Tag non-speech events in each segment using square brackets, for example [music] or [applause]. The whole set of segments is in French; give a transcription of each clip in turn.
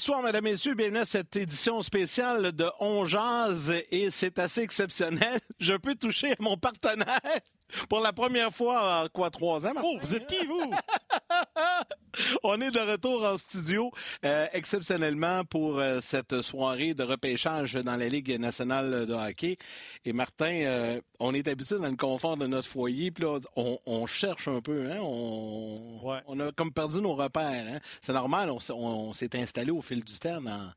Mercredi soir, mesdames, messieurs, bienvenue à cette édition spéciale de On Jazz et c'est assez exceptionnel. [laughs] Je peux toucher mon partenaire pour la première fois en quoi, trois ans? Oh, vous êtes qui, vous? [laughs] On est de retour en studio euh, exceptionnellement pour euh, cette soirée de repêchage dans la Ligue nationale de hockey. Et Martin, euh, on est habitué dans le confort de notre foyer, puis là, on, on cherche un peu, hein? On, Ouais. on a comme perdu nos repères. Hein? C'est normal, on, s'est installé au fil du temps dans,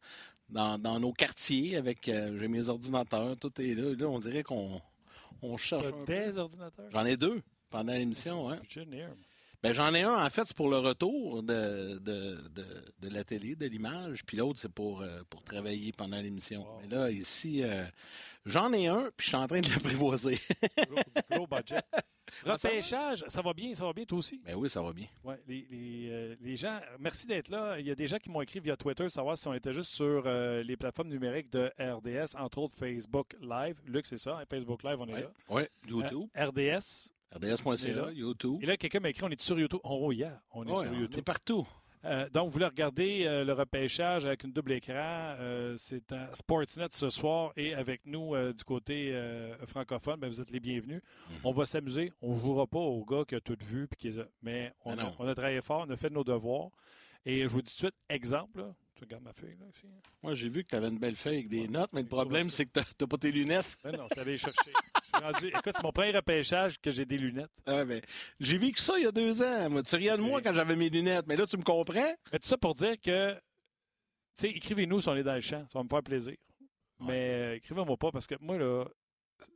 dans, dans nos quartiers avec j'ai mes ordinateurs, tout est là. Là, on dirait qu'on on cherche. Peu. ordinateurs? J'en ai deux pendant l'émission, hein. Ben, j'en ai un, en fait, c'est pour le retour de, de, de, de la télé, de l'image, puis l'autre, c'est pour, euh, pour travailler pendant l'émission. Wow. Mais là, ici, euh, j'en ai un, puis je suis en train de l'apprivoiser. Gros, gros budget. [laughs] Repêchage, ça va bien, ça va bien, toi aussi? ben oui, ça va bien. Ouais, les, les, euh, les gens, merci d'être là. Il y a des gens qui m'ont écrit via Twitter savoir si on était juste sur euh, les plateformes numériques de RDS, entre autres Facebook Live. Luc, c'est ça, hein, Facebook Live, on est Oui, là. ouais, YouTube, Euh, RDS. On RDS.ca. YouTube. Et là, quelqu'un m'a écrit, on est sur YouTube. Oh, yeah, on est Ouais, sur on YouTube. est partout. Euh, donc, vous voulez regarder euh, le repêchage avec une double écran. euh, c'est à Sportsnet ce soir et avec nous du côté francophone, ben, vous êtes les bienvenus. Mhm. On va s'amuser. On ne jouera pas au gars qui a tout vu. puis qui Mais on, Ah a, on a travaillé fort, on a fait nos devoirs. Et je vous dis tout de suite, exemple, là. Tu regardes ma feuille là, ici. Moi, j'ai vu que tu avais une belle feuille avec des Ouais, notes, mais le problème, c'est que tu n'as pas tes lunettes. Ben non, je suis allé chercher. Je suis rendu- Écoute, c'est mon premier repêchage que j'ai des lunettes. Ah, ben, j'ai vécu ça il y a deux ans. Moi, tu riais de moi quand j'avais mes lunettes, mais là, tu me comprends? Mais tout ça pour dire que, tu sais, écrivez-nous si on est dans le champ. Ça va me faire plaisir. Ouais. Mais euh, écrivez-moi pas parce que moi, là,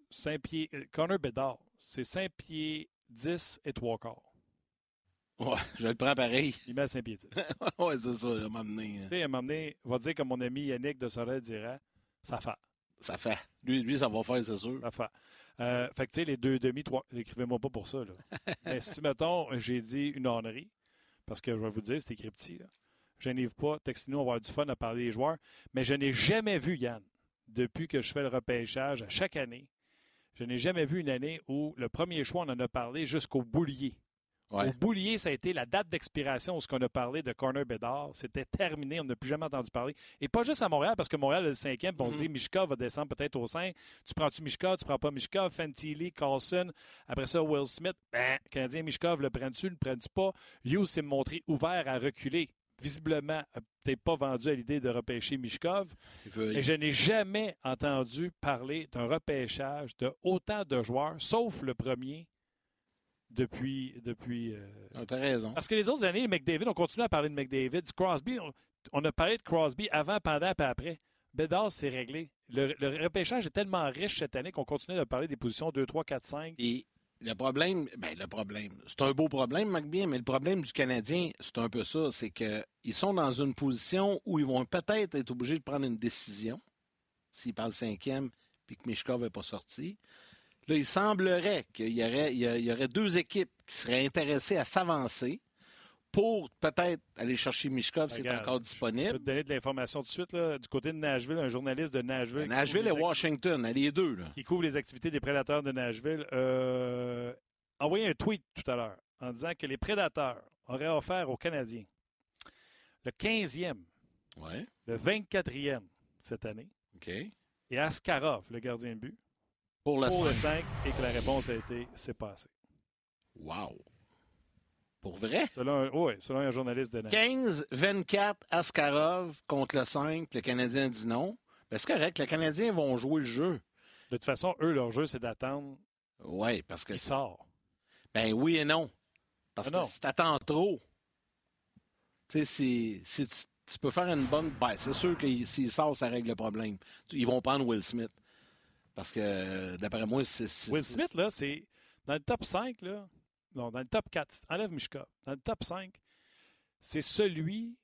5 pieds. euh, Connor Bedard, c'est 5 pieds 10 et 3 quarts. Ouais, je le prends pareil. Il met à 5 pieds 10. tu ouais, c'est ça, là, m'amener. sais, à un moment donné, on va dire comme mon ami Yannick de Sorel dirait, ça fait. Ça fait. Lui, lui, ça va faire, c'est sûr. Ça fait. Euh, fait que, tu sais, les deux demi, trois. Écrivez-moi pas pour ça, là. [laughs] Mais si, mettons, j'ai dit une honnerie, parce que je vais vous dire, c'est écrit petit, là. Je n'ai pas. Textez-nous, on va avoir du fun à parler des joueurs. Mais je n'ai jamais vu, Yann, depuis que je fais le repêchage à chaque année, je n'ai jamais vu une année où le premier choix, on en a parlé jusqu'au boulier. Ouais. Au boulier, ça a été la date d'expiration où ce qu'on a parlé de Corner Bedard. C'était terminé, on n'a plus jamais entendu parler. Et pas juste à Montréal, parce que Montréal est le cinquième, puis on se Mhm. dit Mishka va descendre peut-être au 5. Tu prends-tu Mishka, tu prends pas Mishka, Fantilli, Carlson, après ça Will Smith. Ben, Canadien Mishkov, le prends-tu, le prends-tu pas? Hughes s'est montré ouvert à reculer. Visiblement, peut-être pas vendu à l'idée de repêcher Mishkov. Et je n'ai jamais entendu parler d'un repêchage de autant de joueurs, sauf le premier, depuis. depuis euh, Ah, T'as raison. Parce que les autres années, McDavid, on continue à parler de McDavid. Crosby, on, on a parlé de Crosby avant, pendant, puis après. Bedard, c'est réglé. Le, le repêchage est tellement riche cette année qu'on continue de parler des positions 2, 3, 4, 5. Et le problème, ben le problème, c'est un beau problème, McBean, mais le problème du Canadien, c'est un peu ça, c'est qu'ils sont dans une position où ils vont peut-être être obligés de prendre une décision, s'ils parlent cinquième, puis que Mishkov n'est pas sorti. Là, il semblerait qu'il y aurait, il y deux équipes qui seraient intéressées à s'avancer pour peut-être aller chercher Mishkov s'il est encore Je peux disponible. te donner de l'information tout de suite. Là, du côté de Nashville, un journaliste de Nashville. Nashville et Washington, les deux. Là. qui couvre les activités des prédateurs de Nashville, euh, envoyé un tweet tout à l'heure en disant que les prédateurs auraient offert aux Canadiens le 15e, Ouais, le 24e cette année, OK. et Askarov, le gardien de but, Pour le pour le 5. 5, et que la réponse a été c'est passé. Wow. Pour vrai? Selon un, ouais, selon un journaliste de Nashville. 15-24 Askarov contre le 5, puis le Canadien dit non. Ben, c'est correct, les Canadiens vont jouer le jeu. De toute façon, eux, leur jeu, c'est d'attendre Oui, parce que. qu'il sort. Ben oui et non. Parce Ah non. que si t'attends trop, Tu sais, si, si tu, tu peux faire une bonne. Ben, c'est sûr que s'il sort, ça règle le problème. Ils vont prendre Will Smith. Parce que, d'après moi, c'est. Will Smith, là, c'est dans le top 5, là. Non, dans le top 4. Enlève Mishka. Dans le top 5, c'est celui.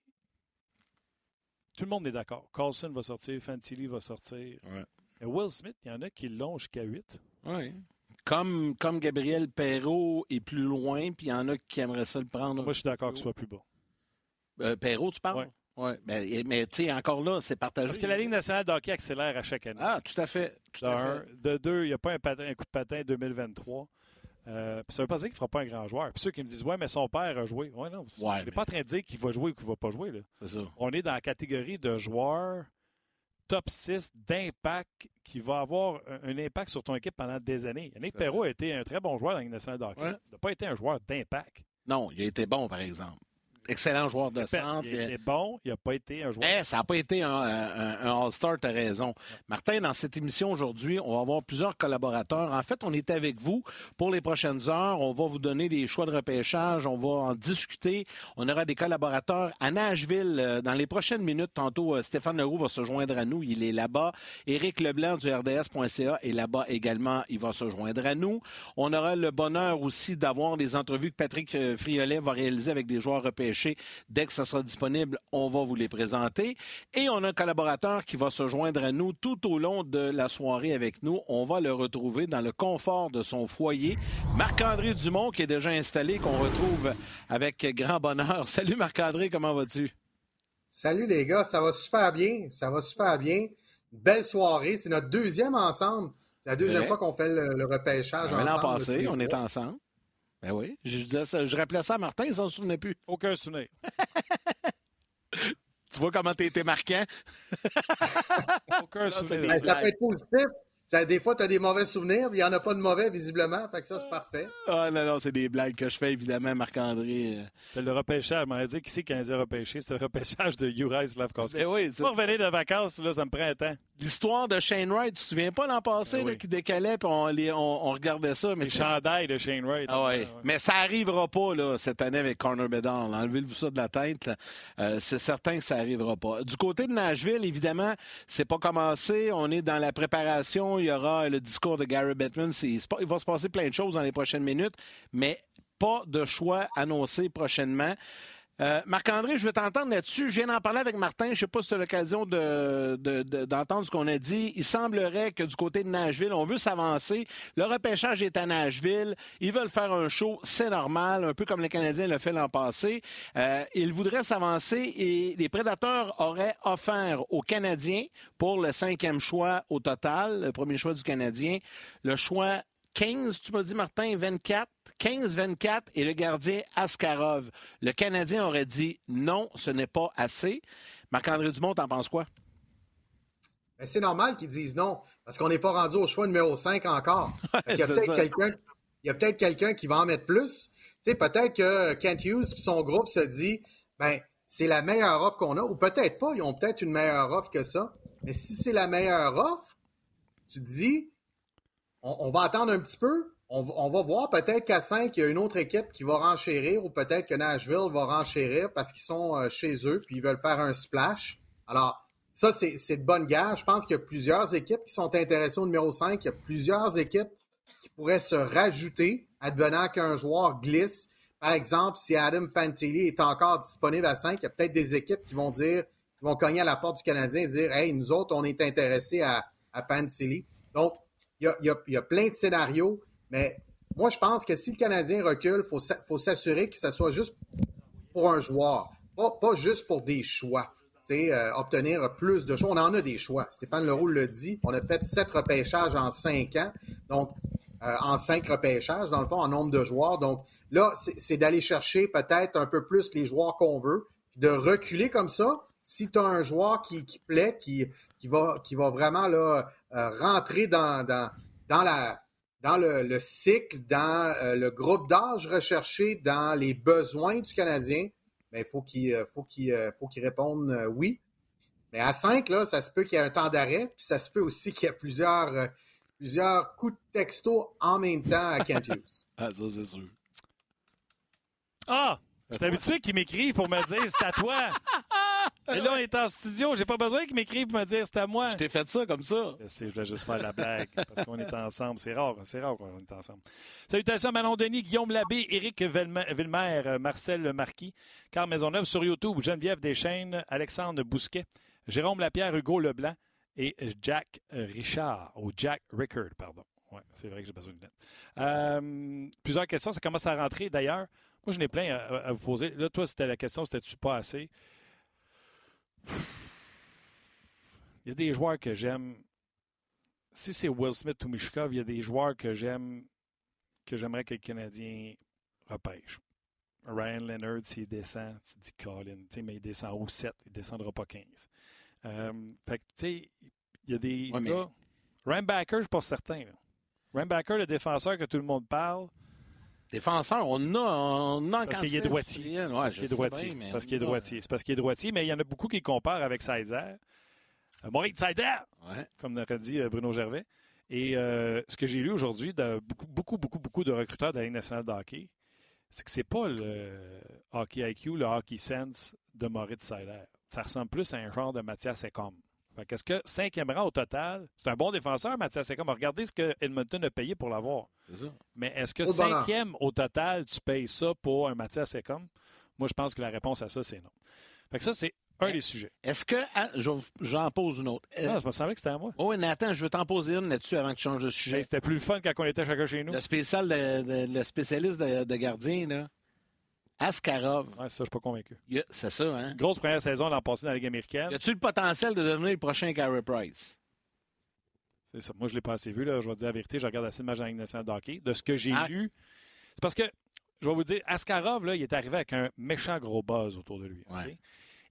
Tout le monde est d'accord. Carlson va sortir, Fantilli va sortir. Ouais. Mais Will Smith, il y en a qui l'ont jusqu'à 8. Ouais. Comme, comme Gabriel Perrault est plus loin, puis il y en a qui aimeraient ça le prendre. Moi, je suis d'accord qu'il soit plus bas. Euh, Perrault, tu parles? Ouais. Ouais. Mais, mais tu sais, encore là, c'est partagé. Parce que la Ligue nationale de hockey accélère à chaque année. Ah, tout à fait. Tout de, à un. fait. De deux, il n'y a pas un, patin- un coup de patin 2023. Euh, ça ne veut pas dire qu'il ne fera pas un grand joueur. Puis ceux qui me disent Ouais, mais son père a joué. Ouais, non. Ouais, on n'est mais- pas en train de dire qu'il va jouer ou qu'il ne va pas jouer. Là. C'est ça. On est dans la catégorie de joueurs top 6 d'impact qui va avoir un, un impact sur ton équipe pendant des années. Yannick Perrault a été un très bon joueur dans la Ligue nationale de hockey. Ouais. Il n'a pas été un joueur d'impact. Non, il a été bon, par exemple. Excellent joueur de Il centre. a été bon, il n'a pas été un joueur. Eh, ça n'a pas été un, un- un All-Star, tu as raison. Martin, dans cette émission aujourd'hui, on va avoir plusieurs collaborateurs. En fait, on est avec vous pour les prochaines heures. On va vous donner des choix de repêchage. On va en discuter. On aura des collaborateurs à Nashville euh, dans les prochaines minutes. Tantôt, euh, Stéphane Leroux va se joindre à nous. Il est là-bas. Éric Leblanc du RDS.ca est là-bas également. Il va se joindre à nous. On aura le bonheur aussi d'avoir des entrevues que Patrick euh, Friolet va réaliser avec des joueurs repêchés. Dès que ça sera disponible, on va vous les présenter. Et on a un collaborateur qui va se joindre à nous tout au long de la soirée avec nous. On va le retrouver dans le confort de son foyer. Marc-André Dumont, qui est déjà installé, qu'on retrouve avec grand bonheur. [laughs] Salut Marc-André, comment vas-tu? Salut les gars, ça va super bien. Ça va super bien. Belle soirée. C'est notre deuxième ensemble. C'est la deuxième Ouais. fois qu'on fait le, le repêchage Ben, L'an ensemble. passé, on est ensemble. Ben oui, je, disais ça- je rappelais ça à Martin, il s'en souvenait plus. Aucun souvenir. [laughs] Tu vois comment été marquant? Aucun souvenir. Ben, ça peut être positif. Ça, des fois, tu as des mauvais souvenirs, puis il n'y en a pas de mauvais, visiblement. Fait que ça, c'est parfait. Ah non, non, c'est des blagues que je fais, évidemment, Marc-André. euh. C'était le repêchage. On m'a dit qui c'est qui a repêché. C'était le repêchage de Uri Slavkowski. Ben oui, c'est Pour revenir de vacances, là, ça me prend un temps. L'histoire de Shane Wright, tu te souviens pas l'an passé, Ben là, qui décalait, puis on, les- on- on regardait ça. Mais Les chandails de Shane Wright. Ah ouais. Mais ça arrivera pas là, cette année avec Connor Bedard. Enlevez-vous ça de la tête. Euh, c'est certain que ça arrivera pas. Du côté de Nashville, évidemment, c'est pas commencé. On est dans la préparation. Il y aura le discours de Gary Bettman. Il va se passer plein de choses dans les prochaines minutes, mais pas de choix annoncé prochainement. Euh, Marc-André, je veux t'entendre là-dessus. Je viens d'en parler avec Martin. Je ne sais pas si tu as l'occasion de- de- de- d'entendre ce qu'on a dit. Il semblerait que du côté de Nashville, on veut s'avancer. Le repêchage est à Nashville. Ils veulent faire un show, c'est normal, un peu comme les Canadiens l'ont fait l'an passé. Euh, ils voudraient s'avancer et les Prédateurs auraient offert aux Canadiens, pour le cinquième choix au total, le premier choix du Canadien, le choix 15, tu m'as dit, Martin, 24. 15-24 et le gardien Askarov. Le Canadien aurait dit non, ce n'est pas assez. Marc-André Dumont, t'en penses quoi? Ben, c'est normal qu'ils disent non, parce qu'on n'est pas rendu au choix numéro 5 encore. [laughs] Y a peut-être quelqu'un il y a peut-être quelqu'un qui va en mettre plus. Peut-être que Kent Hughes et son groupe se dit ben c'est la meilleure offre qu'on a, ou peut-être pas, ils ont peut-être une meilleure offre que ça. Mais si c'est la meilleure offre, tu te dis on, on va attendre un petit peu. On, va- voir peut-être qu'à 5, il y a une autre équipe qui va renchérir, ou peut-être que Nashville va renchérir parce qu'ils sont euh, chez eux puis ils veulent faire un splash. Alors, ça, c'est de bonne guerre. Je pense qu'il y a plusieurs équipes qui sont intéressées au numéro 5. Il y a plusieurs équipes qui pourraient se rajouter, advenant qu'un joueur glisse. Par exemple, si Adam Fantilli est encore disponible à 5, il y a peut-être des équipes qui vont dire, qui vont cogner à la porte du Canadien et dire Hey, nous autres, on est intéressés à, à Fantilli. Donc, il y a plein de scénarios, mais moi, je pense que si le Canadien recule, il faut, faut s'assurer que ce soit juste pour un joueur, pas, pas juste pour des choix. Euh, obtenir plus de choix. On en a des choix. Stéphane Leroux l'a dit. On a fait sept repêchages en cinq ans. Donc, euh, en cinq repêchages, dans le fond, en nombre de joueurs. Donc, là, c'est d'aller chercher peut-être un peu plus les joueurs qu'on veut, de reculer comme ça. Si tu as un joueur qui, qui plaît, qui, qui, va, qui va vraiment là, euh, rentrer dans, dans, dans, la, dans le, le cycle, dans euh, le groupe d'âge recherché, dans les besoins du Canadien, ben, il faut qu'il euh, faut qu'il euh, faut qu'il réponde euh, oui. Mais à 5, là, ça se peut qu'il y ait un temps d'arrêt, puis ça se peut aussi qu'il y ait plusieurs, euh, plusieurs coups de texto en même temps à Kent Hughes. Ah, ça, c'est sûr. Ah! Je suis habitué qu'ils m'écrivent pour me dire c'est à toi. [laughs] Et là, on est en studio. J'ai pas besoin qu'ils m'écrivent pour me dire c'est à moi. Je t'ai fait ça comme ça. Je sais, je voulais juste faire la blague parce qu'on est ensemble. C'est rare, c'est rare qu'on est ensemble. Salutations à Manon Denis, Guillaume Labbé, Éric Villemer, Marcel Marquis, Carl Maisonneuve sur YouTube, Geneviève Deschaines, Alexandre Bousquet, Jérôme Lapierre, Hugo Leblanc et Jack Richard, ou Jack Rickard, pardon. Oui, c'est vrai que j'ai besoin de lettres. Euh, plusieurs questions, ça commence à rentrer. D'ailleurs, moi, je n'ai plein à, vous poser. Là, toi, c'était la question, c'était-tu pas assez? Il y a des joueurs que j'aime. Si c'est Will Smith ou Mishkov, il y a des joueurs que j'aime, que j'aimerais que le Canadien repêche. Ryan Leonard, s'il descend, tu dis Colin, mais il descend au 7, il ne descendra pas 15. Euh, fait que, tu sais, il y a des ouais, gars. Ryan Backer, je ne suis pas certain. Ryan Backer, le défenseur que tout le monde parle. Défenseur, on a, on a parce qu'il est droitier. c'est parce qu'il est droitier. C'est parce qu'il est droitier. C'est parce qu'il est droitier, mais il y en a beaucoup qui comparent avec Sizer. Maurice Sizer, ouais. comme aurait dit euh, Bruno Gervais. Et euh, ce que j'ai lu aujourd'hui de beaucoup, beaucoup, beaucoup, beaucoup de recruteurs de la Ligue nationale de hockey, c'est que c'est pas le hockey IQ, le hockey sense de Maurice Sider. Ça ressemble plus à un genre de Mathias Ecom. Est-ce que cinquième rang au total, c'est un bon défenseur, Mathias Ecom. Regardez ce que Edmonton a payé pour l'avoir. C'est ça. Mais est-ce que cinquième au total, tu payes ça pour un Mathias Ecom? Moi, je pense que la réponse à ça, c'est non. Fait que ça, c'est un des sujets. Est-ce que. Ah, j'en pose une autre. Non, ça me semblait que c'était à moi. Oh, oui, Nathan, je veux t'en poser une là-dessus avant que tu changes de sujet. Ben, c'était plus le fun quand on était chacun chez nous. Le, spécial de, le spécialiste de, de gardien, là. Askarov. Ouais, ça, je suis pas convaincu. C'est ça, hein? Grosse première saison l'an passé dans la Ligue américaine. Y a-tu le potentiel de devenir le prochain Gary Price? C'est ça. Moi, je ne l'ai pas assez vu. Là. Je vais dire la vérité. Je regarde assez de matchs en Ligue nationale de hockey. De ce que j'ai ah. lu, c'est parce que, je vais vous dire, Askarov, là, il est arrivé avec un méchant gros buzz autour de lui. Ouais.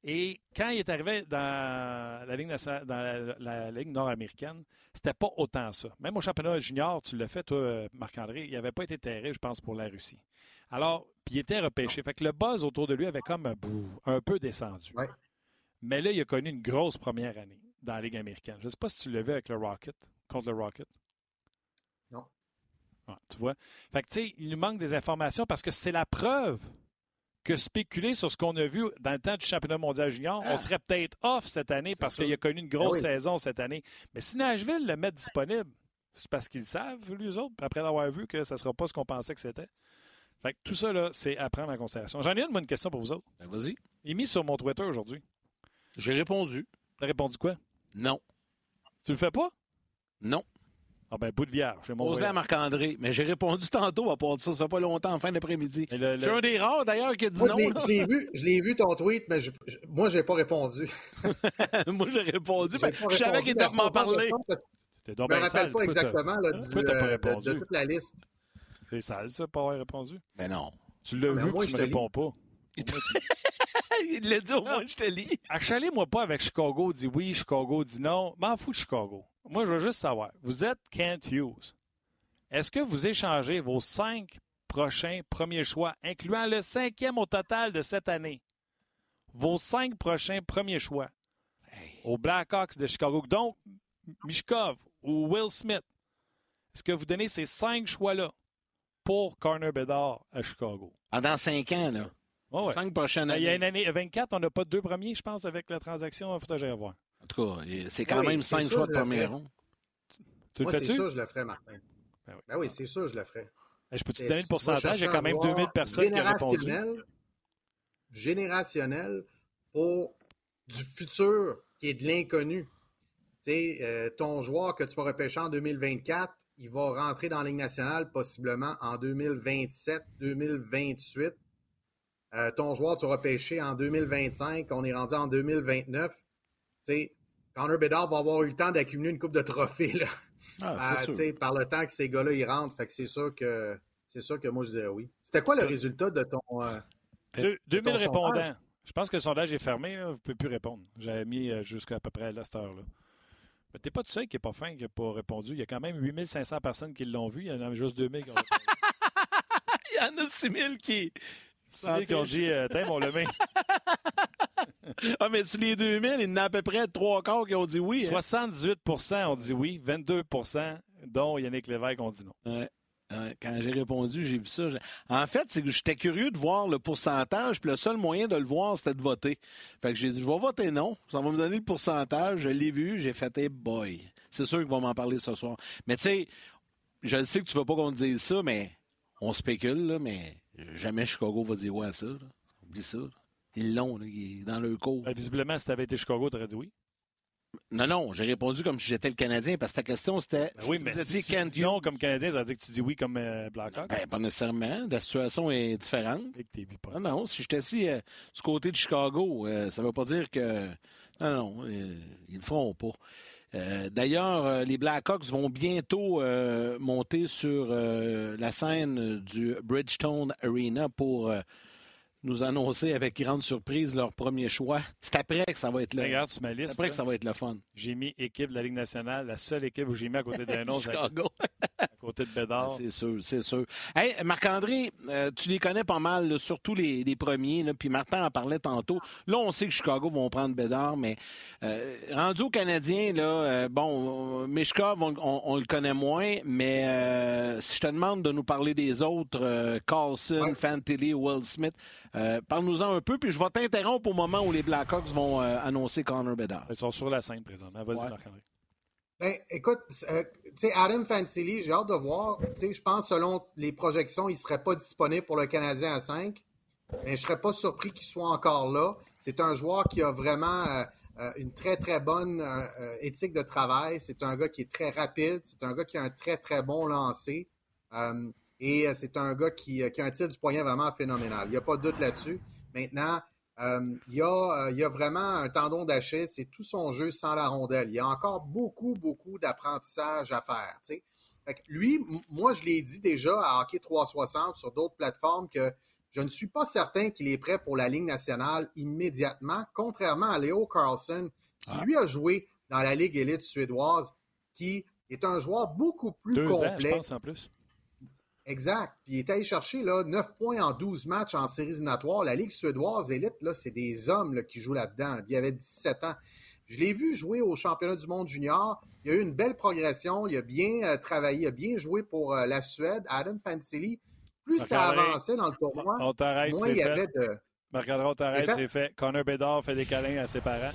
Et quand il est arrivé dans la Ligue, nationale, dans la, la Ligue nord-américaine, c'était pas autant ça. Même au championnat junior, tu l'as fait, toi, Marc-André, il n'avait pas été terrible, je pense, pour la Russie. Alors, puis il était repêché. Fait que le buzz autour de lui avait comme un, un peu descendu. Ouais. Mais là, il a connu une grosse première année dans la Ligue américaine. Je ne sais pas si tu l'as vu avec le Rocket, contre le Rocket. Non. Ouais, tu vois? Fait que, tu sais, il nous manque des informations parce que c'est la preuve que spéculer sur ce qu'on a vu dans le temps du championnat mondial junior, on serait peut-être off cette année parce qu'il a connu une grosse Ah oui. saison cette année. Mais si Nashville le met disponible, c'est parce qu'ils savent, les autres, après l'avoir vu, que ça ne sera pas ce qu'on pensait que c'était. Fait que tout ça, là, c'est à prendre en considération. J'en ai une bonne question pour vous autres. Ben, vas-y. Il est mis sur mon Twitter aujourd'hui. J'ai répondu. Tu as répondu quoi? Non. Tu le fais pas? Non. Ah ben, bout de vierge. j'ai mon Posé à. Marc-André. Mais j'ai répondu tantôt à part de ça. Ça fait pas longtemps, en fin d'après-midi. Mais le- Je suis un des rares, d'ailleurs, qui a dit Moi, non. je l'ai- vu, je l'ai vu ton tweet, mais je, je- moi, je n'ai pas répondu. [laughs] Moi, j'ai répondu. J'ai mais pas je savais qu'il mais devait m'en parler. Je donc me rappelle sale. pas exactement là, du, pas euh, de- toute la liste. C'est sale, ça, pas avoir répondu? Ben non. Tu l'as Mais vu, puis tu je me te réponds pas. [laughs] Il l'a dit au moins, je te lis. Achalez-moi pas avec Chicago dit oui, Chicago dit non. M'en fous de Chicago. Moi, je veux juste savoir. Vous êtes Kent Hughes. Est-ce que vous échangez vos cinq prochains premiers choix, incluant le cinquième au total de cette année? Vos cinq prochains premiers choix aux Blackhawks de Chicago. Donc, Mishkov ou Will Smith. Est-ce que vous donnez ces cinq choix-là pour Corner Bedard à Chicago? Pendant cinq ans, là. Ouais. Cinq prochaines Ben, Il y a années. une année 24, on n'a pas deux premiers, je pense, avec la transaction. Il faut que j'aille voir. En tout cas, c'est quand Oui, même cinq choix de premier rond. Tu le Moi, c'est fais-tu? ça, je le ferais, Martin. Ben oui. Ben oui, c'est ça, je le ferais. Ben, je peux te Et donner le pourcentage? Il y a quand même un joueur 2000 personnes qui ont répondu. générationnel- Générationnel pour du futur qui est de l'inconnu. Tu sais, euh, ton joueur que tu vas repêcher en 2024, il va rentrer dans la Ligue nationale possiblement en 2027, 2028. Euh, ton joueur, tu vas repêcher en 2025, on est rendu en 2029. Tu sais, Connor Bedard va avoir eu le temps d'accumuler une coupe de trophées là, Ah, euh, sûr. par le temps que ces gars-là ils rentrent. Fait que c'est sûr que c'est sûr que moi je dirais oui. C'était quoi le résultat de ton euh, Deux- 2000 ton répondants. sondage? Je pense que le sondage est fermé. là. Vous ne pouvez plus répondre. J'avais mis euh, jusqu'à à peu près à cette heure-là. Mais t'es pas tout seul qui n'est pas fin, qui n'a pas répondu. Il y a quand même 8500 personnes qui l'ont vu. Il y en a juste 2000 qui ont répondu. [laughs] Il y en a 6000 qui. 6000 qui ont dit euh, Tiens, on le met. [laughs] Ah, mais sur les 2000, il y en a à peu près trois quarts qui ont dit oui. hein. 78% ont dit oui, 22% dont Yannick Lévesque ont dit non. Ouais. quand j'ai répondu, j'ai vu ça. En fait, c'est que j'étais curieux de voir le pourcentage, puis le seul moyen de le voir, c'était de voter. Fait que j'ai dit, je vais voter non. Ça va me donner le pourcentage. Je l'ai vu, j'ai fait, hey boy. C'est sûr qu'ils vont m'en parler ce soir. Mais tu sais, je sais que tu veux pas qu'on te dise ça, mais on spécule, là, mais jamais Chicago va dire ouais à ça. Oublie ça. Ils l'ont, dans leur cours. Ben, visiblement, si tu avais été Chicago, tu aurais dit oui. Non, non, j'ai répondu comme si j'étais le Canadien parce que ta question c'était. Ben oui, mais si, tu dis non comme Canadien, ça veut dire que tu dis oui comme euh, Blackhawk. Ben, pas nécessairement. La situation est différente. Non, non, si j'étais assis euh, du côté de Chicago, euh, ça ne veut pas dire que. Non, non, ils le feront pas. D'ailleurs, les Blackhawks vont bientôt monter sur la scène du Bridgestone Arena pour nous annoncer avec grande surprise leur premier choix. C'est après que ça va être le. Regarde sur ma liste. C'est après que ça va être le fun. J'ai mis équipe de la Ligue nationale, la seule équipe où j'ai mis à côté d'un autre. Chicago. à côté de Bédard. [laughs] C'est sûr, c'est sûr. Hey, Marc-André, euh, tu les connais pas mal, surtout les, premiers. puis Martin en parlait tantôt. Là, on sait que Chicago vont prendre Bédard, mais euh, rendu aux Canadiens, là, euh, bon, Mishkov, on, le connaît moins, mais si je te demande de nous parler des autres, Carlson, Fantilli, Will Smith, euh, parle-nous-en un peu, puis je vais t'interrompre au moment où les Blackhawks vont euh, annoncer Connor Bedard. Ils sont sur la scène présentement. Vas-y, Marc-André. Ben, écoute, euh, Adam Fantilli, j'ai hâte de voir. Je pense, selon les projections, il ne serait pas disponible pour le Canadien à 5. Mais je ne serais pas surpris qu'il soit encore là. C'est un joueur qui a vraiment une très, très bonne éthique de travail. C'est un gars qui est très rapide. C'est un gars qui a un très, très bon lancer. Et euh, c'est un gars qui, euh, qui, a un tir du poignet vraiment phénoménal. Il n'y a pas de doute là-dessus. Maintenant, euh, il, y a, il, y a, vraiment un tendon d'Achille. C'est tout son jeu sans la rondelle. Il y a encore beaucoup, beaucoup d'apprentissage à faire. lui, moi, je l'ai dit déjà à Hockey 360 sur d'autres plateformes que je ne suis pas certain qu'il est prêt pour la Ligue nationale immédiatement, contrairement à Léo Carlson, qui ah. lui a joué dans la Ligue élite suédoise, qui est un joueur beaucoup plus Deux complet. Ans, je pense, en plus. Exact. Puis il est allé chercher là, 9 points en 12 matchs en séries éliminatoires. La Ligue suédoise élite, là, c'est des hommes là, qui jouent là-dedans. Il avait 17 ans. Je l'ai vu jouer au championnat du monde junior. Il a eu une belle progression. Il a bien euh, travaillé. Il a bien joué pour euh, la Suède. Adam Fantilli, plus ça avançait dans le tournoi, moins il y avait de... Marc-André, on t'arrête, c'est fait. Connor Bedard fait des câlins à ses parents.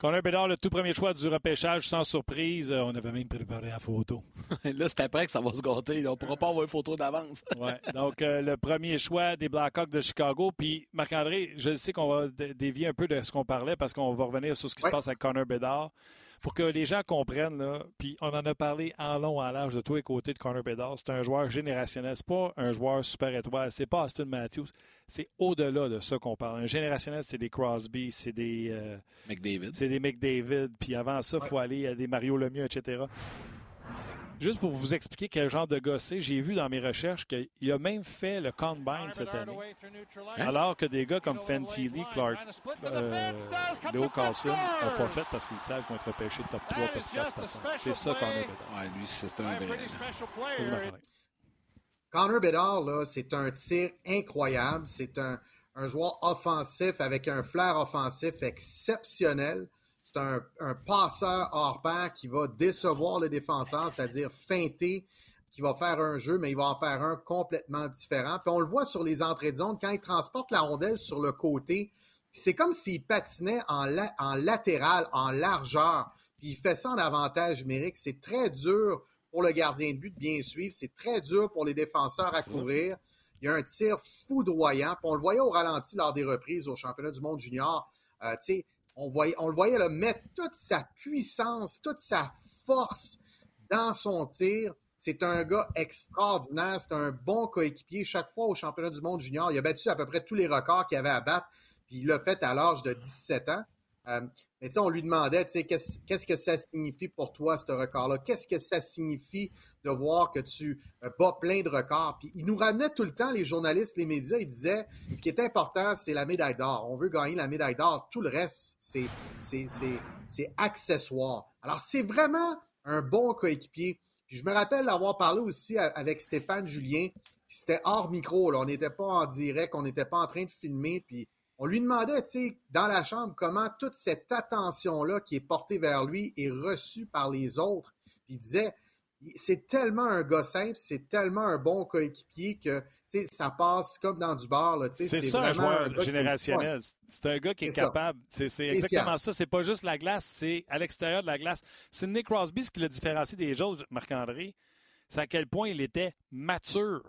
Connor Bédard, le tout premier choix du repêchage, sans surprise. Euh, on avait même préparé la photo. [laughs] là, c'est après que ça va se gâter. On ne pourra pas avoir une photo d'avance. [laughs] ouais. Donc, euh, le premier choix des Blackhawks de Chicago. Puis, Marc-André, je sais qu'on va dévier un peu de ce qu'on parlait parce qu'on va revenir sur ce qui se passe avec Connor Bédard pour que les gens comprennent, là, puis on en a parlé en long, en large de tous les côtés de Connor Bedard. C'est un joueur générationnel. C'est pas un joueur super étoile. C'est pas Austin Matthews. C'est au-delà de ça qu'on parle. Un générationnel, c'est des Crosby, c'est des. Euh, McDavid. C'est des McDavid. Puis avant ça, il faut aller à des Mario Lemieux, etc. Juste pour vous expliquer quel genre de gars c'est, j'ai vu dans mes recherches qu'il a même fait le combine cette année. Alors que des gars comme Fantilli, Clark, euh, Leo Carlson n'ont pas fait parce qu'ils savent qu'ils vont être repêchés top 3, top 4. C'est ça qu'on a Ouais, lui, c'est un vrai. Connor Bedard, c'est un tir incroyable. C'est un, un joueur offensif avec un flair offensif exceptionnel. C'est un, passeur hors pair qui va décevoir le défenseur, c'est-à-dire feinter, qui va faire un jeu, mais il va en faire un complètement différent. Puis on le voit sur les entrées de zone, quand il transporte la rondelle sur le côté, c'est comme s'il patinait en, en latéral, en largeur, puis il fait ça en avantage numérique. C'est très dur pour le gardien de but de bien suivre. C'est très dur pour les défenseurs à couvrir. Il y a un tir foudroyant. Puis on le voyait au ralenti lors des reprises au championnat du monde junior. Euh, on, le voyait mettre toute sa puissance, toute sa force dans son tir. C'est un gars extraordinaire. C'est un bon coéquipier. Chaque fois au championnat du monde junior, il a battu à peu près tous les records qu'il avait à battre. Puis il l'a fait à l'âge de 17 ans. Euh, mais on lui demandait, qu'est-ce que ça signifie pour toi, ce record-là? Qu'est-ce que ça signifie de voir que tu euh, bats plein de records? Puis il nous ramenait tout le temps, les journalistes, les médias, ils disaient, ce qui est important, c'est la médaille d'or. On veut gagner la médaille d'or. Tout le reste, c'est accessoire. Alors, c'est vraiment un bon coéquipier. Puis je me rappelle d'avoir parlé aussi avec Stéphane Julien, puis c'était hors micro, on n'était pas en direct, on n'était pas en train de filmer, puis on lui demandait, tu sais, dans la chambre, comment toute cette attention-là qui est portée vers lui est reçue par les autres. Puis il disait, c'est tellement un gars simple, c'est tellement un bon coéquipier que ça passe comme dans du bar. C'est ça un joueur générationnel. C'est un gars qui est, capable. C'est exactement ça. C'est pas juste la glace, c'est à l'extérieur de la glace. C'est Nick Crosby ce qui le différencie des autres, Marc-André. C'est à quel point il était mature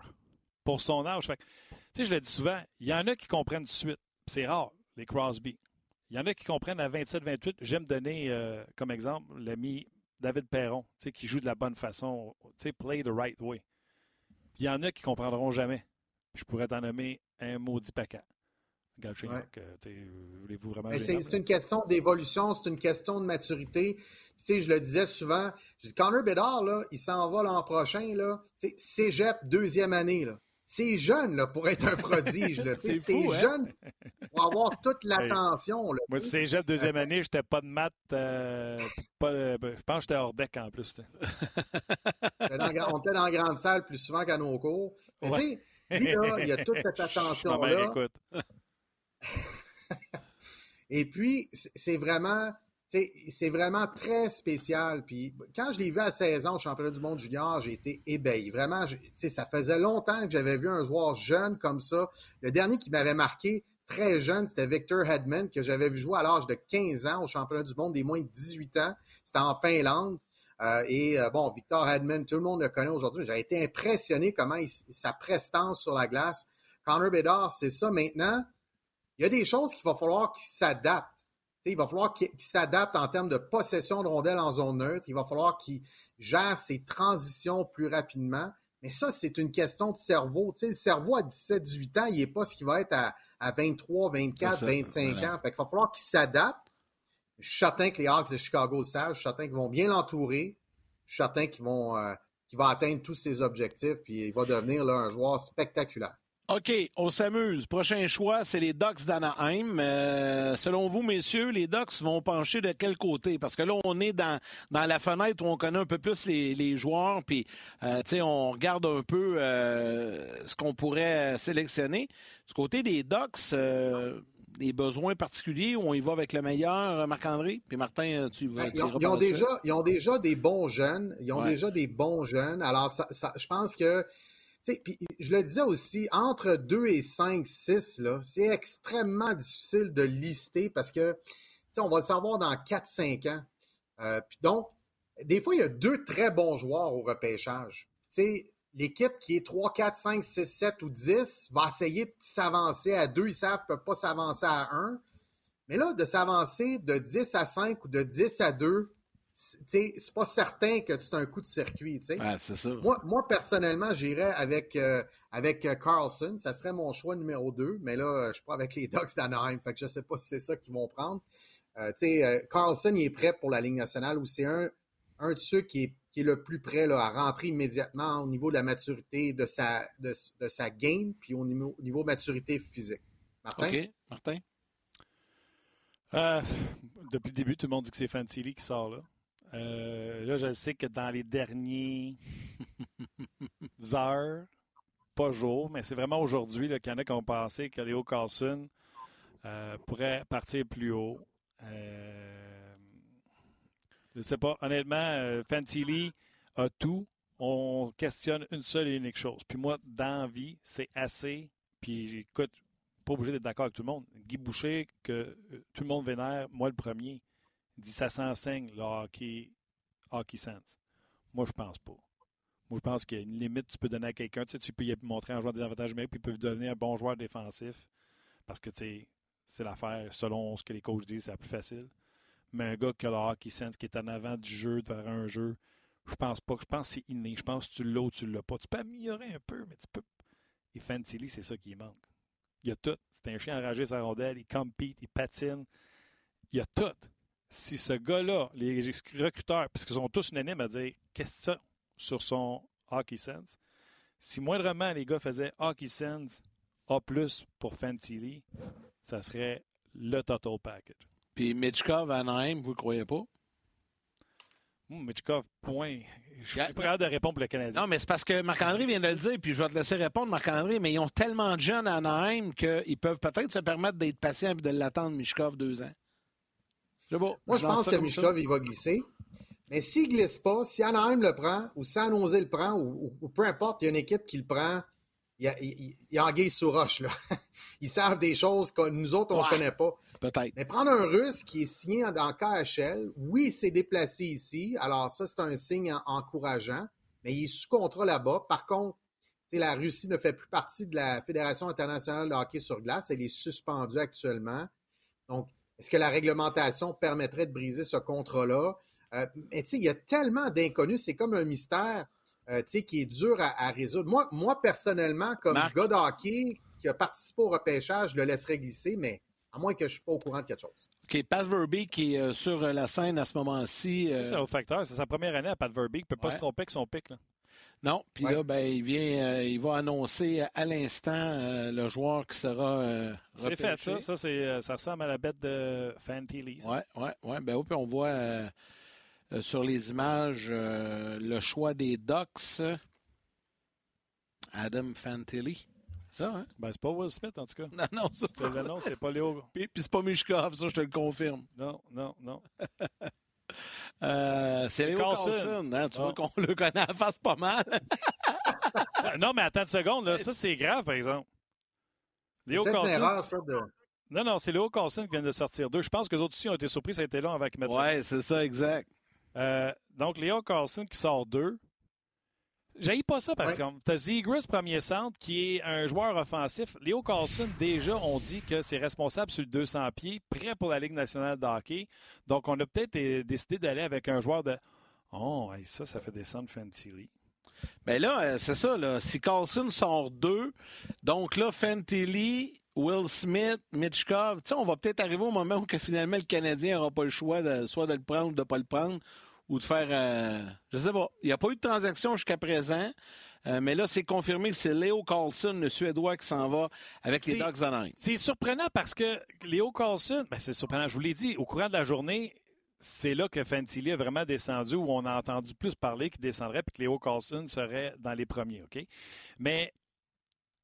pour son âge. je le dis souvent, il y en a qui comprennent tout de suite. C'est rare, les Crosby. Il y en a qui comprennent à 27-28. J'aime donner euh, comme exemple l'ami David Perron, qui joue de la bonne façon, play the right way. il y en a qui ne comprendront jamais. Je pourrais t'en nommer un maudit paquet. voulez-vous vraiment. C'est une question d'évolution, c'est une question de maturité. je le disais souvent, je dis, Connor Bedard, là, il s'en va l'an prochain, là, cégep, deuxième année. Là c'est jeune là, pour être un prodige. [laughs] c'est hein? jeune pour avoir toute [laughs] l'attention. Moi, c'est jeune deuxième année, je n'étais pas de maths. Euh, euh, ben, je pense que j'étais hors deck en plus. on était dans la grande salle plus souvent qu'à nos cours. Mais tu sais, lui, là, il y a toute cette [laughs] attention-là. Et puis, c'est vraiment c'est vraiment très spécial. Quand je l'ai vu à 16 ans au championnat du monde junior, j'ai été ébahi. Vraiment, ça faisait longtemps que j'avais vu un joueur jeune comme ça. Le dernier qui m'avait marqué très jeune, c'était Victor Hedman, que j'avais vu jouer à l'âge de 15 ans au championnat du monde des moins de 18 ans. C'était en Finlande. Euh, et euh, bon, Victor Hedman, tout le monde le connaît aujourd'hui. J'ai été impressionné comment sa prestance sur la glace. Connor Bedard, c'est ça. Maintenant, il y a des choses qu'il va falloir qu'il s'adapte il va falloir qu'il s'adapte en termes de possession de rondelles en zone neutre. Il va falloir qu'il gère ses transitions plus rapidement. Mais ça, c'est une question de cerveau. le cerveau à 17-18 ans, il n'est pas ce qu'il va être à, 23, 24, 25 ans. Fait il va falloir qu'il s'adapte. Je suis certain que les Hawks de Chicago savent. Je suis certain qu'ils vont bien l'entourer. Je suis certain qu'ils vont, euh, qu'il va atteindre tous ses objectifs. Puis il va devenir là, un joueur spectaculaire. OK, on s'amuse. Prochain choix, c'est les Ducks d'Anaheim. Euh, selon vous, messieurs, les Ducks vont pencher de quel côté? Parce que là, on est dans, dans la fenêtre où on connaît un peu plus les, joueurs, puis euh, on regarde un peu euh, ce qu'on pourrait sélectionner. Du côté des Ducks, les besoins particuliers où on y va avec le meilleur, Marc-André? Puis Martin, tu vas... Ben, ils, ont, déjà, ils ont déjà des bons jeunes. Ils ont déjà des bons jeunes. Alors, je pense que je le disais aussi, entre 2 et 5, 6, c'est extrêmement difficile de lister parce que on va le savoir dans 4-5 ans. Euh, puis donc, des fois, il y a deux très bons joueurs au repêchage. L'équipe qui est 3, 4, 5, 6, 7 ou 10 va essayer de s'avancer à 2. Ils savent qu'ils ne peuvent pas s'avancer à 1. Mais là, de s'avancer de 10 à 5 ou de 10 à 2, c'est pas certain que c'est un coup de circuit. Moi, personnellement, j'irais avec, euh, avec euh, Carlson. Ça serait mon choix numéro 2, mais là, je suis pas avec les Ducks d'Anaheim. Fait que je sais pas si c'est ça qu'ils vont prendre. Euh, Carlson, il est prêt pour la Ligue nationale ou c'est un, un de ceux qui est, qui est le plus prêt là, à rentrer immédiatement au niveau de la maturité de sa, de, sa game puis au niveau, au niveau maturité physique. Martin? OK. Martin? depuis le début, tout le monde dit que c'est Fantilli qui sort là. Euh, là, je sais que dans les derniers [laughs] heures, pas jours, mais c'est vraiment aujourd'hui qu'il y en a qui ont pensé que Léo Carlson euh, pourrait partir plus haut. Euh, je ne sais pas. Honnêtement, Fantilli a tout. On questionne une seule et unique chose. Puis moi, dans vie, c'est assez. Puis écoute, pas obligé d'être d'accord avec tout le monde. Guy Boucher, que tout le monde vénère, moi le premier dit ça s'enseigne, le hockey, hockey sense. Moi, je pense pas. Moi, je pense qu'il y a une limite que tu peux donner à quelqu'un. Tu, sais, tu peux y montrer un joueur des avantages numériques, puis il peut devenir un bon joueur défensif. Parce que c'est l'affaire, selon ce que les coachs disent, c'est la plus facile. Mais un gars qui a le hockey sense, qui est en avant du jeu, vers un jeu, je pense pas. Je pense que c'est inné. Je pense que tu l'as ou tu l'as pas. Tu peux améliorer un peu, mais tu peux. Et Fantilly, c'est ça qui manque. Il y a tout. C'est un chien enragé sa rondelle, il compete, il patine. Il y a tout si ce gars-là, les recruteurs, parce qu'ils sont tous unanimes à dire question sur son hockey sense, si moindrement les gars faisaient hockey sense A pour Fantilli, ça serait le total package. Puis Mitchkov à Anaheim, vous ne croyez pas? Hum, Mitchkov, point. Je suis pas de répondre pour le Canadien. Non, mais c'est parce que Marc-André vient de le dire, puis je vais te laisser répondre, Marc-André, mais ils ont tellement de jeunes à Anaheim qu'ils peuvent peut-être se permettre d'être patients et de l'attendre, Mitchkov, deux ans. Moi, je pense que Mishkov, il va glisser. Mais s'il ne glisse pas, si Anaheim le prend, ou si San le prend, ou, peu importe, il y a une équipe qui le prend, il y a, il, y a sous roche. Là. [laughs] Ils savent des choses que nous autres, on ne connaît pas. Peut-être. Mais prendre un Russe qui est signé dans KHL, oui, il s'est déplacé ici. Alors, ça, c'est un signe encourageant. Mais il est sous contrat là-bas. Par contre, la Russie ne fait plus partie de la Fédération internationale de hockey sur glace. Elle est suspendue actuellement. Donc, est-ce que la réglementation permettrait de briser ce contrat-là? Euh, mais tu sais, il y a tellement d'inconnus. C'est comme un mystère euh, qui est dur à, résoudre. Moi, moi, personnellement, comme gars de hockey qui a participé au repêchage, je le laisserais glisser, mais à moins que je ne suis pas au courant de quelque chose. OK, Pat Verbeek qui est euh, sur la scène à ce moment-ci. C'est un autre facteur. C'est sa première année à Pat Verbeek. Il ne peut pas se tromper avec son pic. Là. Non, puis là, ben, il vient, euh, il va annoncer à l'instant euh, le joueur qui sera. Euh, c'est fait, ça. Ça, ça ressemble à la bête de Fantilli. Oui, oui, oui. Ben, puis on voit sur les images le choix des Ducks. Adam Fantilli. Ça, hein? Ben, c'est pas Will Smith, en tout cas. Non, non, ça, c'est... Non, c'est pas Léo. Puis, puis c'est pas Mishkov, ça, je te le confirme. Non, non, non. [laughs] Euh, c'est Léo Carlson. Hein? Tu vois ah. qu'on le connaît à face pas mal. non, mais attends une seconde. Là. [laughs] Ça, c'est grave, par exemple. Léo Carlson. Non, non, c'est Léo Carlson qui vient de sortir deux. Je pense que les autres aussi ont été surpris. Ça a été long avec Metro. Oui, c'est ça, exact. Euh, donc, Léo Carlson qui sort deux. J'aille pas ça, par exemple. Tu as Zegras, premier centre, qui est un joueur offensif. Léo Carlson, déjà, on dit que c'est responsable sur le 200 pieds, prêt pour la Ligue nationale de hockey. Donc, on a peut-être décidé d'aller avec un joueur de. Oh, ça, ça fait descendre Fantilli. Bien là, euh, c'est ça. Là. Si Carlson sort deux, donc là, Fantilli, Will Smith, Mitchkov, on va peut-être arriver au moment où que finalement le Canadien n'aura pas le choix de, soit de le prendre ou de ne pas le prendre ou de faire. Euh, je sais pas. Il n'y a pas eu de transaction jusqu'à présent. Euh, mais là, c'est confirmé que c'est Léo Carlson, le Suédois, qui s'en va avec les Dogs Anaheim. C'est surprenant parce que Léo Carlson, ben c'est surprenant, je vous l'ai dit, au courant de la journée, c'est là que Fantilli a vraiment descendu, où on a entendu plus parler qu'il descendrait puis que Léo Carlson serait dans les premiers, OK? Mais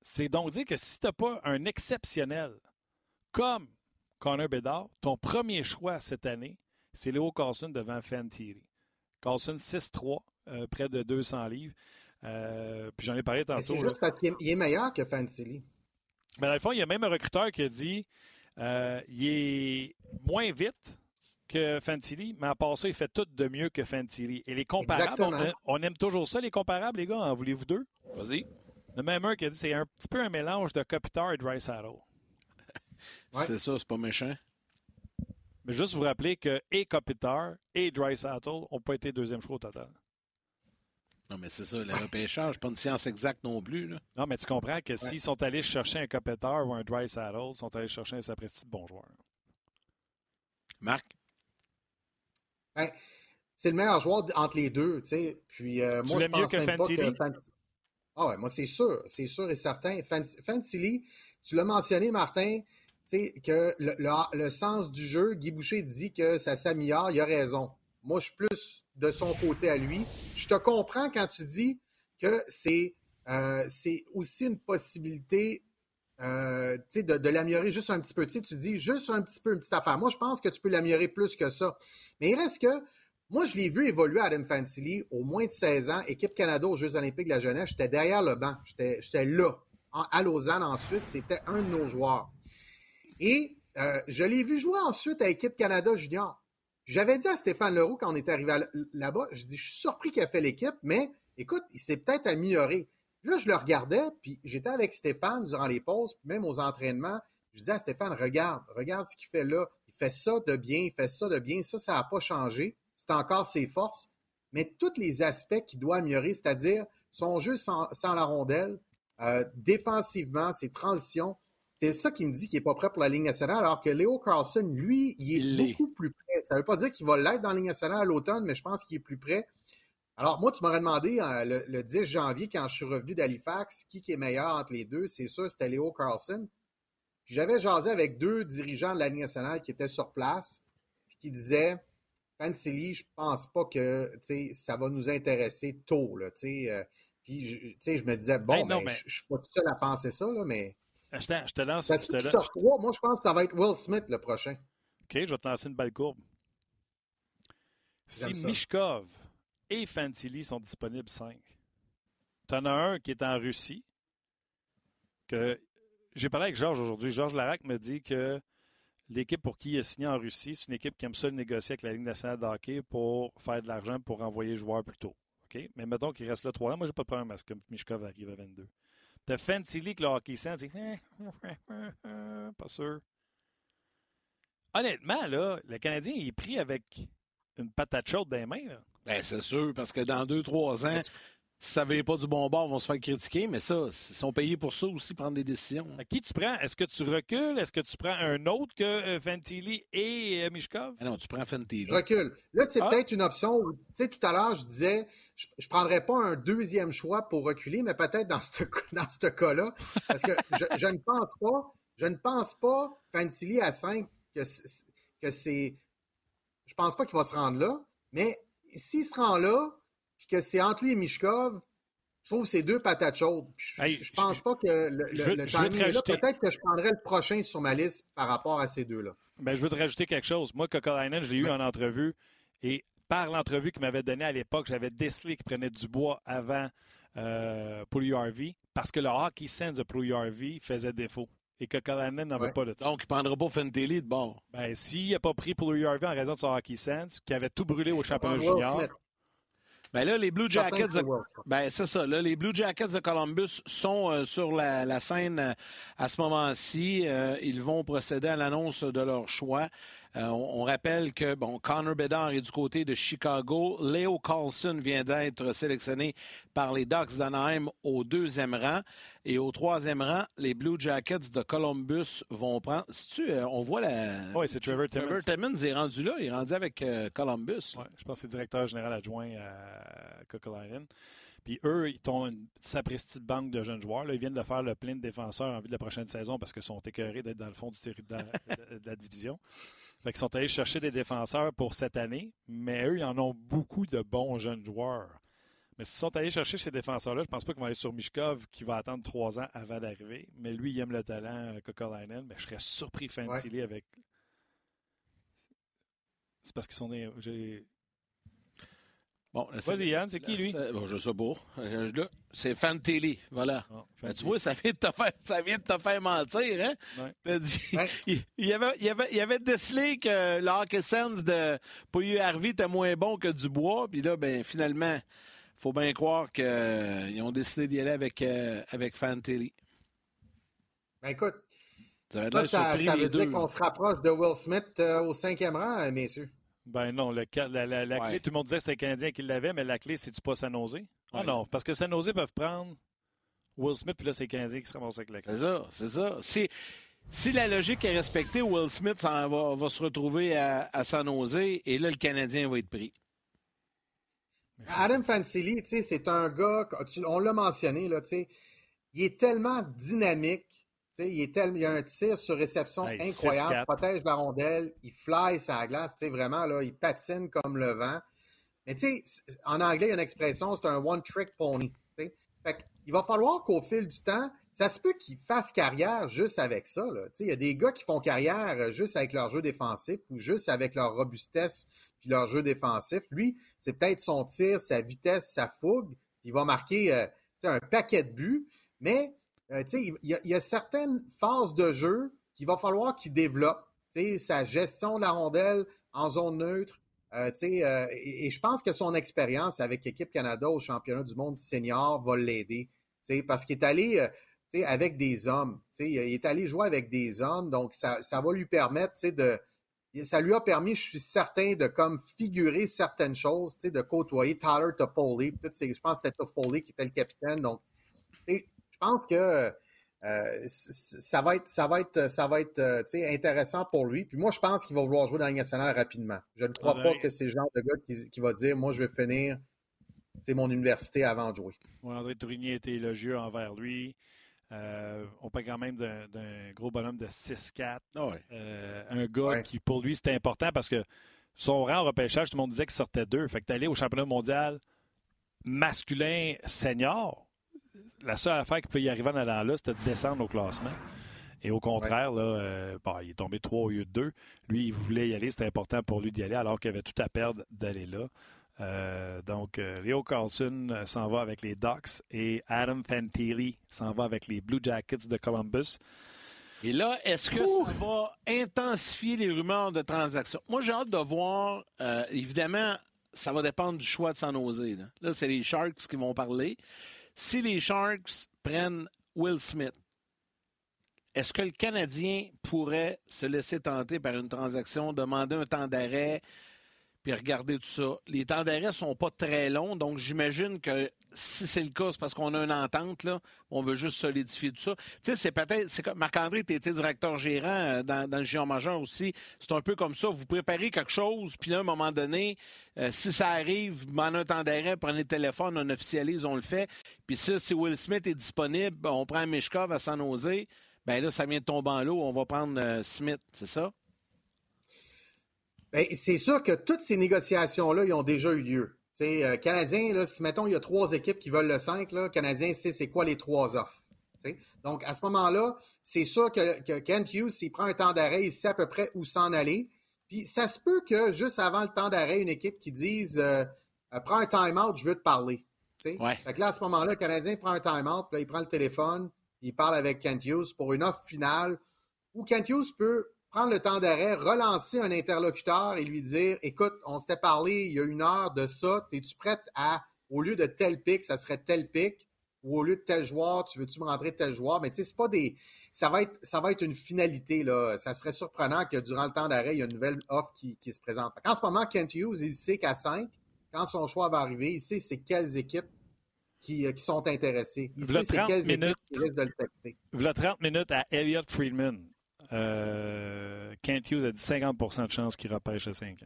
c'est donc dire que si tu n'as pas un exceptionnel comme Connor Bedard, ton premier choix cette année, c'est Léo Carlson devant Fantilli. Carlson 6-3, euh, près de 200 livres. Euh, puis j'en ai parlé tantôt. C'est juste parce qu'il est meilleur que Fantilli. Mais dans le fond, il y a même un recruteur qui a dit euh, il est moins vite que Fantilli, mais à part ça, il fait tout de mieux que Fantilli. Et les comparables, on, aime toujours ça, les comparables, les gars. En voulez-vous deux? Vas-y. Le même un qui a dit c'est un petit peu un mélange de Kopitar et Dry Saddle. C'est ça, c'est pas méchant. Mais juste vous rappeler que et Kopitar et Dry Saddle n'ont pas été deuxième choix au total. Non, mais c'est ça, le repêchage, pas une science exacte non plus. Là. Non, mais tu comprends que s'ils sont allés chercher un Kopitar ou un Dry Saddle, ils sont allés chercher un sapristi de bon joueur. Marc? Ben, c'est le meilleur joueur entre les deux, tu sais. Puis, euh, moi, je pense mieux que Fantilli? Ah ouais, moi, c'est sûr, c'est sûr et certain. Fantilli, tu l'as mentionné, Martin, que le, sens du jeu, Guy Boucher dit que ça s'améliore, il a raison. Moi, je suis plus de son côté à lui. Je te comprends quand tu dis que c'est euh, aussi une possibilité euh, de, l'améliorer juste un petit peu. tu dis juste un petit peu, une petite affaire. Moi, je pense que tu peux l'améliorer plus que ça. Mais il reste que, moi, je l'ai vu évoluer Adam Fantilli au moins de 16 ans, équipe Canada aux Jeux olympiques de la jeunesse. J'étais derrière le banc. J'étais là. à Lausanne, en Suisse, c'était un de nos joueurs. Et euh, je l'ai vu jouer ensuite à l'équipe Canada Junior. J'avais dit à Stéphane Leroux quand on est arrivé là-bas, je dis, je suis surpris qu'il a fait l'équipe, mais écoute, il s'est peut-être amélioré. Là, je le regardais, puis j'étais avec Stéphane durant les pauses, même aux entraînements. Je disais à Stéphane, regarde, regarde ce qu'il fait là. Il fait ça de bien, il fait ça de bien. Ça, ça n'a pas changé. C'est encore ses forces. Mais tous les aspects qu'il doit améliorer, c'est-à-dire son jeu sans, la rondelle, euh, défensivement, ses transitions, c'est ça qui me dit qu'il n'est pas prêt pour la Ligue nationale, alors que Léo Carlson, lui, il est beaucoup plus prêt. Ça ne veut pas dire qu'il va l'être dans la Ligue nationale à l'automne, mais je pense qu'il est plus prêt. Alors, moi, tu m'aurais demandé euh, le, 10 janvier, quand je suis revenu d'Halifax, qui, est meilleur entre les deux. C'est sûr, c'était Léo Carlson. J'avais jasé avec deux dirigeants de la Ligue nationale qui étaient sur place, puis qui disaient Fantilli, je pense pas que ça va nous intéresser tôt. Là, euh. puis je, me disais, bon, ben, je ne suis pas tout seul à penser ça, là, mais je te, lance. je te moi, je pense que ça va être Will Smith le prochain. OK, je vais te lancer une belle courbe. Si Mishkov et Fantilli sont disponibles 5, tu en as un qui est en Russie, que j'ai parlé avec Georges aujourd'hui. Georges Larac me dit que l'équipe pour qui il est signé en Russie, c'est une équipe qui aime ça négocier avec la Ligue nationale de hockey pour faire de l'argent pour envoyer les joueurs plus tôt. OK? Mais mettons qu'il reste là trois ans. Moi, j'ai pas de problème à ce que Mishkov arrive à 22. T'as Fantilli que le hockey sent, dit [laughs] pas sûr. Honnêtement, là, le Canadien il est pris avec une patate chaude dans les mains. Là. Ben, c'est sûr, parce que dans deux, trois ans, ça ne pas du bon bord, ils vont se faire critiquer, mais ça, ils sont payés pour ça aussi, prendre des décisions. À qui tu prends? Est-ce que tu recules? Est-ce que tu prends un autre que euh, Fantilli et euh, Mishkov? Ah non, tu prends Fantilli. Je recule. Là, c'est ah. peut-être une option tu sais, tout à l'heure, je disais, je ne prendrais pas un deuxième choix pour reculer, mais peut-être dans ce dans ce cas-là, parce que je, ne pense pas, je ne pense pas Fantilli à 5 que c'est, je pense pas qu'il va se rendre là, mais s'il se rend là, puis que c'est entre lui et Mishkov, je trouve que c'est deux patates chaudes. Je, ne pense pas que le, timing est là. Peut-être que je prendrais le prochain sur ma liste par rapport à ces deux-là. Ben, je veux te rajouter quelque chose. Moi, Kokolainen, je l'ai eu en entrevue et par l'entrevue qu'il m'avait donnée à l'époque, j'avais décelé qu'il prenait du bois avant euh, pour URV parce que le hockey sense de Pro URV faisait défaut et que Kalanen n'en veut pas de ça. Donc, il ne prendra pas Fentelli de bord. Ben, s'il n'a pas pris pour URV en raison de son hockey sense, qui avait tout brûlé au championnat junior. Ben là, les Blue Jackets, de... ben c'est ça. Là, les Blue Jackets de Columbus sont euh, sur la, scène euh, à ce moment-ci. Euh, ils vont procéder à l'annonce de leur choix. Euh, on, rappelle que bon, Connor Bedard est du côté de Chicago. Leo Carlson vient d'être sélectionné par les Ducks d'Anaheim au deuxième rang. Et au troisième rang, les Blue Jackets de Columbus vont prendre. tu euh, on voit la. Oui, c'est Trevor Timmons. Trevor Timmons est rendu là. Il est rendu avec euh, Columbus. Ouais, je pense que c'est directeur général adjoint à Coquelin. Puis eux, ils ont une sapristi banque de jeunes joueurs. Là, ils viennent de faire le plein de défenseurs en vue de la prochaine saison parce qu'ils sont écœurés d'être dans le fond du territoire de, la division. Fait qu'ils sont allés chercher des défenseurs pour cette année, mais eux, ils en ont beaucoup de bons jeunes joueurs. Mais s'ils sont allés chercher ces défenseurs-là, je pense pas qu'ils vont aller sur Mishkov qui va attendre trois ans avant d'arriver. Mais lui, il aime le talent, euh, Kokolainen. Mais je serais surpris Fantilli avec. C'est parce qu'ils sont des. Bon, Vas-y, Yann, c'est qui, lui? Bon, je sais pas. Euh, c'est Fantelli, voilà. Ah, ben, tu vois, ça vient, de te faire, [laughs] ça vient de te faire mentir, hein? Dit, [laughs] il, y avait, il, avait, il avait décelé que l'Hockey Sense de Pouilly Harvey était moins bon que Dubois, puis là, ben, finalement, il faut bien croire qu'ils euh, ont décidé d'y aller avec, euh, avec Fantelli. Ben, écoute, ça, ça, ça, veut dire qu'on se rapproche de Will Smith au cinquième rang, messieurs. Ben non, le, la, la, clé, tout le monde disait que c'était le Canadien qui l'avait, mais la clé, c'est-tu pas San Jose? Ah non, parce que San Jose peuvent prendre Will Smith, puis là, c'est le Canadien qui se ramasse avec la clé. C'est ça, c'est ça. Si, si la logique est respectée, Will Smith va, va, se retrouver à, à, San Jose, et là, le Canadien va être pris. Adam Fantilli, c'est un gars, on l'a mentionné, là, il est tellement dynamique il, est tel, il a un tir sur réception incroyable, il protège la rondelle, il fly sa glace, vraiment, là, il patine comme le vent. Mais tu sais, en anglais, il y a une expression, c'est un one-trick pony. Fait il va falloir qu'au fil du temps, ça se peut qu'il fasse carrière juste avec ça. Il y a des gars qui font carrière juste avec leur jeu défensif ou juste avec leur robustesse puis leur jeu défensif. Lui, c'est peut-être son tir, sa vitesse, sa fougue. Il va marquer euh, un paquet de buts, mais euh, il y, a certaines phases de jeu qu'il va falloir qu'il développe. Sa gestion de la rondelle en zone neutre. Euh, euh, et, je pense que son expérience avec l'équipe Canada au championnat du monde senior va l'aider. Parce qu'il est allé avec des hommes. Il est allé jouer avec des hommes, donc ça, va lui permettre de. Ça lui a permis, je suis certain, de comme figurer certaines choses, de côtoyer Tyler Toffoli. Je pense que c'était Toffoli qui était le capitaine. Donc, je pense que euh, ça va être, ça va être, ça va être euh, intéressant pour lui. Puis moi, je pense qu'il va vouloir jouer dans la nationale rapidement. Je ne crois pas que c'est le genre de gars qui, va dire Moi, je vais finir mon université avant de jouer. André Tourigny était élogieux envers lui. Euh, on parle quand même d'un gros bonhomme de 6-4. Ah un gars qui, pour lui, c'était important parce que son rang au repêchage, tout le monde disait qu'il sortait deux. Fait que allé au championnat mondial masculin senior la seule affaire qui peut y arriver en allant là, c'était de descendre au classement. Et au contraire, là, il est tombé 3 au lieu de 2. Lui, il voulait y aller. C'était important pour lui d'y aller alors qu'il avait tout à perdre d'aller là. Euh, donc, euh, Leo Carlson euh, s'en va avec les Ducks et Adam Fantilli s'en va avec les Blue Jackets de Columbus. Et là, est-ce que ça va intensifier les rumeurs de transactions? Moi, j'ai hâte de voir. évidemment, ça va dépendre du choix de San Jose. Là, là c'est les Sharks qui vont parler. Si les Sharks prennent Will Smith, est-ce que le Canadien pourrait se laisser tenter par une transaction, demander un temps d'arrêt, puis regarder tout ça? Les temps d'arrêt sont pas très longs, donc j'imagine que si c'est le cas, c'est parce qu'on a une entente, là, on veut juste solidifier tout ça. Tu sais, c'est peut-être, c'est Marc-André, tu étais directeur gérant euh, dans, le géant majeur aussi. C'est un peu comme ça. Vous préparez quelque chose, puis là, à un moment donné, euh, si ça arrive, demandez un temps d'arrêt, prenez le téléphone, on officialise, on le fait. Puis si Will Smith est disponible, on prend Mishkov à San Jose, ben là, ça vient de tomber en l'eau, on va prendre euh, Smith, c'est ça? Ben, c'est sûr que toutes ces négociations-là, ils ont déjà eu lieu. Euh, Canadien, là, si mettons, il y a trois équipes qui veulent le 5, là, Canadien sait c'est quoi les trois offres. Donc, à ce moment-là, c'est sûr que, que, Kent Hughes, s'il prend un temps d'arrêt, il sait à peu près où s'en aller. Puis, ça se peut que juste avant le temps d'arrêt, une équipe qui dise euh, euh, Prends un time-out, je veux te parler. Ouais. Fait que là, à ce moment-là, le Canadien prend un time-out, il prend le téléphone, il parle avec Kent Hughes pour une offre finale où Kent Hughes peut prendre le temps d'arrêt, relancer un interlocuteur et lui dire Écoute, on s'était parlé il y a une heure de ça, es-tu prête à, au lieu de tel pic, ça serait tel pic, ou au lieu de tel joueur, tu veux-tu me rentrer tel joueur? Mais tu sais, c'est pas des. Ça va, être, ça va être une finalité, là. Ça serait surprenant que durant le temps d'arrêt, il y a une nouvelle offre qui, se présente. En ce moment, Kent Hughes, il sait qu'à 5, quand son choix va arriver, il sait c'est quelles équipes qui, euh, qui, sont intéressées. Il sait c'est quelles équipes qui risquent de le texter. Voilà 30 minutes à Elliot Friedman. Euh, Kent Hughes a dit 50% de chances qu'il repêche le 5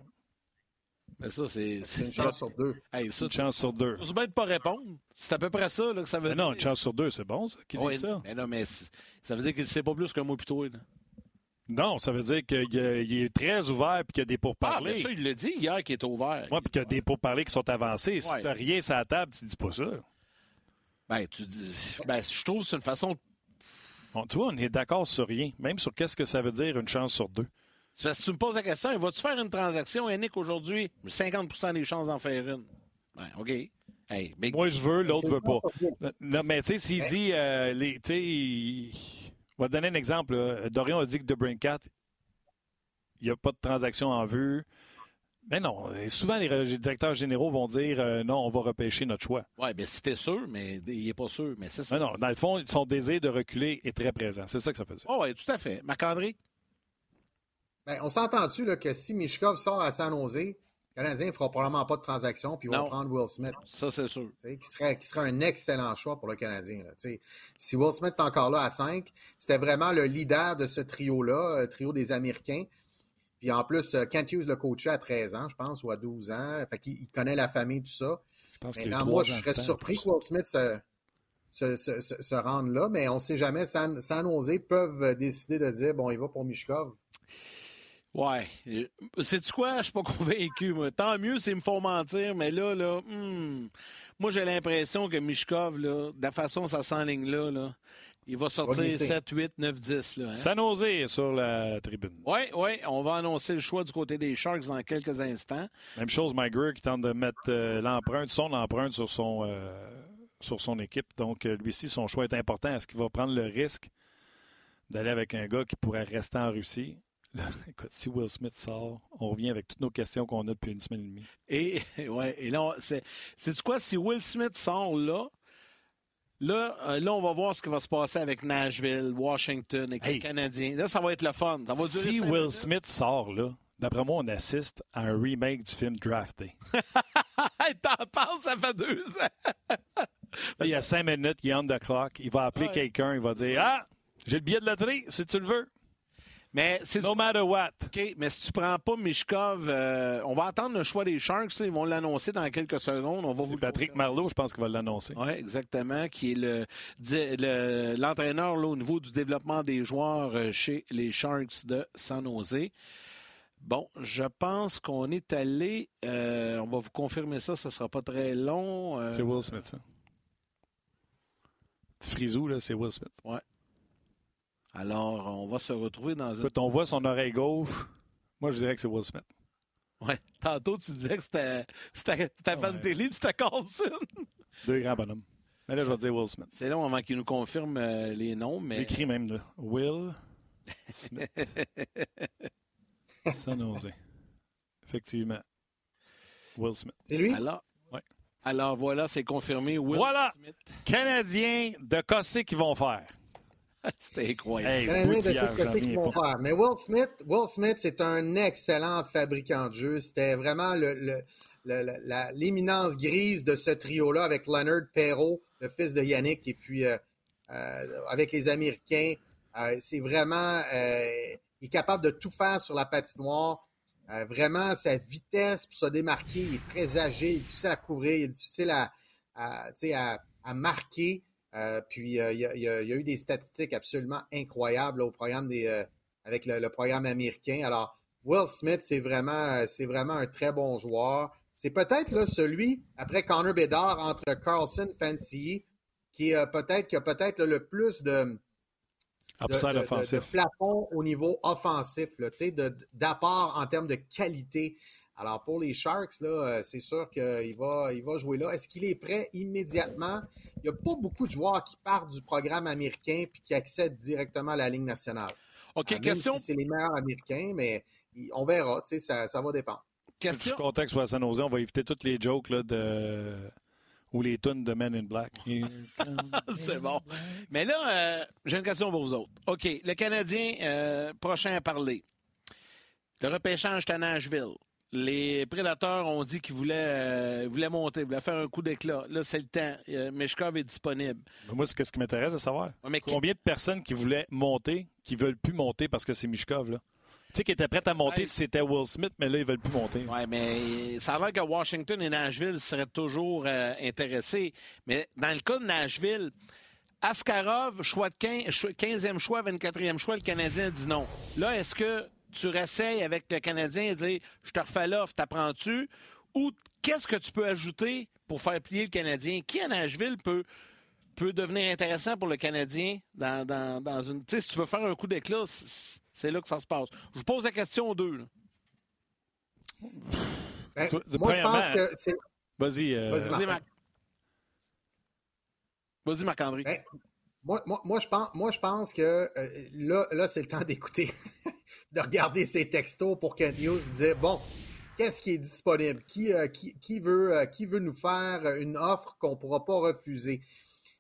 Mais ça, c'est. une chance sur deux. une chance sur deux. C'est bien de pas répondre. C'est à peu près ça que ça veut mais dire. Non, une chance sur deux, c'est bon, ça, qui dit ça. Mais non, mais ça veut dire qu'il ne sait pas plus qu'un mois plus tôt. Non, ça veut dire qu'il est très ouvert et qu'il y a des pourparlers. Ah, bien ça, il l'a dit hier qu'il est ouvert. Oui, puis qu'il y a des pourparlers qui sont avancés. Si tu n'as rien sur la table, tu dis pas ça. Ben, tu dis. Ben, je trouve que c'est une façon tu vois, on est d'accord sur rien, même sur qu'est-ce que ça veut dire une chance sur deux. Parce que tu me poses la question, vas-tu faire une transaction, Yannick, aujourd'hui? 50% des chances d'en faire une. Ben, OK. Hey, Moi, je veux, l'autre veut pas. Non, mais tu sais, s'il dit, euh, tu sais, on va te donner un exemple. Dorian a dit que de Brinkat, il n'y a pas de transaction en vue. Mais non, souvent les directeurs généraux vont dire euh, non, on va repêcher notre choix. Oui, bien c'était sûr, mais il n'est pas sûr. Mais c'est ça. non, dans le fond, son désir de reculer est très présent. C'est ça que ça veut dire. Oh, oui, tout à fait. Marc-André? Ben, on s'entend-tu que si Mishkov sort à San Jose, le Canadien ne fera probablement pas de transaction, puis vont prendre Will Smith. Ça, c'est sûr. Qui serait, qui serait un excellent choix pour le Canadien. si Will Smith est encore là à 5, c'était vraiment le leader de ce trio-là, euh, trio des Américains. Puis en plus, euh, Kent Hughes l'a coaché à 13 ans, je pense, ou à 12 ans. Fait qu'il connaît la famille, tout ça. Je pense Maintenant, moi, je serais surpris que Will Smith se, se, se, se, rende là, mais on ne sait jamais. San, San Jose peuvent décider de dire bon, il va pour Mishkov. Ouais. C'est-tu quoi? Je suis pas [laughs] convaincu, moi. Tant mieux s'ils me font mentir, mais là, là, hmm, moi, j'ai l'impression que Mishkov, là, de la façon ça s'enligne là, là, il va sortir 7, 8, 9, 10. Là, hein? San Jose sur la tribune. Oui, oui. On va annoncer le choix du côté des Sharks dans quelques instants. Même chose, Mike Greer qui tente de mettre euh, l'empreinte, son empreinte sur son, euh, sur son équipe. Donc, euh, lui aussi, son choix est important. Est-ce qu'il va prendre le risque d'aller avec un gars qui pourrait rester en Russie? [laughs] écoute, si Will Smith sort, on revient avec toutes nos questions qu'on a depuis une semaine et demie. Et, [laughs] ouais, et là, c'est, c'est quoi? Si Will Smith sort là, Là, euh, là, on va voir ce qui va se passer avec Nashville, Washington, avec les Canadiens. Là, ça va être le fun. si Will Smith sort là, d'après moi, on assiste à un remake du film Draft Day. [laughs] T'en parles, ça fait deux ans. il y a cinq minutes, il est on the clock. Il va appeler quelqu'un, il va dire Ah, j'ai le billet de loterie, si tu le veux. Mais no matter what. OK, mais si tu prends pas Mishkov, euh, on va attendre le choix des Sharks. Ils vont l'annoncer dans quelques secondes. On va vous Patrick Marleau, je pense qu'il va l'annoncer. Oui, exactement, qui est le, l'entraîneur au niveau du développement des joueurs euh, chez les Sharks de San Jose. Bon, je pense qu'on est allé. Euh, on va vous confirmer ça, ça ne sera pas très long. C'est Will Smith, ça. Petit frisou, là, c'est Will Smith. Ouais. Alors, on va se retrouver dans une. Écoute, on voit son oreille gauche. Moi, je dirais que c'est Will Smith. Ouais. Tantôt, tu disais que c'était c'était c'était Ouais. Fantelli puis c'était Carlson. Deux grands bonhommes. Mais là, je vais dire Will Smith. C'est long avant qu'il nous confirme euh, les noms, mais. J'écris même là. Will Smith. [laughs] Sans oser. Effectivement. Will Smith. C'est lui? Alors, Ouais. alors voilà, c'est confirmé. Will Voilà! Smith. Canadiens de Cossé qui vont faire. [laughs] C'était incroyable. Hey, bout de qu'ils vont faire. Mais Will Smith, Will Smith, c'est un excellent fabricant de jeux. C'était vraiment le- le- le- le- la- l'éminence grise de ce trio-là avec Leonard Perrault, le fils de Yannick, et puis euh, euh, avec les Américains. Euh, c'est vraiment, euh, il est capable de tout faire sur la patinoire. Euh, vraiment, sa vitesse pour se démarquer, il est très agile, il est difficile à couvrir, il est difficile à, à, tu sais, à, à marquer. Euh, puis euh, il y, a, y y eu des statistiques absolument incroyables là, au programme des, euh, avec le, le programme américain. Alors, Will Smith, c'est vraiment, c'est vraiment un très bon joueur. C'est peut-être là, celui, après Connor Bedard, entre Carlson Fancy, qui est peut-être qui a peut-être là, le plus de, de, plafond au niveau offensif, d'apport en termes de qualité. Alors, pour les Sharks, là, euh, c'est sûr qu'il va, il va jouer là. Est-ce qu'il est prêt immédiatement? Il n'y a pas beaucoup de joueurs qui partent du programme américain puis qui accèdent directement à la Ligue nationale. OK, Euh, même question. si c'est les meilleurs américains, mais on verra, tu sais, ça, ça va dépendre. Je suis question. content que ce soit à San Jose. On va éviter toutes les jokes là, de... ou les tunes de Men in Black. [laughs] C'est bon. Mais là, euh, j'ai une question pour vous autres. OK, le Canadien euh, prochain à parler. Le repêchage est à Nashville. Les prédateurs ont dit qu'ils voulaient, euh, voulaient monter, voulaient faire un coup d'éclat. Là, c'est le temps. Euh, Meshkov est disponible. Mais Moi, c'est ce qui m'intéresse de savoir. Ouais, mais qui- Combien de personnes qui voulaient monter, qui veulent plus monter parce que c'est Mishkov, là? Tu sais, qui étaient prêtes à monter Ouais. si c'était Will Smith, mais là, ils veulent plus monter. Oui, mais ça a l'air que Washington et Nashville seraient toujours euh, intéressés. Mais dans le cas de Nashville, Askarov, choix de 15, cho- 15e choix, 24e choix, le Canadien dit non. Là, est-ce que tu réessayes avec le Canadien et dire je te refais l'offre, t'apprends-tu? Ou qu'est-ce que tu peux ajouter pour faire plier le Canadien? Qui à Nashville peut, peut devenir intéressant pour le Canadien dans, dans, dans une. Tu sais, si tu veux faire un coup d'éclat, c'est là que ça se passe. Je vous pose la question aux deux. là. Ben, Toi, moi, je pense que c'est. Vas-y. euh, Vas-y, Vas-y, Marc. Vas-y, Marc-André. Ben, moi, moi, moi, je pense, moi, je pense que euh, là, là c'est le temps d'écouter, [laughs] de regarder ses textos pour Kent Hughes et dire bon, qu'est-ce qui est disponible? Qui, euh, qui, qui veut, euh, qui veut nous faire une offre qu'on ne pourra pas refuser?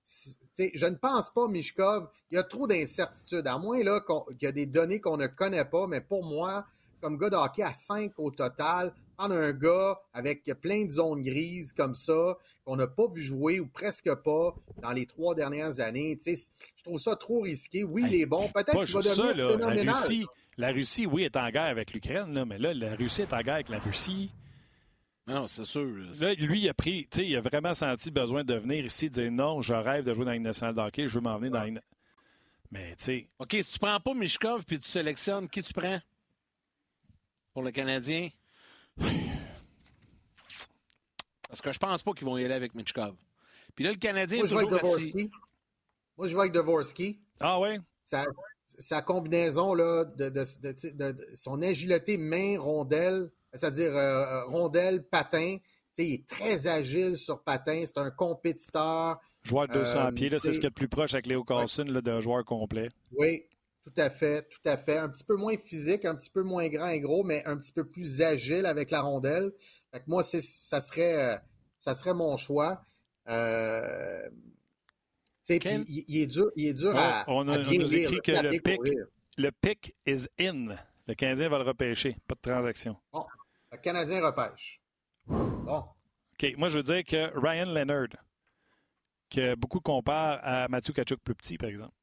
Je ne pense pas, Mishkov, il y a trop d'incertitudes. À moins qu'il y a des données qu'on ne connaît pas, mais pour moi, comme gars de à 5 au total, prendre un gars avec plein de zones grises comme ça, qu'on n'a pas vu jouer ou presque pas dans les trois dernières années, tu sais, je trouve ça trop risqué. Oui, il est bon. Peut-être Pas qu'il va juste ça, devenir là. La. Russie, la Russie, oui, est en guerre avec l'Ukraine, là, mais là, la Russie est en guerre avec la Russie. Non, c'est sûr. Là, lui, il a pris, tu sais, il a vraiment senti le besoin de venir ici et de dire non, je rêve de jouer dans Ligue nationale de hockey, je veux m'en venir dans Ligue- Mais, tu sais, OK, si tu prends pas Mishkov puis tu sélectionnes, qui tu prends? Pour le Canadien? Parce que je pense pas qu'ils vont y aller avec Mishkov. Puis là, le Canadien Moi, est je toujours assis. Moi, je vais avec Dvorsky. ah ouais? sa, sa combinaison là, de, de- de- de- de- son agilité main-rondelle, c'est-à-dire euh, rondelle, patin. Tu sais, il est très agile sur patin. C'est un compétiteur. Joueur de 200 Euh, pieds, là, c'est ce qu'il y a de plus proche avec Léo Carlson là, d'un joueur complet. Oui, tout à fait, tout à fait. Un petit peu moins physique, un petit peu moins grand et gros, mais un petit peu plus agile avec la rondelle. Fait que moi, c'est, ça, serait, euh, ça serait mon choix. Euh, Ken? il, il est dur, il est dur Ouais, à, on a- à on bien nous lire, écrit que le bien pic- courir. Le pick is in. Le Canadien va le repêcher. Pas de transaction. Le Canadien repêche. Bon. OK. Moi, je veux dire que Ryan Leonard, que beaucoup comparent à Mathieu Kachuk plus petit, par exemple.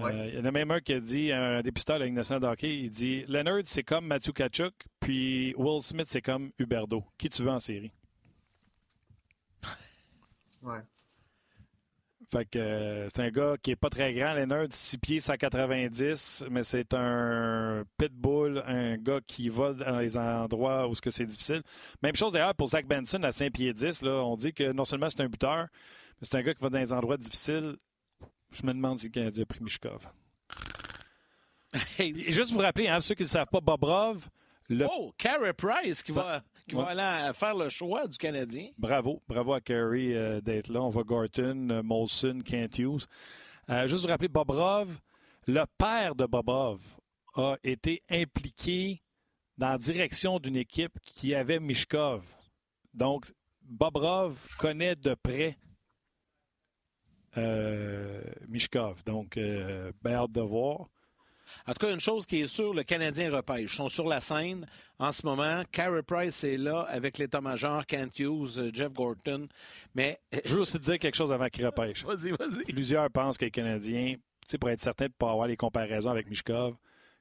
Euh, il y en a même un qui a dit, un dépisteur de la Ligue nationale de hockey, il dit Leonard, c'est comme Mathieu Kachuk, puis Will Smith, c'est comme Huberdo. Qui tu veux en série? [laughs] Ouais. Fait que euh, c'est un gars qui est pas très grand, Leonard, 6 pieds 190, mais c'est un pitbull, un gars qui va dans les endroits où ce que c'est difficile. Même chose d'ailleurs pour Zach Benson à 5 pieds 10, là, on dit que non seulement c'est un buteur, mais c'est un gars qui va dans les endroits difficiles. Je me demande si le Canadien a pris Mishkov. Et juste vous rappeler, hein, ceux qui ne savent pas, Bobrov, le... Oh, Carey Price qui, Ça- va, qui Ouais. va aller faire le choix du Canadien. Bravo, bravo à Kerry euh, d'être là. On voit Gorton, euh, Molson, Kent Hughes. Euh, juste vous rappeler, Bobrov, le père de Bobrov, a été impliqué dans la direction d'une équipe qui avait Mishkov. Donc, Bobrov connaît de près euh, Mishkov. Donc, euh, ben hâte de voir. En tout cas, une chose qui est sûre, le Canadien repêche. Ils sont sur la scène en ce moment. Carey Price est là avec l'état-major, Kent Hughes, euh, Jeff Gorton. Mais, Je veux aussi te dire quelque chose avant qu'il repêche. vas-y, vas-y. Plusieurs pensent que les Canadiens, pour être certain de ne pas avoir les comparaisons avec Mishkov,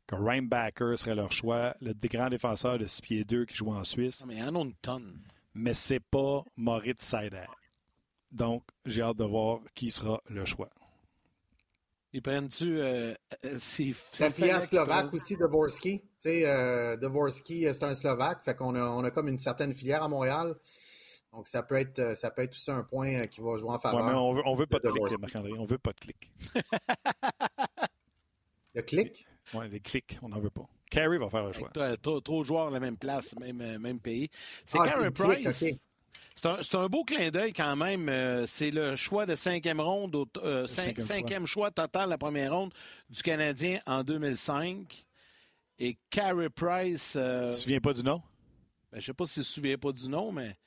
que Reinbacker serait leur choix, le grand défenseur de 6 pieds 2 qui joue en Suisse, Non, mais il y en a une tonne. mais c'est pas Moritz Seider. Donc, j'ai hâte de voir qui sera le choix. Ils prennent-tu. Euh, euh, si, si filière slovaque aussi, Dvorsky. Tu sais, euh, Dvorsky, euh, c'est un Slovaque, fait qu'on a, on a comme une certaine filière à Montréal. Donc, ça peut être, euh, ça peut être aussi un point qui va jouer en Ouais, faveur. mais on veut, on veut pas de de clic. Marc-André. On veut pas de clic. Le clic? Ouais, les clics, on n'en veut pas. Carey va faire le choix. Trop, de joueurs à la même place, même, même pays. C'est Ah, Carey Price. C'est un, beau clin d'œil quand même. Euh, c'est le choix de cinquième ronde, au- euh, cinq- cinquième choix. cinquième choix. total, la première ronde du Canadien en 2005. Et Carey Price, euh, Tu te souviens pas du nom? ben, je ne sais pas s'il ne se souvient pas du nom, mais.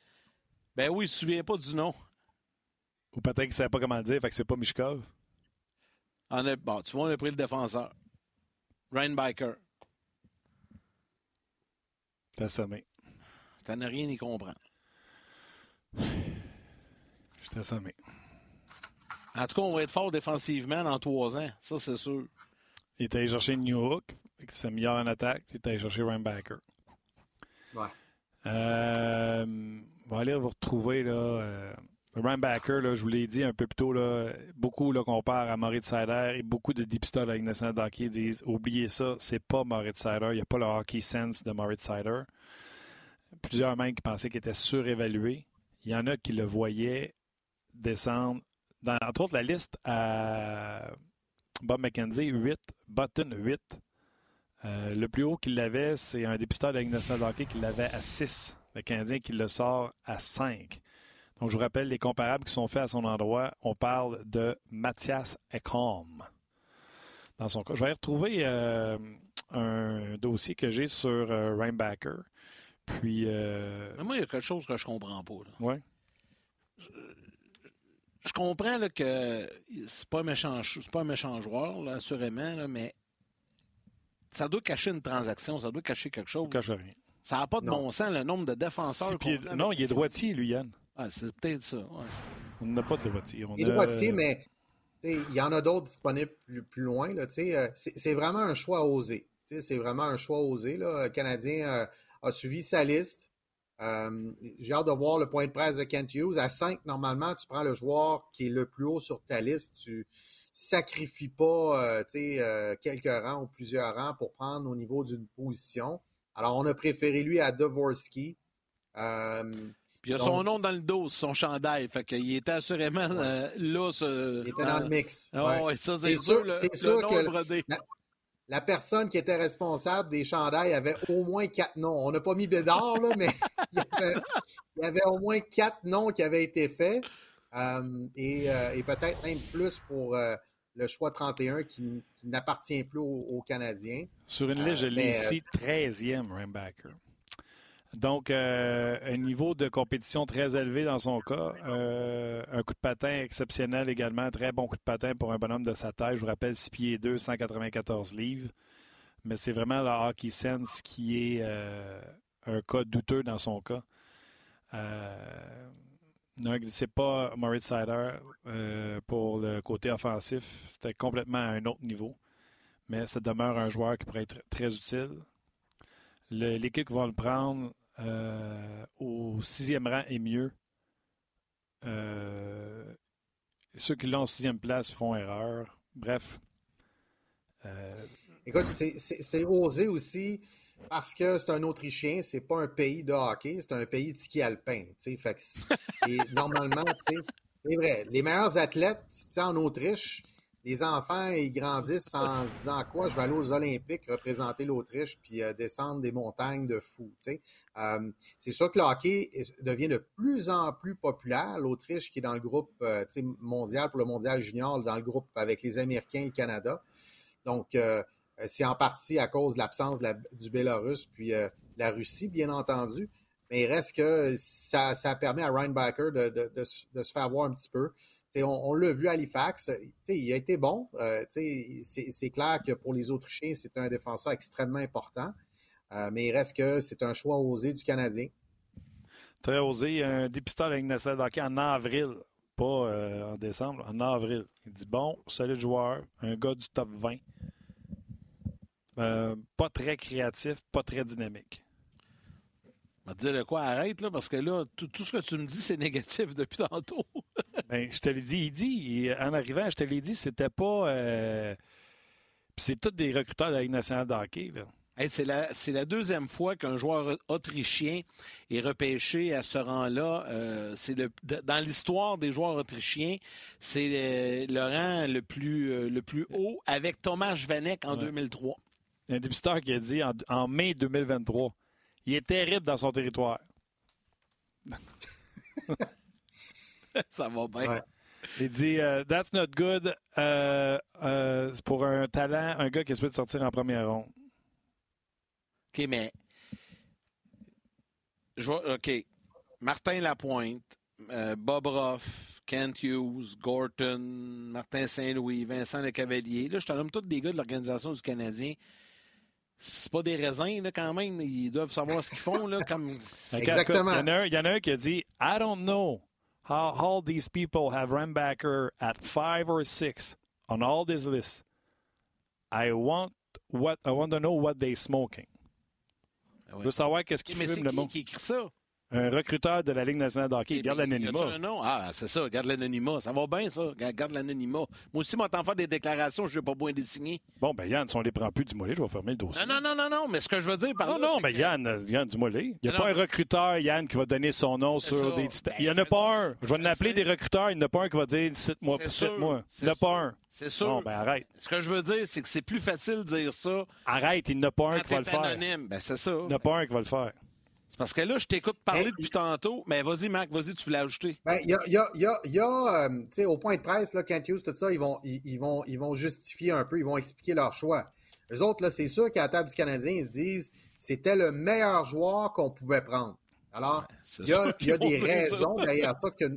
Ben oui, il ne se souvient pas du nom. Ou peut-être qu'il ne savait pas comment le dire, fait que c'est pas Mishkov. On a, bon, tu vois, on a pris le défenseur. Ryan Biker. T'as assommé. Tu n'as rien y comprendre. Je t'ai assommé. En tout cas, on va être fort défensivement dans trois ans. Ça, c'est sûr. Il est allé chercher New Hook, qui s'est meilleur en attaque. Il est allé chercher Reinbacker. Ouais. Euh, on va aller vous retrouver là. Euh, Reinbacker, là, je vous l'ai dit un peu plus tôt, là, beaucoup là, comparent à Moritz Seider et beaucoup de dipsters avec nationale d'hockey disent oubliez ça, c'est pas Moritz Seider, il n'y a pas le hockey sense de Moritz Seider. Plusieurs même qui pensaient qu'il était surévalué. Il y en a qui le voyaient descendre. Dans, entre autres, la liste à Bob McKenzie, 8. Button, 8. Euh, le plus haut qu'il l'avait, c'est un dépisteur de la hockey qui l'avait à 6. Le Canadien qui le sort à 5. Donc, je vous rappelle les comparables qui sont faits à son endroit. On parle de Mathias Ekholm. Dans son cas, je vais retrouver euh, un dossier que j'ai sur euh, Reinbacker. Puis, euh, Mais moi, il y a quelque chose que je comprends pas. là. ouais. Je comprends là, que c'est pas un méchant, ch- c'est pas un méchant joueur, là, assurément, là, mais ça doit cacher une transaction, ça doit cacher quelque chose. on cache rien. Ça n'a pas de Non. bon sens, le nombre de défenseurs. Pieds- a non, il est droitier, lui, Yann. Ah, c'est peut-être ça. ouais. On n'a pas de droitier. On Il est a- droitier, mais tu sais, il y en a d'autres disponibles plus, plus loin. euh, C'est c'est vraiment un choix osé. C'est vraiment un choix osé. Là. Le Canadien euh, a suivi sa liste. Euh, J'ai hâte de voir le point de presse de Kent Hughes. À 5, normalement, tu prends le joueur qui est le plus haut sur ta liste. Tu sacrifies pas euh, euh, quelques rangs ou plusieurs rangs pour prendre au niveau d'une position. Alors, on a préféré lui à Dvorsky. Euh, Puis il a Donc- son nom dans le dos, son chandail. Fait qu'il était assurément là. Ce, il était dans le mix. Ah Ouais. ça, c'est sûr. sûr- le, c'est le sûr nom que- est brodé. la personne qui était responsable des chandails avait au moins quatre noms. On n'a pas mis Bédard, là, mais [laughs] il y, avait, il y avait au moins quatre noms qui avaient été faits. Euh, et euh, et peut-être même plus pour euh, le choix 31 qui, qui n'appartient plus aux, aux Canadiens. Sur une liste, je l'ai ici, 13e Rambacker. Donc, euh, un niveau de compétition très élevé dans son cas. Euh, un coup de patin exceptionnel également. Très bon coup de patin pour un bonhomme de sa taille. Je vous rappelle, 6 pieds 2, 194 livres. Mais c'est vraiment le hockey sense qui est euh, un cas douteux dans son cas. Non, c'est pas Moritz Sider pour le côté offensif. C'était complètement à un autre niveau mais ça demeure un joueur qui pourrait être très utile. L'équipe qui va le prendre euh, au sixième rang est mieux. Euh, ceux qui l'ont en sixième place font erreur. Bref. Euh, Écoute, c'est- osé aussi parce que c'est un Autrichien, c'est pas un pays de hockey, c'est un pays de ski alpin. et normalement, c'est vrai, les meilleurs athlètes en Autriche, les enfants, ils grandissent en se disant quoi, je vais aller aux Olympiques représenter l'Autriche puis euh, descendre des montagnes de fous. Euh, c'est sûr que le hockey devient de plus en plus populaire. L'Autriche qui est dans le groupe euh, mondial pour le mondial junior, dans le groupe avec les Américains et le Canada. Donc, c'est en partie à cause de l'absence du Bélarus puis la Russie, bien entendu. Mais il reste que ça, permet à Ryan Baker de, se faire voir un petit peu on, l'a vu à Halifax, il a été bon. Euh, c'est clair que pour les Autrichiens, c'est un défenseur extrêmement important. Euh, mais il reste que c'est un choix osé du Canadien. Très osé. Un dépistage avec Nassau en avril, pas euh, en décembre, en avril. Il dit bon, solide joueur, un gars du top 20. pas très créatif, pas très dynamique va te dire quoi, arrête, là, parce que là, tout, ce que tu me dis, c'est négatif depuis tantôt. [laughs] ben, je te l'ai dit, il dit, en arrivant, je te l'ai dit, c'était pas. Euh... c'est tous des recruteurs de la Ligue nationale de hockey, là. c'est, la, c'est la deuxième fois qu'un joueur autrichien est repêché à ce rang-là. Euh, c'est le, dans l'histoire des joueurs autrichiens, c'est le, rang le plus, euh, le plus haut avec Thomas Vanek en 2003. Il y a un dépisteur qui a dit en, en mai 2023 il est terrible dans son territoire. [laughs] Ça va bien. Il dit euh, That's not good euh, euh, pour un talent, un gars qui de sortir en première ronde. OK, mais. OK. Martin Lapointe, Bob Ruff, Kent Hughes, Gorton, Martin Saint-Louis, Vincent Le Cavalier. Là, je te nomme tous des gars de l'Organisation du Canadien c'est pas des raisins là, quand même. Ils doivent savoir ce qu'ils font. Là, comme... [laughs] Exactement. Il y, en a un qui a dit I don't know how all these people have Rambacker at five or six on all these lists. I want what I want to know what they smoking. Ah Je veux savoir qu'est-ce qu'ils fument le monde. qui écrit ça? Un recruteur de la Ligue nationale de hockey. Garde l'anonymat. Ah, c'est ça. Garde l'anonymat. Ça va bien, ça. Garde l'anonymat. Moi aussi, moi, t'en faire des déclarations, je ne vais pas bien désigner. Bon, ben Yann, si on les prend plus du mollet, je vais fermer le dossier. Non, non, non, non, mais ce que je veux dire par Non, non, mais Yann, Yann mollet. Il n'y a pas un recruteur, Yann, qui va donner son nom sur des. Ben, il n'y en a pas un. Je vais l'appeler des recruteurs. Il n'y en a pas un qui va dire cite-moi, cite-moi. Il n'y en a pas un. C'est sûr. Non, ben arrête. Ce que je veux dire, c'est que c'est plus facile de dire ça. Arrête, il n'y en a pas un qui va le faire. Ben, c'est ça. Il n'y en a pas un qui va le faire. C'est parce que là, je t'écoute parler depuis tantôt. Mais vas-y, Marc, vas-y, tu voulais ajouter. Ben, il y a, y a, y a, y a euh, tu sais, au point de presse, là, Kent Hughes, tout ça, ils vont, ils, vont, ils vont justifier un peu, ils vont expliquer leur choix. Les autres, là, c'est sûr qu'à la table du Canadien, ils se disent c'était le meilleur joueur qu'on pouvait prendre. Alors, il y a, y a des raisons derrière ça que,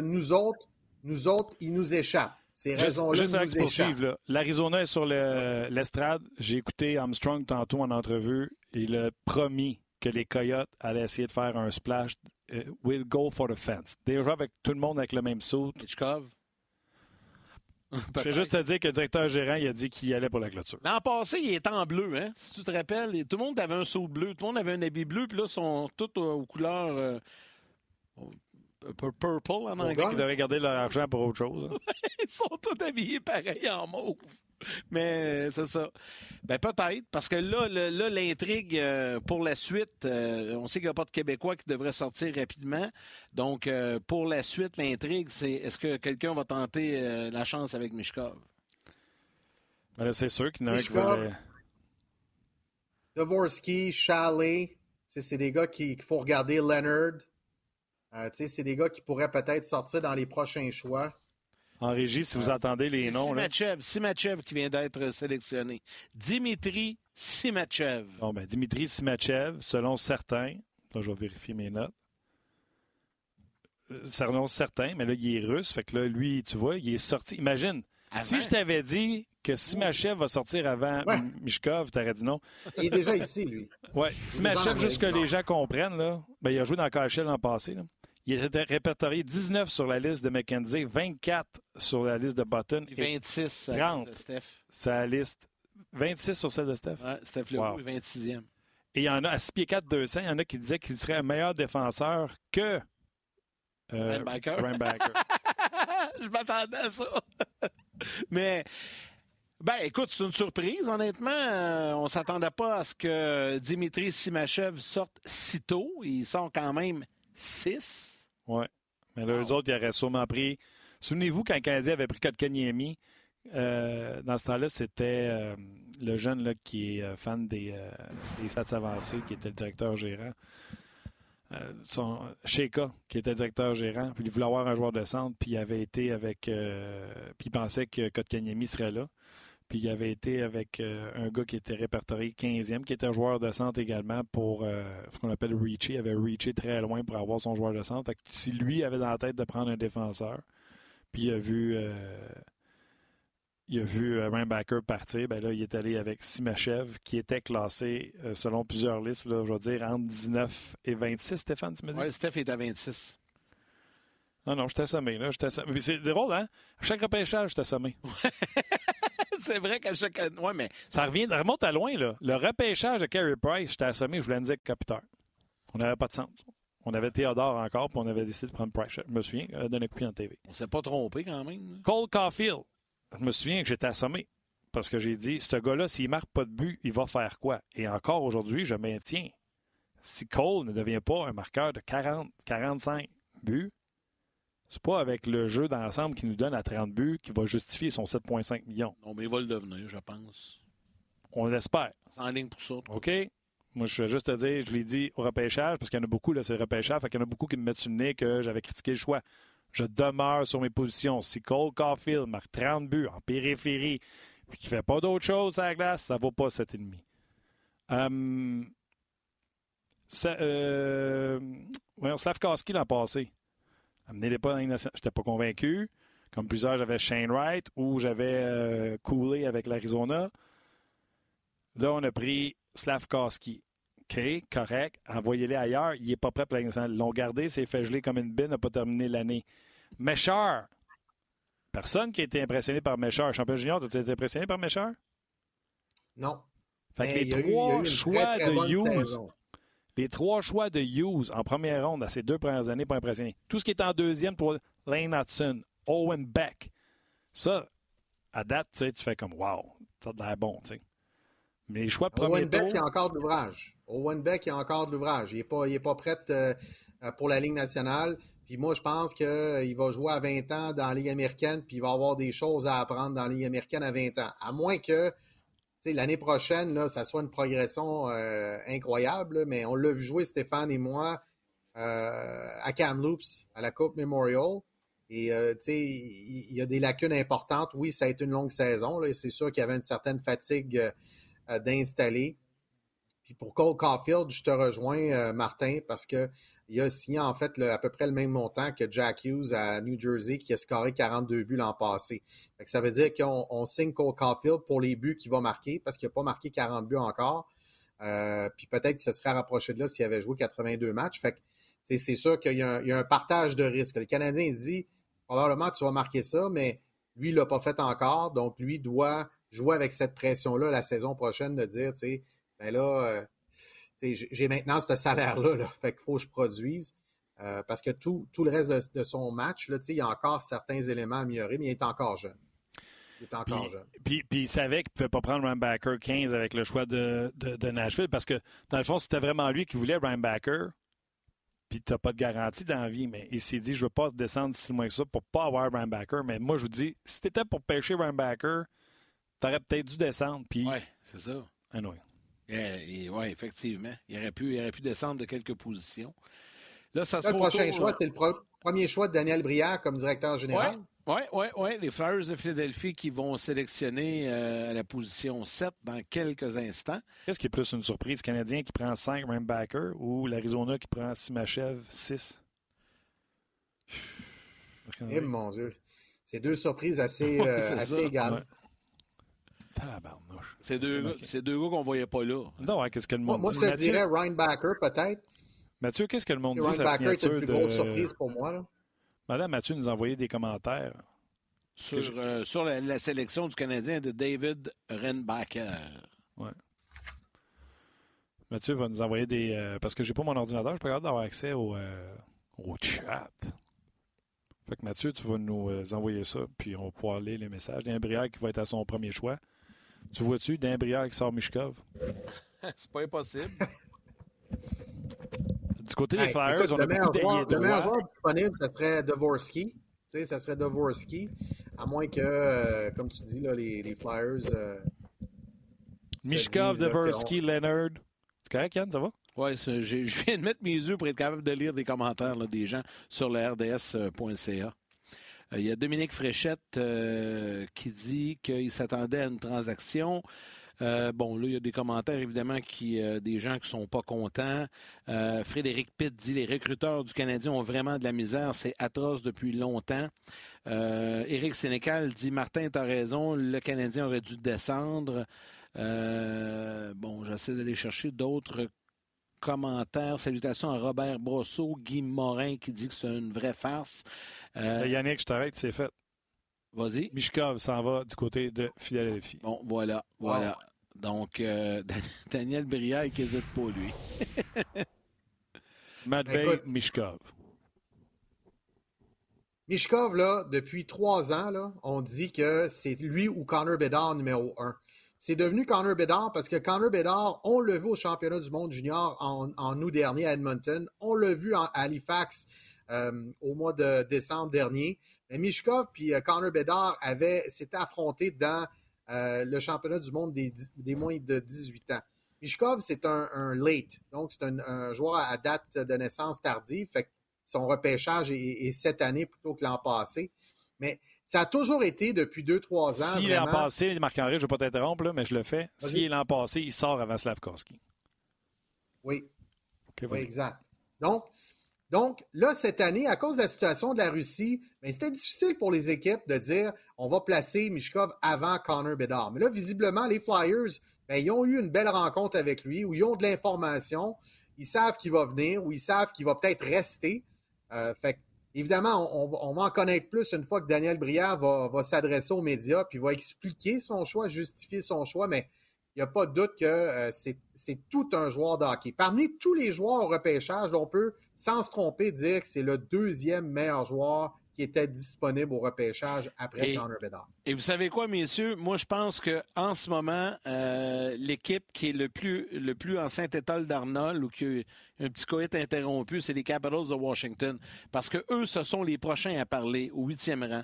nous autres, nous autres, ils nous échappent. Ces raisons-là nous échappent. L'Arizona est sur l'estrade. J'ai écouté Armstrong tantôt en entrevue. Il a promis que les Coyotes allaient essayer de faire un splash. Uh, we'll go for the fence. Déjà avec tout le monde avec le même saut. Hitchkov. [laughs] Je vais juste te dire que le directeur gérant il a dit qu'il allait pour la clôture. L'an passé, il était en bleu, hein? Si tu te rappelles, tout le monde avait un saut bleu, tout le monde avait un habit bleu, puis là, ils sont tous aux, couleurs euh, purple en anglais. Ils devraient garder leur argent pour autre chose. Hein. [laughs] ils sont tous habillés pareil en mauve. [laughs] Mais c'est ça. Ben peut-être, parce que là, là, l'intrigue euh, pour la suite, euh, on sait qu'il n'y a pas de Québécois qui devrait sortir rapidement. Donc, euh, pour la suite, l'intrigue, c'est est-ce que quelqu'un va tenter la chance avec Mishkov? Ben c'est sûr qu'il y en a un qui va... Dvorsky, Chalet, c'est des gars qu'il faut regarder. Leonard, c'est des gars qui pourraient peut-être sortir dans les prochains choix en régie si vous entendez les noms. Simachev, Simachev qui vient d'être sélectionné. Dimitri Simachev. Bon, ben, Dimitri Simachev, selon certains, là, je vais vérifier mes notes. Euh, selon certains, mais là, il est russe. Fait que là, lui, tu vois, il est sorti. Imagine, si je t'avais dit que Simachev va sortir avant Mishkov, tu aurais dit non. Il est déjà ici, lui. Oui, Simachev, juste que les gens comprennent, là, ben, il a joué dans KHL l'an passé. Là. Il était répertorié 19 sur la liste de McKenzie, 24 sur la liste de Button. Et 26 30 Steph. Sa liste. 26 sur celle de Steph? Steph Leroux, 26e. Et il y en a, à 6 pieds 4, 200, il y en a qui disaient qu'il serait un meilleur défenseur que euh, Baker. [laughs] Je m'attendais à ça. [laughs] Mais, ben, écoute, c'est une surprise, honnêtement. Euh, on ne s'attendait pas à ce que Dimitri Simachev sorte si tôt. Il sort quand même 6. Oui. Mais là, eux autres, ils auraient sûrement pris. Souvenez-vous quand le Canadien avait pris Kotkaniemi, euh, dans ce temps-là, c'était euh, le jeune là, qui est euh, fan des, euh, des stats avancés, qui était le directeur gérant. Son, Sheika, qui était directeur gérant, puis il voulait avoir un joueur de centre, puis il avait été avec. puis il pensait que Kotkaniemi serait là. Puis il avait été avec euh, un gars qui était répertorié 15e, qui était joueur de centre également pour euh, ce qu'on appelle reacher. Il avait reaché très loin pour avoir son joueur de centre. Fait que si lui avait dans la tête de prendre un défenseur, puis il a vu. euh, il a vu Rainbacker partir, ben là, il est allé avec Simachev, qui était classé, selon plusieurs listes, là, je vais dire, entre 19 et 26, Stéphane, tu me dis? Oui, Steph est à 26. Non, non, je t'ai assommé, là. je t'ai assommé. Puis C'est drôle, hein? À chaque repêchage, je t'ai assommé. [laughs] [laughs] c'est vrai qu'à chaque année. Oui, mais Ça revient, remonte à loin, là. Le repêchage de Carey Price, je t'ai assommé, je voulais me dire Capital. On n'avait pas de centre. On avait Théodore encore, puis on avait décidé de prendre Price. Je me souviens, euh, donner coup en TV. on s'est pas trompé quand même. Cole Caulfield, je me souviens que j'étais assommé. Parce que j'ai dit, ce gars-là, s'il marque pas de but, il va faire quoi? Et encore aujourd'hui, je maintiens. Si Cole ne devient pas un marqueur de 40, 45 buts, c'est pas avec le jeu d'ensemble qui nous donne à 30 buts qui va justifier son 7,5 millions. Non, mais il va le devenir, je pense. On l'espère. C'est en ligne pour ça. OK? Moi, je vais juste te dire, je l'ai dit au repêchage, parce qu'il y en a beaucoup, là, c'est le repêchage, fait qu'il y en a beaucoup qui me mettent sur le nez que j'avais critiqué le choix. Je demeure sur mes positions. Si Cole Caulfield marque 30 buts en périphérie, puis qu'il ne fait pas d'autre chose à la glace, ça ne vaut pas 7,5. Hum, ça, euh, voyons, Slavkowski l'an passé. Amenez-les pas dans Ligue nationale. J'étais pas convaincu. Comme plusieurs, j'avais Shane Wright ou j'avais euh, Cooley avec l'Arizona. Là, on a pris Slavkowski. OK, correct. Envoyez-les ailleurs. Il n'est pas prêt pour la. Ils l'ont gardé, s'est fait geler comme une bine, n'a pas terminé l'année. Méchard. Personne qui a été impressionné par Méchard. Champion junior, as-tu été impressionné par Méchard? Non. Fait que les eu- trois choix très, très de Hughes, saison. Les trois choix de Hughes en première ronde à ces deux premières années, pas impressionné. Tout ce qui est en deuxième, trois, Lane Hudson, Owen Beck. Ça, à date, tu fais comme wow, ça a l'air bon. Mais les choix de premier Owen Beck, tour, il y a encore de l'ouvrage. Owen Beck, il y a encore de l'ouvrage. Il n'est pas, il est pas prêt euh, euh, pour la Ligue nationale. Puis moi, je pense qu'il va jouer à 20 ans dans la Ligue américaine, puis il va avoir des choses à apprendre dans la Ligue américaine à 20 ans. À moins que l'année prochaine, ça soit une progression euh, incroyable. mais on l'a vu jouer, Stéphane et moi, euh, à Kamloops, à la Coupe Memorial. Et euh, il y, a des lacunes importantes. Oui, ça a été une longue saison. C'est sûr qu'il y avait une certaine fatigue d'installer. Puis pour Cole Caulfield, je te rejoins, Martin, parce que il a signé en fait à peu près le même montant que Jack Hughes à New Jersey, qui a scoré 42 buts l'an passé. Ça veut dire qu'on on signe Cole Caulfield pour les buts qu'il va marquer, parce qu'il n'a pas marqué 40 buts encore. Euh, puis peut-être qu'il se serait rapproché de là s'il avait joué 82 matchs. C'est sûr qu'il y, a un- partage de risques. Le Canadien dit probablement tu vas marquer ça, mais lui, il l'a pas fait encore. Donc, lui doit jouer avec cette pression-là la saison prochaine de dire, tu sais, ben là, euh, j'ai- j'ai maintenant ce salaire-là, là, fait qu'il faut que je produise. Euh, parce que tout, tout le reste de, de son match, là, il y a encore certains éléments à améliorer, mais il est encore jeune. Il est encore Puis- jeune. Puis, puis il savait qu'il ne pouvait pas prendre Rambacker 15 avec le choix de, de, de Nashville parce que, dans le fond, c'était vraiment lui qui voulait Rambacker. Puis tu n'as pas de garantie dans la vie, mais il s'est dit je ne veux pas descendre si loin que ça pour pas avoir Rambacker. Mais moi, je vous dis, si tu étais pour pêcher Rambacker, tu aurais peut-être dû descendre. Puis, Oui, c'est ça. anyway. Oui, effectivement. Il aurait, pu, il aurait pu descendre de quelques positions. Là, ça Là, sera le prochain choix, euh, c'est le pro- premier choix de Daniel Brière comme directeur général. Oui, oui, oui. Les Flyers de Philadelphie qui vont sélectionner euh, à la position 7 dans quelques instants. Qu'est-ce qui est plus une surprise? Canadien qui prend 5 Rambacker ou l'Arizona qui prend Simachev 6? Eh, mon Dieu. C'est deux surprises assez, [laughs] euh, égales. Ouais. Tabarnouche. C'est deux, Ok. gars- c'est deux gars qu'on ne voyait pas là. Non, ouais, qu'est-ce que le Moi, monde moi, dit? je te dirais Ryan Backer, peut-être. Mathieu, qu'est-ce que le monde dit Ryan sa Backer était signature une plus de... grosse surprise pour moi. Là. Madame Mathieu nous a envoyé des commentaires. Sur, euh, sur la, la sélection du Canadien de David Renbacker. Mathieu va nous envoyer des... euh, parce que j'ai pas mon ordinateur, je suis pas capable d'avoir accès au, euh, au chat. Fait que Mathieu, tu vas nous euh, envoyer ça, puis on va pouvoir lire les messages. D'un Brière qui va être à son premier choix. Tu vois-tu, d'un qui sort Mishkov? c'est pas impossible. Du côté des Hey, Flyers, écoute, on a le, beaucoup joueur, d'alliés le meilleur joueur disponible, ça serait Dvorsky. Tu sais, ça serait Dvorsky. À moins que, euh, comme tu dis, là, les, les Flyers. Euh, Mishkov, Dvorsky, Leonard. C'est correct, Yann, ça va? Oui, je viens de mettre mes yeux pour être capable de lire des commentaires là, des gens sur le RDS.ca. Euh, il y a Dominique Fréchette euh, qui dit qu'il s'attendait à une transaction. Euh, bon, là, il y a des commentaires, évidemment, qui, des gens qui ne sont pas contents. Frédéric Pitt dit les recruteurs du Canadien ont vraiment de la misère. C'est atroce depuis longtemps. Éric Sénécal dit Martin, tu as raison, le Canadien aurait dû descendre. bon, j'essaie d'aller chercher d'autres commentaires. Salutations à Robert Brosseau, Guy Morin qui dit que c'est une vraie farce. Euh, Yannick, je t'arrête, c'est fait. Vas-y. Mishkov s'en va du côté de Philadelphie. Bon, voilà, voilà. Donc, euh, [laughs] Daniel Brière qui n'hésite pas, lui. [laughs] Matvei Mishkov. Mishkov, là, depuis trois ans, là, on dit que c'est lui ou Connor Bedard numéro un. C'est devenu Connor Bedard parce que Connor Bedard, on l'a vu au championnat du monde junior en, août dernier à Edmonton. On l'a vu à Halifax euh, au mois de décembre dernier. Mais Mishkov puis euh, Connor Bedard avaient s'étaient affrontés dans euh, le championnat du monde des, moins de 18 ans. Mishkov, c'est un, late, donc c'est un, joueur à date de naissance tardive. Son repêchage est, cette année plutôt que l'an passé. Mais ça a toujours été depuis deux, trois ans. Si l'an passé, Marc-André, je ne vais pas t'interrompre, mais je le fais. Si l'an passé, il sort avant Slavkovski. Oui. oui, exact. Donc, donc, là, cette année, à cause de la situation de la Russie, ben, c'était difficile pour les équipes de dire on va placer Mishkov avant Connor Bedard. Mais là, visiblement, les Flyers, ben, ils ont eu une belle rencontre avec lui, où ils ont de l'information, ils savent qu'il va venir, ou ils savent qu'il va peut-être rester. Euh, fait évidemment, on, va en connaître plus une fois que Daniel Brière va, s'adresser aux médias, puis va expliquer son choix, justifier son choix, mais il n'y a pas de doute que euh, c'est tout un joueur de hockey. Parmi tous les joueurs au repêchage, on peut sans se tromper, dire que c'est le deuxième meilleur joueur qui était disponible au repêchage après Connor Bedard. Et vous savez quoi, messieurs? Moi, je pense qu'en ce moment, euh, l'équipe qui est le plus, le plus en Saint-Étoile d'Arnold ou qui a un petit coït interrompu, c'est les Capitals de Washington. Parce que eux, ce sont les prochains à parler au huitième rang.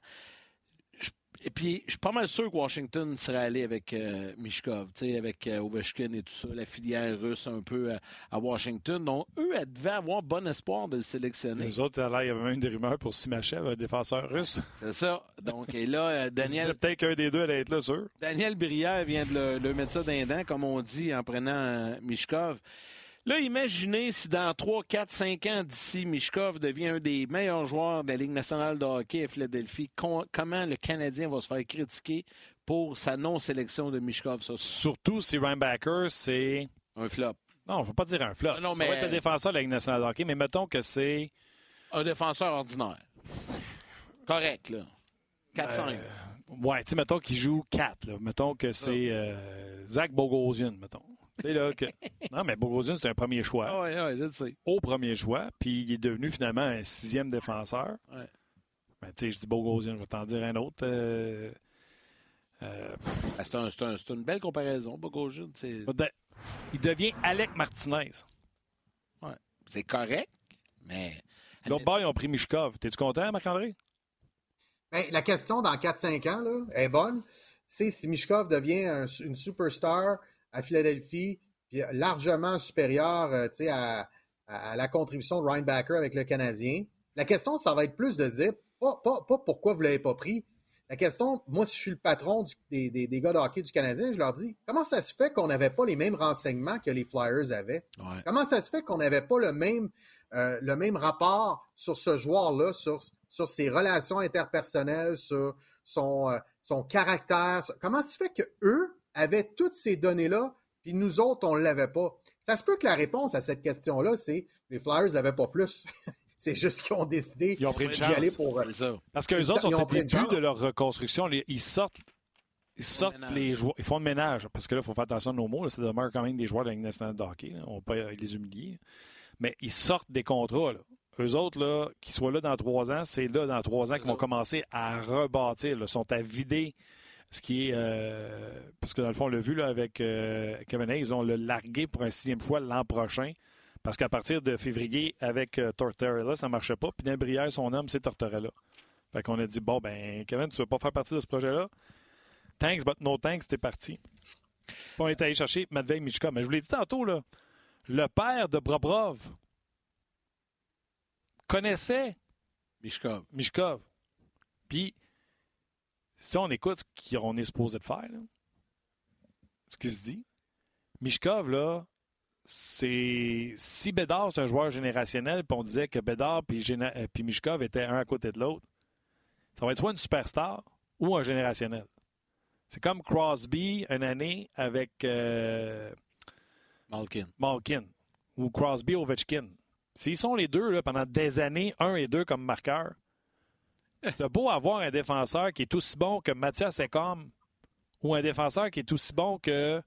Et puis, je suis pas mal sûr que Washington serait allé avec euh, Mishkov, avec euh, Ovechkin et tout ça, la filière russe un peu euh, à, Washington. Donc, eux, elles devaient avoir bon espoir de le sélectionner. Les autres, là, il y avait même des rumeurs pour Simachev, un défenseur russe. [laughs] C'est ça. Donc, et là, Daniel. peut-être qu'un des deux allait être là, sûr. Daniel Brière vient de le, mettre ça d'un comme on dit, en prenant Mishkov. Là, imaginez si dans 3, 4, 5 ans d'ici, Mishkov devient un des meilleurs joueurs de la Ligue nationale de hockey à Philadelphie. comment le Canadien va se faire critiquer pour sa non-sélection de Mishkov? Surtout si Reinbacker, c'est... Un flop. Non, on ne faut pas dire un flop. Non, mais... Ça va être un défenseur de la Ligue nationale de hockey, mais mettons que c'est... Un défenseur ordinaire. Correct, là. 4-5. Euh, ouais, tu sais, mettons qu'il joue 4. Là. Mettons que c'est euh, Zach Bogosian, mettons. Là, que... Non, mais Bogosian, c'est un premier choix. Ah oui, oui, je sais. Au premier choix, puis il est devenu finalement un sixième défenseur. Ouais. Mais tu sais, je dis Bogosian, je vais t'en dire un autre. Euh... Euh... Ah, c'est, un, c'est, un, c'est une belle comparaison, Bogosian. Il devient Alec Martinez. Ouais. C'est correct, mais. L'autre bord, ils ont pris Mishkov. T'es-tu content, Marc-André? Ben, la question dans 4-5 ans là, est bonne. C'est si Mishkov devient une superstar à Philadelphie, puis largement supérieur euh, à, à, la contribution de Ryan Backer avec le Canadien. La question, ça va être plus de dire, pas, pas, pourquoi vous ne l'avez pas pris. La question, moi, si je suis le patron des, des, gars de hockey du Canadien, je leur dis, comment ça se fait qu'on n'avait pas les mêmes renseignements que les Flyers avaient? Comment ça se fait qu'on n'avait pas le même, euh, le même rapport sur ce joueur-là, sur, sur ses relations interpersonnelles, sur son, euh, son caractère? Comment ça se fait que eux, avaient toutes ces données-là, puis nous autres, on ne l'avait pas. Ça se peut que la réponse à cette question-là, c'est les Flyers n'avaient pas plus. [laughs] c'est juste qu'ils ont décidé d'y aller pour. Ça. Parce qu'eux autres sont au début de leur reconstruction. Ils sortent ils sortent les joueurs, ils font le ménage, parce que là, il faut faire attention à nos mots, ça demeure quand même des joueurs de la Ligue nationale de hockey, on peut pas les humilier. Mais ils sortent des contrats. Là. Eux autres, là, qui soient là dans trois ans, c'est là dans trois ans qu'ils vont commencer à rebâtir, Ils sont à vider ce qui est. Euh, parce que dans le fond, on l'a vu là, avec euh, Kevin Hayes, on l'a largué pour un sixième fois l'an prochain. Parce qu'à partir de février, avec euh, Tortorella, ça ne marchait pas. Puis d'un son homme, c'est Tortorella. Fait qu'on a dit, bon, ben, Kevin, tu veux pas faire partie de ce projet-là? Thanks, but no thanks, t'es parti. Puis on est allé chercher Matvei Michkov. Mais je vous l'ai dit tantôt, là, le père de Brobrov connaissait Mishkov. Mishkov. Puis, si on écoute ce qu'on est supposé de faire, là, ce qui se dit, Mishkov, là, c'est. Si Bédard, c'est un joueur générationnel, puis on disait que Bédard puis, Géna... euh, puis Mishkov étaient un à côté de l'autre, ça va être soit une superstar ou un générationnel. C'est comme Crosby une année avec euh, Malkin. Malkin ou Crosby Ovechkin. S'ils sont les deux là, pendant des années, un et deux comme marqueurs, t'as beau avoir un défenseur qui est aussi bon que Mathias Ekholm ou un défenseur qui est aussi bon que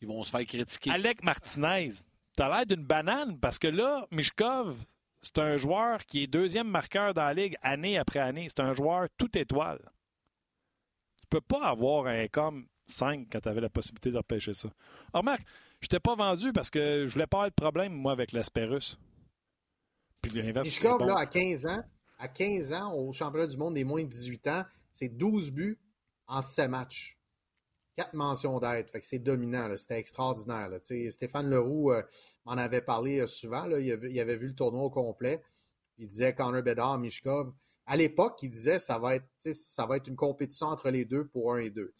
Ils vont se faire critiquer. Alec Martinez. T'as l'air d'une banane parce que là, Mishkov, c'est un joueur qui est deuxième marqueur dans la ligue année après année. C'est un joueur tout étoile. Tu peux pas avoir un comme 5 quand tu avais la possibilité de repêcher ça. Alors, remarque, je t'ai pas vendu parce que je voulais pas avoir de problème, moi, avec l'Asperus. Puis l'inverse. Mishkov, bon. là, à 15 ans, à 15 ans, au championnat du monde des moins de 18 ans, c'est 12 buts en 7 matchs. 4 mentions d'aide. Fait que c'est dominant. C'était extraordinaire. Stéphane Leroux euh, m'en avait parlé euh, souvent. Il, avait, vu le tournoi au complet. Il disait Connor Bedard, Mishkov. À l'époque, il disait ça va être, ça va être une compétition entre les deux pour un et deux.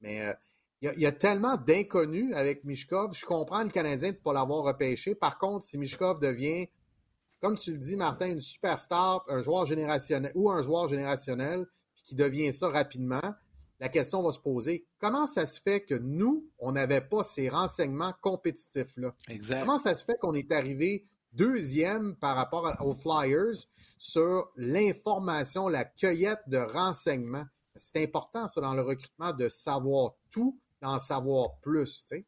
Mais euh, il y, a, y a tellement d'inconnus avec Mishkov. Je comprends le Canadien de ne pas l'avoir repêché. Par contre, si Mishkov devient, comme tu le dis, Martin, une superstar, un joueur générationnel ou un joueur générationnel, puis qui devient ça rapidement, la question va se poser comment ça se fait que nous, on n'avait pas ces renseignements compétitifs-là? Comment ça se fait qu'on est arrivé deuxième par rapport aux Flyers sur l'information, la cueillette de renseignements? C'est important, ça, dans le recrutement, de savoir tout, d'en savoir plus. tu sais.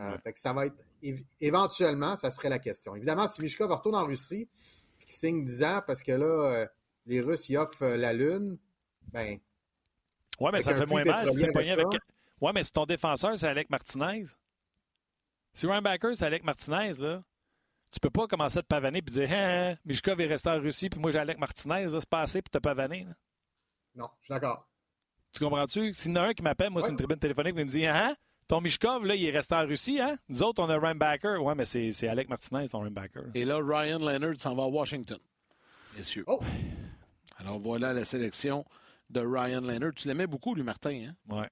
Euh, Ouais. fait que ça va être év- éventuellement, ça serait la question. Évidemment, si Mishkov retourne en Russie puis qu'il signe 10 ans parce que là, euh, les Russes y offrent euh, la Lune, ben, Ouais, mais ça fait moins mal si avec avec. Ouais, mais si ton défenseur, c'est Alec Martinez. Si Ryan Backer, c'est Alec Martinez, là, tu peux pas commencer à te pavaner et dire Hein, hein, Mishkov est resté en Russie, puis moi j'ai Alec Martinez, c'est pas assez pour te pavaner. là. non, je suis d'accord. Tu comprends-tu? S'il y en a un qui m'appelle, moi, c'est une tribune téléphonique, il me dit Hein, ton Mishkov, là, il est resté en Russie, hein? Nous autres, on a Ryan Backer. Ouais, mais c'est c'est Alec Martinez, ton Ryan Backer. là. Et là, Ryan Leonard s'en va à Washington. Messieurs. Oh! Alors voilà la sélection de Ryan Leonard. Tu l'aimais beaucoup, lui, Martin, hein? Ouais.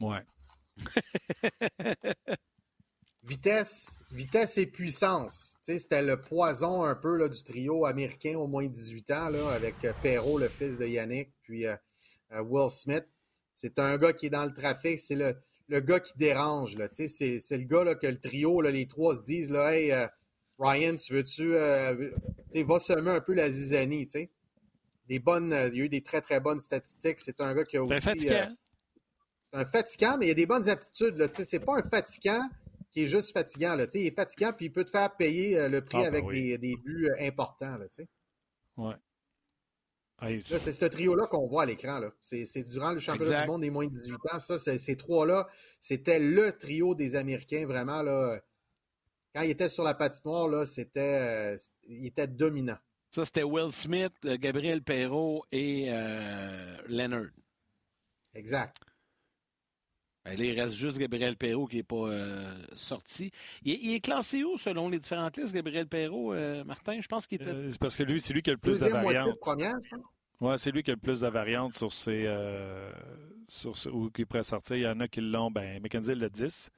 Ouais. [laughs] Vitesse, vitesse et puissance. Tu sais, C'était le poison un peu là, du trio américain au moins 18 ans, là, avec Perrault, le fils de Yannick, puis euh, euh, Will Smith. C'est un gars qui est dans le trafic, c'est le, le gars qui dérange. C'est c'est le gars là, que le trio, là, les trois se disent là, Hey, euh, Ryan, tu veux-tu. euh, va semer un peu la zizanie. tu sais. Des bonnes, euh, il y a eu des très très bonnes statistiques. C'est un gars qui a C'est aussi. fatigant. euh, c'est un fatigant, mais il y a des bonnes aptitudes. C'est pas un fatigant qui est juste fatigant. Là. Il est fatigant, puis il peut te faire payer le prix Ah, ben avec oui. des, des buts importants. Là. Ouais. Là, c'est ce trio-là qu'on voit à l'écran. C'est durant le championnat Exact. du monde des moins de 18 ans. Ça, c'est- ces trois-là, c'était le trio des Américains, vraiment. Là, quand il était sur la patinoire, là, c'était, euh, il était dominant. Ça, c'était Will Smith, euh, Gabriel Perrault et euh, Leonard. Exact. Ben, là, il reste juste Gabriel Perrault qui n'est pas euh, sorti. Il, il est classé où selon les différentes listes, Gabriel Perrault, euh, Martin? Je pense qu'il était. euh, c'est parce que lui, c'est lui qui a le plus de variantes. Ouais, c'est lui qui a le plus de variantes sur ses. euh, sur ce- où qui pourrait sortir. Il y en a qui l'ont. Ben, McKenzie le 10.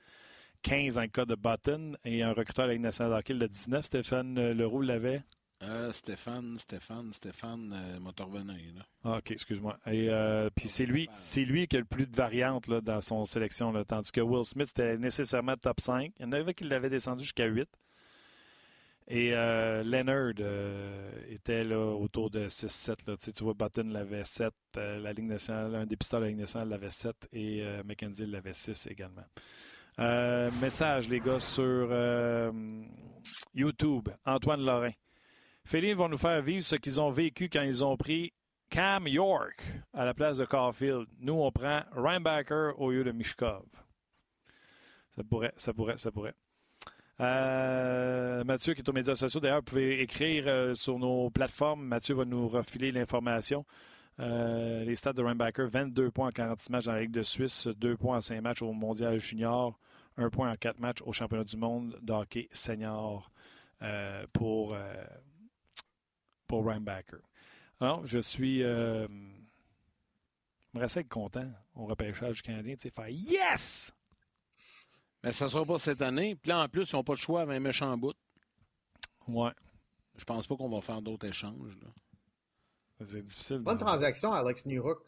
15 en cas de Button. Et un recruteur de la Ligue nationale de hockey le 19. Stéphane Leroux l'avait. Euh, Stéphane, Stéphane, Stéphane, euh, là. Ah, OK, excuse-moi. Et euh, puis c'est lui, c'est lui qui a le plus de variantes là, dans son sélection. Là, tandis que Will Smith, c'était nécessairement top 5. Il y en avait qui l'avaient descendu jusqu'à 8. Et euh, Leonard euh, était là, autour de 6-7. là. Tu, vois, Button l'avait 7. euh, la nationale, un des de la Ligue nationale l'avait 7. Et McKenzie l'avait 6 également. Message, les gars, sur YouTube. Antoine Lorrain. Féline vont nous faire vivre ce qu'ils ont vécu quand ils ont pris Cam York à la place de Caulfield. Nous, on prend Reinbacker au lieu de Mishkov. Ça pourrait, ça pourrait, ça pourrait. Euh, Mathieu qui est aux médias sociaux. D'ailleurs, vous pouvez écrire sur nos plateformes. Mathieu va nous refiler l'information. les stats de Rainbacker, 22 points en 46 matchs dans la Ligue de Suisse, 2 points en 5 matchs au Mondial Junior, 1 point en 4 matchs au Championnat du monde de hockey senior pour, pour. Alors, je suis me reste être content au repêchage du Canadien, tu sais, faire Yes! Mais ça ne sera pas cette année. Puis là, en plus, ils n'ont pas de choix avec un méchant bout. Ouais. Je pense pas qu'on va faire d'autres échanges. C'est difficile. Bonne transaction, Alex Newhook.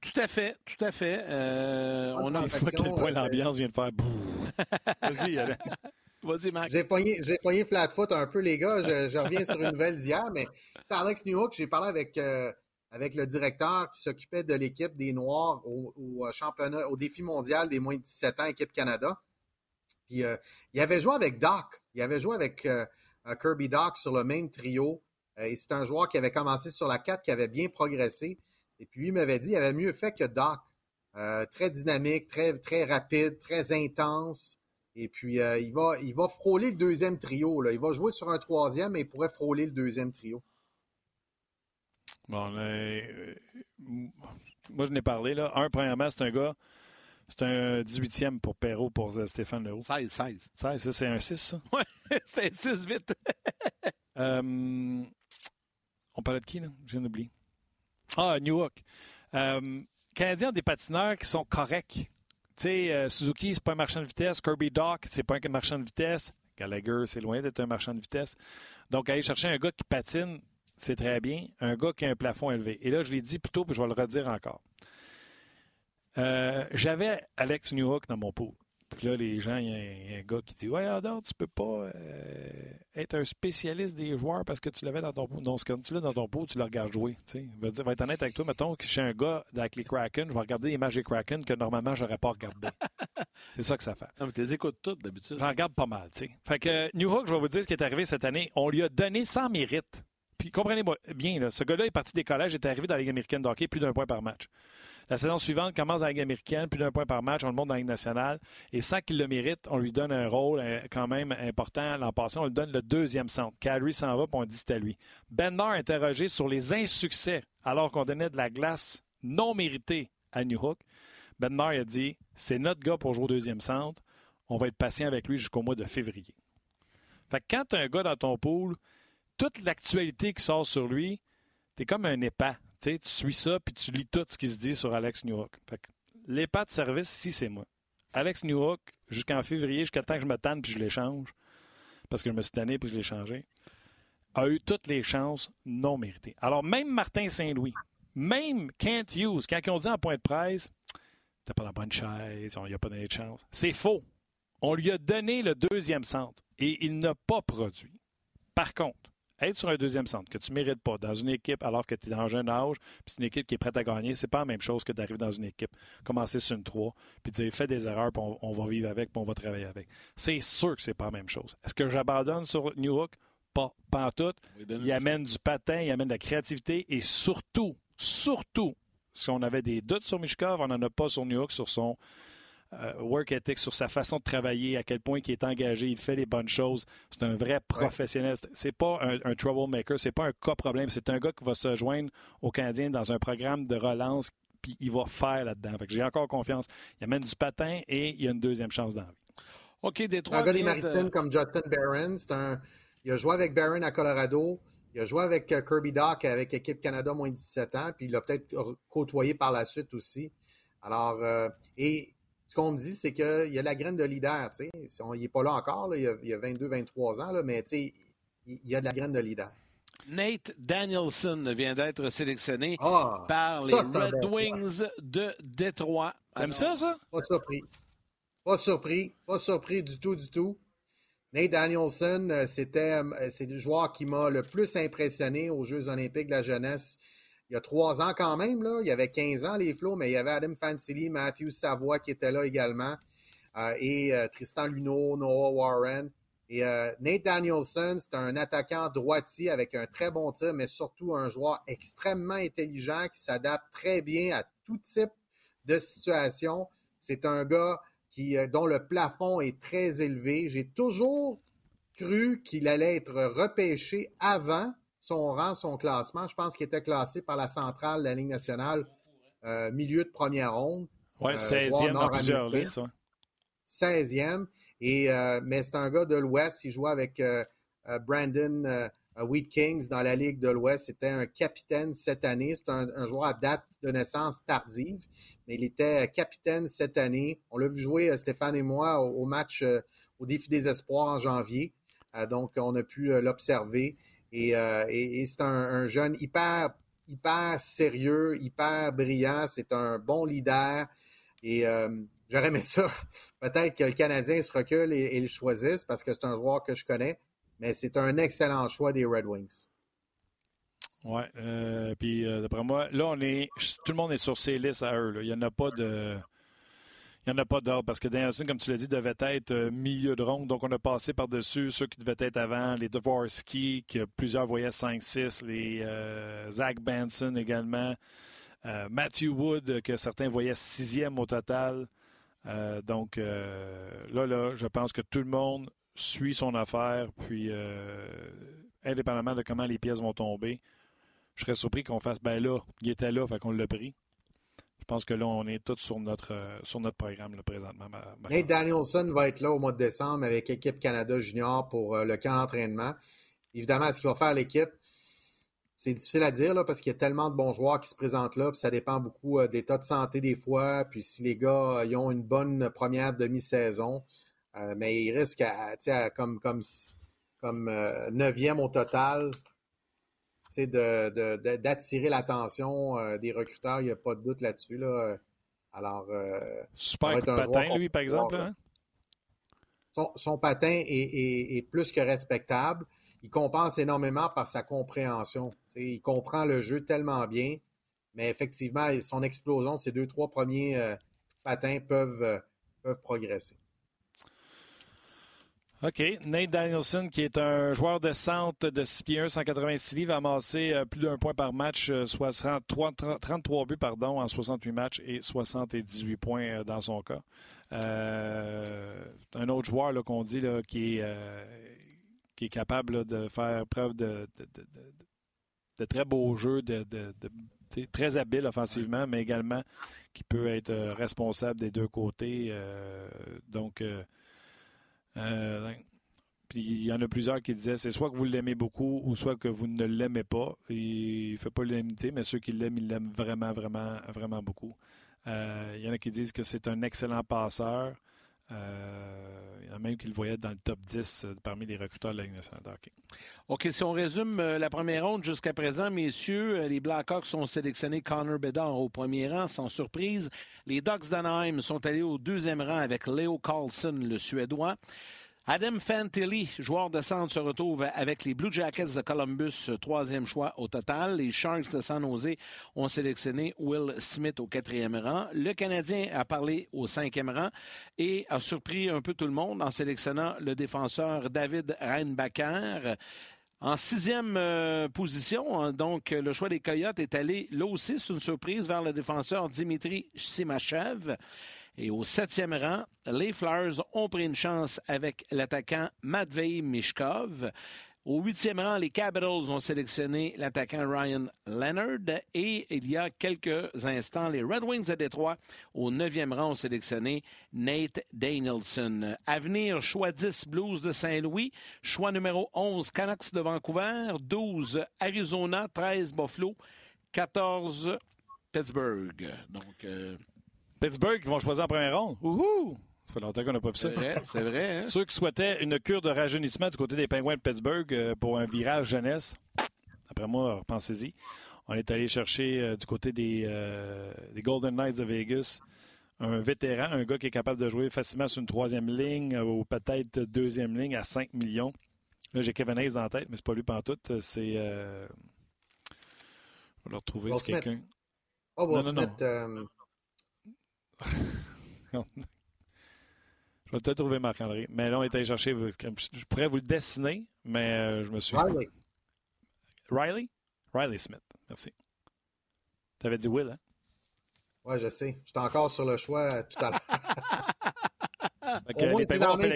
Tout à fait, tout à fait. Euh, on a fois quel point euh, l'ambiance vient de faire. [laughs] Vas-y, Alain. Vas-y, Mac. J'ai pogné, j'ai flat foot un peu, les gars. Je, reviens sur une nouvelle d'hier, mais Alex Newhook, j'ai parlé avec euh, avec le directeur qui s'occupait de l'équipe des Noirs au, championnat, au défi mondial des moins de 17 ans, équipe Canada. Puis euh, il avait joué avec Doc. Il avait joué avec euh, Kirby Doc sur le même trio. Euh, et c'est un joueur qui avait commencé sur la 4, qui avait bien progressé. Et puis lui m'avait dit qu'il avait mieux fait que Doc. très dynamique, très, très rapide, très intense. Et puis, il, va, il va frôler le deuxième trio. Là. Il va jouer sur un troisième, mais il pourrait frôler le deuxième trio. Bon, euh, moi, je n'ai parlé. Là. Un, premièrement, c'est un gars. C'est un 18e pour Perrault, pour euh, Stéphane Leroux. 16, 16. 16, ça, c'est un 6, ça? [laughs] Oui, c'était un 6 vite. [laughs] euh, on parlait de qui, là? J'ai oublié. Ah, New Euh, Canadiens ont des patineurs qui sont corrects. Tu sais, euh, Suzuki, c'est pas un marchand de vitesse. Kirby Dock, c'est pas un marchand de vitesse. Gallagher, c'est loin d'être un marchand de vitesse. Donc, aller chercher un gars qui patine, c'est très bien. Un gars qui a un plafond élevé. Et là, je l'ai dit plus tôt, puis je vais le redire encore. Euh, j'avais Alex Newhook dans mon pot. Puis là, les gens, il y, a un gars qui dit Ouais, alors, tu peux pas euh, être un spécialiste des joueurs parce que tu l'avais dans ton pot. Non, quand tu l'as dans ton pot, tu le regardes jouer. Tu vais, va être honnête avec toi. Mettons que je suis un gars avec les Kraken, je vais regarder les matchs des Kraken que normalement, je n'aurais pas regardé. [laughs] C'est ça que ça fait. Non, mais tu les écoutes toutes d'habitude. J'en regarde pas mal. sais. Fait que New Hook, je vais vous dire ce qui est arrivé cette année. On lui a donné sans mérite puis comprenez-moi bien, ce gars-là est parti des collèges, est arrivé dans la Ligue américaine de hockey, plus d'un point par match. La saison suivante commence dans la Ligue américaine, plus d'un point par match, on le monte dans la Ligue nationale. Et sans qu'il le mérite, on lui donne un rôle euh, quand même important. L'an passé, on lui donne le deuxième centre. Kadri s'en va, puis on dit c'est à lui. Bernard interrogé sur les insuccès alors qu'on donnait de la glace non méritée à New Hook. Bernard a dit c'est notre gars pour jouer au deuxième centre. On va être patient avec lui jusqu'au mois de février. Fait que quand tu as un gars dans ton pool toute l'actualité qui sort sur lui, t'es comme un épa. Tu suis ça, puis tu lis tout ce qui se dit sur Alex Newhook. L'épa de service, si c'est moi. Alex Newhook, jusqu'en février, jusqu'à temps que je me tanne puis je l'échange, parce que je me suis tanné puis je l'ai changé, a eu toutes les chances non méritées. Alors, même Martin Saint-Louis, même Kent Hughes, quand ils ont dit en point de presse, t'as pas la bonne chaise, il n'y a pas donné de chance. C'est faux. On lui a donné le deuxième centre et il n'a pas produit. Par contre, être sur un deuxième centre que tu ne mérites pas dans une équipe alors que tu es dans un jeune âge, puis c'est une équipe qui est prête à gagner, c'est pas la même chose que d'arriver dans une équipe, commencer sur une 3, puis dire fais des erreurs, puis on, va vivre avec, puis on va travailler avec. C'est sûr que c'est pas la même chose. Est-ce que j'abandonne sur New Hook? Pas, pas en tout. Il amène du patin, il amène de la créativité et surtout, surtout, si on avait des doutes sur Mishkov, on n'en a pas sur New Hook, sur son work ethic, sur sa façon de travailler, à quel point il est engagé, il fait les bonnes choses. C'est un vrai professionnel. C'est pas un, un troublemaker, c'est pas un cas problème. C'est un gars qui va se joindre aux Canadiens dans un programme de relance, puis il va faire là-dedans. J'ai encore confiance. Il amène du patin et il y a une deuxième chance d'envie. OK, des trois. Un gars des Maritimes comme Justin Barron, un... il a joué avec Barron à Colorado. Il a joué avec euh, Kirby Doc avec l'équipe Canada moins de 17 ans, puis il l'a peut-être côtoyé par la suite aussi. Alors, euh, et ce qu'on me dit, c'est qu'il y a la graine de leader. Il n'est pas là encore, il, y a, 22-23 ans, là, mais il y a de la graine de leader. Nate Danielson vient d'être sélectionné ah, par les Red Wings de Détroit. T'aimes ça, ça? Pas surpris. Pas surpris. Pas surpris du tout, du tout. Nate Danielson, euh, c'était euh, c'est le joueur qui m'a le plus impressionné aux Jeux olympiques de la jeunesse il y a trois ans quand même. Là. Il y avait 15 ans, les flots, mais il y avait Adam Fantilli, Matthew Savoie qui était là également, euh, et euh, Tristan Luneau, Noah Warren. Et euh, Nate Danielson, c'est un attaquant droitier avec un très bon tir, mais surtout un joueur extrêmement intelligent qui s'adapte très bien à tout type de situation. C'est un gars qui, dont le plafond est très élevé. J'ai toujours cru qu'il allait être repêché avant son rang, son classement. Je pense qu'il était classé par la centrale de la Ligue nationale, euh, milieu de première ronde. Oui, 16e dans plusieurs listes. 16e. Et, mais c'est un gars de l'Ouest. Il jouait avec Brandon Wheat Kings dans la Ligue de l'Ouest. C'était un capitaine cette année. C'est un, joueur à date de naissance tardive, mais il était capitaine cette année. On l'a vu jouer, euh, Stéphane et moi, au, match euh, au défi des espoirs en janvier. Euh, donc, on a pu l'observer. Et, c'est un, jeune hyper, hyper sérieux, hyper brillant. C'est un bon leader. Et j'aurais aimé ça. [laughs] Peut-être que le Canadien se recule et le choisisse parce que c'est un joueur que je connais mais c'est un excellent choix des Red Wings. Oui. Euh, puis euh, d'après moi, là, on est. Tout le monde est sur ces listes à eux. Il n'y en a pas de. Il n'y en a pas d'ordre parce que Danielson, comme tu l'as dit, devait être euh, milieu de ronde. Donc, on a passé par-dessus ceux qui devaient être avant, les Dvorsky, que plusieurs voyaient 5-6, les Zach Benson également, Matthew Wood, que certains voyaient sixième au total. donc, là, là, je pense que tout le monde suit son affaire, puis euh, indépendamment de comment les pièces vont tomber, je serais surpris qu'on fasse, ben là, il était là, fait qu'on l'a pris. Je pense que là, on est tous sur notre, euh, sur notre programme là, présentement. Nate Danielson va être là au mois de décembre avec l'équipe Canada Junior pour euh, le camp d'entraînement. Évidemment, ce qu'il va faire l'équipe, c'est difficile à dire là, parce qu'il y a tellement de bons joueurs qui se présentent là, puis ça dépend beaucoup de l'état de santé des fois, puis si les gars ils ont une bonne première demi-saison. Euh, mais il risque à, comme, comme, comme euh, neuvième au total d'attirer l'attention euh, des recruteurs. Il n'y a pas de doute là-dessus. Là. Alors, Super patin, lui, par exemple. Hein? Son, patin est, plus que respectable. Il compense énormément par sa compréhension. il comprend le jeu tellement bien. Mais effectivement, son explosion, ses deux, trois premiers patins peuvent, peuvent progresser. OK. Nate Danielson, qui est un joueur de centre de 6 pieds 1, 186 livres, a amassé euh, plus d'un point par match, 33 euh, buts pardon, en 68 matchs et 78 points euh, dans son cas. un autre joueur qu'on dit là, qui, est, capable de faire preuve de, très beau jeu, de, très habile offensivement, mais également qui peut être responsable des deux côtés. donc, euh, puis il y en a plusieurs qui disaient c'est soit que vous l'aimez beaucoup ou soit que vous ne l'aimez pas. il ne fait pas l'unanimité, mais ceux qui l'aiment, ils l'aiment vraiment, vraiment, vraiment beaucoup. Euh, il y en a qui disent que c'est un excellent passeur. Euh, il y en a même qui le voyaient dans le top 10 parmi les recruteurs de la Ligue OK, si on résume la première ronde jusqu'à présent, messieurs, les Blackhawks ont sélectionné Connor Bedard au premier rang, sans surprise. Les Ducks d'Anaheim sont allés au deuxième rang avec Leo Carlson, le Suédois. Adam Fantilli, joueur de centre, se retrouve avec les Blue Jackets de Columbus, troisième choix au total. Les Sharks de San Jose ont sélectionné Will Smith au quatrième rang. Le Canadien a parlé au cinquième rang et a surpris un peu tout le monde en sélectionnant le défenseur David Reinbacher. En sixième euh, position, hein, donc le choix des Coyotes est allé là aussi, c'est une surprise, vers le défenseur Dimitri Simachev. Et au septième rang, les Flyers ont pris une chance avec l'attaquant Matvei Mishkov. Au huitième rang, les Capitals ont sélectionné l'attaquant Ryan Leonard et il y a quelques instants, les Red Wings de Détroit, au neuvième rang, ont sélectionné Nate Danielson. Avenir, choix 10, Blues de Saint-Louis. Choix numéro 11, Canucks de Vancouver. 12, Arizona. 13, Buffalo. 14, Pittsburgh. Donc, euh, Pittsburgh qui vont choisir en première ronde. Ouhou! Ça fait longtemps qu'on n'a pas vu ça. C'est vrai, c'est vrai. Hein? Ceux qui souhaitaient une cure de rajeunissement du côté des Penguins de Pittsburgh euh, pour un virage jeunesse, après moi, pensez-y. On est allé chercher euh, du côté des, euh, des, Golden Knights de Vegas un vétéran, un gars qui est capable de jouer facilement sur une troisième ligne ou peut-être deuxième ligne à 5 millions. Là, j'ai Kevin Hayes dans la tête, mais c'est pas lui pantoute. C'est. Je vais le retrouver, c'est quelqu'un. Oh, bon, non, non, non. [laughs] je vais peut-être trouver Marc-André. Mais là, on allé chercher. Je pourrais vous le dessiner, mais euh, je me suis. Riley. Riley? Riley Smith. Merci. Tu avais dit Will, hein? Oui, je sais. J'étais encore sur le choix tout à l'heure. [laughs]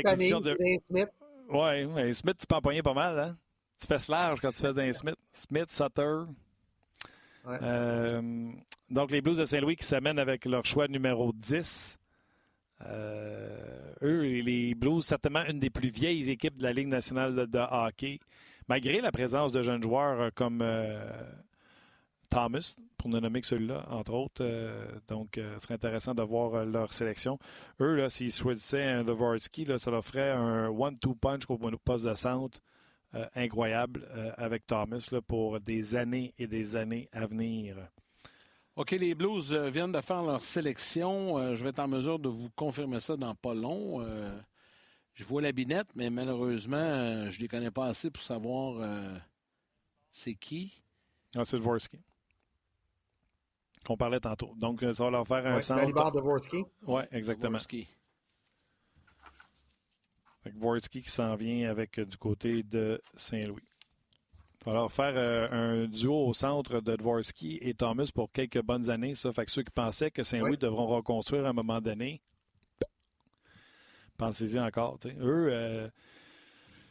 Famille de... Smith. Oui, mais Smith, tu peux empoigner pas mal, hein? Tu fais large quand tu fais un Smith. Smith, Sutter. Euh, donc, les Blues de Saint-Louis qui s'amènent avec leur choix numéro 10. Euh, eux, les Blues, certainement une des plus vieilles équipes de la Ligue nationale de, hockey, malgré la présence de jeunes joueurs euh, comme Thomas, pour ne nommer que celui-là, entre autres. donc, ce serait intéressant de voir leur sélection. Eux, s'ils choisissaient un Dvorsky, ça leur ferait un one-two punch au poste de centre euh, incroyable euh, avec Thomas pour des années et des années à venir. OK, les Blues euh, viennent de faire leur sélection. je vais être en mesure de vous confirmer ça dans pas long. je vois la binette, mais malheureusement, je ne les connais pas assez pour savoir c'est qui. Ah, c'est Dvorsky. Qu'on parlait tantôt. Donc, ça va leur faire un ouais, centre. Dvorsky. Oui, exactement. Dvorsky. Avec qui s'en vient avec euh, du côté de Saint-Louis. Alors, faire euh, un duo au centre de Dvorsky et Thomas pour quelques bonnes années, ça fait que ceux qui pensaient que Saint-Louis devront reconstruire à un moment donné, pensez-y encore. Eux, euh,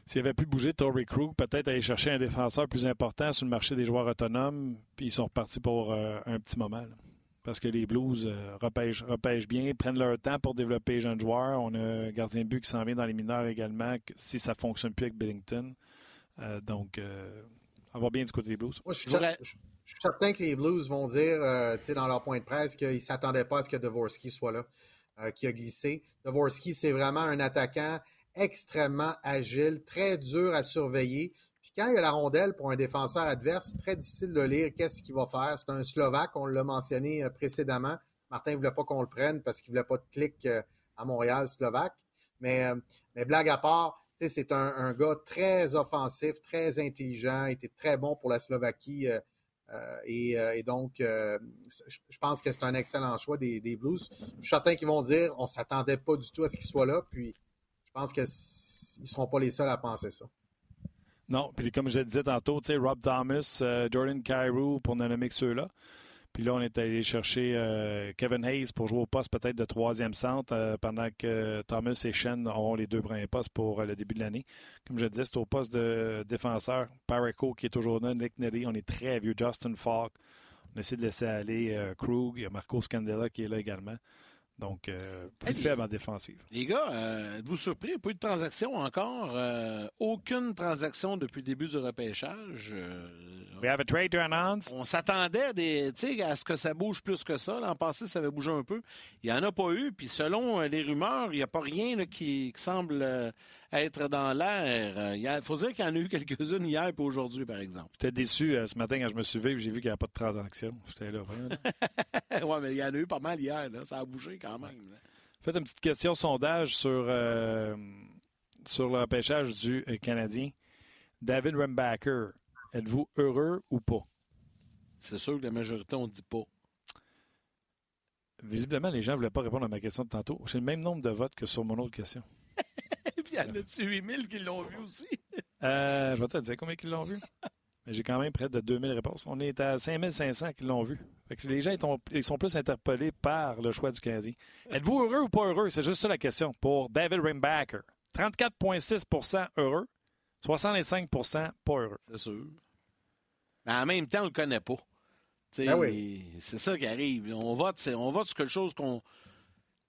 s'ils avaient pu bouger Tory Krug, peut-être aller chercher un défenseur plus important sur le marché des joueurs autonomes, puis ils sont repartis pour un petit moment parce que les Blues euh, repêchent, bien, prennent leur temps pour développer les jeunes joueurs. On a un gardien de but qui s'en vient dans les mineurs également, si ça ne fonctionne plus avec Billington. Euh, donc, euh, on va bien du côté des Blues. je, suis certain que les Blues vont dire, dans leur point de presse, qu'ils ne s'attendaient pas à ce que Dvorsky soit là, qui a glissé. Dvorsky, c'est vraiment un attaquant extrêmement agile, très dur à surveiller quand il y a la rondelle pour un défenseur adverse, c'est très difficile de lire qu'est-ce qu'il va faire. C'est un Slovaque, on l'a mentionné euh, précédemment. Martin ne voulait pas qu'on le prenne parce qu'il ne voulait pas de clic euh, à Montréal, Slovaque. Mais, euh, blague à part, c'est un, gars très offensif, très intelligent, était très bon pour la Slovaquie. et, donc, je pense que c'est un excellent choix des, Blues. Je suis certain qu'ils vont dire on ne s'attendait pas du tout à ce qu'il soit là. Puis, je pense qu'ils ne seront pas les seuls à penser ça. Non, puis comme je le disais tantôt, tu sais, Rob Thomas, euh, Jordan Cairo pour ne nommer que ceux-là. Puis là, on est allé chercher euh, Kevin Hayes pour jouer au poste peut-être de troisième centre, euh, pendant que Thomas et Shen auront les deux premiers postes pour le début de l'année. Comme je le disais, c'est au poste de défenseur. Pareco qui est toujours là, Nick Nelly, on est très vieux, Justin Falk. On essaie de laisser aller Krug, il y a Marco Scandella qui est là également. Donc, euh, plus faible en défensive. Les gars, euh, êtes-vous surpris? Pas eu de transaction encore. Euh, aucune transaction depuis le début du repêchage. We have a trade to announce. On s'attendait à ce que ça bouge plus que ça. L'an passé, ça avait bougé un peu. Il n'y en a pas eu. Puis selon les rumeurs, il n'y a pas rien qui, semble être dans l'air. Il faut dire qu'il y en a eu quelques-unes hier et aujourd'hui, par exemple. J'étais déçu ce matin quand je me suis levé j'ai vu qu'il n'y avait pas de transaction. J'étais là, [laughs] oui, mais il y en a eu pas mal hier. Ça a bougé quand même. Faites une petite question sondage sur, euh, sur le repêchage du euh, Canadien. David Rembacker, êtes-vous heureux ou pas? C'est sûr que la majorité, on ne dit pas. Visiblement, les gens ne voulaient pas répondre à ma question de tantôt. J'ai le même nombre de votes que sur mon autre question. [laughs] Y en a-tu 8000 qui l'ont vu aussi? euh, je vais te dire combien qui l'ont vu. J'ai quand même près de 2000 réponses. On est à 5500 qui l'ont vu. les gens ils sont plus interpellés par le choix du Canadien. Êtes-vous heureux ou pas heureux? C'est juste ça la question pour David Rimbacker. 34,6% heureux, 65% pas heureux. C'est sûr. Mais en même temps, on ne le connaît pas. Ben c'est ça qui arrive. On vote, on vote sur quelque chose qu'on.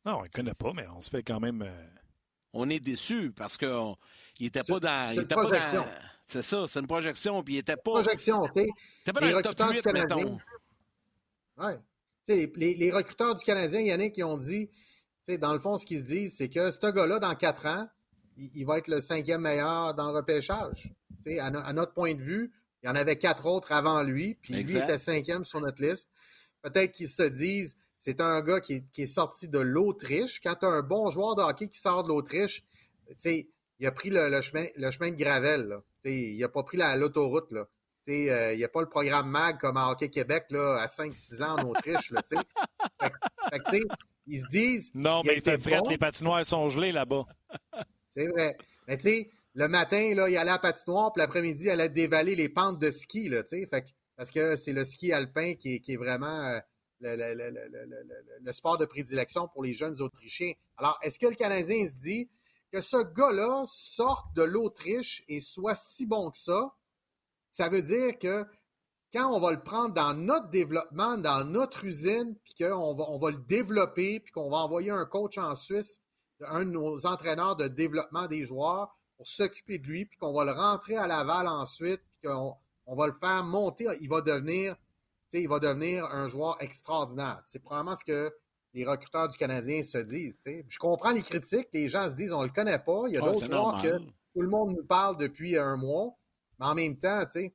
Non, on ne le connaît pas, mais on se fait quand même. Euh, on est déçu parce qu'il n'était pas dans. Il était pas dans c'est ça, c'est une projection, puis il n'était pas. Projection, tu sais. pas les recruteurs du Canadien. Oui. Les, les, les, recruteurs du Canadien, il y en a qui ont dit, dans le fond, ce qu'ils se disent, c'est que ce gars-là, dans quatre ans, il, va être le cinquième meilleur dans le repêchage. À, à, notre point de vue, il y en avait quatre autres avant lui, puis lui était cinquième sur notre liste. Peut-être qu'ils se disent, c'est un gars qui est, qui est sorti de l'Autriche. Quand tu as un bon joueur de hockey qui sort de l'Autriche, tu sais, il a pris le, chemin, le chemin de Gravel. Il n'a pas pris l'autoroute. Là. Euh, il n'y a pas le programme MAG comme à Hockey Québec là, à 5-6 ans en Autriche. Là, [laughs] fait, ils se disent. Non, mais il fait fret, les patinoires sont gelés là-bas. C'est vrai. Mais tu sais, le matin, là, il allait à la patinoire, puis l'après-midi, il allait dévaler les pentes de ski. Là, fait, parce que c'est le ski alpin qui est, qui est vraiment. Le, sport de prédilection pour les jeunes Autrichiens. Alors, est-ce que le Canadien se dit que ce gars-là sorte de l'Autriche et soit si bon que ça? Ça veut dire que quand on va le prendre dans notre développement, dans notre usine, puis qu'on va, on va le développer, puis qu'on va envoyer un coach en Suisse, un de nos entraîneurs de développement des joueurs, pour s'occuper de lui, puis qu'on va le rentrer à Laval ensuite, puis qu'on on va le faire monter, il va devenir il va devenir un joueur extraordinaire. C'est probablement ce que les recruteurs du Canadien se disent. Je comprends les critiques, les gens se disent on ne le connaît pas. Il y a d'autres joueurs que tout le monde nous parle depuis un mois. Mais en même temps, tu sais,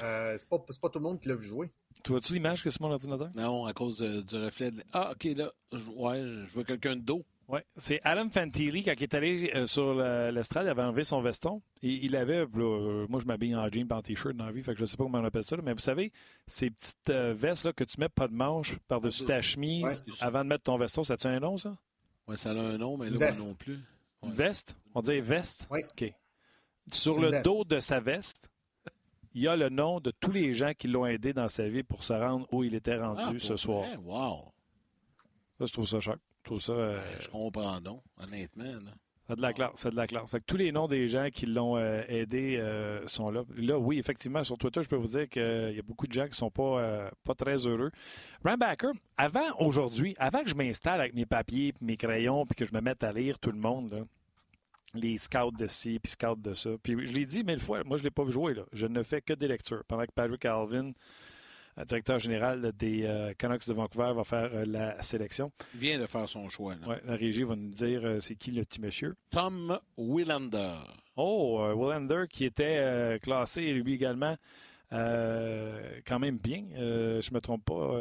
euh, c'est pas, pas tout le monde qui l'a vu jouer. Tu vois-tu l'image que c'est mon ordinateur? Non, à cause euh, du reflet. Ah, OK, là, je, ouais, je vois quelqu'un de dos. Oui, c'est Adam Fantilli, quand il est allé euh, sur l'estrade, il avait enlevé son veston. Et il avait, euh, moi je m'habille en jean en t-shirt dans la vie, fait que je ne sais pas comment on appelle ça, mais vous savez, ces petites euh, vestes là, que tu mets pas de manches par-dessus ta chemise avant de mettre ton veston, ça a un nom, ça? Oui, ça a un nom, mais là, non plus. Une veste? On dit veste? Oui. OK. Sur le dos de sa veste, il y a le nom de tous les gens qui l'ont aidé dans sa vie pour se rendre où il était rendu ah, ce soir. Wow! Ça, je trouve ça choc. Ça, euh, ben, je comprends donc, honnêtement. C'est de la classe, c'est de la classe. Fait que tous les noms des gens qui l'ont euh, aidé euh, sont là. Là, oui, effectivement, sur Twitter, je peux vous dire qu'il y a beaucoup de gens qui ne sont pas, pas très heureux. Ryan Backer, avant aujourd'hui, avant que je m'installe avec mes papiers mes crayons puis que je me mette à lire tout le monde, les scouts de ci puis scouts de ça. Puis je l'ai dit mille fois, moi je ne l'ai pas vu jouer. Là. Je ne fais que des lectures. Pendant que Patrick Alvin directeur général des euh, Canucks de Vancouver, va faire euh, la sélection. Il vient de faire son choix. la régie va nous dire euh, c'est qui le petit monsieur. Tom Willander. Oh, Willander qui était classé lui également. quand même bien, je ne me trompe pas.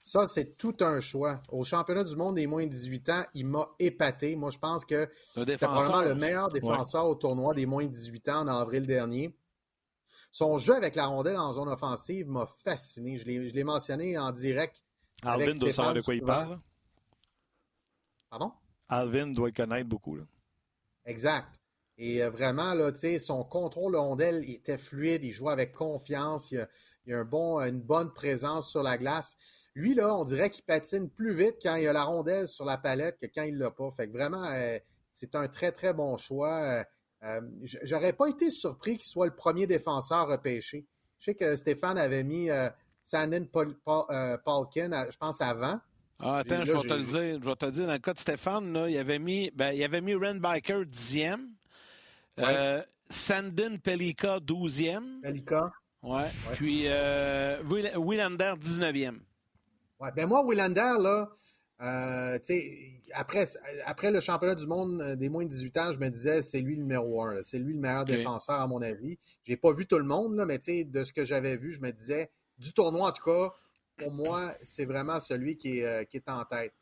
Ça, c'est tout un choix. Au championnat du monde des moins de 18 ans, il m'a épaté. Moi, je pense que c'est probablement le meilleur défenseur au tournoi des moins de 18 ans en avril dernier. Son jeu avec la rondelle en zone offensive m'a fasciné. Je l'ai mentionné en direct. Alvin doit savoir de quoi il parle. Pardon? Alvin doit connaître beaucoup. Exact. Et euh, vraiment, là, son contrôle de rondelle était fluide, il jouait avec confiance, il a, a un bon, une bonne présence sur la glace. Lui, là, on dirait qu'il patine plus vite quand il a la rondelle sur la palette que quand il ne l'a pas. Fait que vraiment, euh, c'est un très, très bon choix. Euh, j'aurais pas été surpris qu'il soit le premier défenseur repêché. Je sais que Stéphane avait mis euh, Sandin euh, Paulkin, je pense, avant. Ah, attends, je vais te le dire. Je vais te le dire. Dans le cas de Stéphane, là, il, avait mis, ben, il avait mis Ren Biker 10e. Sandin Pelika 12e. Pelika. Ouais. Puis Willander 19e. Ouais. Ben moi, Willander, là, euh, après, après le championnat du monde euh, des moins de 18 ans, je me disais c'est lui le numéro un. C'est lui le meilleur défenseur, à mon avis. J'ai pas vu tout le monde, là, mais de ce que j'avais vu, je me disais, du tournoi en tout cas, pour moi, c'est vraiment celui qui est, euh, qui est en tête.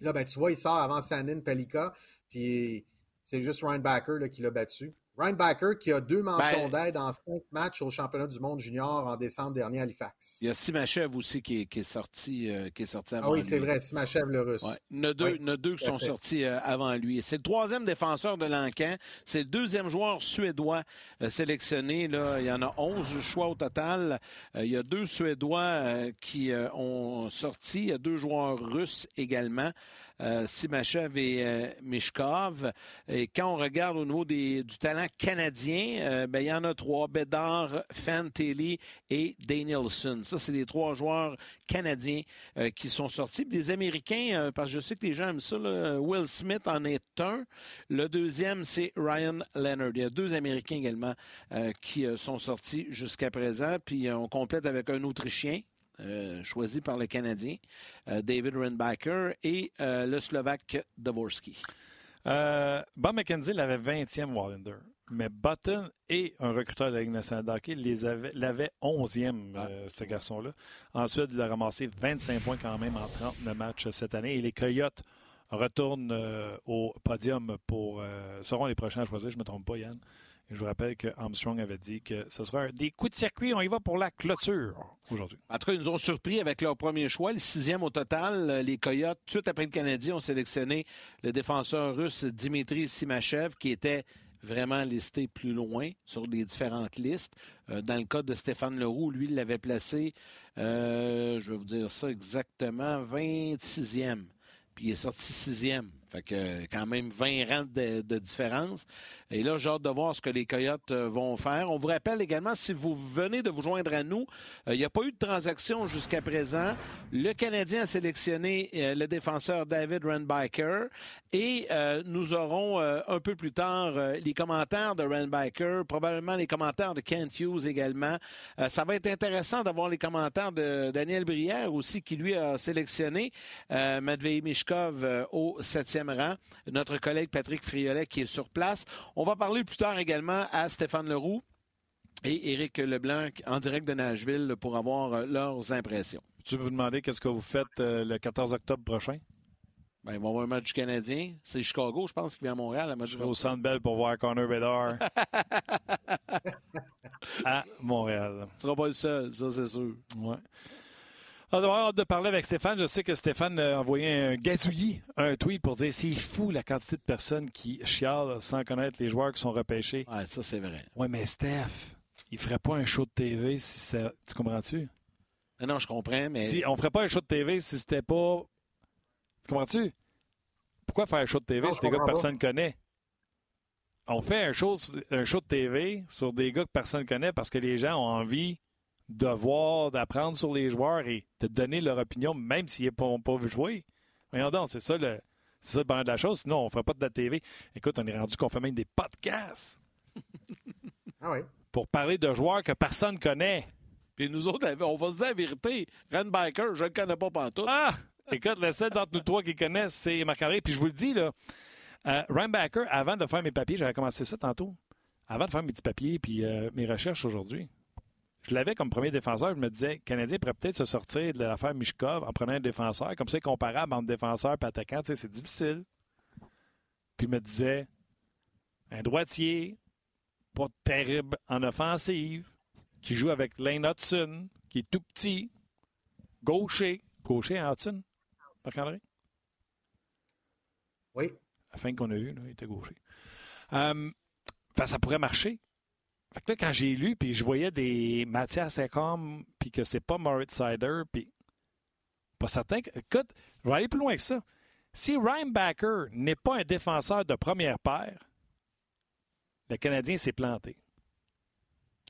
Là, ben, tu vois, il sort avant Sandin Pelika, puis c'est juste Ryan Backer qui l'a battu. Ryan Backer qui a deux mentions ben, d'aide en cinq matchs au championnat du monde junior en décembre dernier à Halifax. Il y a Simachev aussi qui est, sorti, euh, qui est sorti avant Ah oui, c'est vrai, Simachev le russe. Il y en a deux, deux qui sont sortis euh, avant lui. C'est le troisième défenseur de l'Ancan. C'est le deuxième joueur suédois euh, sélectionné. Là. Il y en a 11 choix au total. il y a deux Suédois qui ont sorti. Il y a deux joueurs russes également. Euh, Simachev et euh, Mishkov. Et quand on regarde au niveau du talent canadien, euh, ben, il y en a trois, Bedard, Fantelli et Danielson. Ça, c'est les trois joueurs canadiens qui sont sortis. les Américains, parce que je sais que les gens aiment ça, Will Smith en est un. Le deuxième, c'est Ryan Leonard. Il y a deux Américains également qui sont sortis jusqu'à présent. Puis on complète avec un Autrichien, euh, choisi par le Canadien, euh, David Renbacker, et euh, le Slovaque Dvorsky. Bob McKenzie l'avait 20e Wallander, mais Button et un recruteur de la Ligue nationale d'hockey l'avaient 11e, ce garçon-là. Ensuite, il a ramassé 25 points quand même en 39 matchs cette année. Et les Coyotes retournent au podium pour seront les prochains à choisir, je ne me trompe pas, Yann je vous rappelle que Armstrong avait dit que ce sera des coups de circuit. On y va pour la clôture aujourd'hui. En tout cas, ils nous ont surpris avec leur premier choix, le sixième au total. Les Coyotes, tout de suite après le Canadien, ont sélectionné le défenseur russe Dimitri Simachev, qui était vraiment listé plus loin sur les différentes listes. Euh, dans le cas de Stéphane Leroux, lui, il l'avait placé, euh, je vais vous dire ça exactement, 26e. Puis il est sorti sixième. Fait quand même 20 rangs de, de différence. Et là, j'ai hâte de voir ce que les Coyotes euh, vont faire. On vous rappelle également, si vous venez de vous joindre à nous, euh, il n'y a pas eu de transaction jusqu'à présent. Le Canadien a sélectionné euh, le défenseur David Renbiker et nous aurons un peu plus tard les commentaires de Renbiker, probablement les commentaires de Kent Hughes également. ça va être intéressant d'avoir les commentaires de Daniel Brière aussi, qui lui a sélectionné Matvei Mishkov au septième rang. Notre collègue Patrick Friolet qui est sur place. On va parler plus tard également à Stéphane Leroux et Éric Leblanc en direct de Nashville pour avoir euh, leurs impressions. Tu veux vous demander qu'est-ce que vous faites euh, le 14 octobre prochain? Ben, ils vont avoir un match du Canadien. C'est Chicago, je pense, qui vient à Montréal. match je vais au Centre Bell pour voir Connor Bedard [laughs] à Montréal. Tu ne seras pas le seul, ça, c'est sûr. Ouais. On va hâte de parler avec Stéphane. Je sais que Stéphane a envoyé un gazouillis, un tweet pour dire c'est fou la quantité de personnes qui chialent sans connaître les joueurs qui sont repêchés. Ouais, ça c'est vrai. Ouais, mais Steph, il ferait pas un show de TV si ça. Tu comprends-tu? Non, je comprends, mais. Si on ferait pas un show de TV si c'était pas. Tu comprends-tu? Pourquoi faire un show de TV si des gars que personne ne connaît? On fait un show, un show de TV sur des gars que personne ne connaît parce que les gens ont envie de voir, d'apprendre sur les joueurs et de donner leur opinion, même s'ils n'ont pas, vu jouer. Voyons donc, c'est ça le. C'est ça le de la chose. Sinon, on ne ferait pas de la TV. Écoute, on est rendu qu'on fait même des podcasts. [laughs] ah oui. Pour parler de joueurs que personne ne connaît. Puis nous autres, on va se dire la vérité. Biker, je ne le connais pas pantoute. Ah! Écoute, le seul d'entre nous trois qui connaissent, c'est Marc-André. Puis je vous le dis, là, euh, avant de faire mes papiers, j'avais commencé ça tantôt. Avant de faire mes petits papiers puis euh, mes recherches aujourd'hui, je l'avais comme premier défenseur. Je me disais, le Canadien pourrait peut-être se sortir de l'affaire Mishkov en prenant un défenseur. Comme ça, comparable entre défenseur et attaquant, c'est difficile. Puis il me disait, un droitier, pas terrible en offensive, qui joue avec Lane Hudson, qui est tout petit, gaucher. Gaucher en Hudson, Marc-André? Oui. La fin qu'on a vue, il était gaucher. Euh, ça pourrait marcher. Fait que là, quand j'ai lu, puis je voyais des Mathias Ecom, puis que c'est pas Moritz Sider, puis pas certain. Que... Écoute, je vais aller plus loin que ça. Si Ryan Backer n'est pas un défenseur de première paire, le Canadien s'est planté.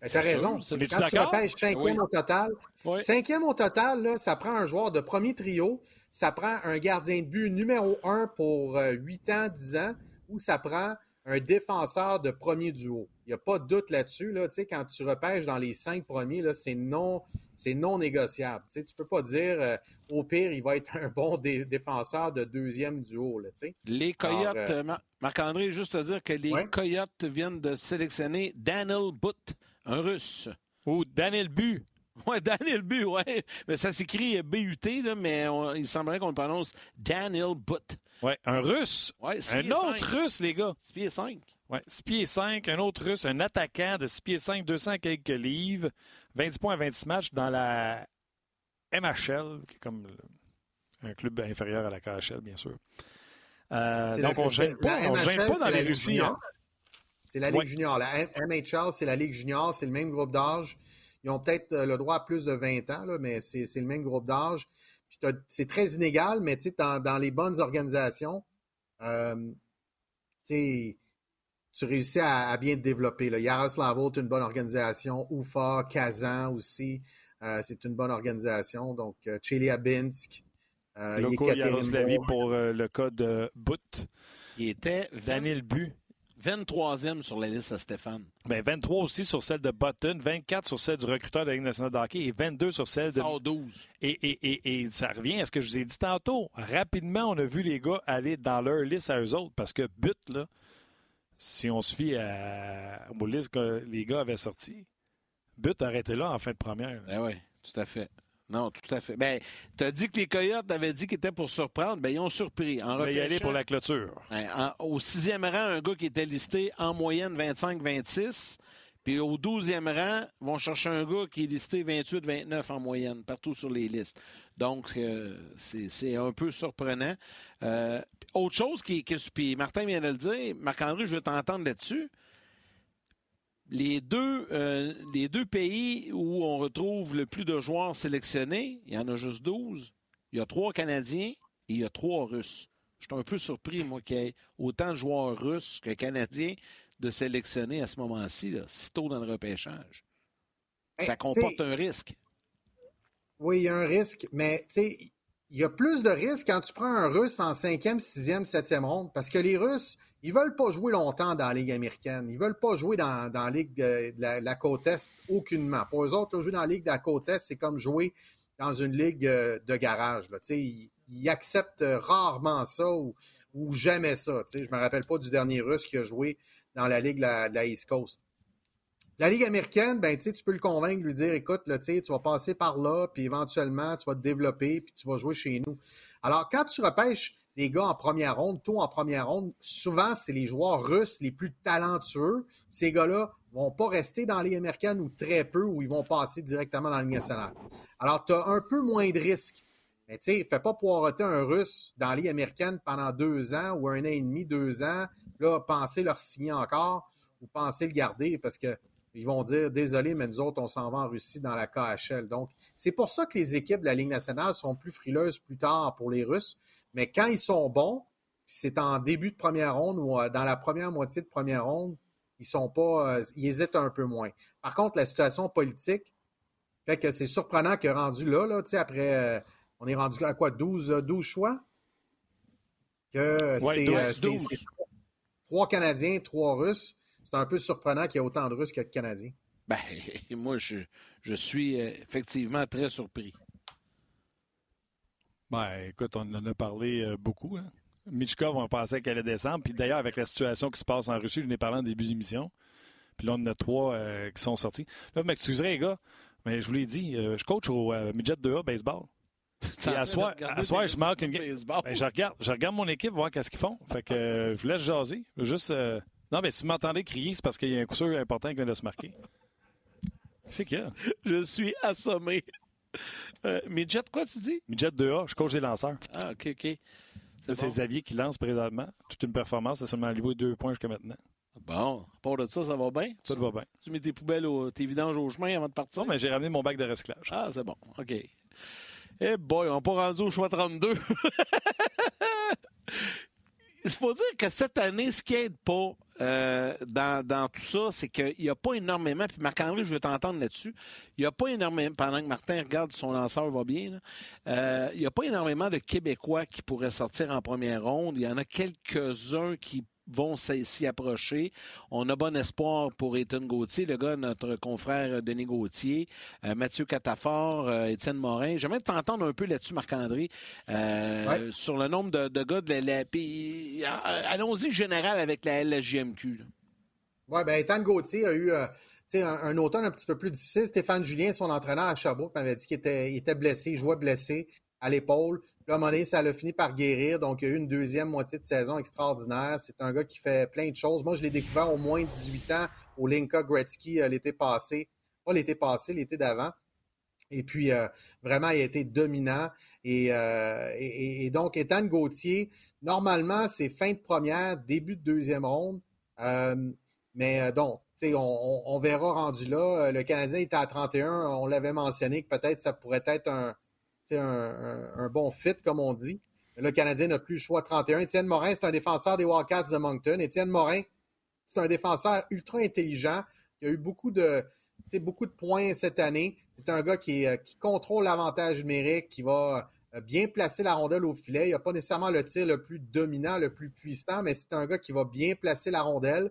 Ben, tu as raison. Quand tu repêches cinquième au total, cinquième au total, là, ça prend un joueur de premier trio, ça prend un gardien de but numéro un pour 8 euh, ans, 10 ans, ou ça prend un défenseur de premier duo? Il n'y a pas de doute là-dessus. Là, quand tu repêches dans les cinq premiers, c'est non, non négociable. tu ne peux pas dire euh, au pire, il va être un bon défenseur de deuxième duo. Là, les Coyotes, euh, Marc-André, juste te dire que les Coyotes viennent de sélectionner Daniel Butt, un russe. Ou Daniel Bu. [laughs] Oui, Daniel Bu, oui. Mais ça s'écrit B-U-T, mais il semblerait qu'on le prononce Daniel Butt. Oui, un russe. Ouais, un autre russe, les gars. 6 pieds 5. Oui, 6 pieds 5, un autre russe, un attaquant de 6 pieds 5, 200 quelques livres, 20 points à 26 matchs dans la MHL, qui est comme un club inférieur à la KHL, bien sûr. Euh, donc, on ne gêne pas, gêne pas dans les Russies. Hein? C'est la Ligue junior. La MHL, c'est la Ligue junior, c'est le même groupe d'âge. Ils ont peut-être euh, le droit à plus de 20 ans, là, mais c'est le même groupe d'âge c'est très inégal, mais dans, dans les bonnes organisations, euh, tu réussis à, bien te développer. Là. Yaroslavo est une bonne organisation. UFA, Kazan aussi, euh, c'est une bonne organisation. Donc, euh, Chelyabinsk. Euh, Loko Yaroslavie pour le cas de Bout. Il était Daniel Bu. 23e sur la liste à Stéphane. Bien, 23 aussi sur celle de Button, 24 sur celle du recruteur de la Ligue nationale de hockey et 22 sur celle de. 12. Et, et, et, et, ça revient à ce que je vous ai dit tantôt. Rapidement, on a vu les gars aller dans leur liste à eux autres parce que but, là, si on se fie à, aux listes que les gars avaient sorties, but arrêté là en fin de première. Ben oui, tout à fait. Non, tout à fait. Ben, tu as dit que les Coyotes avaient dit qu'ils étaient pour surprendre. Ben, ils ont surpris. En y aller pour la clôture. Ben, au sixième rang, un gars qui était listé en moyenne 25-26. Puis au 12e rang, vont chercher un gars qui est listé 28-29 en moyenne, partout sur les listes. Donc, euh, c'est un peu surprenant. Euh, autre chose qui, est... puis Martin vient de le dire, Marc-André, je veux t'entendre là-dessus. Les deux, euh, les deux pays où on retrouve le plus de joueurs sélectionnés, il y en a juste 12. Il y a trois Canadiens et il y a trois Russes. Je suis un peu surpris, moi, qu'il y ait autant de joueurs russes que canadiens de sélectionner à ce moment-ci, si tôt dans le repêchage. Ça ben, comporte un risque. Oui, il y a un risque, mais il y a plus de risques quand tu prends un Russe en cinquième, sixième, septième ronde, parce que les Russes, ils veulent pas jouer longtemps dans la Ligue américaine. Ils veulent pas jouer dans, la Ligue de, la, côte Est aucunement. Pour eux autres, jouer dans la Ligue de la côte Est, c'est comme jouer dans une ligue euh, de garage. Ils, ils, acceptent rarement ça ou, jamais ça. Je ne me rappelle pas du dernier Russe qui a joué dans la Ligue de la, East Coast. La Ligue américaine, ben, tu peux le convaincre, lui dire écoute, tu vas passer par là, puis éventuellement, tu vas te développer, puis tu vas jouer chez nous. Alors, quand tu repêches des gars en première ronde, tout en première ronde, souvent, c'est les joueurs russes les plus talentueux. Ces gars-là vont pas rester dans la Ligue américaine ou très peu, ou ils vont passer directement dans la Ligue nationale. Alors, tu as un peu moins de risques. Mais tu sais, fais pas poireauter un Russe dans la Ligue américaine pendant deux ans ou un an et demi, deux ans, là, penser leur signer encore ou penser le garder parce que ils vont dire désolé, mais nous autres, on s'en va en Russie dans la KHL. Donc, c'est pour ça que les équipes de la Ligue nationale sont plus frileuses plus tard pour les Russes. Mais quand ils sont bons, c'est en début de première ronde ou euh, dans la première moitié de première ronde, ils sont pas. Euh, ils hésitent un peu moins. Par contre, la situation politique fait que c'est surprenant que rendu là, là après, euh, on est rendu à quoi, 12, 12 choix? Que c'est trois Canadiens, trois Russes c'est un peu surprenant qu'il y ait autant de Russes que de Canadiens. Ben, [laughs] moi, je, je suis euh, effectivement très surpris. Ben, écoute, on en a parlé euh, beaucoup. Hein? Michkov, on pensait qu'elle allait descendre. Puis d'ailleurs, avec la situation qui se passe en Russie, je n'ai parlé en début d'émission. Puis là, on en a trois euh, qui sont sortis. Là, vous m'excuserez, les gars, mais je vous l'ai dit, je coach au midget 2A baseball. [laughs] à soir, à soir je marque une game. Ben, je, regarde, je regarde mon équipe, voir qu'est-ce qu'ils font. Fait que je vous laisse jaser. Juste. Non, mais si vous m'entendez crier, c'est parce qu'il y a un coup sûr important qui vient de se marquer. C'est qu'il y a? [laughs] Je suis assommé. Euh, midget, quoi tu dis? Midget 2A, je coach des lanceurs. Ah, OK, OK. C'est Xavier qui lance présentement. Toute une performance, c'est seulement alloué deux points jusqu'à maintenant. Bon, à part de ça, ça va bien? Ça va bien. Tu mets tes poubelles, tes vidanges au chemin avant de partir? Non, mais j'ai ramené mon bac de recyclage. Ah, c'est bon. OK. Eh boy, on n'a pas rendu au choix 32. Il faut dire que cette année, ce qui n'aide pas euh, dans, tout ça, c'est qu'il n'y a pas énormément, puis Marc-André, je veux t'entendre là-dessus, il n'y a pas énormément, pendant que Martin regarde son lanceur va bien, euh, il n'y a pas énormément de Québécois qui pourraient sortir en première ronde. Il y en a quelques-uns qui vont s'y approcher. On a bon espoir pour Ethan Gauthier, le gars, notre confrère Denis Gauthier, euh, Mathieu Catafort, euh, Étienne Morin. J'aimerais t'entendre un peu là-dessus, Marc-André, euh, sur le nombre de, gars de la... allons-y général avec la LGMQ. Oui, bien, Ethan Gauthier a eu... Un, automne un petit peu plus difficile. Stéphane Julien, son entraîneur à Sherbrooke, m'avait dit qu'il était, était blessé, il jouait blessé à l'épaule. Puis à un ça a fini par guérir. Donc, il y a eu une deuxième moitié de saison extraordinaire. C'est un gars qui fait plein de choses. Moi, je l'ai découvert au moins 18 ans au Linka Gretzky euh, l'été passé. Pas l'été passé, l'été d'avant. Et puis, euh, vraiment, il a été dominant. Euh, et, donc, Ethan Gauthier, normalement, c'est fin de première, début de deuxième ronde. mais donc, on, on, verra rendu là. Le Canadien était à 31. On l'avait mentionné que peut-être ça pourrait être un, un, bon fit, comme on dit. Le Canadien n'a plus le choix 31. Étienne Morin, c'est un défenseur des Wildcats de Moncton. Étienne Morin, c'est un défenseur ultra intelligent. Il a eu beaucoup de, beaucoup de points cette année. C'est un gars qui, euh, qui contrôle l'avantage numérique, qui va euh, bien placer la rondelle au filet. Il n'a pas nécessairement le tir le plus dominant, le plus puissant, mais c'est un gars qui va bien placer la rondelle.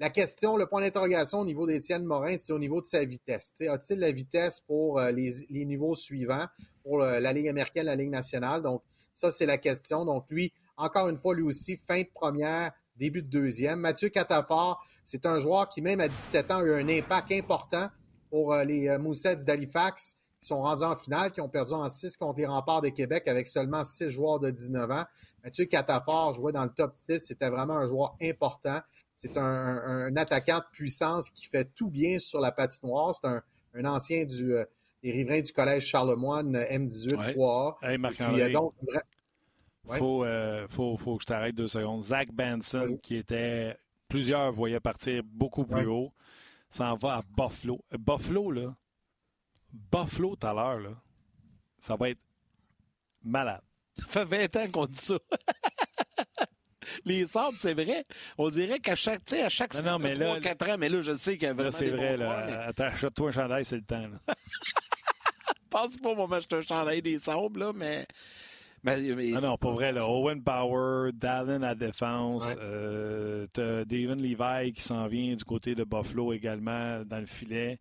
La question, le point d'interrogation au niveau d'Étienne Morin, c'est au niveau de sa vitesse. A-t-il la vitesse pour euh, les, niveaux suivants, pour euh, la Ligue américaine, la Ligue nationale? Donc, ça, c'est la question. Donc, lui, encore une fois, lui aussi, fin de première, début de deuxième. Mathieu Catafort, c'est un joueur qui, même à 17 ans, a eu un impact important pour euh, les Moussets d'Halifax qui sont rendus en finale, qui ont perdu en 6 contre les remparts de Québec avec seulement 6 joueurs de 19 ans. Mathieu Catafort jouait dans le top 6. C'était vraiment un joueur important c'est un, attaquant de puissance qui fait tout bien sur la patinoire. C'est un, ancien du, des riverains du collège Charlemagne M18 3A. Hey, marc Il donc faut, faut, que je t'arrête deux secondes. Zach Benson, qui était plusieurs voyaient partir beaucoup plus haut, s'en va à Buffalo. Buffalo, là, Buffalo tout à l'heure, là, ça va être malade. Ça fait 20 ans qu'on dit ça. [laughs] Les sables, c'est vrai. On dirait qu'à chaque, à chaque non, non, mais 3, 4 ans, mais là, je sais qu'il y a vraiment. c'est vrai, là. Attends, achète-toi un chandail, c'est le temps. Là. [laughs] Pense pas, moi, m'acheter un chandail des sables, là, mais. Mais, ah non, pas vrai. Là. Owen Power, Dallin à défense. Euh, t'as David Levi qui s'en vient du côté de Buffalo également dans le filet.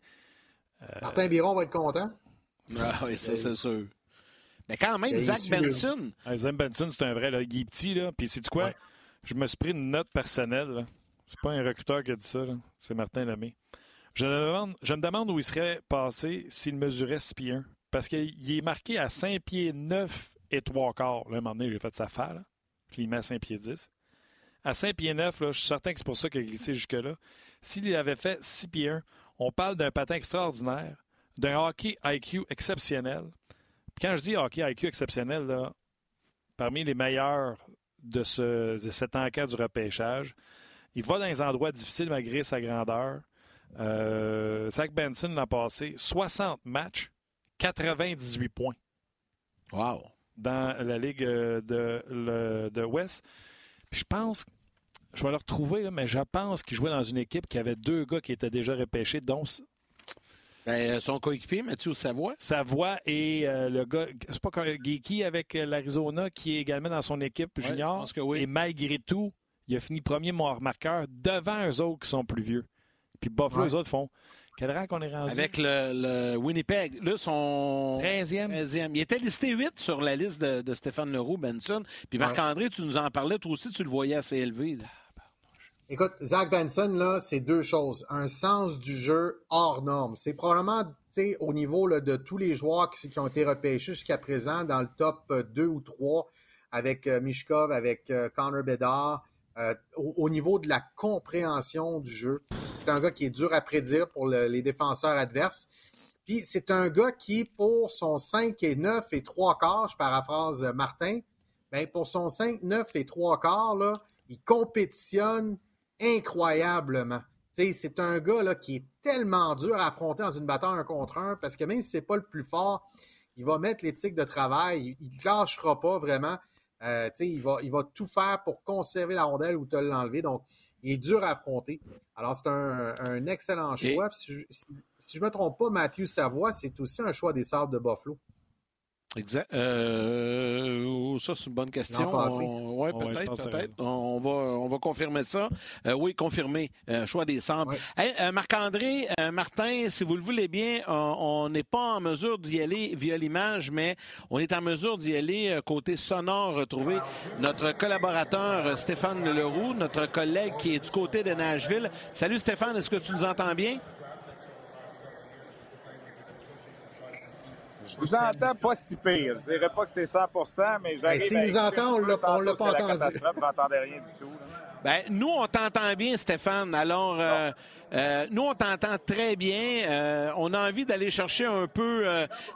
Euh, Martin Biron va être content. Ah oui, ça, c'est sûr. Mais quand même, Zach Benson. Zach Benson, c'est un vrai. Là. Il est petit. Là. Puis, c'est quoi? Je me suis pris une note personnelle. C'est pas un recruteur qui a dit ça. C'est Martin Lemay. Je me, demande, où il serait passé s'il mesurait 6 pieds 1. Parce qu'il est marqué à 5 pieds 9 et 3 quarts. Là, un moment donné, j'ai fait sa falle. Puis il met à 5 pieds 10. À 5 pieds 9, là, je suis certain que c'est pour ça qu'il a glissé jusque-là. S'il avait fait 6 pieds 1, on parle d'un patin extraordinaire, d'un hockey IQ exceptionnel. Quand je dis hockey IQ exceptionnel, parmi les meilleurs de, ce, de cet encart du repêchage, il va dans les endroits difficiles malgré sa grandeur. Euh, Zach Benson l'a passé 60 matchs, 98 points. Wow! Dans la Ligue euh, de, de West. Puis je pense je vais le retrouver, mais je pense qu'il jouait dans une équipe qui avait deux gars qui étaient déjà repêchés, dont. Ben, euh, son coéquipier, Mathieu Savoie. Savoie et euh, le gars, c'est pas Geeky avec euh, l'Arizona qui est également dans son équipe junior. Et malgré tout, il a fini premier marqueur devant eux autres qui sont plus vieux. Puis Buffalo, eux autres font. Quel rang qu'on est rendu? Avec le, Winnipeg. Là, son 13e. 13e. Il était listé 8 sur la liste de, Stéphane Leroux, Benson. Puis Marc-André, tu nous en parlais, toi aussi, tu le voyais assez élevé. Écoute, Zach Benson, c'est deux choses. Un sens du jeu hors norme. C'est probablement, au niveau de tous les joueurs qui, ont été repêchés jusqu'à présent dans le top 2 ou 3 avec euh, Mishkov, avec euh, Connor Bedard, euh, au, niveau de la compréhension du jeu. C'est un gars qui est dur à prédire pour les défenseurs adverses. Puis c'est un gars qui, pour son 5 et 9 et 3 quarts, je paraphrase Martin, bien, pour son 5, 9 et 3 quarts, là, il compétitionne incroyablement. C'est un gars là, qui est tellement dur à affronter dans une bataille un contre un parce que même si c'est pas le plus fort, il va mettre l'éthique de travail, il ne lâchera pas vraiment. Euh, il, va, il va tout faire pour conserver la rondelle ou te l'enlever. Donc, il est dur à affronter. Alors, c'est un, excellent choix. Si je ne me trompe pas, Mathieu Savoie, c'est aussi un choix des Sables de Buffalo. Exact. Euh, oh, ça, c'est une bonne question. Oui, peut-être, peut-être. On va, on va confirmer ça. Euh, oui, confirmer. Euh, choix des centres. Marc-André, Martin, si vous le voulez bien, on n'est pas en mesure d'y aller via l'image, mais on est en mesure d'y aller côté sonore, retrouver notre collaborateur Stéphane Leroux, notre collègue qui est du côté de Nashville. Salut Stéphane, est-ce que tu nous entends bien? Je vous entends pas si pire. Je dirais pas que c'est 100% mais j'arrive ben, S'il nous entend, on l'a pas entendu. Vous n'entendez rien du tout. Ben, nous, on t'entend bien, Stéphane. Alors, euh, euh, nous, on t'entend très bien. Euh, on a envie d'aller chercher un peu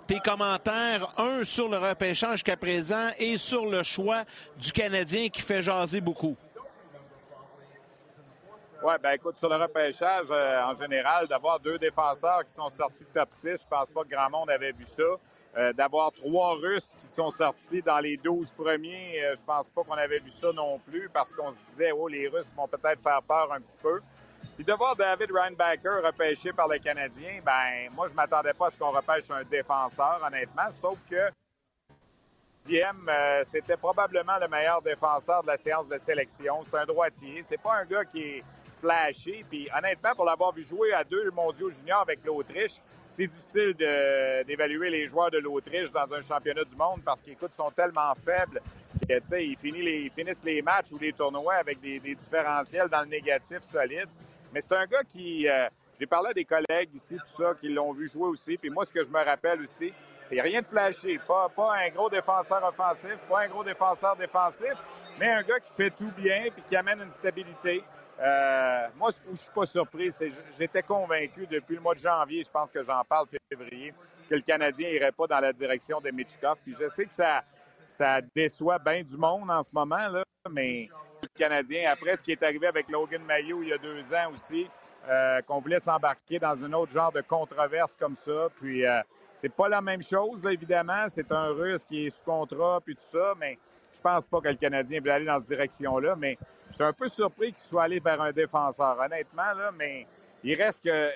tes commentaires, un sur le repêchage jusqu'à présent et sur le choix du Canadien qui fait jaser beaucoup. Oui, ben écoute, sur le repêchage, euh, en général, d'avoir deux défenseurs qui sont sortis de top 6, je pense pas que grand monde avait vu ça. Euh, d'avoir trois Russes qui sont sortis dans les 12 premiers, euh, je pense pas qu'on avait vu ça non plus parce qu'on se disait, oh, les Russes vont peut-être faire peur un petit peu. Puis de voir David Reinbacker repêché par les Canadiens, ben moi, je m'attendais pas à ce qu'on repêche un défenseur, honnêtement, sauf que c'était probablement le meilleur défenseur de la séance de sélection. C'est un droitier. C'est pas un gars qui est flashy. Puis honnêtement, pour l'avoir vu jouer à deux mondiaux juniors avec l'Autriche, c'est difficile d'évaluer les joueurs de l'Autriche dans un championnat du monde parce qu'ils sont tellement faibles qu'ils finissent les matchs ou les tournois avec des, différentiels dans le négatif solide. Mais c'est un gars qui... Euh, j'ai parlé à des collègues ici, tout ça, qui l'ont vu jouer aussi. Puis moi, ce que je me rappelle aussi, c'est rien de flashy. Pas, pas un gros défenseur offensif, pas un gros défenseur défensif, mais un gars qui fait tout bien puis qui amène une stabilité. Euh, moi, je ne suis pas surpris. J'étais convaincu depuis le mois de janvier, je pense que j'en parle février, que le Canadien n'irait pas dans la direction de Mitchkov. Puis je sais que ça, ça déçoit bien du monde en ce moment, là, mais le Canadien, après ce qui est arrivé avec Logan Mayo il y a deux ans aussi, euh, qu'on voulait s'embarquer dans un autre genre de controverse comme ça. Puis euh, c'est pas la même chose, évidemment. C'est un Russe qui est sous contrat, puis tout ça, mais je pense pas que le Canadien veut aller dans cette direction-là. Mais je suis un peu surpris qu'il soit allé vers un défenseur, honnêtement, là, mais il reste que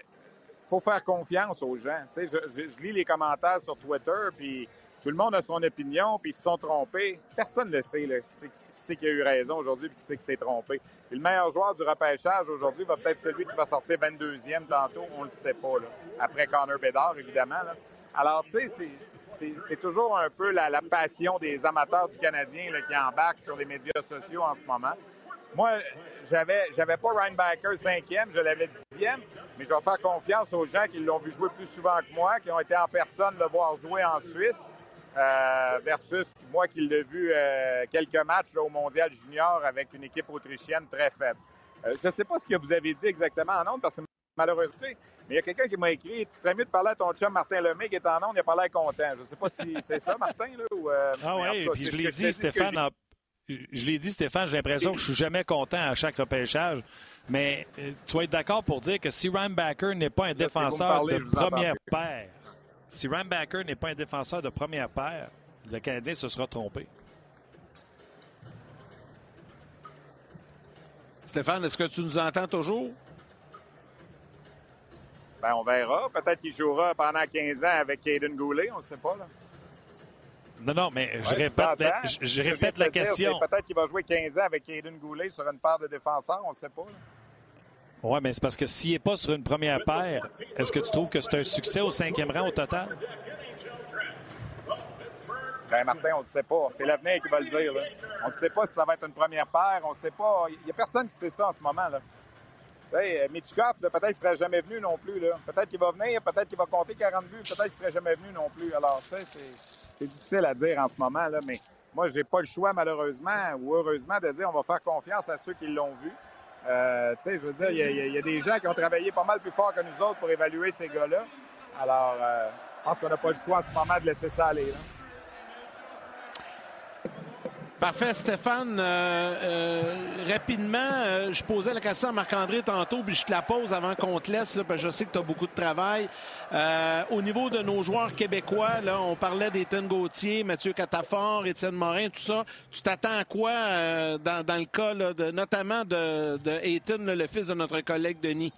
faut faire confiance aux gens. Je, je, lis les commentaires sur Twitter, puis tout le monde a son opinion, puis ils se sont trompés. Personne ne le sait, là, qui sait qui a eu raison aujourd'hui, puis qui sait qui s'est trompé. le meilleur joueur du repêchage aujourd'hui va peut-être celui qui va sortir 22e tantôt, on ne le sait pas, là. après Connor Bedard, évidemment. Là. Alors, tu sais, c'est toujours un peu la, passion des amateurs du Canadien là, qui embarquent sur les médias sociaux en ce moment. Moi, j'avais j'avais pas Ryan Baker cinquième, je l'avais dixième, mais je vais faire confiance aux gens qui l'ont vu jouer plus souvent que moi, qui ont été en personne le voir jouer en Suisse. Euh, versus moi qui l'ai vu euh, quelques matchs au Mondial Junior avec une équipe autrichienne très faible. Euh, je ne sais pas ce que vous avez dit exactement en ondes parce que malheureusement, mais il y a quelqu'un qui m'a écrit Tu serais mieux de parler à ton chum Martin Lemay qui est en ondes, il a pas l'air content. Je ne sais pas si c'est ça, Martin. Là, ou, ah oui, puis je l'ai dit, Stéphane. Je l'ai dit, Stéphane, j'ai l'impression que je suis jamais content à chaque repêchage. Mais tu vas être d'accord pour dire que si Ryan Backer n'est pas un défenseur de première paire, si Rambacker n'est pas un défenseur de première paire, le Canadien se sera trompé. Stéphane, est-ce que tu nous entends toujours? Ben, on verra. Peut-être qu'il jouera pendant 15 ans avec Caden Goulet, on ne sait pas. Là. Non, non, mais je répète, la, je, répète la question. Peut-être qu'il va jouer 15 ans avec Caden Goulet sur une paire de défenseurs, on ne sait pas. Oui, mais c'est parce que s'il n'est pas sur une première paire, est-ce que tu trouves que c'est un succès au cinquième rang au total? Ben Martin, on ne sait pas. C'est l'avenir qui va le dire. On ne sait pas si ça va être une première paire. On ne sait pas. Il n'y a personne qui sait ça en ce moment. Là. Euh, Mitchkov, peut-être qu'il ne serait jamais venu non plus. Peut-être qu'il va venir, peut-être qu'il va compter 40 buts, peut-être qu'il ne serait jamais venu non plus. Alors, c'est difficile à dire en ce moment, là, mais moi, je n'ai pas le choix, malheureusement ou heureusement, de dire on va faire confiance à ceux qui l'ont vu. Euh, tu sais, je veux dire, il y, a des gens qui ont travaillé pas mal plus fort que nous autres pour évaluer ces gars-là. Alors, euh, je pense qu'on n'a pas le choix en ce moment de laisser ça aller. Parfait, Stéphane. Euh, rapidement, je posais la question à Marc-André tantôt, puis je te la pose avant qu'on te laisse, parce que je sais que tu as beaucoup de travail. au niveau de nos joueurs québécois, on parlait d'Étienne Gauthier, Mathieu Catafort, Étienne Morin, tout ça. Tu t'attends à quoi dans, le cas notamment de, le fils de notre collègue Denis?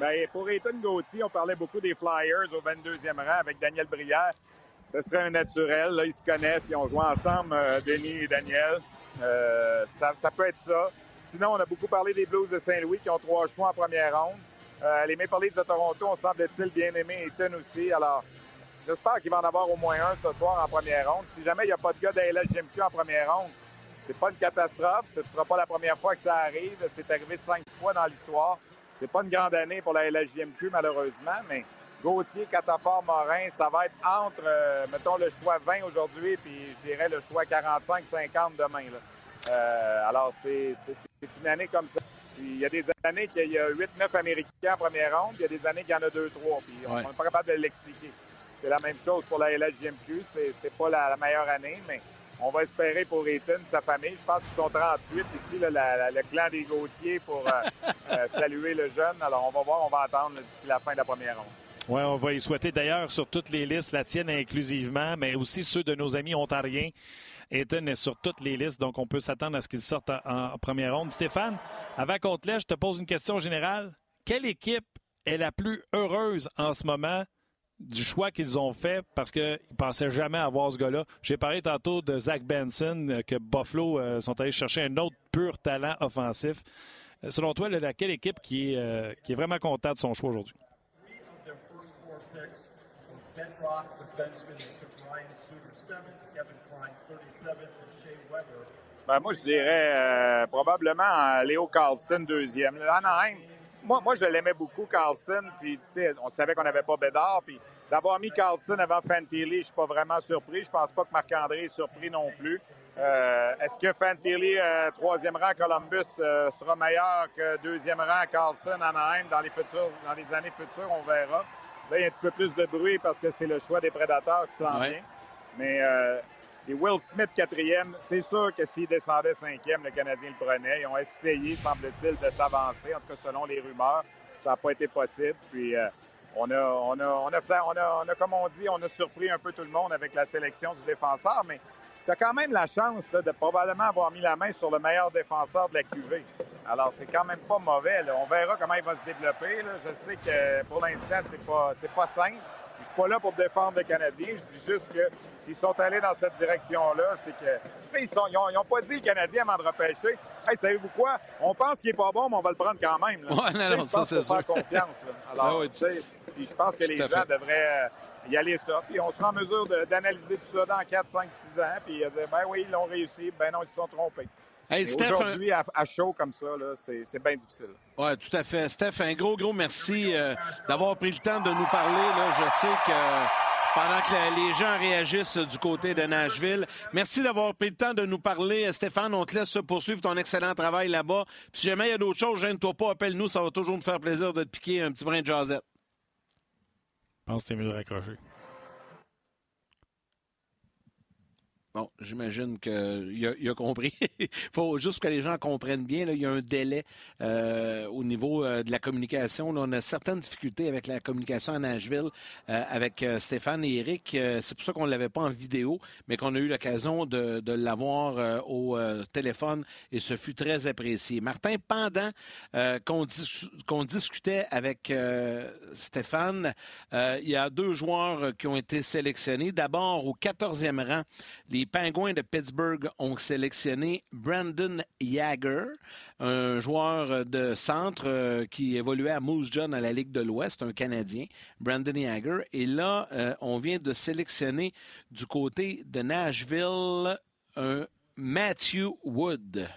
Bien, pour Ethan Gauthier, on parlait beaucoup des Flyers au 22e rang avec Daniel Brière ce serait un naturel. Là, ils se connaissent, ils ont joué ensemble, euh, Denis et Daniel. Euh, ça, peut être ça. Sinon, on a beaucoup parlé des Blues de Saint-Louis qui ont trois choix en première ronde. Euh, les Maple Leafs de Toronto, on semble-t-il bien aimé Ethan aussi. Alors, j'espère qu'il va en avoir au moins un ce soir en première ronde. Si jamais il n'y a pas de gars de la en première ronde, c'est pas une catastrophe. Ce ne sera pas la première fois que ça arrive. C'est arrivé cinq fois dans l'histoire. C'est pas une grande année pour la LHJMQ, malheureusement, mais Gauthier, Catafort, Morin, ça va être entre, euh, mettons, le choix 20 aujourd'hui, puis je dirais le choix 45-50 demain. Euh, alors, c'est une année comme ça. il y a des années qu'il y a 8-9 Américains en première ronde, il y a des années qu'il y en a 2-3, puis on n'est pas capable de l'expliquer. C'est la même chose pour la LHJMQ, c'est pas la, meilleure année, mais on va espérer pour Ethan, sa famille. Je pense qu'ils sont 38 ici, le clan des Gauthier, pour [laughs] euh, saluer le jeune. Alors, on va voir, on va attendre d'ici la fin de la première ronde. Oui, on va y souhaiter d'ailleurs sur toutes les listes, la tienne inclusivement, mais aussi ceux de nos amis ontariens. Ethan est sur toutes les listes, donc on peut s'attendre à ce qu'il sorte en, première ronde. Stéphane, avant qu'on te laisse, je te pose une question générale. Quelle équipe est la plus heureuse en ce moment du choix qu'ils ont fait? Parce qu'ils ne pensaient jamais avoir ce gars-là. J'ai parlé tantôt de Zach Benson, euh, que Buffalo euh, sont allés chercher un autre pur talent offensif. Euh, selon toi, quelle équipe qui est vraiment contente de son choix aujourd'hui? Bedrock defenseman. They took Ryan Suter 7th, Kevin Klein 37th, and Shea Weber. Ben, moi, je dirais euh, probablement Léo Carlson deuxième. Anaheim, moi, moi je l'aimais beaucoup, Carlson. Puis, on savait qu'on n'avait pas Bédard. Puis, d'avoir mis Carlson avant Fantilli, je ne suis pas vraiment surpris. Je pense pas que Marc-André est surpris non plus. Euh, est-ce que Fantilli, euh, troisième rang Columbus, euh, sera meilleur que deuxième rang Carlson Anaheim dans les, futurs, dans les années futures? On verra. Là, il y a un petit peu plus de bruit parce que c'est le choix des prédateurs qui s'en vient. Mais et Will Smith, quatrième, c'est sûr que s'il descendait cinquième, le Canadien le prenait. Ils ont essayé, semble-t-il, de s'avancer, en tout cas selon les rumeurs. Ça n'a pas été possible. Puis on a, on, a, on, a on, a, on a, comme on dit, on a surpris un peu tout le monde avec la sélection du défenseur, mais tu as quand même la chance de probablement avoir mis la main sur le meilleur défenseur de la QV. Alors, c'est quand même pas mauvais. On verra comment il va se développer. Je sais que pour l'instant, c'est pas, pas simple. Je suis pas là pour défendre le Canadien. Je dis juste que s'ils sont allés dans cette direction-là, c'est que. Ils n'ont pas dit le Canadien avant de repêcher. Hey, savez-vous quoi? On pense qu'il est pas bon, mais on va le prendre quand même. Là. Ouais, non, ça, c'est faire confiance. [laughs] Alors, ah je pense que les gens devraient euh, y aller ça. Puis on sera en mesure d'analyser tout ça dans 4, 5, 6 ans. Puis dire, ben oui, ils l'ont réussi. Ben non, ils se sont trompés. Aujourd'hui, à, chaud comme ça, c'est bien difficile. Oui, tout à fait. Steph, un gros, gros merci euh, d'avoir pris le temps de nous parler. Là. Je sais que pendant que les gens réagissent du côté de Nashville. Merci d'avoir pris le temps de nous parler. Stéphane, on te laisse poursuivre ton excellent travail là-bas. Si jamais il y a d'autres choses, gêne-toi pas, appelle-nous. Ça va toujours nous faire plaisir de te piquer un petit brin de jasette. Je pense que c'était mieux de raccrocher. Bon, j'imagine qu'il a, il a compris. Il [laughs] faut juste que les gens comprennent bien, il y a un délai euh, au niveau euh, de la communication. on a certaines difficultés avec la communication à Nashville euh, avec Stéphane et Eric. c'est pour ça qu'on ne l'avait pas en vidéo, mais qu'on a eu l'occasion de, de l'avoir au téléphone et ce fut très apprécié. Martin, pendant qu'on, qu'on discutait avec Stéphane, il y a deux joueurs qui ont été sélectionnés. D'abord, au 14e rang, les Pingouins de Pittsburgh ont sélectionné Brandon Yager, un joueur de centre euh, qui évoluait à Moose John à la Ligue de l'Ouest, un Canadien, Brandon Yager. Et là, euh, on vient de sélectionner du côté de Nashville un Matthew Wood.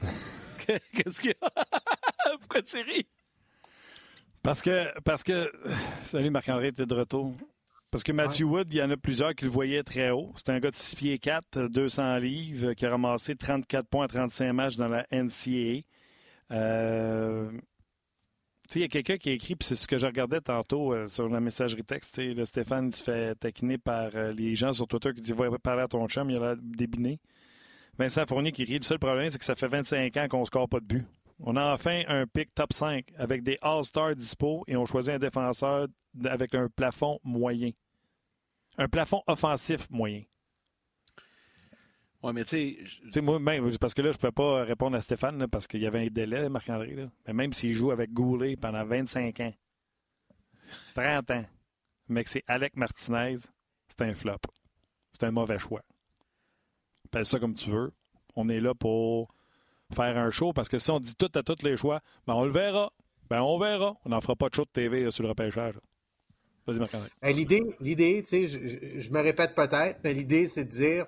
[laughs] Qu'est-ce qu'il y a? [laughs] Pourquoi tu ris? Parce que, parce que, salut Marc-André, tu es de retour. Parce que Matthew Wood, il y en a plusieurs qui le voyaient très haut. C'est un gars de 6 pieds 4, 200 livres, qui a ramassé 34 points à 35 matchs dans la NCAA. Euh... Il y a quelqu'un qui a écrit, puis c'est ce que je regardais tantôt euh, sur la messagerie texte. Le Stéphane se fait taquiner par euh, les gens sur Twitter qui disent Va parler à ton chum, il a l'air débiné. Vincent Fournier qui écrit Le seul problème, c'est que ça fait 25 ans qu'on ne score pas de but. On a enfin un pick top 5 avec des All-Stars dispo et on choisit un défenseur avec un plafond moyen. Un plafond offensif moyen. Oui, mais tu sais. moi, même, parce que là, je ne pouvais pas répondre à Stéphane parce qu'il y avait un délai, Marc-André. Mais même s'il joue avec Goulet pendant 25 ans, 30 ans, mais que c'est Alec Martinez, c'est un flop. C'est un mauvais choix. Appelle ça comme tu veux. On est là pour faire un show parce que si on dit tout à tous les choix, ben on le verra. Ben on verra. On n'en fera pas de show de TV sur le repêchage. Vas-y, marc ben, L'idée, l'idée, tu sais, je, me répète peut-être, mais l'idée, c'est de dire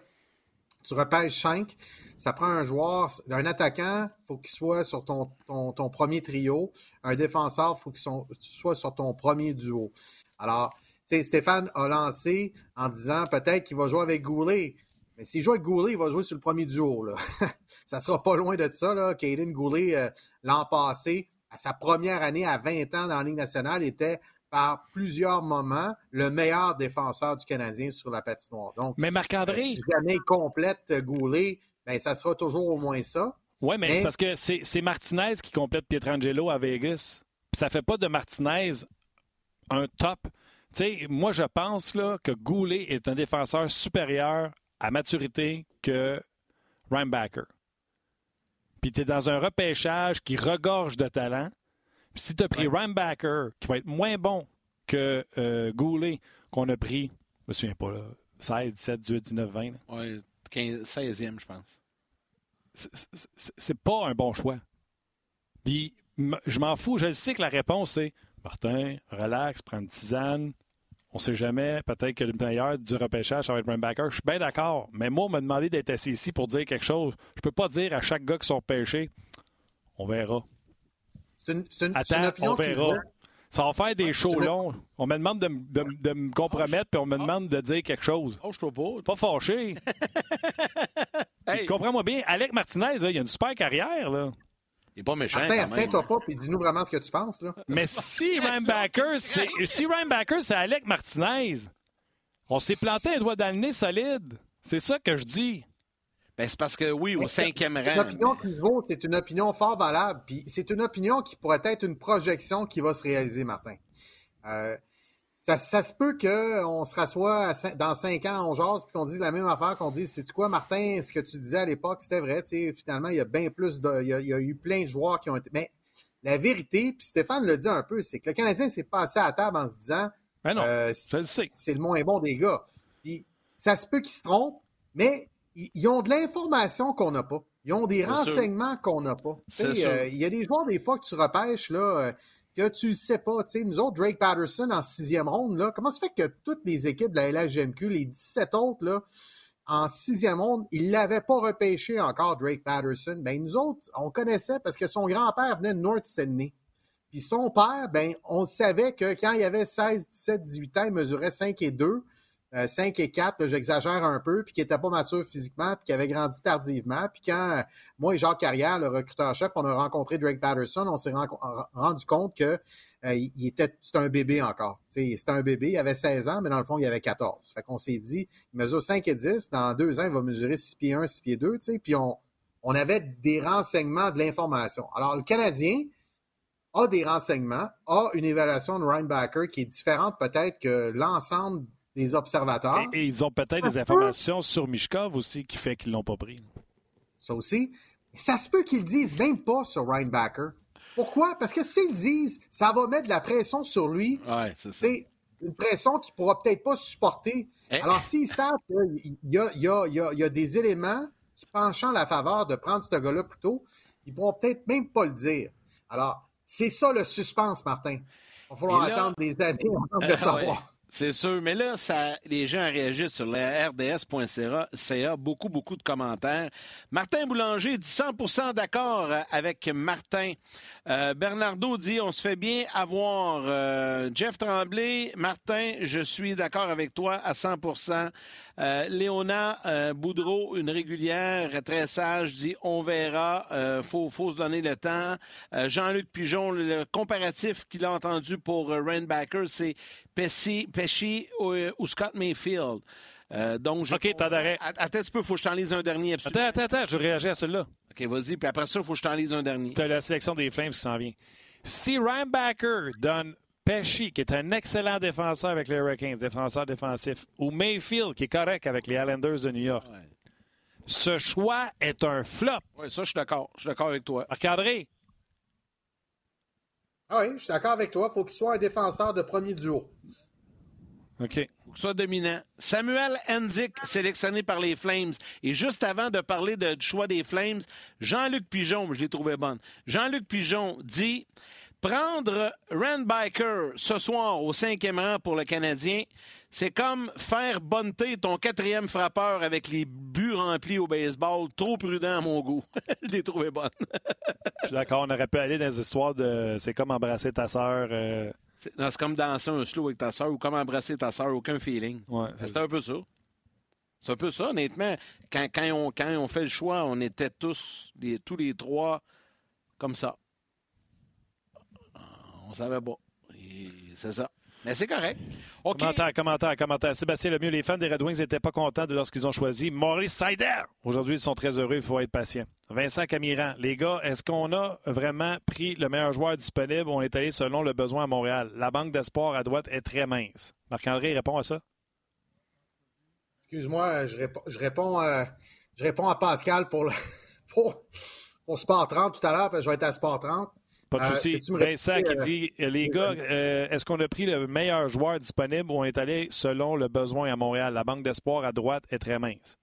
tu repêches 5, ça prend un joueur, un attaquant, il faut qu'il soit sur ton, ton, premier trio. Un défenseur, il faut qu'il soit sur ton premier duo. Alors, Stéphane a lancé en disant peut-être qu'il va jouer avec Goulet. Mais s'il joue avec Goulet, il va jouer sur le premier duo. Là. [laughs] ça sera pas loin de ça. Là. Caden Goulet, euh, l'an passé, à sa première année à 20 ans dans la Ligue nationale, était par plusieurs moments le meilleur défenseur du Canadien sur la patinoire. Donc, mais Marc-André. si jamais complète euh, Goulet, ben, ça sera toujours au moins ça. Oui, mais, c'est parce que c'est Martinez qui complète Pietrangelo à Vegas. Puis ça fait pas de Martinez un top. sais, moi, je pense là, que Goulet est un défenseur supérieur à maturité que Rhinebacker. Puis tu es dans un repêchage qui regorge de talent. Puis si tu as pris ouais. qui va être moins bon que euh, Goulet, qu'on a pris, je me souviens pas, là, 16, 17, 18, 19, 20. Oui, 16e, je pense. C'est pas un bon choix. Puis je m'en fous, je sais que la réponse c'est Martin, relax, prends une tisane, on ne sait jamais. Peut-être que le meilleur du repêchage, ça va être Brian Backer. Je suis bien d'accord. Mais moi, on m'a demandé d'être assis ici pour dire quelque chose. Je ne peux pas dire à chaque gars qui sont repêchés. On verra. C'est une, une, Attends, on verra. Ça va faire des shows longs. On me demande de, me compromettre, puis on me demande de dire quelque chose. Oh, je trouve pas. Pas fâché. [laughs] Hey, Comprends-moi bien, Alec Martinez, là, il a une super carrière. Là. Il est pas méchant. Martin, retiens-toi pas, puis dis-nous vraiment ce que tu penses. Là. Mais si [laughs] Backer, c'est si c'est Alec Martinez, on s'est planté un doigt dans le nez solide. C'est ça que je dis. Ben, c'est parce que oui, au cinquième C'est une rang. opinion qui vaut, c'est une opinion fort valable. Puis c'est une opinion qui pourrait être une projection qui va se réaliser, Martin. Euh, ça, ça se peut qu'on se rassoie dans cinq ans, on jase, puis qu'on dise la même affaire, qu'on dise, c'est quoi, Martin, ce que tu disais à l'époque, c'était vrai. tu sais, Finalement, il y a bien plus de. Il y a, il y a eu plein de joueurs qui ont été. Mais la vérité, puis Stéphane le dit un peu, c'est que le Canadien s'est passé à table en se disant Ben non, euh, c'est le moins bon des gars. Puis ça se peut qu'ils se trompent, mais ils, ils ont de l'information qu'on n'a pas. Ils ont des renseignements qu'on n'a pas. Euh, Il y a des joueurs, des fois, que tu repêches, là, euh, que tu sais pas. Tu sais, nous autres, Drake Patterson en sixième ronde, là, comment ça fait que toutes les équipes de la LHGMQ, les 17 autres, là, en sixième ronde, ils l'avaient pas repêché encore, Drake Patterson? Ben, nous autres, on connaissait parce que son grand-père venait de North Sydney. Puis son père, ben, on savait que quand il avait 16, 17, 18 ans, il mesurait 5 et 2, euh, 5 et 4, là, j'exagère un peu, puis qu'il n'était pas mature physiquement, puis qu'il avait grandi tardivement. Puis quand euh, moi et Jacques Carrière, le recruteur-chef, on a rencontré Drake Patterson, on s'est rendu compte que euh, il était c'était un bébé encore. C'était un bébé, il avait 16 ans, mais dans le fond, il avait 14. Fait qu'on s'est dit, il mesure 5 et 10, dans deux ans, il va mesurer 6 pieds 1, 6 pieds 2, tu sais, puis on, on avait des renseignements, de l'information. Alors, le Canadien, a des renseignements, a une évaluation de Rhinebacker qui est différente peut-être que l'ensemble des observateurs. Et, et ils ont peut-être des informations sur Mishkov aussi qui fait qu'ils l'ont pas pris. Ça aussi. Ça se peut qu'ils disent même pas sur Rhinebacker. Pourquoi? Parce que s'ils disent, ça va mettre de la pression sur lui. Ouais, c'est ça. C'est une pression qu'il pourra peut-être pas supporter. Eh. Alors, s'ils savent qu'il y a, y, y, y des éléments qui penchent en la faveur de prendre ce gars-là plus tôt, ils pourront peut-être même pas le dire. Alors, c'est ça le suspense, Martin. Il va falloir là- attendre des années avant de [laughs] Ah, savoir. ouais, c'est sûr. Mais là, ça, les gens réagissent sur la RDS.ca. CA, beaucoup, beaucoup de commentaires. Martin Boulanger dit 100% d'accord avec Martin. Euh, Bernardo dit on se fait bien avoir. Euh, Jeff Tremblay, Martin, je suis d'accord avec toi à 100% euh, Léona Boudreau, une régulière, très sage, dit on verra, faut, faut se donner le temps. Jean-Luc Pigeon, le, comparatif qu'il a entendu pour Rainbacker, c'est Pesci, Pesci ou, ou Scott Mayfield. Euh, donc, je, OK, t'as d'arrêt. Att- Attends un peu, il faut que je t'en lise un dernier. absolument. Attends, attends, attends, je réagis à celui-là. OK, vas-y, puis après ça, il faut que je t'en lise un dernier. Tu as la sélection des Flames qui s'en vient. Si Rambacker donne Pesci, qui est un excellent défenseur avec les Hurricanes, défenseur défensif, ou Mayfield, qui est correct avec les Islanders de New York, Ouais. ce choix est un flop. Oui, ça, je suis d'accord. Je suis d'accord avec toi. Marc-André, Ah oui, je suis d'accord avec toi. Il faut qu'il soit un défenseur de premier duo. OK. faut soit dominant. Samuel Henzik, sélectionné par les Flames. Et juste avant de parler de- du choix des Flames, Jean-Luc Pigeon, je l'ai trouvé bonne. Jean-Luc Pigeon dit prendre Randbiker ce soir au cinquième rang pour le Canadien, c'est comme faire bonter ton quatrième frappeur avec les buts remplis au baseball. Trop prudent à mon goût. [laughs] je l'ai trouvé bonne. Je suis d'accord, on aurait pu aller dans les histoires de c'est comme embrasser ta sœur. euh, C'est comme danser un slow avec ta sœur ou comme embrasser ta sœur, aucun feeling. ouais, C'est un peu ça. C'est un peu ça, honnêtement. Quand, quand, on, quand on fait le choix, on était tous, les, tous les trois, comme ça. On savait pas. C'est ça. Mais c'est correct. OK. Commentaire, commentaire, commentaire. Sébastien Lemieux, les fans des Red Wings n'étaient pas contents de lorsqu'ils ont choisi Maurice Sider. Aujourd'hui, ils sont très heureux, il faut être patient. Vincent Camiran, les gars, est-ce qu'on a vraiment pris le meilleur joueur disponible ou on est allé selon le besoin à Montréal? La banque d'espoir à droite est très mince. Marc-André répond à ça. Excuse-moi, je réponds, je, réponds, euh, je réponds à Pascal pour, le, [laughs] pour, pour Sport 30 tout à l'heure, parce que je vais être à Sport 30. Pas de Euh, souci. Vincent qui dit euh, Les gars, euh, est-ce qu'on a pris le meilleur joueur disponible ou on est allé selon le besoin à Montréal? La banque d'espoir à droite est très mince.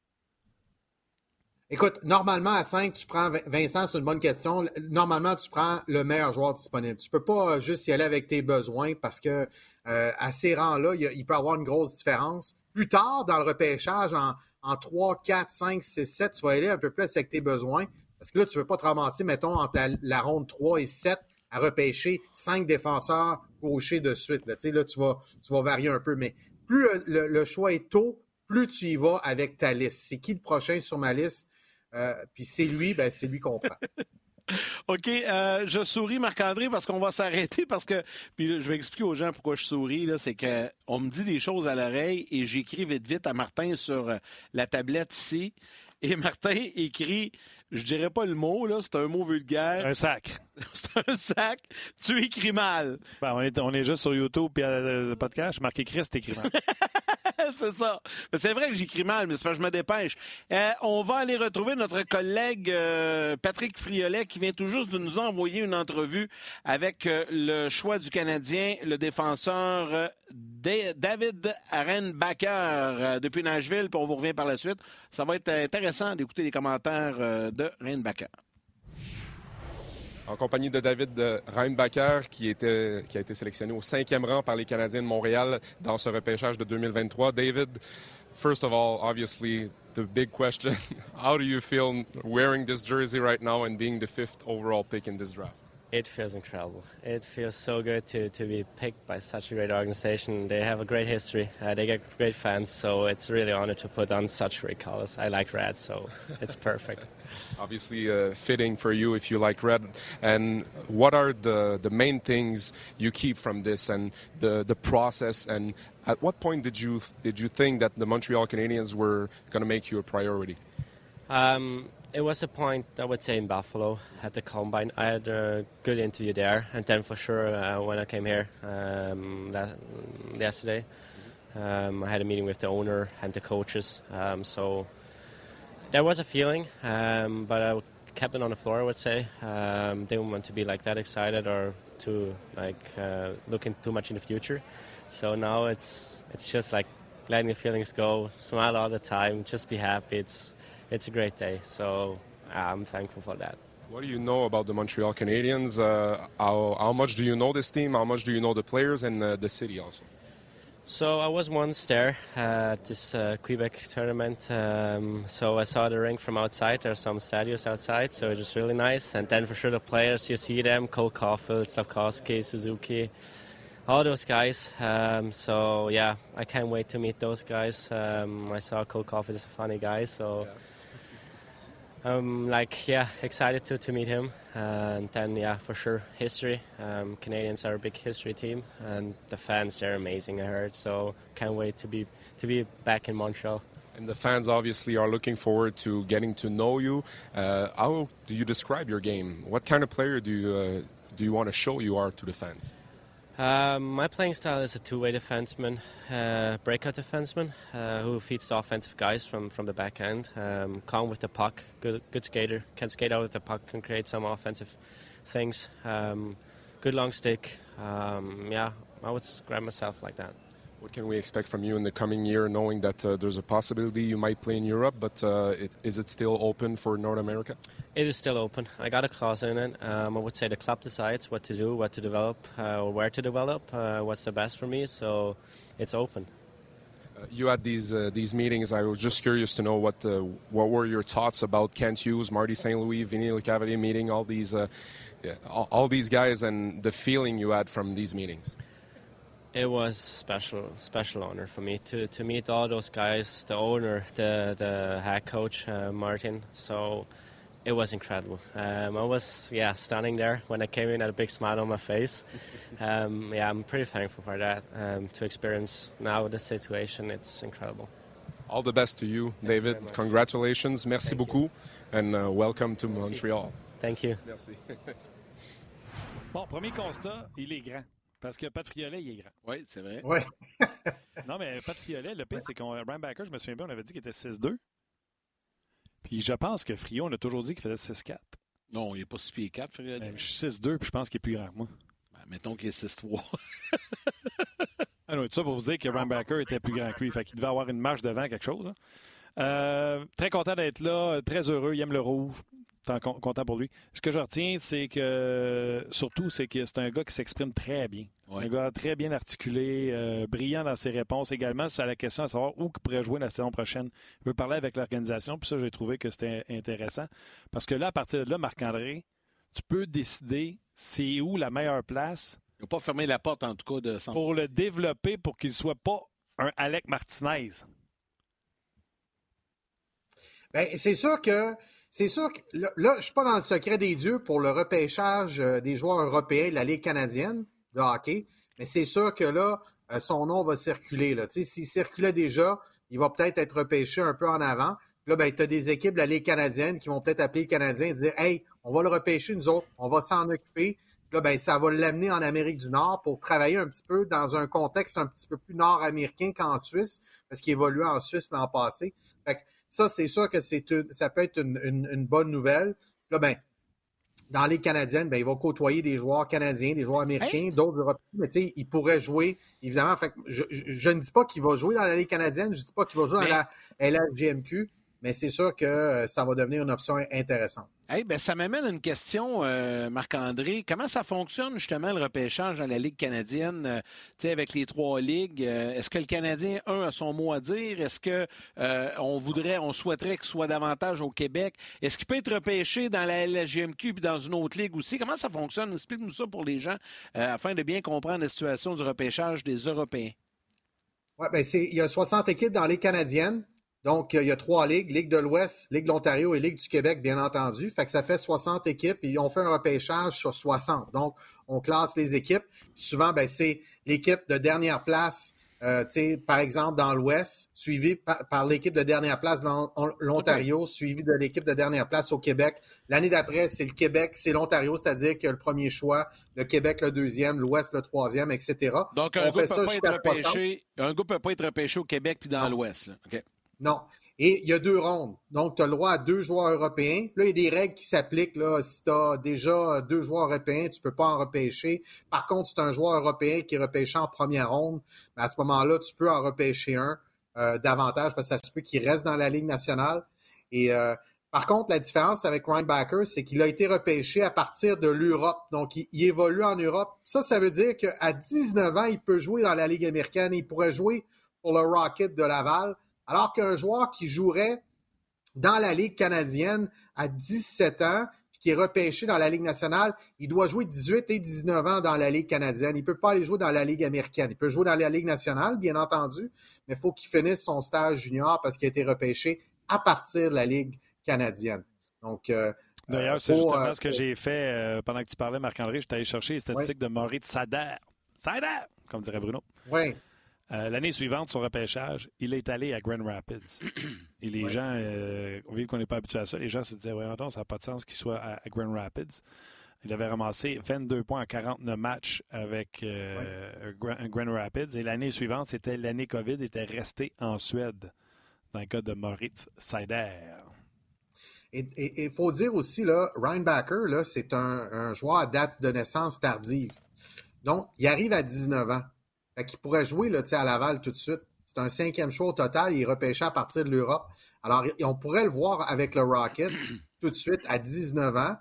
Écoute, normalement, à 5, tu prends, Vincent, c'est une bonne question. Normalement, tu prends le meilleur joueur disponible. Tu peux pas juste y aller avec tes besoins parce que euh, à ces rangs-là, il, peut y avoir une grosse différence. Plus tard, dans le repêchage, en, en 3, 4, 5, 6, 7, tu vas aller un peu plus avec tes besoins. Parce que là, tu ne veux pas te ramasser, mettons, entre la, ronde 3 et 7 à repêcher 5 défenseurs gaucher de suite. Là, là tu, vas, tu vas varier un peu. Mais plus le, choix est tôt, plus tu y vas avec ta liste. C'est qui le prochain sur ma liste? Euh, puis c'est lui, ben c'est lui qu'on prend. [laughs] OK, euh, je souris, Marc-André, parce qu'on va s'arrêter, parce que, puis je vais expliquer aux gens pourquoi je souris, là, c'est qu'on me dit des choses à l'oreille et j'écris vite, vite à Martin sur euh, la tablette ici. Et [laughs] Martin écrit, je dirais pas le mot, là, c'est un mot vulgaire. Un sac. [laughs] c'est un sac. Tu écris mal. Ben, on, est, on est juste sur YouTube et le podcast. Marqué Christ, écrit mal. [laughs] c'est ça. C'est vrai que j'écris mal, mais c'est parce que je me dépêche. Euh, on va aller retrouver notre collègue euh, Patrick Friolet qui vient tout juste de nous envoyer une entrevue avec euh, le choix du Canadien, le défenseur David Renbacker depuis Nashville, puis on vous revient par la suite. Ça va être intéressant d'écouter les commentaires de En compagnie de David Reinbacher, qui, qui a été sélectionné au cinquième rang par les Canadiens de Montréal dans ce repêchage de 2023. David, first of all, obviously, the big question, [laughs] how do you feel wearing this jersey right now and being the fifth overall pick in this draft? It feels incredible. It feels so good to, to be picked by such a great organization. They have a great history. Uh, they get great fans, so it's really an honor to put on such great colors. I like red, so it's perfect. [laughs] Obviously, uh, fitting for you if you like red. And what are the, the main things you keep from this and the, the process? And at what point did you did you think that the Montreal Canadiens were going to make you a priority? Um, it was a point I would say in Buffalo at the combine. I had a good interview there, and then for sure uh, when I came here um, that, yesterday, um, I had a meeting with the owner and the coaches. Um, so there was a feeling, um, but I kept it on the floor. I would say um, didn't want to be like that excited or to like uh, looking too much in the future. So now it's it's just like letting the feelings go, smile all the time, just be happy. It's it's a great day. So I'm thankful for that. What do you know about the Montreal Canadiens? Uh, how, how, much do you know this team? How much do you know the players and uh, the city also? So I was once there at this uh, Quebec tournament. Um, so I saw the ring from outside. There's some stadiums outside, so it was really nice. And then for sure the players, you see them: Cole Caulfield, Slavkowski, Suzuki, all those guys. Um, so yeah, I can't wait to meet those guys. Um, I saw Cole Caulfield is a funny guy, so. Yeah I'm like yeah excited to, to meet him. And then yeah for sure history. Um, Canadians are a big history team and the fans they're amazing I heard. So can't wait to be to be back in Montreal. And the fans obviously are looking forward to getting to know you. Uh, how do you describe your game? What kind of player do you uh, do you want to show you are to the fans um, my playing style is a two-way defenseman, uh, breakout defenseman uh, who feeds the offensive guys from, from the back end. Um, calm with the puck, good good skater, can skate out with the puck, can create some offensive things. Um, good long stick. Um, yeah, I would describe myself like that. What can we expect from you in the coming year, knowing that uh, there's a possibility you might play in Europe, but uh, it, is it still open for North America? It is still open. I got a clause in it. Um, I would say the club decides what to do, what to develop, uh, where to develop, uh, what's the best for me. So it's open. Uh, you had these uh, these meetings. I was just curious to know what what were your thoughts about Kent Hughes, Marty St. Louis, Vinny Lecavalier meeting all these yeah, all, all these guys, and the feeling you had from these meetings. It was special, special honor for me to, to meet all those guys, the owner, the the head coach uh, Martin. So it was incredible. Um, I was yeah standing there when I came in, had a big smile on my face. [laughs] Um, yeah, I'm pretty thankful for that um, to experience now the situation. It's incredible. All the best to you, Thank David. You Congratulations, merci Thank beaucoup, you. and uh, welcome to merci. Montreal. Thank you. Merci. [laughs] bon, premier constat, il est grand. Parce que Pat Friolet, il est grand. Oui, c'est vrai. Oui. [laughs] non, mais Pat Friolet, le pire, c'est qu'on. Ryan Backer, je me souviens bien, on avait dit qu'il était 6'2. Puis je pense que Frio, on a toujours dit qu'il faisait 6'4. Non, il n'est pas 6 pieds 4, Friolet. Ben, je suis 6'2, puis je pense qu'il est plus grand que moi. Ben, mettons qu'il est 6'3. [laughs] ah non, tout ça pour vous dire que Ryan Backer était plus grand que lui. Fait qu'il devait avoir une marche devant, quelque chose. Hein. Euh, très content d'être là, très heureux, il aime le rouge. Content pour lui. Ce que je retiens, c'est que surtout, c'est que c'est un gars qui s'exprime très bien. Ouais. Un gars très bien articulé, euh, brillant dans ses réponses également. C'est la question à savoir où il pourrait jouer la saison prochaine. Il veut parler avec l'organisation, puis ça, j'ai trouvé que c'était intéressant. Parce que là, à partir de là, Marc-André, tu peux décider c'est où la meilleure place Il n'a pas fermé la porte, en tout cas, de son... Pour le développer, pour qu'il ne soit pas un Alec Martinez. Bien, c'est sûr que. C'est sûr que là, je ne suis pas dans le secret des dieux pour le repêchage euh, des joueurs européens de la Ligue canadienne de hockey, mais c'est sûr que là, euh, son nom va circuler. S'il circulait déjà, il va peut-être être repêché un peu en avant. Là, ben, tu as des équipes de la Ligue canadienne qui vont peut-être appeler le Canadien et dire Hey, on va le repêcher, nous autres, on va s'en occuper. Là, ben, ça va l'amener en Amérique du Nord pour travailler un petit peu dans un contexte un petit peu plus nord-américain qu'en Suisse, parce qu'il évoluait en Suisse l'an passé. Fait que ça, c'est sûr que c'est ça peut être une, bonne nouvelle. Là, ben, dans les Canadiennes, ben, il va côtoyer des joueurs canadiens, des joueurs américains, d'autres européens, mais tu sais, il pourrait jouer, évidemment. Fait je, ne dis pas qu'il va jouer dans la Ligue canadienne, je ne dis pas qu'il va jouer dans la LHGMQ, mais c'est sûr que euh, ça va devenir une option intéressante. Hey, ben, ça m'amène à une question, euh, Marc-André. Comment ça fonctionne justement le repêchage dans la Ligue canadienne, euh, avec les trois ligues? Est-ce que le Canadien, un, a son mot à dire? Est-ce qu'on voudrait, on souhaiterait qu'il soit davantage au Québec? Est-ce qu'il peut être repêché dans la LGMQ et dans une autre ligue aussi? Comment ça fonctionne? Explique-nous ça pour les gens afin de bien comprendre la situation du repêchage des Européens. Oui, bien, il y a 60 équipes dans les canadiennes. Donc, il y a trois ligues, Ligue de l'Ouest, Ligue de l'Ontario et Ligue du Québec, bien entendu. Fait que ça fait 60 équipes et on fait un repêchage sur 60. Donc, on classe les équipes. Souvent, ben, c'est l'équipe de dernière place, euh, par exemple, dans l'Ouest, suivi par, l'équipe de dernière place dans l'Ontario, suivi de l'équipe de dernière place au Québec. L'année d'après, c'est le Québec, c'est l'Ontario, c'est-à-dire que le premier choix, le Québec le deuxième, l'Ouest le troisième, etc. Donc, un groupe ne peut pas être repêché au Québec puis dans l'Ouest. Non. Et il y a deux rondes. Donc, tu as le droit à deux joueurs européens. Là, il y a des règles qui s'appliquent. Là. Si tu as déjà deux joueurs européens, tu ne peux pas en repêcher. Par contre, si tu as un joueur européen qui est repêché en première ronde, ben, à ce moment-là, tu peux en repêcher un euh, davantage parce que ça se peut qu'il reste dans la Ligue nationale. Et euh, par contre, la différence avec Ryan c'est qu'il a été repêché à partir de l'Europe. Donc, il, il, évolue en Europe. Ça, ça veut dire qu'à 19 ans, il peut jouer dans la Ligue américaine. Il pourrait jouer pour le Rocket de Laval. Alors qu'un joueur qui jouerait dans la Ligue canadienne à 17 ans, puis qui est repêché dans la Ligue nationale, il doit jouer 18 et 19 ans dans la Ligue canadienne. Il ne peut pas aller jouer dans la Ligue américaine. Il peut jouer dans la Ligue nationale, bien entendu, mais il faut qu'il finisse son stage junior parce qu'il a été repêché à partir de la Ligue canadienne. Donc, euh, D'ailleurs, c'est justement euh, ce que j'ai fait euh, pendant que tu parlais, Marc-André. J'étais allé chercher les statistiques de Maurice Sader. Sader, comme dirait Bruno. Oui. Euh, l'année suivante, son repêchage, il est allé à Grand Rapids. Et les gens, euh, vu qu'on n'est pas habitué à ça, les gens se disaient, ouais, non, ça n'a pas de sens qu'il soit à, Grand Rapids. Il avait ramassé 22 points en 49 matchs avec euh, Grand, Rapids. Et l'année suivante, c'était l'année COVID, il était resté en Suède, dans le cas de Moritz Seider. Et il faut dire aussi, là, Ryan Backer, c'est un, un joueur à date de naissance tardive. Donc, il arrive à 19 ans. Fait qu'il pourrait jouer là, à Laval tout de suite. C'est un cinquième choix au total. Il est repêché à partir de l'Europe. Alors, on pourrait le voir avec le Rocket [clears throat] tout de suite à 19 ans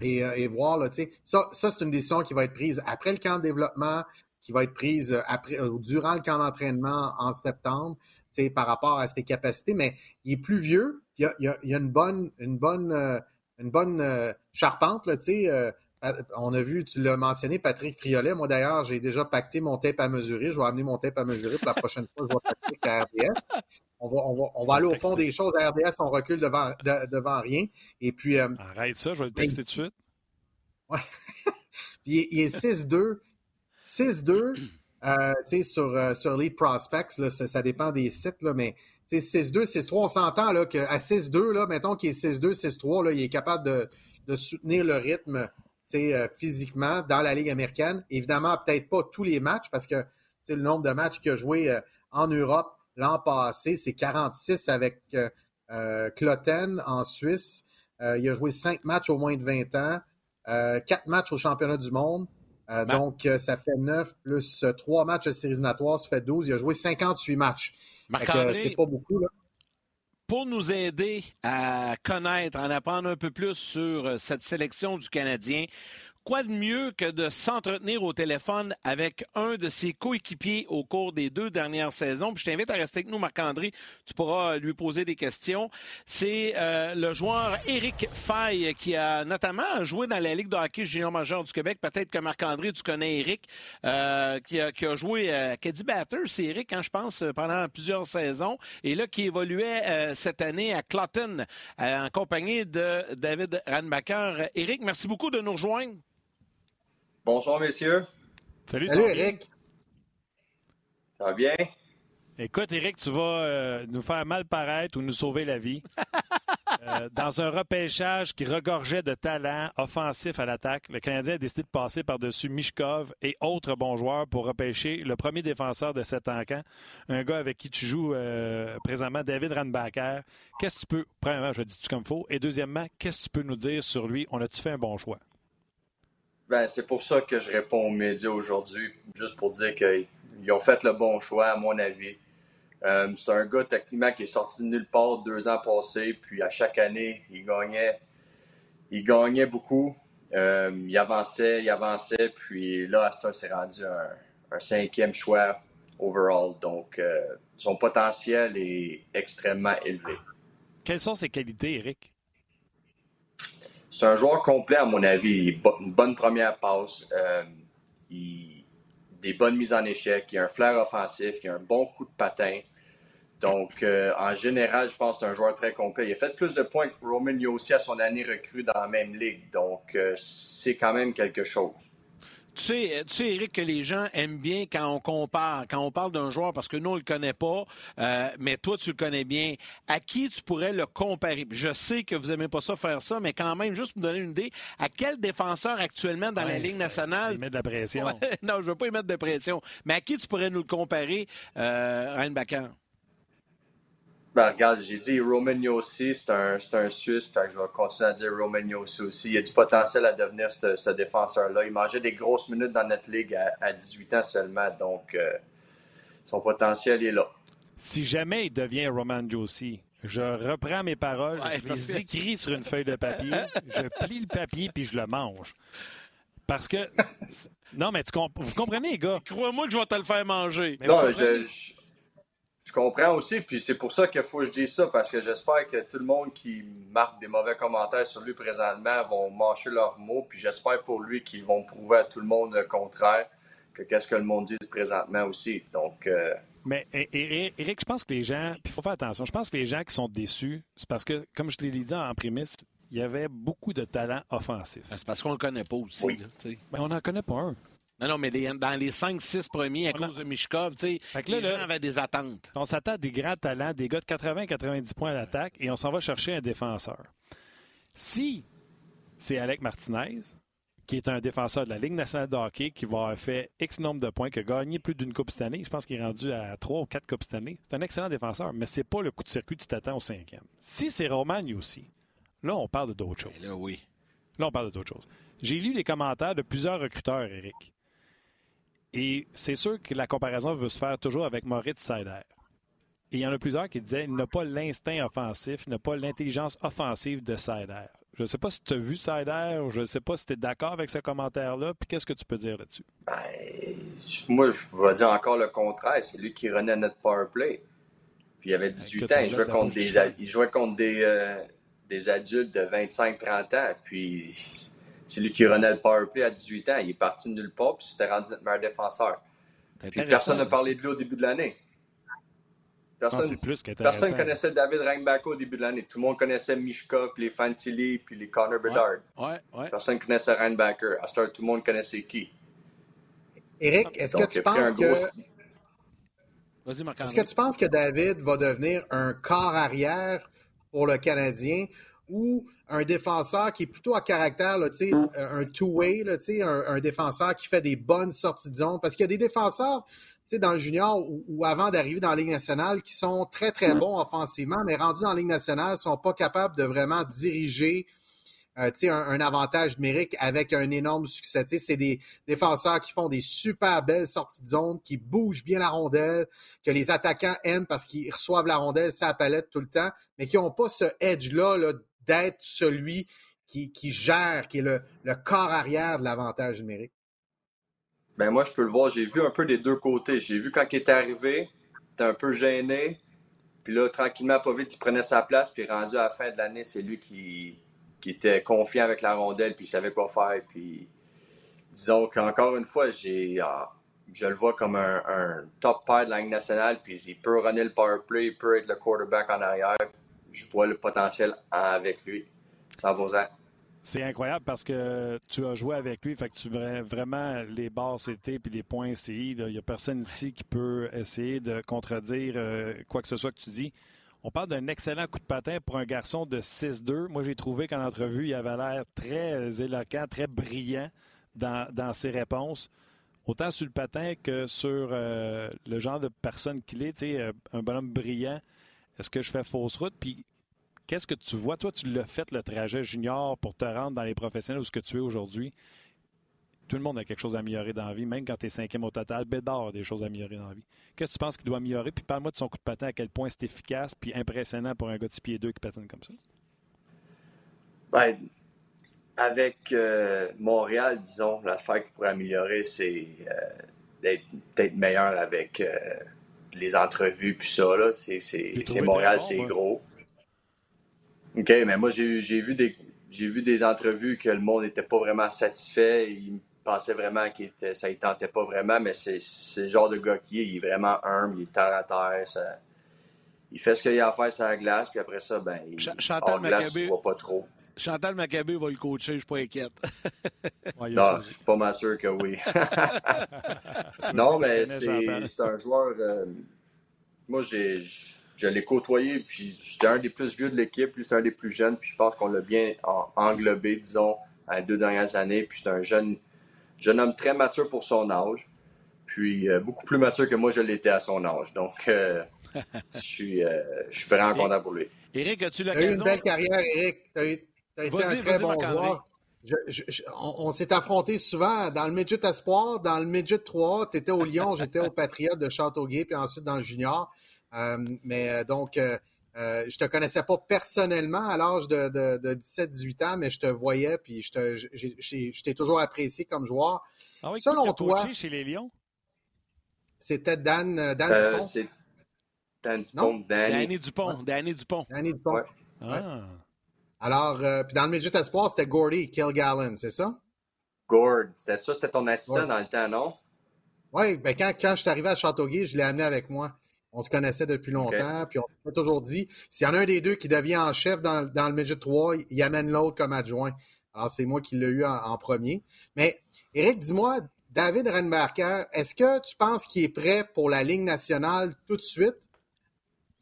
et, euh, et voir, là, ça, ça c'est une décision qui va être prise après le camp de développement, qui va être prise après, euh, durant le camp d'entraînement en septembre, par rapport à ses capacités. Mais il est plus vieux. Il y a, il y a, une bonne, une bonne, euh, une bonne charpente, là, on a vu, tu l'as mentionné, Patrick Friolet. Moi, d'ailleurs, j'ai déjà pacté mon tape à mesurer. Je vais amener mon tape à mesurer pour la prochaine fois. Je vais Patrick à RDS. On va, on va, aller au fond des choses à RDS. On recule devant, devant rien. Et puis. Euh, Arrête ça, je vais le texter tout de suite. Ouais. [laughs] puis il, est 6-2. 6-2. Euh, sur, euh, sur Lead Prospects, là, ça, dépend des sites, là, mais 6-2, 6-3, on s'entend qu'à 6-2, là, mettons qu'il est 6-2, 6-3, il est capable de, de soutenir le rythme euh, physiquement dans la Ligue américaine. Évidemment, peut-être pas tous les matchs parce que le nombre de matchs qu'il a joué euh, en Europe l'an passé, c'est 46 avec euh, Cloten en Suisse. il a joué cinq matchs au moins de 20 ans, quatre matchs au championnat du monde. donc, ça fait 9 plus 3 matchs de séries éliminatoires, ça fait 12. Il a joué 58 matchs. C'est pas beaucoup, là pour nous aider à connaître, en apprendre un peu plus sur euh, cette sélection du Canadien, quoi de mieux que de s'entretenir au téléphone avec un de ses coéquipiers au cours des deux dernières saisons? Puis je t'invite à rester avec nous, Marc-André. Tu pourras lui poser des questions. C'est euh, le joueur Éric Faye qui a notamment joué dans la Ligue de hockey junior majeur du Québec. Peut-être que Marc-André, tu connais Éric, euh, qui, a, qui, joué à euh, Caddy Batter, c'est Éric, hein, je pense, pendant plusieurs saisons. Et là, qui évoluait euh, cette année à Clotten en compagnie de David Ranbacker. Éric, merci beaucoup de nous rejoindre. Bonsoir, messieurs. Salut, Salut Eric. Ça va bien? Écoute, Eric, tu vas euh, nous faire mal paraître ou nous sauver la vie. [laughs] euh, dans un repêchage qui regorgeait de talent offensif à l'attaque, le Canadien a décidé de passer par-dessus Mishkov et autres bons joueurs pour repêcher le premier défenseur de cet encamp, un gars avec qui tu joues euh, présentement, David Ranbacker. Qu'est-ce que tu peux, premièrement, je dis tu comme faux, et deuxièmement, qu'est-ce que tu peux nous dire sur lui? On a-tu fait un bon choix? Ben, c'est pour ça que je réponds aux médias aujourd'hui, juste pour dire qu'ils ont fait le bon choix, à mon avis. Euh, c'est un gars techniquement qui est sorti de nulle part deux ans passés, puis à chaque année, il gagnait, il gagnait beaucoup. Euh, il avançait, il avançait, puis là, ça, c'est rendu un, un, cinquième choix overall. Donc, euh, son potentiel est extrêmement élevé. Quelles sont ses qualités, Eric? C'est un joueur complet, à mon avis. Une bonne première passe. Euh, il, des bonnes mises en échec. Il a un flair offensif. Il a un bon coup de patin. Donc, euh, en général, je pense que c'est un joueur très complet. Il a fait plus de points que Roman Yossi à son année recrue dans la même ligue. Donc, euh, c'est quand même quelque chose. Tu sais, tu sais, Eric, que les gens aiment bien quand on compare, quand on parle d'un joueur, parce que nous, on ne le connaît pas, euh, mais toi, tu le connais bien. À qui tu pourrais le comparer? Je sais que vous n'aimez pas ça faire ça, mais quand même, juste pour me donner une idée, à quel défenseur actuellement dans ouais, la Ligue nationale... Il met de la pression. [laughs] Non, je ne veux pas y mettre de pression. Mais à qui tu pourrais nous le comparer, euh, Reinbacker? Ben, regarde, j'ai dit Roman Yossi, c'est un, un Suisse, fait que je vais continuer à dire Roman Yossi aussi. Il a du potentiel à devenir ce, ce défenseur-là. Il mangeait des grosses minutes dans notre ligue à, à 18 ans seulement, donc euh, son potentiel est là. Si jamais il devient Roman Yossi, je reprends mes paroles, Ouais, je les écris sur une feuille de papier, je plie le papier puis je le mange. Parce que. [laughs] Non, mais tu comp vous comprenez, les gars? Crois-moi que je vais te le faire manger. Mais Non, je, je comprends aussi, puis c'est pour ça qu'il faut que je dise ça, parce que j'espère que tout le monde qui marque des mauvais commentaires sur lui présentement vont mâcher leurs mots, puis j'espère pour lui qu'ils vont prouver à tout le monde le contraire, que qu'est-ce que le monde dit présentement aussi. Donc, euh, Mais Éric, je pense que les gens, puis il faut faire attention, je pense que les gens qui sont déçus, c'est parce que, comme je te l'ai dit en prémisse, il y avait beaucoup de talent offensif. Ben, C'est parce qu'on ne le connaît pas aussi. Oui. là. Mais on n'en connaît pas un. Non, non, mais les- dans les 5-6 premiers, à cause de Mishkov, tu sais, que là, les gens avaient des attentes. On s'attend à des grands talents, des gars de 80-90 points à l'attaque, et on s'en va chercher un défenseur. Si c'est Alec Martinez, qui est un défenseur de la Ligue nationale de hockey, qui va avoir fait X nombre de points, qui a gagné plus d'une Coupe cette année, je pense qu'il est rendu à 3 ou 4 Coupes cette année, c'est un excellent défenseur, mais c'est pas le coup de circuit que tu t'attends au cinquième. Si c'est Roman aussi, là, on parle d'autre chose. Mais là, oui. Là, on parle d'autre chose. J'ai lu les commentaires de plusieurs recruteurs, Eric. Et c'est sûr que la comparaison veut se faire toujours avec Moritz Seider. Et il y en a plusieurs qui disaient il n'a pas l'instinct offensif, il n'a pas l'intelligence offensive de Seider. Je ne sais pas si tu as vu Seider, je ne sais pas si tu es d'accord avec ce commentaire-là, puis qu'est-ce que tu peux dire là-dessus? ben, moi, je vais dire encore le contraire. C'est lui qui renait notre power play. Puis il avait 18 Écoute, ans, jouait contre des, il jouait contre des, euh, des adultes de 25-30 ans. Puis c'est lui qui renait le power play à 18 ans. Il est parti de nulle part, puis c'était rendu notre meilleur défenseur. Puis personne n'a parlé de lui au début de l'année. Ah, Personne, personne connaissait David Reinback au début de l'année. Tout le monde connaissait Mishkov, puis les Fantilli, puis les Connor Bedard. Ouais, ouais. Personne connaissait Reinbacker. À ce tout le monde connaissait qui? Eric, est-ce que tu penses que gros- Vas-y, marc est-ce que tu penses que David va devenir un corps arrière pour le Canadien ou un défenseur qui est plutôt à caractère, là, sais, un two-way, là, un, un défenseur qui fait des bonnes sorties de zone? Parce qu'il y a des défenseurs dans le junior ou, avant d'arriver dans la Ligue nationale qui sont très, très bons offensivement, mais rendus dans la Ligue nationale, ne sont pas capables de vraiment diriger euh, un, un avantage numérique avec un énorme succès. C'est des défenseurs qui font des super belles sorties de zone, qui bougent bien la rondelle, que les attaquants aiment parce qu'ils reçoivent la rondelle sa palette tout le temps, mais qui n'ont pas ce edge-là là, d'être celui qui, gère, qui est le, corps arrière de l'avantage numérique? Ben moi, je peux le voir. J'ai vu un peu des deux côtés. J'ai vu quand il était arrivé, était un peu gêné. Puis là, tranquillement, pas vite, il prenait sa place. Puis rendu à la fin de l'année, c'est lui qui, qui était confiant avec la rondelle, puis il savait quoi faire. Puis disons qu'encore une fois, ah, je le vois comme un, un top pair de la Ligue nationale. Puis il peut runner le power play, il peut être le quarterback en arrière. Je vois le potentiel avec lui. Ça vaut c'est incroyable parce que tu as joué avec lui, fait que tu vraiment les barres CT puis les points CI. Il n'y a personne ici qui peut essayer de contredire euh, quoi que ce soit que tu dis. On parle d'un excellent coup de patin pour un garçon de 6-2. Moi, j'ai trouvé qu'en entrevue, il avait l'air très éloquent, très brillant dans, ses réponses. Autant sur le patin que sur euh, le genre de personne qu'il est, euh, un bonhomme brillant. Est-ce que je fais fausse route? Puis Qu'est-ce que tu vois? Toi, tu l'as fait le trajet junior pour te rendre dans les professionnels où ce que tu es aujourd'hui. Tout le monde a quelque chose à améliorer dans la vie, même quand tu es cinquième au total. Bédard a des choses à améliorer dans la vie. Qu'est-ce que tu penses qu'il doit améliorer? Puis parle-moi de son coup de patin, à quel point c'est efficace puis impressionnant pour un gars de pied 2 qui patine comme ça. Ben, avec euh, Montréal, disons, l'affaire qu'il pourrait améliorer, c'est euh, d'être meilleur avec euh, les entrevues puis ça. Là. C'est, Montréal, c'est gros. OK, mais moi, j'ai vu des j'ai vu des entrevues que le monde n'était pas vraiment satisfait. Il pensait vraiment que ça ne tentait pas vraiment, mais c'est le genre de gars qui est. Il est vraiment humble, il est terre à terre. Ça, il fait ce qu'il a à faire sur la glace, puis après ça, ben, il Chantal glace, voit pas trop. Chantal Maccabé va le coacher, je suis pas inquiète. [laughs] non, je suis pas mal sûr que oui. [laughs] [laughs] non, mais c'est un joueur. Euh, moi, j'ai je l'ai côtoyé, puis j'étais un des plus vieux de l'équipe, lui c'était un des plus jeunes, puis je pense qu'on l'a bien englobé, disons, en deux dernières années. Puis c'est un jeune, jeune homme très mature pour son âge, puis euh, beaucoup plus mature que moi je l'étais à son âge. Donc, euh, je, suis, euh, je suis vraiment content pour lui. Éric, as-tu l'occasion? Tu as eu une belle carrière, Éric. Tu as, été un très bon joueur. on, s'est affrontés souvent dans le midget espoir, dans le midget 3. Tu étais au Lyon, [laughs] j'étais au Patriote de Châteauguay, puis ensuite dans le junior. Euh, mais euh, donc, euh, je te connaissais pas personnellement à l'âge de, 17-18 ans, mais je te voyais, puis je t'ai toujours apprécié comme joueur. Ah oui, Selon toi, chez les Lions? C'était Dan, Dan Dupont. Dan Dupont. Danny. Dupont. Danny Dupont. Danny Dupont. Ah. Alors, puis dans le midget espoir, c'était Gordy Kilgallen, c'est ça? Gord. C'était ça, c'était ton assistant dans le temps, non? Oui, ben quand, quand je suis arrivé à Châteauguay, je l'ai amené avec moi. On se connaissait depuis longtemps, puis on s'est toujours dit, s'il y en a un des deux qui devient en chef dans, le Midget 3, il amène l'autre comme adjoint. Alors, c'est moi qui l'ai eu en, premier. Mais, Eric, dis-moi, David Renberger, est-ce que tu penses qu'il est prêt pour la Ligue nationale tout de suite?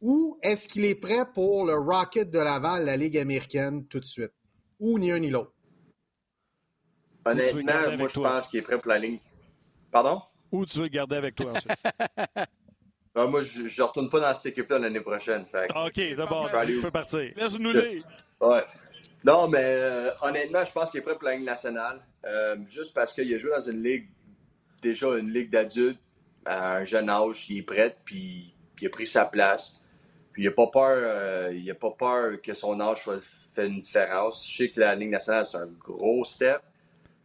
Ou est-ce qu'il est prêt pour le Rocket de Laval, la Ligue américaine, tout de suite? Ou ni un ni l'autre? Honnêtement, moi, je pense qu'il est prêt pour la Ligue. Pardon? Ou tu veux le garder avec toi ensuite? [laughs] Ah, moi, je ne retourne pas dans cette équipe-là l'année prochaine. Fait. OK, d'abord, tu peux partir. Laisse-nous les. Ouais. Non, mais euh, honnêtement, je pense qu'il est prêt pour la Ligue nationale. Euh, juste parce qu'il a joué dans une ligue, déjà une ligue d'adultes, à un jeune âge, il est prêt, puis, il a pris sa place. Puis il n'a pas peur, euh, il a pas peur que son âge soit fait une différence. Je sais que la Ligue nationale, c'est un gros step,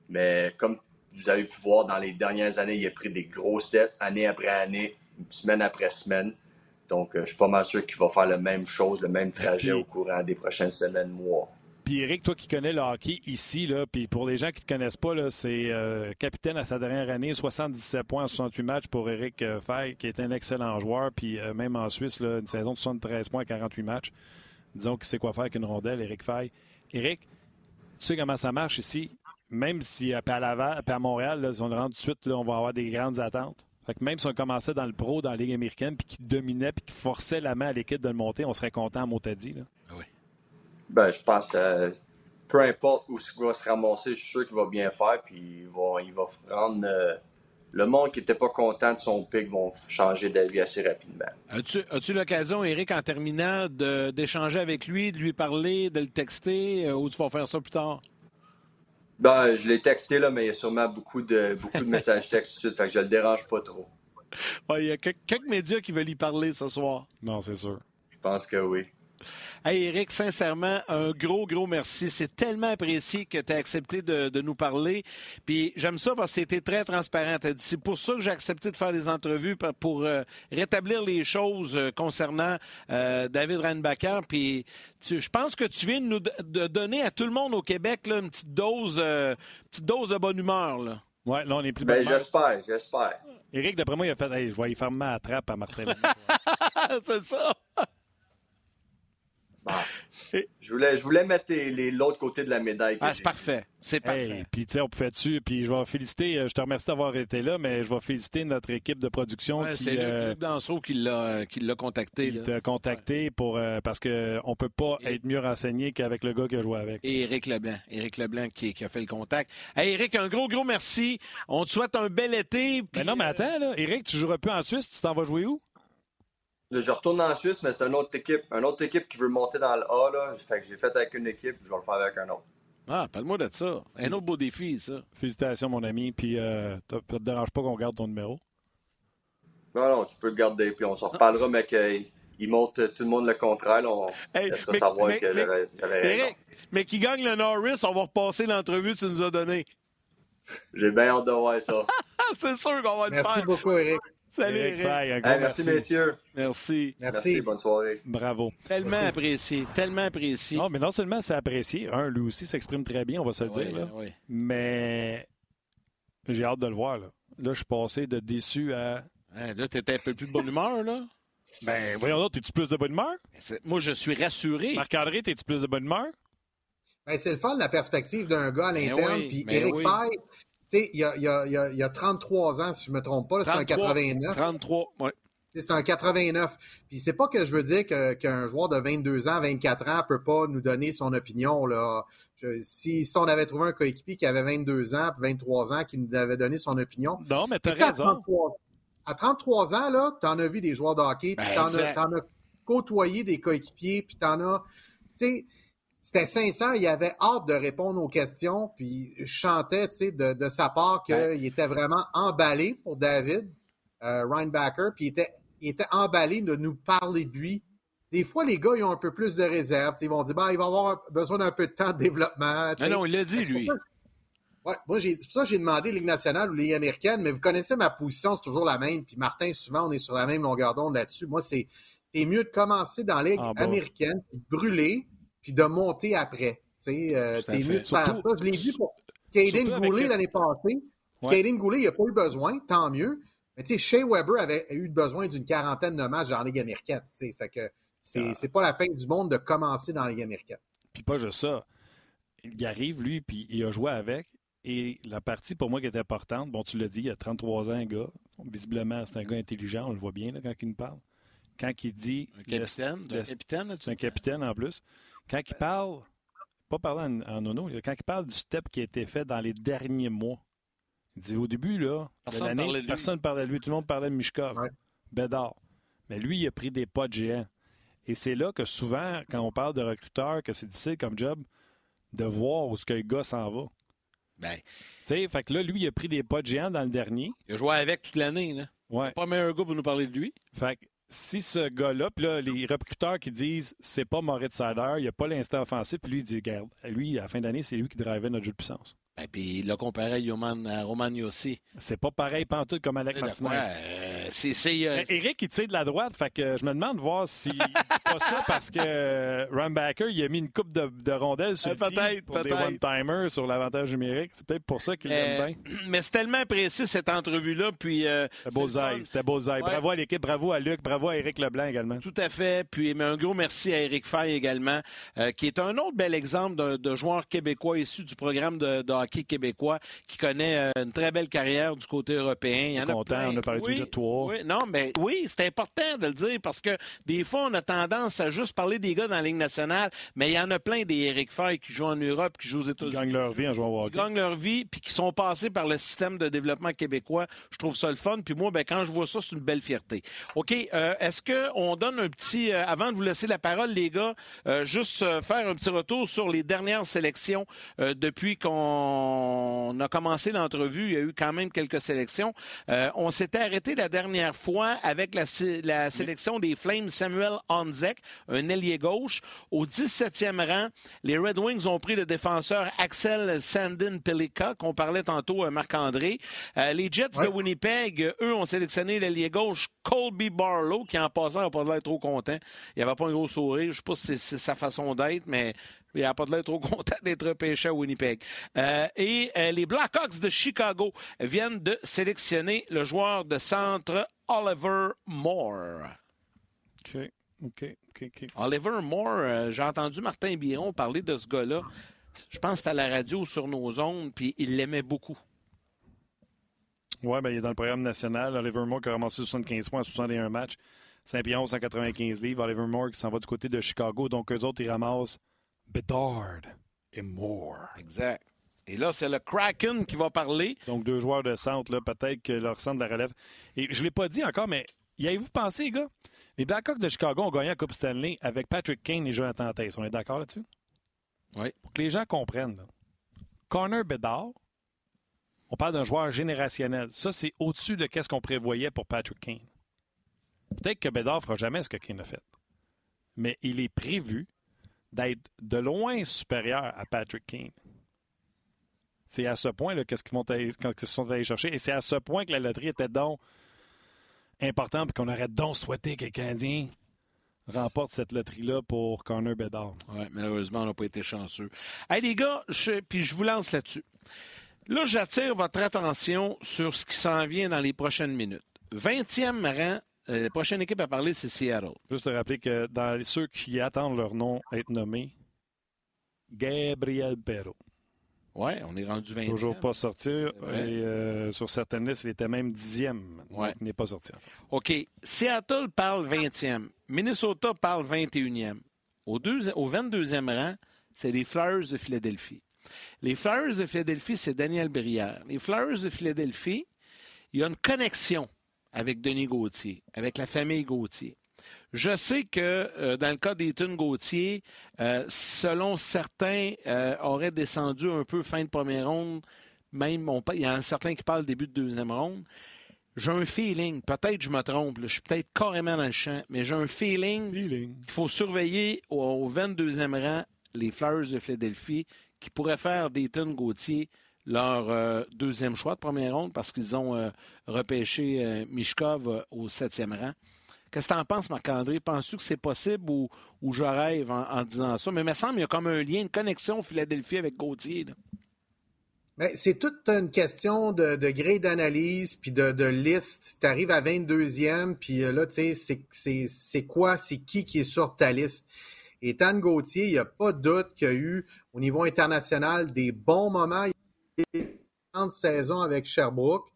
mais comme vous avez pu voir dans les dernières années, il a pris des gros steps, année après année semaine après semaine. Donc, euh, je suis pas mal sûr qu'il va faire la même chose, le même trajet au courant des prochaines semaines, mois. Puis Eric, toi qui connais le hockey ici, là, puis pour les gens qui ne te connaissent pas, c'est euh, capitaine à sa dernière année, 77 points en 68 matchs pour Eric euh, Fay, qui est un excellent joueur. Puis même en Suisse, une saison de 73 points à 48 matchs. Disons qu'il sait quoi faire avec une rondelle, Eric Fay. Eric, tu sais comment ça marche ici? Même si à à Montréal, si on le rentre tout de suite, on va avoir des grandes attentes même si on commençait dans le pro, dans la Ligue américaine, puis qu'il dominait, puis qu'il forçait la main à l'équipe de le monter, on serait content à Motadi. Ben, je pense que euh, peu importe où il va se ramasser, je suis sûr qu'il va bien faire, puis il va, il va rendre. Euh, le monde qui n'était pas content de son pic vont changer d'avis assez rapidement. As-tu as l'occasion, Eric, en terminant, d'échanger avec lui, de lui parler, de le texter, euh, ou tu vas faire ça plus tard? Ben, je l'ai texté, là, mais il y a sûrement beaucoup de, beaucoup de messages [laughs] textes tout de suite, fait que je le dérange pas trop. il y a quelques, médias qui veulent y parler ce soir. Non, c'est sûr. Je pense que oui. Hey Eric, sincèrement, un gros, gros merci. C'est tellement apprécié que tu as accepté de, de, nous parler. Puis j'aime ça parce que tu très transparent. C'est pour ça que j'ai accepté de faire des entrevues pour euh, rétablir les choses euh, concernant euh, David Reinbacher. Puis je pense que tu viens de nous de donner à tout le monde au Québec là, une petite dose, euh, petite dose de bonne humeur. Là. Ouais, là, on est plus ben, j'espère, j'espère. Eric, d'après moi, il a fait hey, je vais y faire ma trappe à Martin. [laughs] C'est ça. Bah, je, voulais, je voulais mettre l'autre côté de la médaille. Ah, c'est parfait. C'est parfait. puis, tu sais, on pouvait dessus. Puis, je vais féliciter, euh, je te remercie d'avoir été là, mais je vais féliciter notre équipe de production. Ouais, c'est euh, Luc Danseau qui l'a contacté. Il t'a contacté pour, euh, parce qu'on ne peut pas être mieux renseigné qu'avec le gars qui a joué avec. Et Éric Leblanc. Éric Leblanc qui, qui, a fait le contact. Hey, Éric, un gros, gros merci. On te souhaite un bel été. Mais non, mais attends, là. Éric, tu joueras plus en Suisse. Tu t'en vas jouer où? Je retourne en Suisse, mais c'est une autre équipe. Une autre équipe qui veut monter dans le A. Là. Fait que j'ai fait avec une équipe, je vais le faire avec un autre. Ah, parle-moi de ça. Un autre beau défi, ça. Félicitations, mon ami. Puis, euh, ça te dérange pas qu'on garde ton numéro? Non, non, tu peux le garder. Puis, on s'en reparlera, mais qu'il monte tout le monde le contraire. Là, on hey, mais, savoir mais, que j'avais Mais qui gagne le Norris, on va repasser l'entrevue que tu nous as donnée. J'ai bien hâte de voir ça. [laughs] c'est sûr qu'on va le faire. Merci beaucoup, Eric. Salut, Eric. merci, messieurs. Merci. merci. Bonne soirée. Bravo. Tellement apprécié. Tellement apprécié. Non, mais non seulement c'est apprécié. Un, lui aussi s'exprime très bien, on va se le dire. Là. Mais j'ai hâte de le voir. Là, là je suis passé de déçu à. Hein, là, t'étais un peu plus de bonne humeur, là? Ben, voyons donc, t'es-tu plus de bonne humeur? Moi, je suis rassuré. Marc-André, t'es-tu plus de bonne humeur? Ben, c'est le fun, la perspective d'un gars à ben l'interne. Puis Eric oui. Sais, il y a, y, a, y a, 33 ans, si je ne me trompe pas, c'est un 89. 33, oui. C'est un 89. Puis c'est pas que je veux dire qu'un joueur de 22 ans, 24 ans peut pas nous donner son opinion. Là. si, si, on avait trouvé un coéquipier qui avait 22 ans, 23 ans, qui nous avait donné son opinion. Non, mais t'as raison. À 33, ans, là, t'en as vu des joueurs de hockey, puis ben, t'en as, as, côtoyé des coéquipiers, puis t'en as. Tu sais, c'était sincère, il avait hâte de répondre aux questions, puis je chantais, de, de, sa part qu'il était vraiment emballé pour David euh, Reinbacker, puis il était, il était emballé de nous parler de lui. Des fois, les gars, ils ont un peu plus de réserve. Ils vont dire, bah, il va avoir besoin d'un peu de temps de développement. Non, non, il l'a dit, lui. Ouais, moi, c'est pour ça que j'ai demandé Ligue nationale ou Ligue américaine, mais vous connaissez ma position, c'est toujours la même. Puis Martin, souvent, on est sur la même longueur d'onde là-dessus. Moi, c'est mieux de commencer dans la Ligue ah, américaine, puis de brûler, puis de monter après. Euh, T'es mieux de faire ça. Je l'ai vu pour Caden Goulet l'année passée. Ouais. Goulet, il n'a pas eu besoin, tant mieux. Mais tu sais, Shea Weber avait eu besoin d'une quarantaine de matchs dans la Ligue américaine. Fait que c'est ah. pas la fin du monde de commencer dans la Ligue américaine. Puis pas juste ça. Il arrive, lui, puis il a joué avec. Et la partie pour moi qui était importante, bon, tu l'as dit, il a 33 ans, un gars. Visiblement, c'est un gars intelligent, on le voit bien là, quand il nous parle. Quand il dit. Un capitaine, un capitaine, un capitaine en plus. Quand il parle, pas parler en, en nono, quand il parle du step qui a été fait dans les derniers mois, il dit au début, là, personne ne parlait, personne parlait de lui. Tout le monde parlait de Mishkov, Bédard. Mais lui, il a pris des pas de géant. Et c'est là que souvent, quand on parle de recruteurs, que c'est difficile comme job de voir où ce que le gars s'en va. Ben. Tu sais, fait que là, lui, il a pris des pas de géant dans le dernier. Il a joué avec toute l'année, là. Ouais. Pas meilleur gars pour nous parler de lui. Fait que si ce gars-là, puis là, les recruteurs qui disent c'est pas Moritz Sider, il n'y a pas l'instant offensif, puis lui, il dit, regarde, lui, à la fin d'année, c'est lui qui drivait notre jeu de puissance. Et ben, puis il l'a comparé à, Roman aussi. C'est pas pareil pantoute comme Alec Martinez. Euh, c'est, euh, Eric, il tire de la droite, fait que je me demande de voir si pas ça parce que Rumbacker, il a mis une coupe de, de rondelles sur le peut-être, pour des one-timers sur l'avantage numérique. C'est peut-être pour ça qu'il l'aime euh, bien. [clears throat] Mais c'est tellement précis, cette entrevue-là. Puis, c'était bullseye. C'était bullseye. Bravo à l'équipe, bravo à Luc, bravo à Eric Leblanc également. Tout à fait. Puis mais un gros merci à Eric Fay également, qui est un autre bel exemple de, joueur québécois issu du programme de, de hockey québécois qui connaît euh, une très belle carrière du côté européen. Il y en a content, on a parlé oui, de toi. Oui, non, mais oui, c'est important de le dire parce que des fois, on a tendance à juste parler des gars dans la Ligue nationale, mais il y en a plein des Eric Fay qui jouent en Europe, qui jouent aux États-Unis. Qui gagnent leur vie en jouant au hockey. Qui gagnent leur vie, puis qui sont passés par le système de développement québécois. Je trouve ça le fun. Puis moi, ben, quand je vois ça, c'est une belle fierté. OK, euh, est-ce qu'on donne un petit... Euh, avant de vous laisser la parole, les gars, juste faire un petit retour sur les dernières sélections depuis qu'on a commencé l'entrevue, il y a eu quand même quelques sélections. Euh, on s'était arrêté la dernière dernière fois avec la, la sélection des Flames Samuel Onzek, un ailier gauche. Au 17e rang, les Red Wings ont pris le défenseur Axel Sandin Pelika, qu'on parlait tantôt, euh, Marc-André. Euh, les Jets de Winnipeg, eux, ont sélectionné l'ailier gauche Colby Barlow, qui en passant n'a pas l'air trop content. Il avait pas un gros sourire. Je ne sais pas si c'est sa façon d'être, mais il n'a pas de l'air trop content d'être pêché à Winnipeg. Euh, et euh, les Blackhawks de Chicago viennent de sélectionner le joueur de centre Oliver Moore. OK. OK, OK, Oliver Moore, euh, j'ai entendu Martin Biron parler de ce gars-là. Je pense que c'était à la radio sur nos ondes, puis il l'aimait beaucoup. Oui, ben, il est dans le programme national. Oliver Moore qui a ramassé 75 points en 61 matchs. Saint-Pierre, 195 livres. Oliver Moore qui s'en va du côté de Chicago. Donc, eux autres, ils ramassent Bedard et Moore. Exact. Et là, c'est le Kraken qui va parler. Donc, deux joueurs de centre, là, peut-être que leur centre de la relève. Et je ne l'ai pas dit encore, mais y avez-vous pensé, les gars? Les Blackhawks de Chicago ont gagné la Coupe Stanley avec Patrick Kane et Jonathan Taze. On est d'accord là-dessus? Oui. Pour que les gens comprennent. Là. Connor Bedard, on parle d'un joueur générationnel. Ça, c'est au-dessus de ce qu'on prévoyait pour Patrick Kane. Peut-être que Bedard ne fera jamais ce que Kane a fait. Mais il est prévu d'être de loin supérieur à Patrick Kane. C'est à ce point qu'est-ce qu'ils, sont allés chercher. Et c'est à ce point que la loterie était donc importante et qu'on aurait donc souhaité que les Canadiens remportent cette loterie-là pour Connor Bedard. Oui, malheureusement, on n'a pas été chanceux. Hey, les gars, puis je vous lance là-dessus. Là, j'attire votre attention sur ce qui s'en vient dans les prochaines minutes. 20e rang euh, la prochaine équipe à parler, c'est Seattle. Juste te rappeler que dans ceux qui attendent leur nom être nommé, Gabriel Perrault. Oui, on est rendu 20 Toujours pas sorti. Et euh, sur certaines listes, il était même dixième. Ouais. il n'est pas sorti. OK. Seattle parle 20e. Minnesota parle 21e. Au, au 22e rang, c'est les Flyers de Philadelphie. Les Flyers de Philadelphie, c'est Daniel Brière. Les Flyers de Philadelphie, il y a une connexion avec Denis Gauthier, avec la famille Gauthier. Je sais que euh, dans le cas d'Ethan Gauthier, euh, selon certains, euh, aurait descendu un peu fin de première ronde. Même, il y en a certains qui parlent début de deuxième ronde. J'ai un feeling, peut-être je me trompe, je suis peut-être carrément dans le champ, mais j'ai un feeling, qu'il faut surveiller au, 22e rang les Flyers de Philadelphie qui pourraient faire d'Ethan Gauthier leur euh, deuxième choix de première ronde parce qu'ils ont euh, repêché euh, Mishkov au septième rang. Qu'est-ce que tu en penses, Marc-André? Penses-tu que c'est possible ou, je rêve en, disant ça? Mais il me semble qu'il y a comme un lien, une connexion Philadelphie avec Gauthier. C'est toute une question de, de gré d'analyse puis de, liste. Tu arrives à 22e, puis là, tu sais, c'est quoi, c'est qui qui est sur ta liste? Et Tan Gauthier, il n'y a pas de doute qu'il y a eu au niveau international des bons moments saison avec Sherbrooke.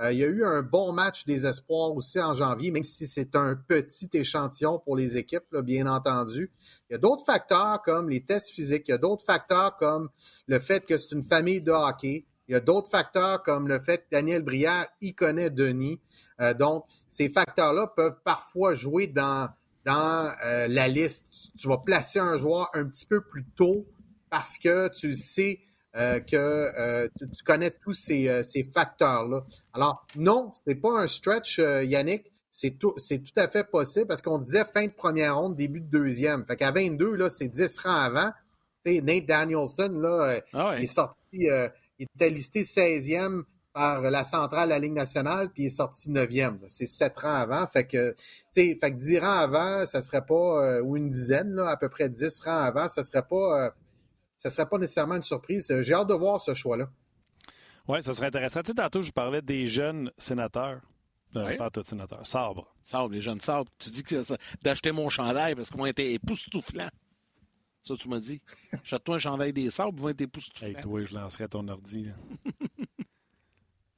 Euh, il y a eu un bon match des espoirs aussi en janvier, même si c'est un petit échantillon pour les équipes, bien entendu. Il y a d'autres facteurs comme les tests physiques, il y a d'autres facteurs comme le fait que c'est une famille de hockey, il y a d'autres facteurs comme le fait que Daniel Brière y connaît Denis. Euh, donc, ces facteurs-là peuvent parfois jouer dans, dans euh, la liste. Tu vas placer un joueur un petit peu plus tôt parce que tu sais euh, que euh, tu, connais tous ces, euh, ces facteurs-là. Alors, non, ce n'est pas un stretch, Yannick. C'est tout, c'est tout à fait possible parce qu'on disait fin de première ronde, début de deuxième. Fait qu'à 22, là, c'est 10 rangs avant. sais, Nate Danielson, là, ah il est sorti, il était listé 16e par la centrale la Ligue nationale, puis il est sorti 9e. C'est 7 rangs avant. Fait que, fait que 10 rangs avant, ça serait pas, ou une dizaine, là, à peu près 10 rangs avant, ça serait pas ce ne serait pas nécessairement une surprise. J'ai hâte de voir ce choix-là. Oui, ça serait intéressant. Tu sais, tantôt, je parlais des jeunes sénateurs. Euh, pas tout sénateur. Sabre. Sabre, les jeunes sabres. Tu dis que d'acheter mon chandail parce qu'ils vont être époustouflants. Ça, tu m'as dit. Achète-toi un chandail des sabres, ils vont être époustouflants. Hey, toi, je lancerais ton ordi.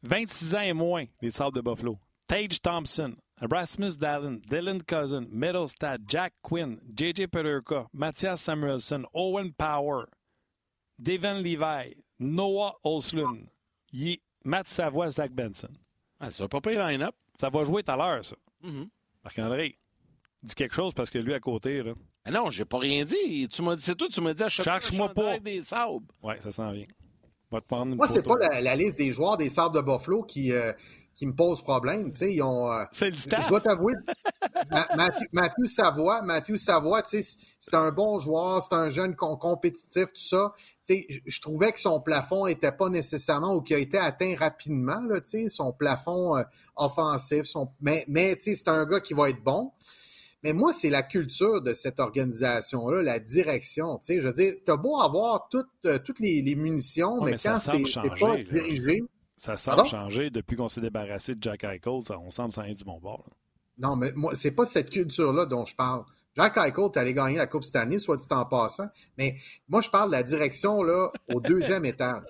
26 [laughs] ans et moins, les sabres de Buffalo. Tage Thompson, Erasmus Dallin, Dylan Cousin, Middlestad, Jack Quinn, J.J. Peterka, Matthias Samuelson, Owen Power, Devin Levi, Noah Olslund, Matt Savoie, Zach Benson. Ah, ça va pas payer line-up. Ça va jouer tout à l'heure, ça. Mm-hmm. Marc-André, dis quelque chose parce que lui à côté, là. Ah non, j'ai pas rien dit. Tu m'as dit, c'est tout, tu m'as dit, cherche-moi pas des sabres. Oui, ça s'en vient. Moi, c'est pas la, liste des joueurs des Sables de Buffalo qui, euh, qui me pose problème. Ils ont, euh, c'est le Je dois t'avouer, Matthew, Savoie, Matthew Savoie, c'est un bon joueur, c'est un jeune compétitif, tout ça. Je trouvais que son plafond n'était pas nécessairement ou qu'il a été atteint rapidement, là, son plafond euh, offensif. Son, mais mais c'est un gars qui va être bon. Mais moi, c'est la culture de cette organisation-là, la direction. Tu sais, je veux dire, t'as beau avoir toutes, euh, toutes les, munitions, mais, quand c'est pas dirigé. Ça semble changer depuis qu'on s'est débarrassé de Jack Eichel. On semble s'en aller du bon bord. Non, mais moi, c'est pas cette culture-là dont je parle. Jack Eichel, t'allais gagner la Coupe cette année, soit dit en passant. Mais moi, je parle de la direction là, au [laughs] deuxième étage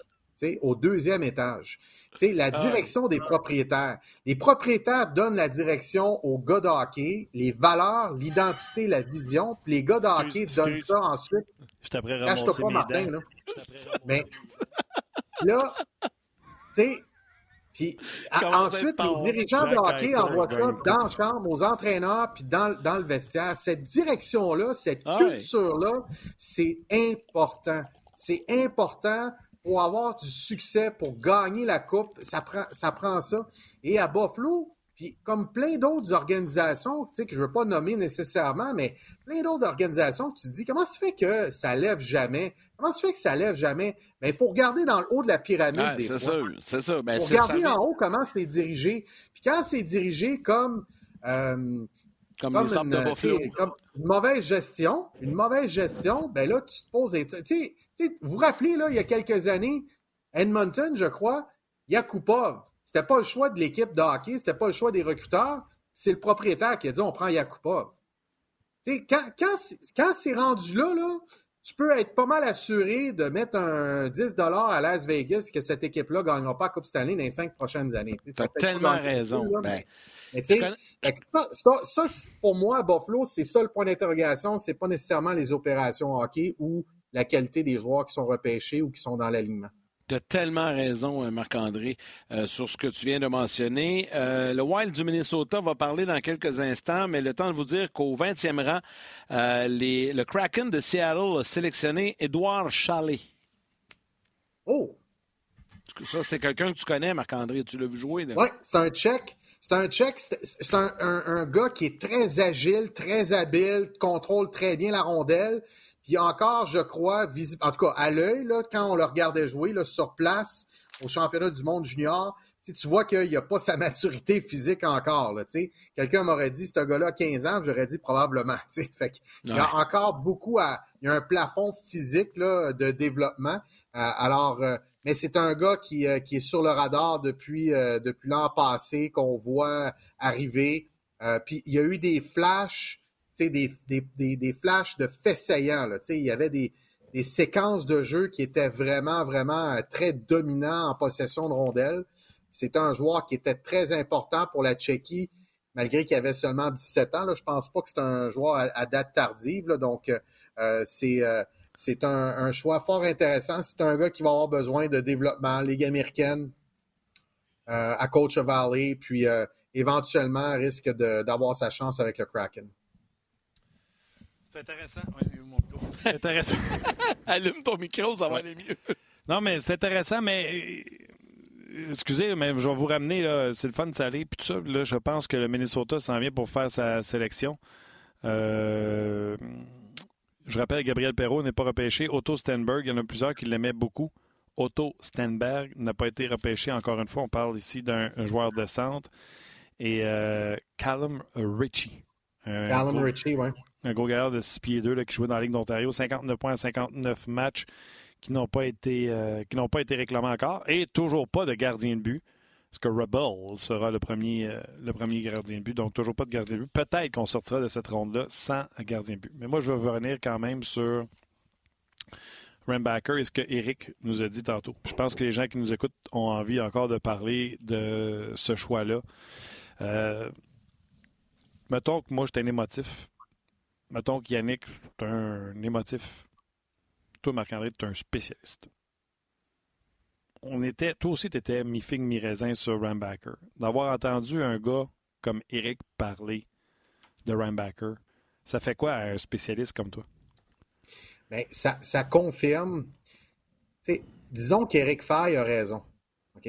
au deuxième étage. la ah. direction des propriétaires. Les propriétaires donnent la direction aux gars de hockey, les valeurs, l'identité, la vision, puis les gars de hockey donnent ça ensuite. Je t'apprends à ramasser pas, Martin, là. Mais là, tu sais, puis ensuite, les dirigeants de hockey envoient ça dans la chambre, aux entraîneurs, puis dans, dans le vestiaire. Cette direction-là, cette ah culture-là, c'est important. C'est important pour avoir du succès, pour gagner la Coupe, ça prend ça. Prend ça. Et à Buffalo, puis comme plein d'autres organisations, tu sais, que je ne veux pas nommer nécessairement, mais plein d'autres organisations, tu te dis, comment se fait que ça lève jamais? Comment se fait que ça lève jamais? Mais ben, il faut regarder dans le haut de la pyramide des. C'est ça, c'est ça. Ben, faut regarder en haut comment c'est dirigé. Puis quand c'est dirigé comme... Euh, comme, une, comme, une mauvaise gestion, une mauvaise gestion, ben là, tu te poses... Tu sais, vous vous rappelez, là, il y a quelques années, Edmonton, je crois, Yakupov. C'était pas le choix de l'équipe de hockey, c'était pas le choix des recruteurs. C'est le propriétaire qui a dit on prend Yakupov. quand, quand, c'est rendu là, là, tu peux être pas mal assuré de mettre un 10 à Las Vegas que cette équipe-là ne gagnera pas la Coupe Stanley dans les cinq prochaines années. Tu as tellement raison. Ben, ça, ça, pour moi, Buffalo, c'est ça le point d'interrogation. C'est pas nécessairement les opérations hockey ou la qualité des joueurs qui sont repêchés ou qui sont dans l'alignement. Tu as tellement raison, euh, Marc-André, euh, sur ce que tu viens de mentionner. Euh, le Wild du Minnesota va parler dans quelques instants, mais le temps de vous dire qu'au 20e rang, le Kraken de Seattle a sélectionné Edouard Chalet. Oh! Ça, c'est quelqu'un que tu connais, Marc-André. Tu l'as vu jouer? Oui, c'est un Tchèque. C'est un Tchèque. C'est un, un, gars qui est très agile, très habile, contrôle très bien la rondelle. Puis encore, je crois, visible, en tout cas à l'œil, quand on le regardait jouer là, sur place au championnat du monde junior, tu vois qu'il n'a pas sa maturité physique encore. Quelqu'un m'aurait dit, ce gars-là a 15 ans, j'aurais dit probablement. [laughs] Fait il y a encore beaucoup à. Il y a un plafond physique là, de développement. Euh, alors, euh, mais c'est un gars qui, euh, qui, est sur le radar depuis, depuis l'an passé, qu'on voit arriver. puis il y a eu des flashs des, des, des, flashs de faits il y avait des, séquences de jeu qui étaient vraiment, vraiment euh, très dominants en possession de rondelles. C'est un joueur qui était très important pour la Tchéquie, malgré qu'il avait seulement 17 ans. Je pense pas que c'est un joueur à, date tardive. donc, euh, euh, c'est c'est un, choix fort intéressant. C'est un gars qui va avoir besoin de développement, Ligue américaine, à Coach Valley, puis éventuellement risque d'avoir sa chance avec le Kraken. C'est intéressant. mon micro. [laughs] intéressant. [laughs] Allume ton micro, ça va aller mieux. Non, mais c'est intéressant, mais euh, excusez, mais je vais vous ramener, c'est le fun de s'aller. Puis tout ça, là, je pense que le Minnesota s'en vient pour faire sa sélection. Euh, je rappelle, Gabriel Perrault n'est pas repêché. Otto Stenberg, il y en a plusieurs qui l'aimaient beaucoup. Otto Stenberg n'a pas été repêché encore une fois. On parle ici d'un joueur de centre. Et euh, Callum Ritchie. Callum Ritchie, oui un gros gars de 6 pieds 2 qui jouait dans la Ligue d'Ontario, 59 points 59 matchs qui n'ont pas été euh, qui n'ont pas été réclamés encore et toujours pas de gardien de but. Parce que Rebel sera le premier, euh, le premier gardien de but, donc toujours pas de gardien de but. Peut-être qu'on sortira de cette ronde-là sans gardien de but. Mais moi, je veux revenir quand même sur Rambacker et ce que Eric nous a dit tantôt. Je pense que les gens qui nous écoutent ont envie encore de parler de ce choix-là. Euh, mettons que moi, j'étais un émotif mettons qu'Yannick, tu un émotif. Toi, Marc-André, tu es un spécialiste. On était, toi aussi, tu étais mi-figue, mi-raisin sur Rambacker. D'avoir entendu un gars comme Eric parler de Rambacker, ça fait quoi à un spécialiste comme toi? Bien, ça, ça confirme. disons qu'Éric Fay a raison. OK?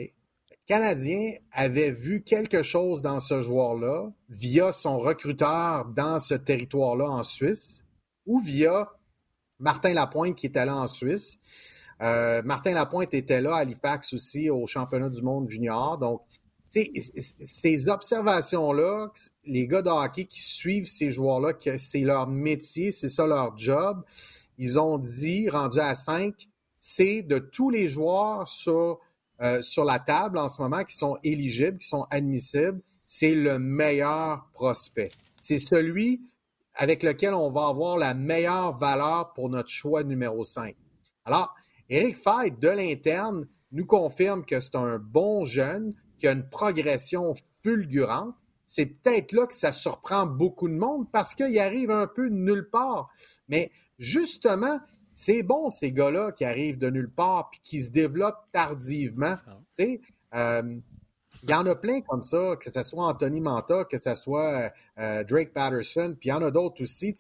Le Canadien avait vu quelque chose dans ce joueur-là via son recruteur dans ce territoire-là en Suisse ou via Martin Lapointe qui était là en Suisse. Euh, Martin Lapointe était là à Halifax aussi au championnat du monde junior. Donc, ces observations-là, les gars de hockey qui suivent ces joueurs-là, que c'est leur métier, c'est ça leur job, ils ont dit, rendu à 5, c'est de tous les joueurs sur, euh, sur la table en ce moment qui sont éligibles, qui sont admissibles, c'est le meilleur prospect. C'est celui avec lequel on va avoir la meilleure valeur pour notre choix numéro 5. Alors, Eric Fay, de l'interne, nous confirme que c'est un bon jeune, qui a une progression fulgurante. C'est peut-être là que ça surprend beaucoup de monde parce qu'il arrive un peu nulle part. Mais justement, c'est bon, ces gars-là qui arrivent de nulle part puis qui se développent tardivement. Euh, il y en a plein comme ça, que ce soit Anthony Manta, que ce soit euh, Drake Patterson, puis il y en a d'autres aussi.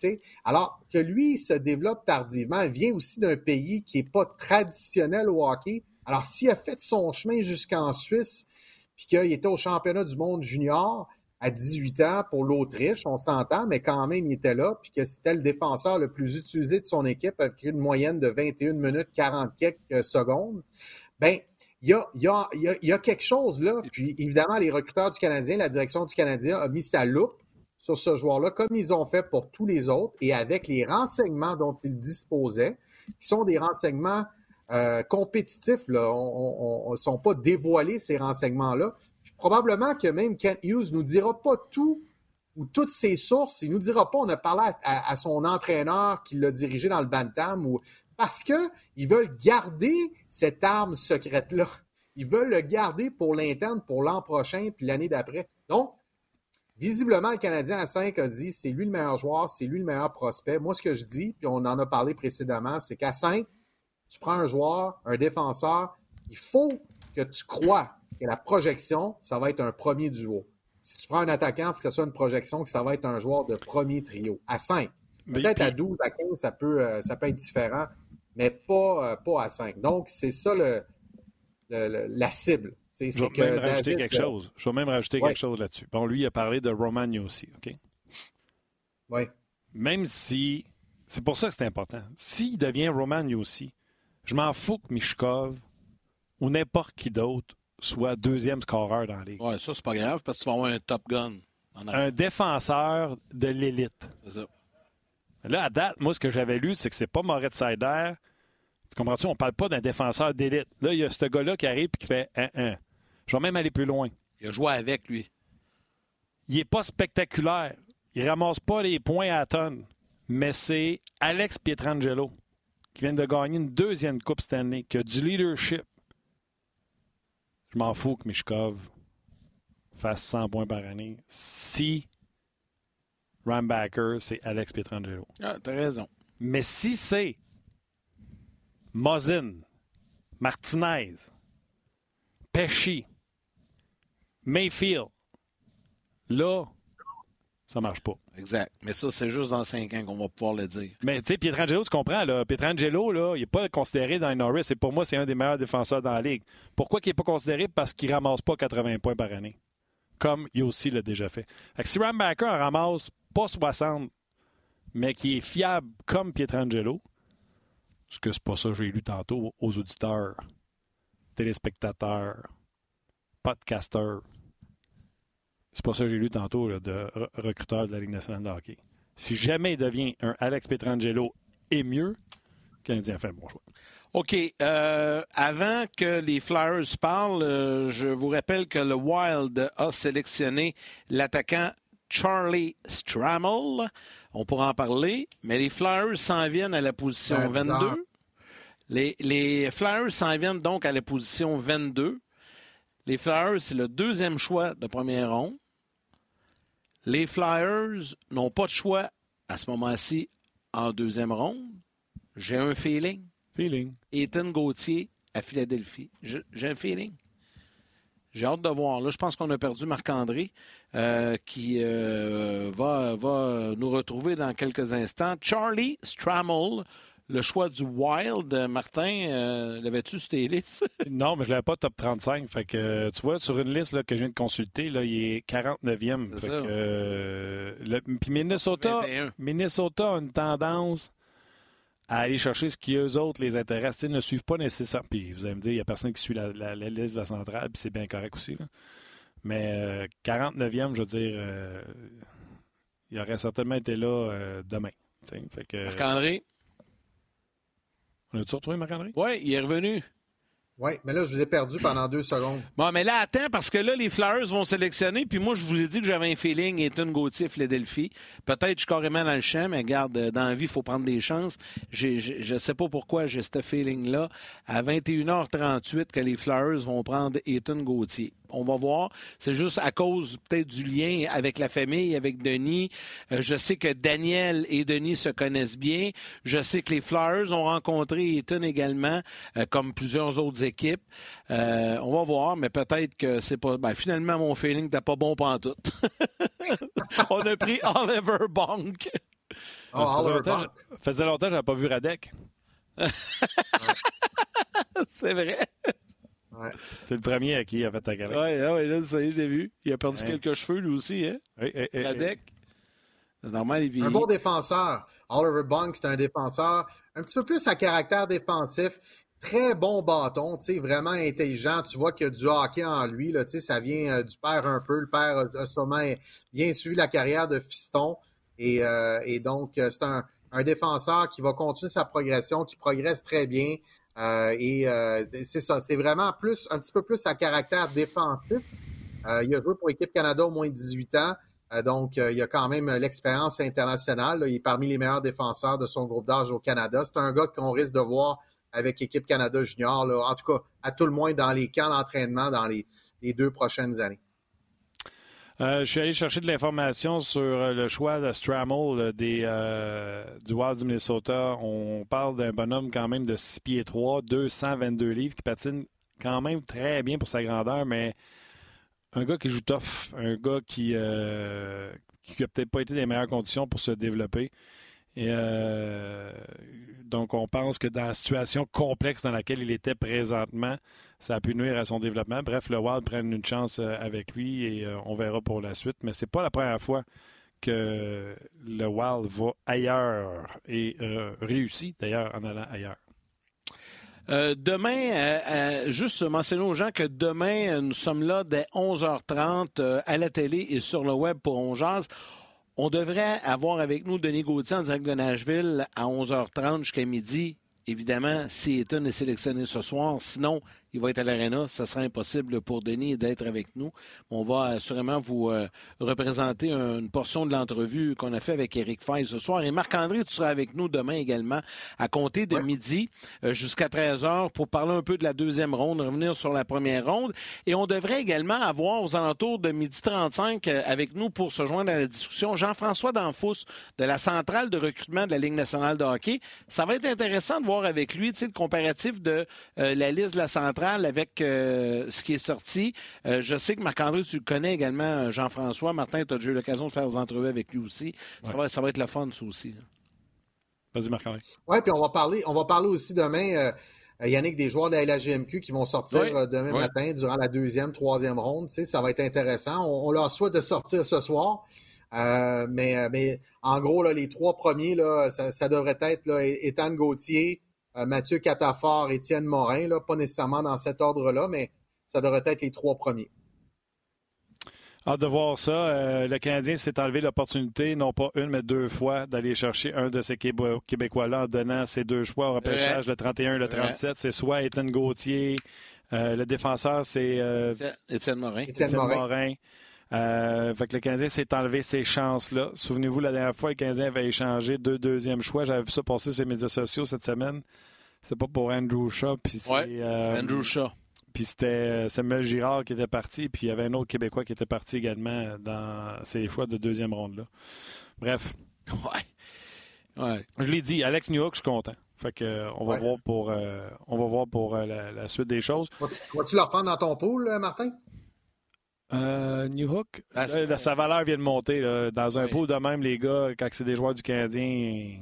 Alors que lui se développe tardivement, il vient aussi d'un pays qui n'est pas traditionnel au hockey. Alors s'il a fait son chemin jusqu'en Suisse, puis qu'il était au championnat du monde junior à 18 ans pour l'Autriche, on s'entend, mais quand même, il était là, puis que c'était le défenseur le plus utilisé de son équipe avec une moyenne de 21 minutes 40 quelques secondes. Ben, il y a, y, a, y a, quelque chose là. Puis évidemment, les recruteurs du Canadien, la direction du Canadien a mis sa loupe sur ce joueur-là, comme ils ont fait pour tous les autres, et avec les renseignements dont ils disposaient, qui sont des renseignements euh, compétitifs. Là. On ne sont pas dévoilés, ces renseignements-là. Probablement que même Kent Hughes nous dira pas tout ou toutes ses sources. Il nous dira pas, on a parlé à, son entraîneur qui l'a dirigé dans le Bantam ou parce qu'ils veulent garder cette arme secrète-là. Ils veulent le garder pour l'interne, pour l'an prochain, puis l'année d'après. Donc, visiblement, le Canadien à 5 a dit c'est lui le meilleur joueur, c'est lui le meilleur prospect. Moi, ce que je dis, puis on en a parlé précédemment, c'est qu'à 5, tu prends un joueur, un défenseur, il faut que tu crois que la projection, ça va être un premier duo. Si tu prends un attaquant, il faut que ce soit une projection que ça va être un joueur de premier trio. À 5. Peut-être à 12, à 15, ça peut, euh, ça peut être différent, mais pas, euh, pas à 5. Donc, c'est ça le, la cible. Je vais même rajouter quelque euh, chose. Je vais même rajouter quelque chose là-dessus. Bon, lui, il a parlé de Romagno aussi, OK? Oui. Même si. C'est pour ça que c'est important. S'il devient Romagno aussi, je m'en fous que Mishkov ou n'importe qui d'autre soit deuxième scoreur dans la ligue. Ouais, ça, c'est pas grave parce que tu vas avoir un top gun. Un défenseur de l'élite. C'est ça. Là, à date, moi, ce que j'avais lu, c'est que c'est pas Moritz Seider. Tu comprends-tu? On parle pas d'un défenseur d'élite. Là, il y a ce gars-là qui arrive et qui fait 1-1. Je vais même aller plus loin. Il a joué avec lui. Il est pas spectaculaire. Il ramasse pas les points à tonne. Mais c'est Alex Pietrangelo qui vient de gagner une deuxième Coupe Stanley, qui a du leadership. Je m'en fous que Mishkov fasse 100 points par année. Si Rambacker, c'est Alex Pietrangelo. Ah, t'as raison. Mais si c'est Mozin, Martinez, Pesci, Mayfield, là, ça marche pas. Exact. Mais ça, c'est juste dans cinq ans qu'on va pouvoir le dire. Mais tu sais, Pietrangelo, tu comprends, là, Pietrangelo, là, il n'est pas considéré dans les Norris. Et pour moi, c'est un des meilleurs défenseurs dans la Ligue. Pourquoi il n'est pas considéré? Parce qu'il ne ramasse pas 80 points par année. Comme aussi l'a déjà fait. si Rambacker en ramasse pas 60, mais qui est fiable comme Pietrangelo, ce que c'est pas ça que j'ai lu tantôt aux auditeurs, téléspectateurs, podcasters, c'est pas ça que j'ai lu tantôt de recruteur de la Ligue nationale de hockey. Si jamais il devient un Alex Petrangelo et mieux, le Canadien fait un bon choix. OK. Euh, avant que les Flyers parlent, euh, je vous rappelle que le Wild a sélectionné l'attaquant Charlie Strammel. On pourra en parler, mais les Flyers s'en viennent à la position 22. Les, les Flyers s'en viennent donc à la position 22. Les Flyers, c'est le deuxième choix de première ronde. Les Flyers n'ont pas de choix à ce moment-ci en deuxième ronde. J'ai un feeling. Feeling. Ethan Gauthier à Philadelphie. J'ai un feeling. J'ai hâte de voir. Là, je pense qu'on a perdu Marc-André, euh, qui euh, va, va nous retrouver dans quelques instants. Charlie Strammel, le choix du Wild, Martin, euh, l'avais-tu sur tes listes? [laughs] non, mais je ne l'avais pas top 35. Fait que, tu vois, sur une liste là, que je viens de consulter, là, il est 49e. Fait que, euh, le, puis Minnesota, Minnesota a une tendance à aller chercher ce qui, eux autres, les intéresse. Ils ne suivent pas nécessairement. Puis vous allez me dire, il n'y a personne qui suit la, la, liste de la centrale, puis c'est bien correct aussi. Là. Mais 49e, euh, je veux dire, euh, il aurait certainement été là euh, demain. Marc-André? On a-tu retrouvé Marc-André? Oui, il est revenu. Oui, mais là, je vous ai perdu pendant deux secondes. Bon, mais là, attends, parce que là, les Flyers vont sélectionner, puis moi, je vous ai dit que j'avais un feeling Ethan Gauthier, Philadelphie. Peut-être je suis carrément dans le champ, mais regarde, euh, dans la vie, il faut prendre des chances. je ne sais pas pourquoi j'ai ce feeling-là. À 21h38, que les Flyers vont prendre Ethan Gauthier. On va voir. C'est juste à cause peut-être du lien avec la famille, avec Denis. Euh, je sais que Daniel et Denis se connaissent bien. Je sais que les Flyers ont rencontré Ethan également, euh, comme plusieurs autres équipes. Euh, on va voir, mais peut-être que c'est pas. Ben, finalement, mon feeling n'était pas bon tout. [laughs] on a pris Oliver Bonk. Oh, faisait, longtemps, que je n'avais pas vu Radek. [laughs] c'est vrai. C'est le premier à qui il a fait ta carrière. Oui, ouais, là, ça y est, j'ai vu. Il a perdu quelques cheveux, lui aussi, hein? La deck? C'est normal, il Un bon défenseur. Oliver Bunk, c'est un défenseur un petit peu plus à caractère défensif. Très bon bâton, tu sais, vraiment intelligent. Tu vois qu'il y a du hockey en lui, là, tu sais, ça vient euh, du père un peu. Le père a, sûrement bien suivi la carrière de Fiston. Et, euh, et donc, euh, c'est un, un défenseur qui va continuer sa progression, qui progresse très bien. Euh, et euh, c'est ça, c'est vraiment plus un petit peu plus à caractère défensif. Euh, il a joué pour l'équipe Canada au moins 18 ans. donc, il a quand même l'expérience internationale. Il est parmi les meilleurs défenseurs de son groupe d'âge au Canada. C'est un gars qu'on risque de voir avec l'équipe Canada Junior, en tout cas, à tout le moins dans les camps d'entraînement dans les deux prochaines années. Euh, je suis allé chercher de l'information sur euh, le choix de Strammel euh, des, du Wild du Minnesota. On parle d'un bonhomme quand même de 6 pieds 3, 222 livres, qui patine quand même très bien pour sa grandeur, mais un gars qui joue tough, un gars qui, n'a peut-être pas été dans les meilleures conditions pour se développer. Et donc, on pense que dans la situation complexe dans laquelle il était présentement, ça a pu nuire à son développement. Bref, le Wild prenne une chance euh, avec lui et euh, on verra pour la suite. Mais c'est pas la première fois que le Wild va ailleurs et euh, réussit d'ailleurs en allant ailleurs. demain, juste mentionner aux gens que demain, nous sommes là dès 11h30 à la télé et sur le web pour On On devrait avoir avec nous Denis Gauthier en direct de Nashville à 11h30 jusqu'à midi. Évidemment, si Eton est sélectionné ce soir, sinon, il va être à l'Arena. Ce sera impossible pour Denis d'être avec nous. On va assurément vous euh, représenter une portion de l'entrevue qu'on a fait avec Eric Fay ce soir. Et Marc-André, tu seras avec nous demain également à compter de midi euh, jusqu'à 13 heures pour parler un peu de la deuxième ronde, revenir sur la première ronde. Et on devrait également avoir aux alentours de midi 35 euh, avec nous pour se joindre à la discussion Jean-François Danfous de la centrale de recrutement de la Ligue nationale de hockey. Ça va être intéressant de voir avec lui le comparatif de la liste de la centrale avec euh, ce qui est sorti. Euh, je sais que Marc-André, tu le connais également, euh, Jean-François. Martin, tu as eu l'occasion de faire des entrevues avec lui aussi. Ça, va, ça va être le fun, ça aussi. Vas-y, Marc-André. Oui, puis on va parler, on va parler aussi demain. Yannick, des joueurs de la LHGMQ qui vont sortir demain matin durant la deuxième, troisième ronde. Tu sais, ça va être intéressant. On, leur souhaite de sortir ce soir. mais, mais en gros, là, les trois premiers, là, ça, devrait être là, Étienne Gauthier, euh, Mathieu Catafort, Étienne Morin, là, pas nécessairement dans cet ordre-là, mais ça devrait être les trois premiers. Hâte de voir ça. Euh, le Canadien s'est enlevé l'opportunité, non pas une, mais deux fois, d'aller chercher un de ces Québécois-là en donnant ces deux choix au repêchage, le 31 et le 37. C'est soit Étienne Gauthier, euh, le défenseur, c'est Étienne Morin. Étienne Morin. Fait que le Canadien s'est enlevé ces chances-là. Souvenez-vous, la dernière fois, le Canadien avait échangé deux deuxièmes choix. J'avais vu ça passer sur les médias sociaux cette semaine. C'est pas pour Andrew Shaw. Puis c'est euh, Andrew Shaw. Puis c'était euh, Samuel Girard qui était parti, puis il y avait un autre Québécois qui était parti également dans ces choix de deuxième ronde-là. Bref. Ouais. ouais. Je l'ai dit, Alex Newhook, je suis content. Fait que, euh, on, va voir pour, on va voir pour la, suite des choses. Vas-tu le reprendre dans ton pool, Martin? Euh, New Hook, ah, sa valeur vient de monter. Dans un pool de même, les gars, quand c'est des joueurs du Canadien,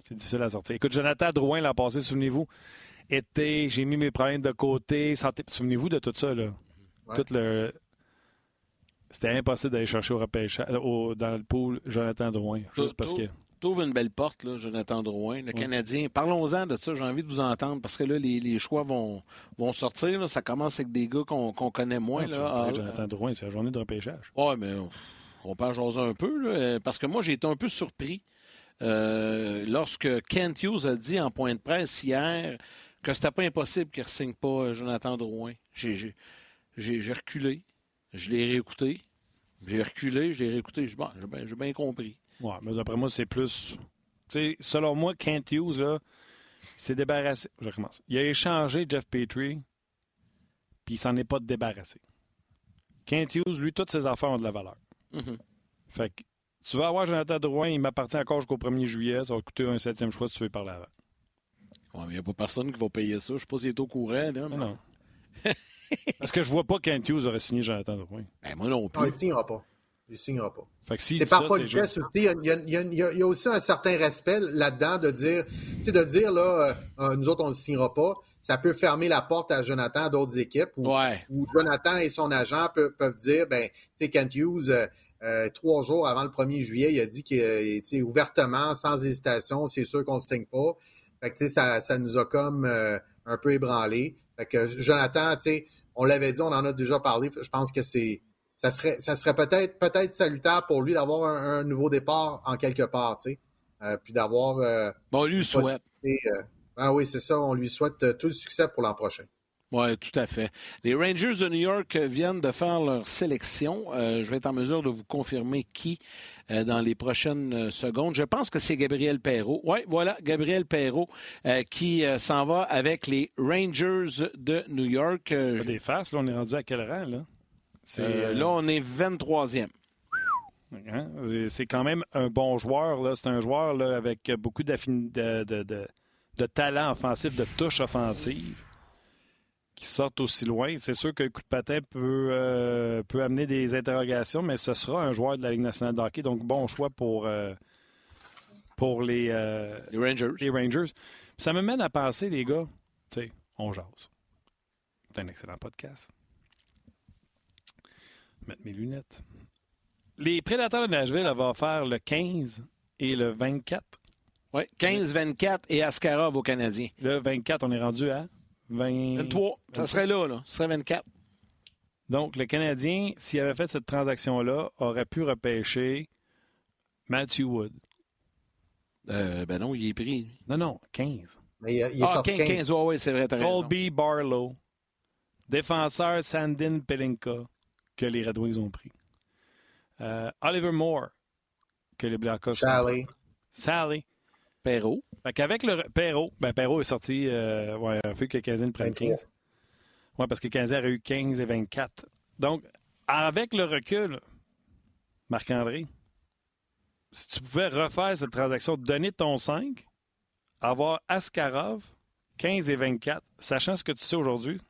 C'est difficile à sortir. Écoute, Jonathan Drouin l'a passé, souvenez-vous, été, j'ai mis mes problèmes de côté, santé. Souvenez-vous de tout ça, là. Tout le. C'était impossible d'aller chercher au repêchage, dans le pool Jonathan Drouin. Juste parce que. Trouve une belle porte, là, Jonathan Drouin, le Canadien. Parlons-en de ça, j'ai envie de vous entendre parce que là, les, choix vont, vont sortir. Ça commence avec des gars qu'on connaît moins. là. Ah, Jonathan Drouin, c'est la journée de repêchage. Oui, mais on, peut en jaser un peu. parce que moi, j'ai été un peu surpris euh, lorsque Kent Hughes a dit en point de presse hier que c'était pas impossible qu'il ne signe pas euh, Jonathan Drouin. J'ai reculé. Je l'ai réécouté. J'ai reculé, j'ai réécouté. J'ai bien compris. Ouais, mais d'après moi, c'est plus. sais, selon moi, Kent Hughes, là, s'est débarrassé. Je recommence. Il a échangé Jeff Petrie, puis il s'en est pas débarrassé. Kent Hughes, lui, toutes ses affaires ont de la valeur. Mm-hmm. Fait que tu vas avoir Jonathan Drouin, il m'appartient encore jusqu'au 1er juillet. Ça va coûter un septième choix si tu veux parler avant. Ouais, mais il n'y a pas personne qui va payer ça. Je ne sais pas s'il est au courant. Là, Non. [laughs] Parce que je vois pas Kent Hughes aurait signé Jonathan Drouin. Ben, moi non plus. Il ne signera pas. Il ne signera pas. C'est par politesse aussi. Il y, a, il, y a, aussi un certain respect là-dedans de dire, de dire là, euh, nous autres, on ne signera pas. Ça peut fermer la porte à Jonathan à d'autres équipes. Où, Jonathan et son agent peuvent, peuvent dire, ben, tu sais, Kent Hughes, euh, euh, trois jours avant le 1er juillet, il a dit que ouvertement, sans hésitation, c'est sûr qu'on ne signe pas. Fait que, ça, ça nous a comme un peu ébranlé. Fait que Jonathan, on l'avait dit, on en a déjà parlé. Je pense que c'est ça serait, ça serait peut-être peut-être salutaire pour lui d'avoir un, nouveau départ en quelque part, tu sais. Euh, puis d'avoir. Euh, bon, on lui souhaite. Euh, ah oui, c'est ça. On lui souhaite tout le succès pour l'an prochain. Oui, tout à fait. Les Rangers de New York viennent de faire leur sélection. je vais être en mesure de vous confirmer qui dans les prochaines secondes. Je pense que c'est Gabriel Perrault. Oui, voilà, Gabriel Perrault qui s'en va avec les Rangers de New York. Des faces, là, on est rendu à quel rang, là? Euh, là, on est 23e. Hein? C'est quand même un bon joueur. C'est un joueur là, avec beaucoup de, de, de, talent offensif, de touche offensive, qui sort aussi loin. C'est sûr que le coup de patin peut, euh, peut amener des interrogations, mais ce sera un joueur de la Ligue nationale de hockey. Donc, bon choix pour, euh, pour les, les, Rangers. les Rangers. Ça me mène à penser, les gars, tu sais, on jase. C'est un excellent podcast mettre mes lunettes. Les Prédateurs de Nashville vont faire le 15 et le 24. Oui, 15, 24 et Askarov aux Canadiens. Le 24, on est rendu à 23. Ça serait là, là. Ce serait 24. Donc, le Canadien, s'il avait fait cette transaction-là, aurait pu repêcher Matthew Wood. Euh, ben non, il est pris. Non, non, 15. Mais il, est ah, 15, 15. oui, c'est vrai, t'as Colby Barlow. Défenseur Sandin Pelinka que les Red Wings ont pris. Euh, Oliver Moore, que les Blackhawks Sally. Sally. Perrault. Fait qu'avec le Perrault, ben Perrault est sorti, euh, ouais, il a fait que Canadien prenne 15. Oui, parce que Canadien aurait eu 15 et 24. Donc, avec le recul, Marc-André, si tu pouvais refaire cette transaction, donner ton 5, avoir Askarov, 15 et 24, sachant ce que tu sais aujourd'hui,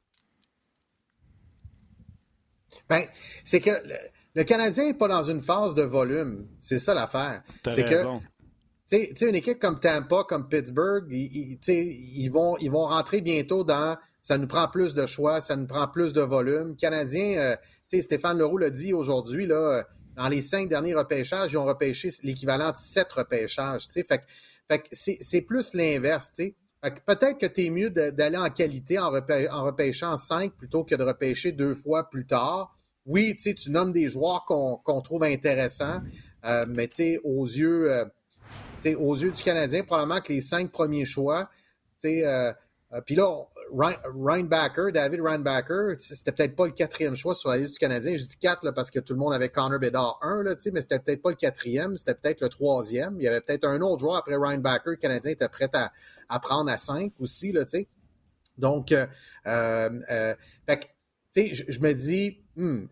ben, c'est que le, Canadien n'est pas dans une phase de volume. C'est ça l'affaire. C'est que tu sais, une équipe comme Tampa, comme Pittsburgh, ils, ils, vont, ils vont rentrer bientôt dans ça nous prend plus de choix, ça nous prend plus de volume. Canadien, euh, sais, Stéphane Leroux l'a dit aujourd'hui, là, dans les cinq derniers repêchages, ils ont repêché l'équivalent de sept repêchages. Fait, fait c'est plus l'inverse. Peut-être que tu es mieux d'aller en qualité en, repêchant cinq plutôt que de repêcher deux fois plus tard. Oui, tu nommes des joueurs qu'on trouve intéressants, euh, mais aux yeux, euh, aux yeux du Canadien, probablement que les cinq premiers choix, euh, euh, puis là, Reinbacker, David Reinbacker, c'était peut-être pas le quatrième choix sur la liste du Canadien. Je dis quatre parce que tout le monde avait Connor Bedard 1, là, mais c'était peut-être pas le quatrième, c'était peut-être le troisième. Il y avait peut-être un autre joueur après Reinbacker. Le Canadien était prêt à, prendre à cinq aussi. Là. Donc, je, me dis, hmm,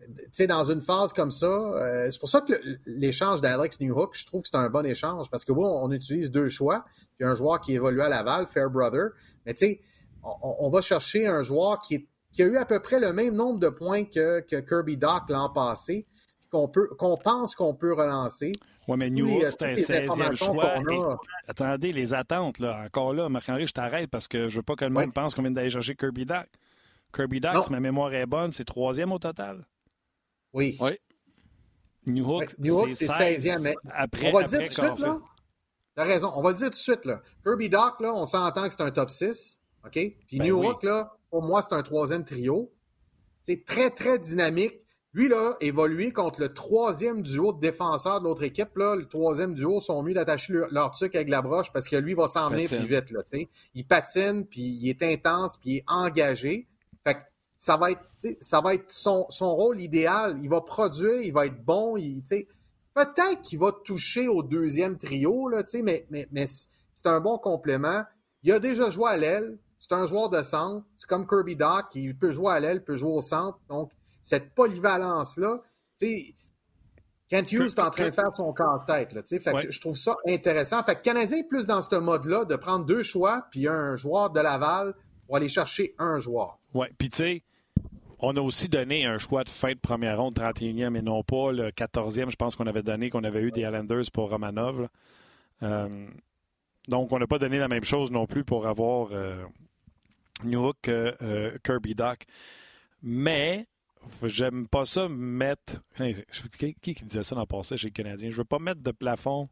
dans une phase comme ça, euh, c'est pour ça que l'échange d'Alex Newhook, je trouve que c'est un bon échange parce que bon, on utilise deux choix. Il y a un joueur qui évolue à Laval, Fairbrother, mais tu sais, on, va chercher un joueur qui, a eu à peu près le même nombre de points que, Kirby Doc l'an passé. qu'on peut, qu'on pense qu'on peut relancer. Oui, mais New York, c'est un 16e choix. attendez, les attentes, là, encore là, Marc-Henri, je t'arrête parce que je veux pas que le monde pense qu'on vient d'aller chercher Kirby Duck. Kirby Duck, si ma mémoire est bonne, c'est troisième au total. Oui. Oui. New York, c'est 16e. Mais après, on va dire tout de suite, là. T'as raison. On va dire tout de suite, là. Kirby Doc, là, on s'entend que c'est un top 6. OK? Puis ben New York, là, pour moi, c'est un troisième trio. C'est très, très dynamique. Lui, là, évoluer contre le troisième duo de défenseurs de l'autre équipe, là, le troisième duo sont mieux d'attacher leur, truc avec la broche parce que lui va s'en venir plus vite. Là, il patine, puis il est intense, puis il est engagé. Fait que ça va être, ça va être son, son, rôle idéal. Il va produire, il va être bon. Il, peut-être qu'il va toucher au deuxième trio, là, mais, mais, mais c'est un bon complément. Il a déjà joué à l'aile. C'est un joueur de centre. C'est comme Kirby Doc, il peut jouer à l'aile, il peut jouer au centre. Donc, cette polyvalence-là, Kent Hughes est en train de faire son casse-tête. je trouve ça intéressant. Fait que Canadien est plus dans ce mode-là de prendre deux choix puis un joueur de Laval pour aller chercher un joueur. Oui, puis tu sais, on a aussi donné un choix de fin de première ronde, 31e, et non pas le 14e, je pense qu'on avait donné, qu'on avait eu des Islanders pour Romanov. Euh, donc, on n'a pas donné la même chose non plus pour avoir euh, New que euh, Kirby Doc. Mais, j'aime pas ça mettre. qui, qui disait ça dans le passé chez les Canadiens? Je veux pas mettre de plafond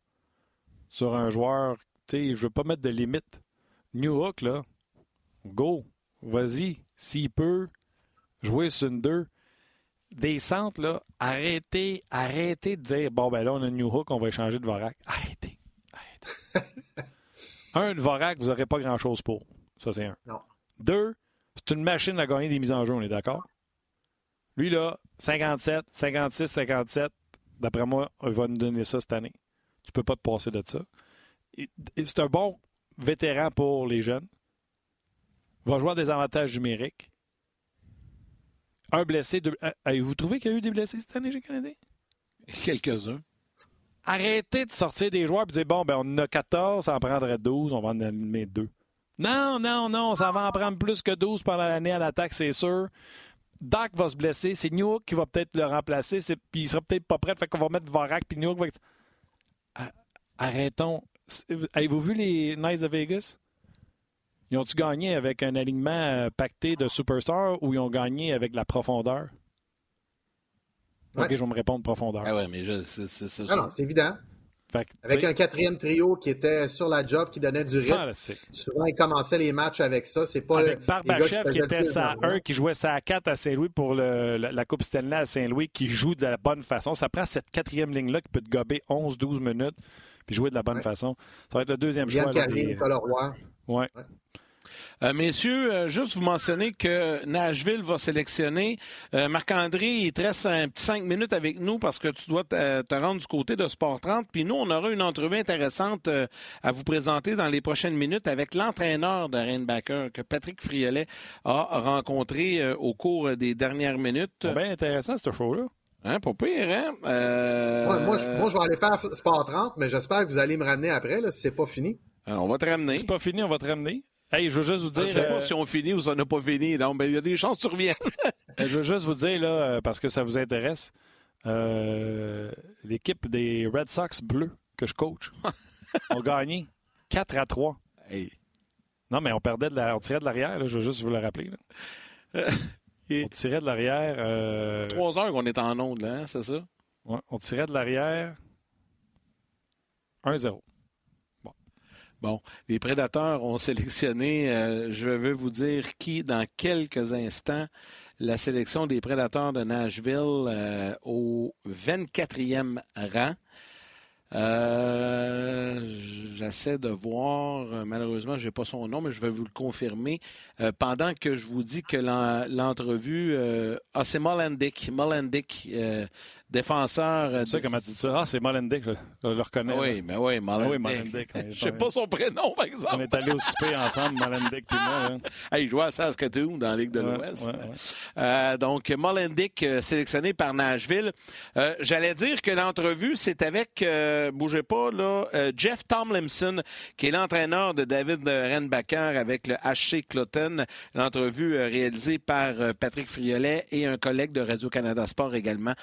sur un joueur. Je veux pas mettre de limite. New Hook, là, go, vas-y. S'il peut, jouer sur une 2. Des centres, là, arrêtez, arrêtez de dire bon, ben là, on a New Hook, on va échanger de Vorak. Arrêtez. Arrêtez. [laughs] un, de Vorak, vous n'aurez pas grand-chose pour. Ça, c'est un. Non. Deux, c'est une machine à gagner des mises en jeu, on est d'accord? Lui, là, 57, 56, 57, d'après moi, il va nous donner ça cette année. Tu peux pas te passer de ça. C'est un bon vétéran pour les jeunes. Il va jouer des avantages numériques. Un blessé, deux... Euh, avez-vous trouvé qu'il y a eu des blessés cette année chez Canadien? Quelques-uns. Arrêtez de sortir des joueurs et dire bon, ben on en a 14, ça en prendrait 12, on va en allumer deux. Non, non, non, ça va en prendre plus que 12 pendant l'année à l'attaque, c'est sûr. Doc va se blesser, c'est Newhook qui va peut-être le remplacer, puis il sera peut-être pas prêt, fait qu'on va mettre Varak, puis Newhook va être... Arrêtons. Avez-vous vu les Knights de Vegas? Ils ont-tu gagné avec un alignement euh, pacté de superstar ou ils ont gagné avec la profondeur? OK, je vais me répondre profondeur. Ah ouais, mais c'est ça. Ah non, c'est évident. Avec un quatrième trio qui était sur la job, qui donnait du rythme. Souvent, ils commençaient les matchs avec ça. C'est pas avec Barbachev qui, était sa 1, qui jouait sa 4 à Saint-Louis pour la, Coupe Stanley à Saint-Louis, qui joue de la bonne façon. Ça prend cette quatrième ligne-là qui peut te gober 11-12 minutes puis jouer de la bonne façon. Ça va être le deuxième choix. Yann Ouais. ouais. Euh, messieurs, euh, juste vous mentionner que Nashville va sélectionner. Euh, Marc-André, il te reste un petit cinq minutes avec nous parce que tu dois te, rendre du côté de Sport 30. Puis nous, on aura une entrevue intéressante à vous présenter dans les prochaines minutes avec l'entraîneur de Rainbacker que Patrick Friolet a rencontré au cours des dernières minutes. C'est bien intéressant, ce show-là. Hein, pas pire, hein? moi, je, vais aller faire Sport 30, mais j'espère que vous allez me ramener après, là, si c'est pas fini. on va te ramener. Si c'est pas fini, on va te ramener. Hey, je veux juste vous dire. Je sais pas euh, si on finit ou si on n'a pas fini. Donc, ben, il y a des chances que tu reviennes. [laughs] je veux juste vous dire, là, euh, parce que ça vous intéresse, euh, l'équipe des Red Sox bleus que je coach [laughs] ont gagné 4 à 3. Non, mais on perdait de la, on tirait de l'arrière, je veux juste vous le rappeler. [laughs] On tirait de l'arrière. Trois heures qu'on est en onde, là, hein, c'est ça? Ouais, on tirait de l'arrière 1-0. Bon, les prédateurs ont sélectionné, euh, je vais vous dire qui dans quelques instants, la sélection des prédateurs de Nashville euh, au 24e rang. Euh, j'essaie de voir, malheureusement, je n'ai pas son nom, mais je vais vous le confirmer. pendant que je vous dis que l'entrevue. ah, c'est Molendick. Molendick défenseur. Euh, tu sais comment tu dis ça? Ah, c'est Molendick, je, le reconnais. Oui, mais oui, Molendick. [laughs] je ne sais pas son prénom, par exemple. On est allés au souper ensemme, Molendick et moi. Hein. [laughs] il jouait à Saskatoon dans la Ligue de l'Ouest. Euh, donc, Molendick, euh, sélectionné par Nashville. J'allais dire que l'entrevue, c'est avec, bougez pas, là, Jeff Tomlinson, qui est l'entraîneur de David Renbacker avec le HC Cloton. L'entrevue réalisée par Patrick Friolet et un collègue de Radio-Canada Sport également,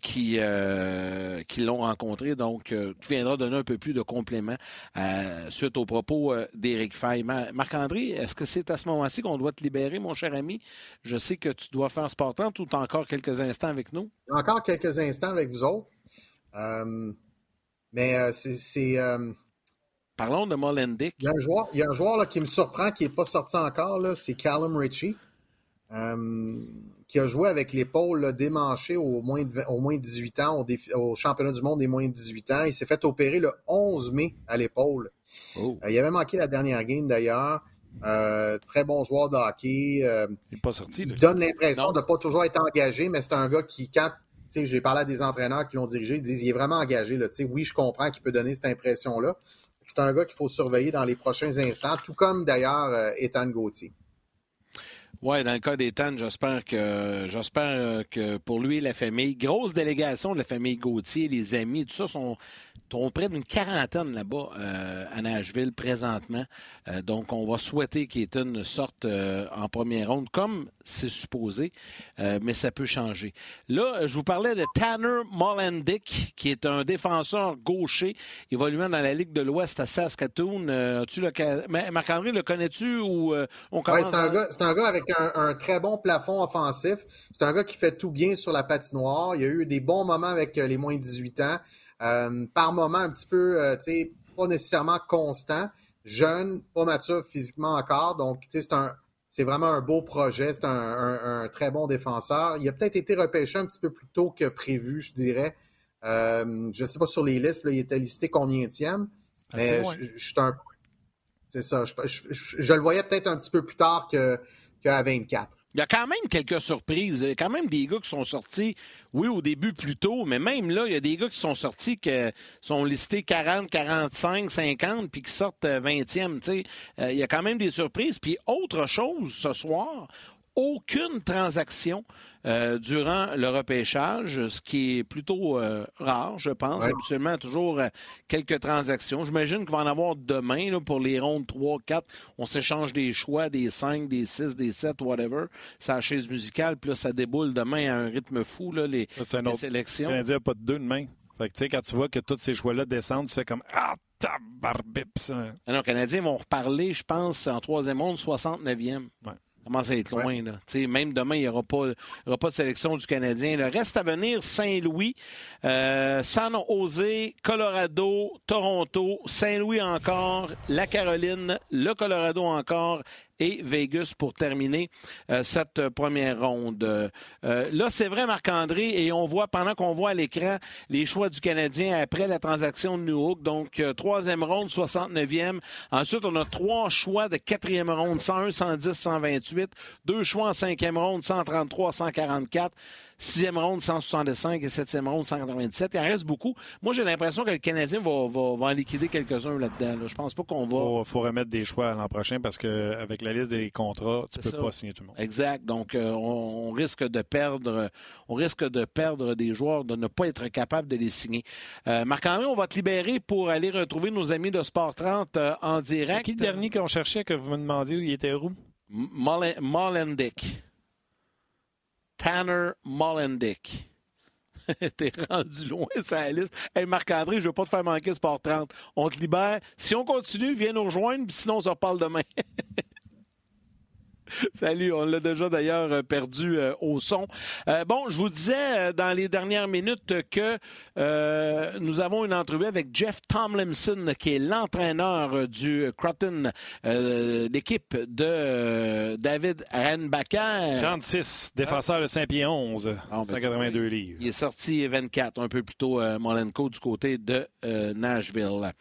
qui, euh, qui l'ont rencontré, donc euh, qui viendra donner un peu plus de compléments euh, suite aux propos d'Éric Fay. Marc-André, est-ce que c'est à ce moment-ci qu'on doit te libérer, mon cher ami? Je sais que tu dois faire Sportant tout encore quelques instants avec nous? Encore quelques instants avec vous autres. mais c'est. Parlons de Molendick. Il y a un joueur, il y a un joueur là, qui me surprend, qui n'est pas sorti encore, c'est Callum Ritchie. Euh, qui a joué avec l'épaule démanchée au moins, au moins 18 ans au, championnat du monde des moins de 18 ans. Il s'est fait opérer le 11 mai à l'épaule. Oh. Euh, il avait manqué la dernière game d'ailleurs. Euh, très bon joueur de hockey. il n'est pas sorti. Il donne l'impression de ne pas toujours être engagé, mais c'est un gars qui, quand j'ai parlé à des entraîneurs qui l'ont dirigé, ils disent qu'il est vraiment engagé. Là. Oui, je comprends qu'il peut donner cette impression-là. C'est un gars qu'il faut surveiller dans les prochains instants, tout comme d'ailleurs Ethan Gauthier. Oui, dans le cas d'Ethan, j'espère que j'espère que pour lui, la famille, grosse délégation de la famille Gauthier, les amis, tout ça sont ont près d'une quarantaine là-bas euh, à Nashville présentement. Euh, donc, on va souhaiter qu'Ethan sorte euh, en première ronde, comme c'est supposé, mais ça peut changer. Là, je vous parlais de Tanner Molendick, qui est un défenseur gaucher évoluant dans la Ligue de l'Ouest à Saskatoon. tu Marc-André, le connais-tu ou on commence c'est, un gars, c'est un gars avec un, un, très bon plafond offensif. C'est un gars qui fait tout bien sur la patinoire. Il a eu des bons moments avec les moins de 18 ans. Euh, par moment un petit peu, euh, tu sais, pas nécessairement constant, jeune, pas mature physiquement encore. Donc, tu sais, c'est un, c'est vraiment un beau projet. C'est un, très bon défenseur. Il a peut-être été repêché un petit peu plus tôt que prévu, je dirais. Euh, je ne sais pas sur les listes, il était listé combien tième, mais je, suis un. C'est ça. Je, le voyais peut-être un petit peu plus tard qu'à 24. Il y a quand même quelques surprises. Il y a quand même des gars qui sont sortis, oui, au début plus tôt, mais même là, il y a des gars qui sont sortis qui sont listés 40, 45, 50, puis qui sortent 20e. Euh, euh, il y a quand même des surprises. Puis autre chose, ce soir, aucune transaction euh, durant le repêchage, ce qui est plutôt euh, rare, je pense. Habituellement, toujours euh, quelques transactions. J'imagine qu'il va en avoir demain là, pour les rondes 3, 4. On s'échange des choix, des 5, des 6, des 7, whatever. C'est la chaise musicale, puis là, ça déboule demain à un rythme fou, là, les, les sélections. Il n'y pas de deux demain. Fait que, quand tu vois que tous ces choix-là descendent, tu fais comme Ah, tabarbip, ça. Ah les Canadiens vont reparler, je pense, en troisième monde, 69e. Ouais commence à être loin. Là. Même demain, il n'y aura, pas, aura pas de sélection du Canadien. Le reste à venir, Saint-Louis, euh, San Jose, Colorado, Toronto, Saint-Louis encore, la Caroline, le Colorado encore et Vegas pour terminer euh, cette première ronde. Euh, là, c'est vrai, Marc-André, et on voit, pendant qu'on voit à l'écran les choix du Canadien après la transaction de New Donc, euh, troisième ronde, 69e. Ensuite, on a trois choix de quatrième ronde, 101, 110, 128. Deux choix en cinquième ronde, 133, 144 sixième ronde 165 et septième ronde 197. Il en reste beaucoup. Moi, j'ai l'impression que le Canadien va, va, en liquider quelques-uns là-dedans. Là. Je pense pas qu'on va. Il faut, remettre des choix l'an prochain parce qu'avec la liste des contrats, tu peux pas signer tout le monde. Exact. Donc, euh, on, risque de perdre, on risque de perdre des joueurs, de ne pas être capable de les signer. Euh, Marc-André, on va te libérer pour aller retrouver nos amis de Sport 30 euh, en direct. Qui le dernier qu'on cherchait que vous me demandiez où il était où? Molendick. Tanner Molendick. [laughs] T'es rendu loin, ça, liste. Hey, Marc-André, je veux pas te faire manquer Sport 30. On te libère. Si on continue, viens nous rejoindre, sinon on se reparle demain. [laughs] [laughs] Salut, on l'a déjà d'ailleurs euh, perdu euh, au son. Euh, bon, je vous disais dans les dernières minutes que nous avons une entrevue avec Jeff Tomlinson, qui est l'entraîneur du Croton, l'équipe de David Renbacker. 36, défenseur de Saint-Pierre 11, 182 livres. Il est sorti 24, un peu plus tôt, Molenko, du côté de Nashville.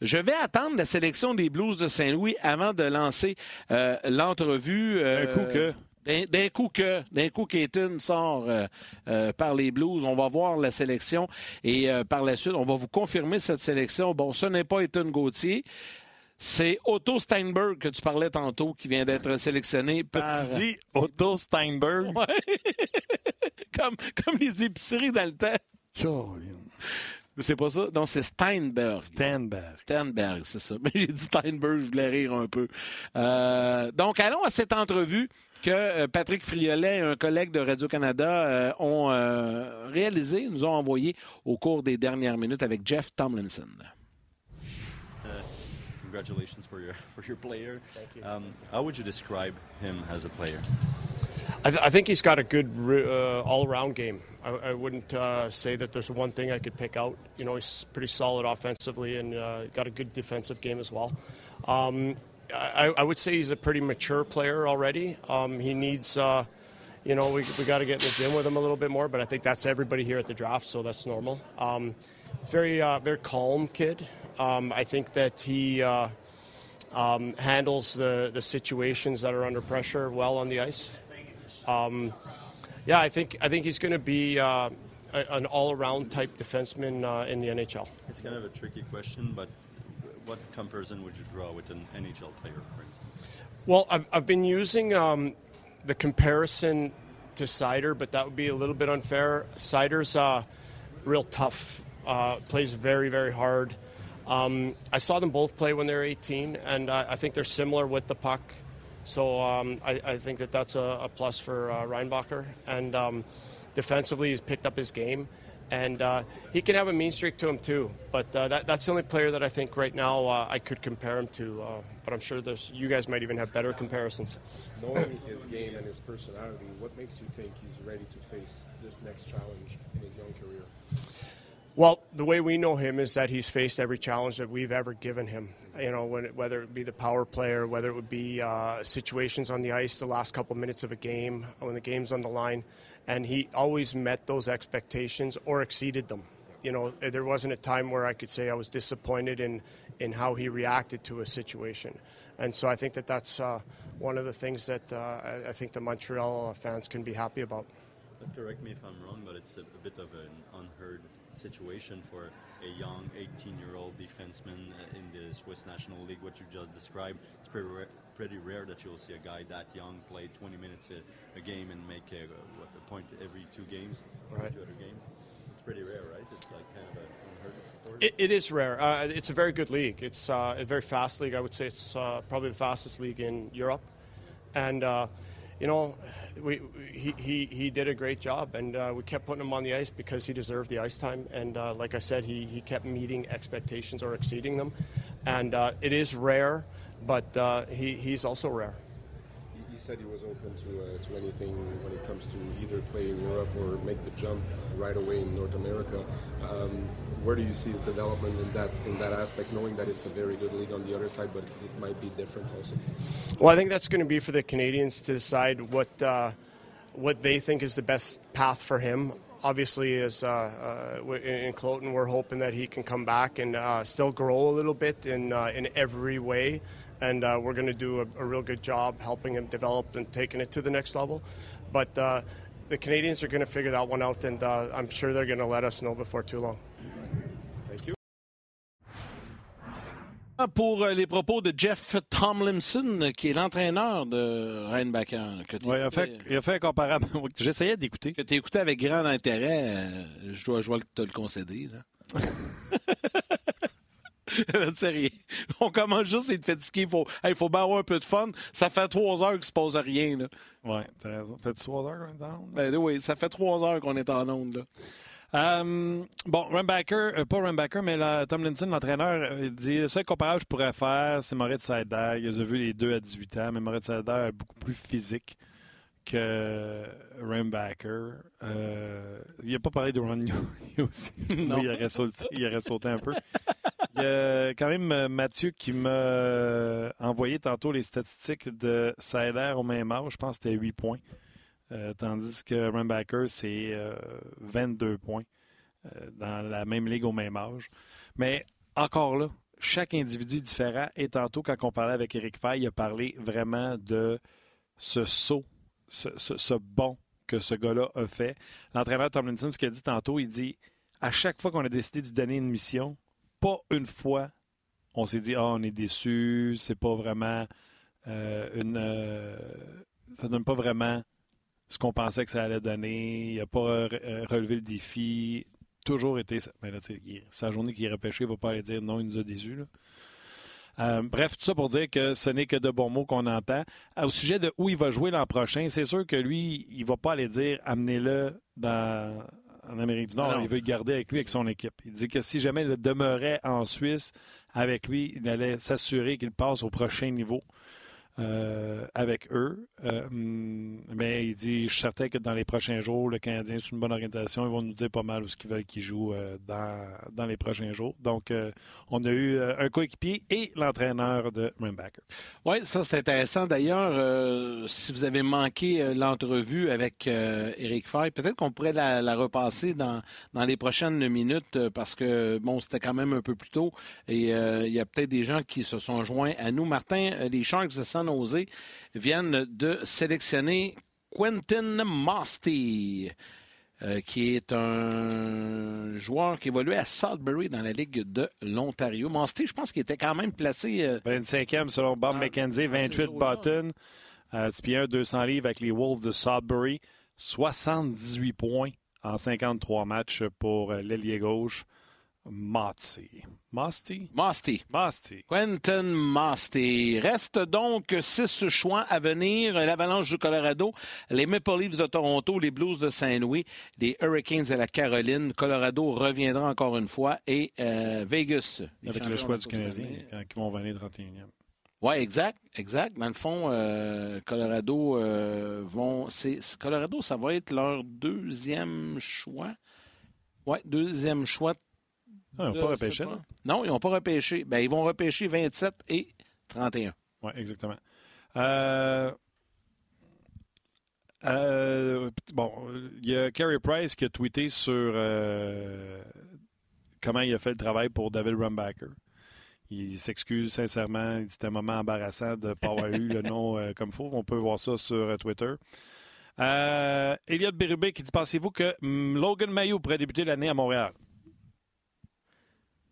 Je vais attendre la sélection des Blues de Saint-Louis avant de lancer l'entrevue d'un coup que. D'un coup que, d'un coup sort euh, euh, par les Blues, on va voir la sélection et euh, par la suite, on va vous confirmer cette sélection. Bon, ce n'est pas Ethan Gauthier, c'est Otto Steinberg que tu parlais tantôt qui vient d'être sélectionné par. Tu dis Otto Steinberg? [laughs] comme, comme les épiceries dans le temps. C'est pas ça? Non, c'est Steinberg. Steinberg. Steinberg, c'est ça. [laughs] Mais j'ai dit Steinberg, je voulais rire un peu. Euh, donc, allons à cette entrevue que euh, Patrick Friolet et un collègue de Radio-Canada euh, ont euh, réalisé, nous ont envoyé au cours des dernières minutes avec Jeff Tomlinson. Uh, congratulations for your for your player. Thank you. Um, how would you describe him as a player? I, th- I think he's got a good uh, all-around game. I, I wouldn't uh, say that there's one thing I could pick out. You know, he's pretty solid offensively and uh, got a good defensive game as well. Um, I, I, would say he's a pretty mature player already. Um, he needs, uh, you know, we, we got to get in the gym with him a little bit more, but I think that's everybody here at the draft, so that's normal. Um, he's very, uh, very calm kid. Um, I think that he uh, um, handles the, the situations that are under pressure well on the ice. Um, yeah, I think I think he's going to be uh, a, an all-around type defenseman uh, in the NHL. It's kind of a tricky question, but what comparison would you draw with an NHL player, for instance? Well, I've, I've been using um, the comparison to Sider, but that would be a little bit unfair. Sider's uh, real tough, uh, plays very, very hard. Um, I saw them both play when they were 18, and I, I think they're similar with the puck. So um, I, I, think that that's a, a plus for uh, Reinbacher. And um, defensively, he's picked up his game. And uh, he can have a mean streak to him too, but uh, that, that's the only player that I think right now uh, I could compare him to. Uh, but I'm sure there's you guys might even have better comparisons. Knowing his game and his personality, what makes you think he's ready to face this next challenge in his young career? Well, the way we know him is that he's faced every challenge that we've ever given him. You know, when, whether it be the power player, whether it would be uh, situations on the ice, the last couple minutes of a game, when the game's on the line, and he always met those expectations or exceeded them. You know, there wasn't a time where I could say I was disappointed in in how he reacted to a situation, and so I think that that's uh, one of the things that uh, I, think the Montreal fans can be happy about. But correct me if I'm wrong, but it's a, a bit of an unheard situation for a young 18-year-old defenseman uh, in the Swiss National League. What you just described, it's pretty rare, pretty rare that you'll see a guy that young play 20 minutes a, a game and make a, what, a point every two games, right. two other game. It's pretty rare, right? It's like kind of a unheard it, it is rare. Uh, it's a very good league. It's uh, a very fast league. I would say it's uh, probably the fastest league in Europe, and uh, you know, we, he, he, he did a great job, and uh, we kept putting him on the ice because he deserved the ice time. And uh, like I said, he, he kept meeting expectations or exceeding them. And uh, it is rare, but uh, he, he's also rare. He said he was open to, uh, to anything when it comes to either play in Europe or make the jump right away in North America. Um, where do you see his development in that in that aspect, knowing that it's a very good league on the other side, but it might be different also? Well, I think that's going to be for the Canadians to decide what uh, what they think is the best path for him. Obviously, as uh, uh, in Cloton, we're hoping that he can come back and uh, still grow a little bit in uh, in every way, and uh, we're going to do a, a, real good job helping him develop and taking it to the next level. But the Canadians are going to figure that one out, and I'm sure they're going to let us know before too long. pour euh, les propos de Jeff Tomlinson, qui est l'entraîneur de Reinbacker. Oui, il a, fait, il a fait un comparable. [laughs] J'essayais d'écouter. Que tu écouté avec grand intérêt. Euh, je, dois, je dois te le concéder. Là. [laughs] [laughs] Sérieux. On commence juste à être fatigué. Il faut, il faut bien avoir un peu de fun. Ça fait trois heures qu'il se pose rien. Oui, t'as raison. Ça fait trois heures qu'on est en onde? Ben, oui, ça fait trois heures qu'on est en onde. Là. Euh, bon, Rumbacker, euh, pas Rumbacker, mais la, Tomlinson, l'entraîneur, euh, il dit le seul comparable que je pourrais faire, c'est Moritz Seider. Il a vu les deux à 18 ans, mais Moritz Seider est beaucoup plus physique que Rumbacker. Euh, il n'a pas parlé de Ron [laughs] aussi. non. il, aurait sauté, il aurait sauté un peu. Il y a quand même Mathieu qui m'a envoyé tantôt les statistiques de Seider au même âge. Je pense que c'était 8 points. Euh, tandis que Rumbacker, c'est 22 euh, points euh, dans la même ligue au même âge. Mais encore là, chaque individu est différent. Et tantôt, quand on parlait avec Eric Fay, il a parlé vraiment de ce saut, ce, bond que ce gars-là a fait. L'entraîneur Tomlinson, ce qu'il a dit tantôt, il dit à chaque fois qu'on a décidé de donner une mission, pas une fois, on s'est dit ah, on est déçu, c'est pas vraiment une. ça donne pas vraiment ce qu'on pensait que ça allait donner. Il n'a pas euh, relevé le défi. Toujours été. Mais là, sa journée qui est repêché, il va pas aller dire non, il nous a déçus. Euh, bref, tout ça pour dire que ce n'est que de bons mots qu'on entend. Au sujet de où il va jouer l'an prochain, c'est sûr que lui, il va pas aller dire amenez-le dans, en Amérique du Nord. Il veut le garder avec lui, avec son équipe. Il dit que si jamais il demeurait en Suisse avec lui, il allait s'assurer qu'il passe au prochain niveau. Euh, avec eux. Euh, mais il dit, je suis certain que dans les prochains jours, le Canadien, c'est une bonne orientation. Ils vont nous dire pas mal où ce qu'ils veulent qu'il joue euh, dans, dans les prochains jours. Donc, on a eu un coéquipier et l'entraîneur de Rimbacker. Oui, ça c'est intéressant. D'ailleurs, si vous avez manqué l'entrevue avec Éric Fay, peut-être qu'on pourrait la, repasser dans, dans les prochaines minutes parce que, bon, c'était quand même un peu plus tôt et il y a peut-être des gens qui se sont joints à nous. Martin, les Sharks de San Jose viennent de sélectionner Quentin Mosty. euh, qui est un joueur qui évoluait à Sudbury dans la Ligue de l'Ontario. Mosty, je pense qu'il était quand même placé euh, 25e selon Bob McKenzie, ah, ces 28 jours-là. Button. Euh, petit pied 1, 200 livres avec les Wolves de Sudbury. 78 points en 53 matchs pour euh, l'ailier gauche. Motty. Mosty? Mosty. Mosty. Quentin Mosty. Reste donc six choix à venir. L'Avalanche du Colorado, les Maple Leafs de Toronto, les Blues de Saint-Louis, les Hurricanes de la Caroline. Colorado reviendra encore une fois et euh, Vegas. Avec le choix du Canadien, ils vont venir 31e. Oui, exact, exact. Dans le fond, euh, Colorado euh, vont. Colorado, ça va être leur deuxième choix. Oui, deuxième choix. Ah, ils n'ont pas repêché, pas. Non, ils n'ont pas repêché. Ben, ils vont repêcher 27 et 31. Oui, exactement. Euh, euh, bon, il y a Carey Price qui a tweeté sur euh, comment il a fait le travail pour David Rumbacker. Il s'excuse sincèrement. C'était un moment embarrassant de ne pas avoir eu le nom euh, comme il faut. On peut voir ça sur euh, Twitter. Euh, Elliot Bérubé qui dit Pensez-vous que hum, Logan Mayo pourrait débuter l'année à Montréal?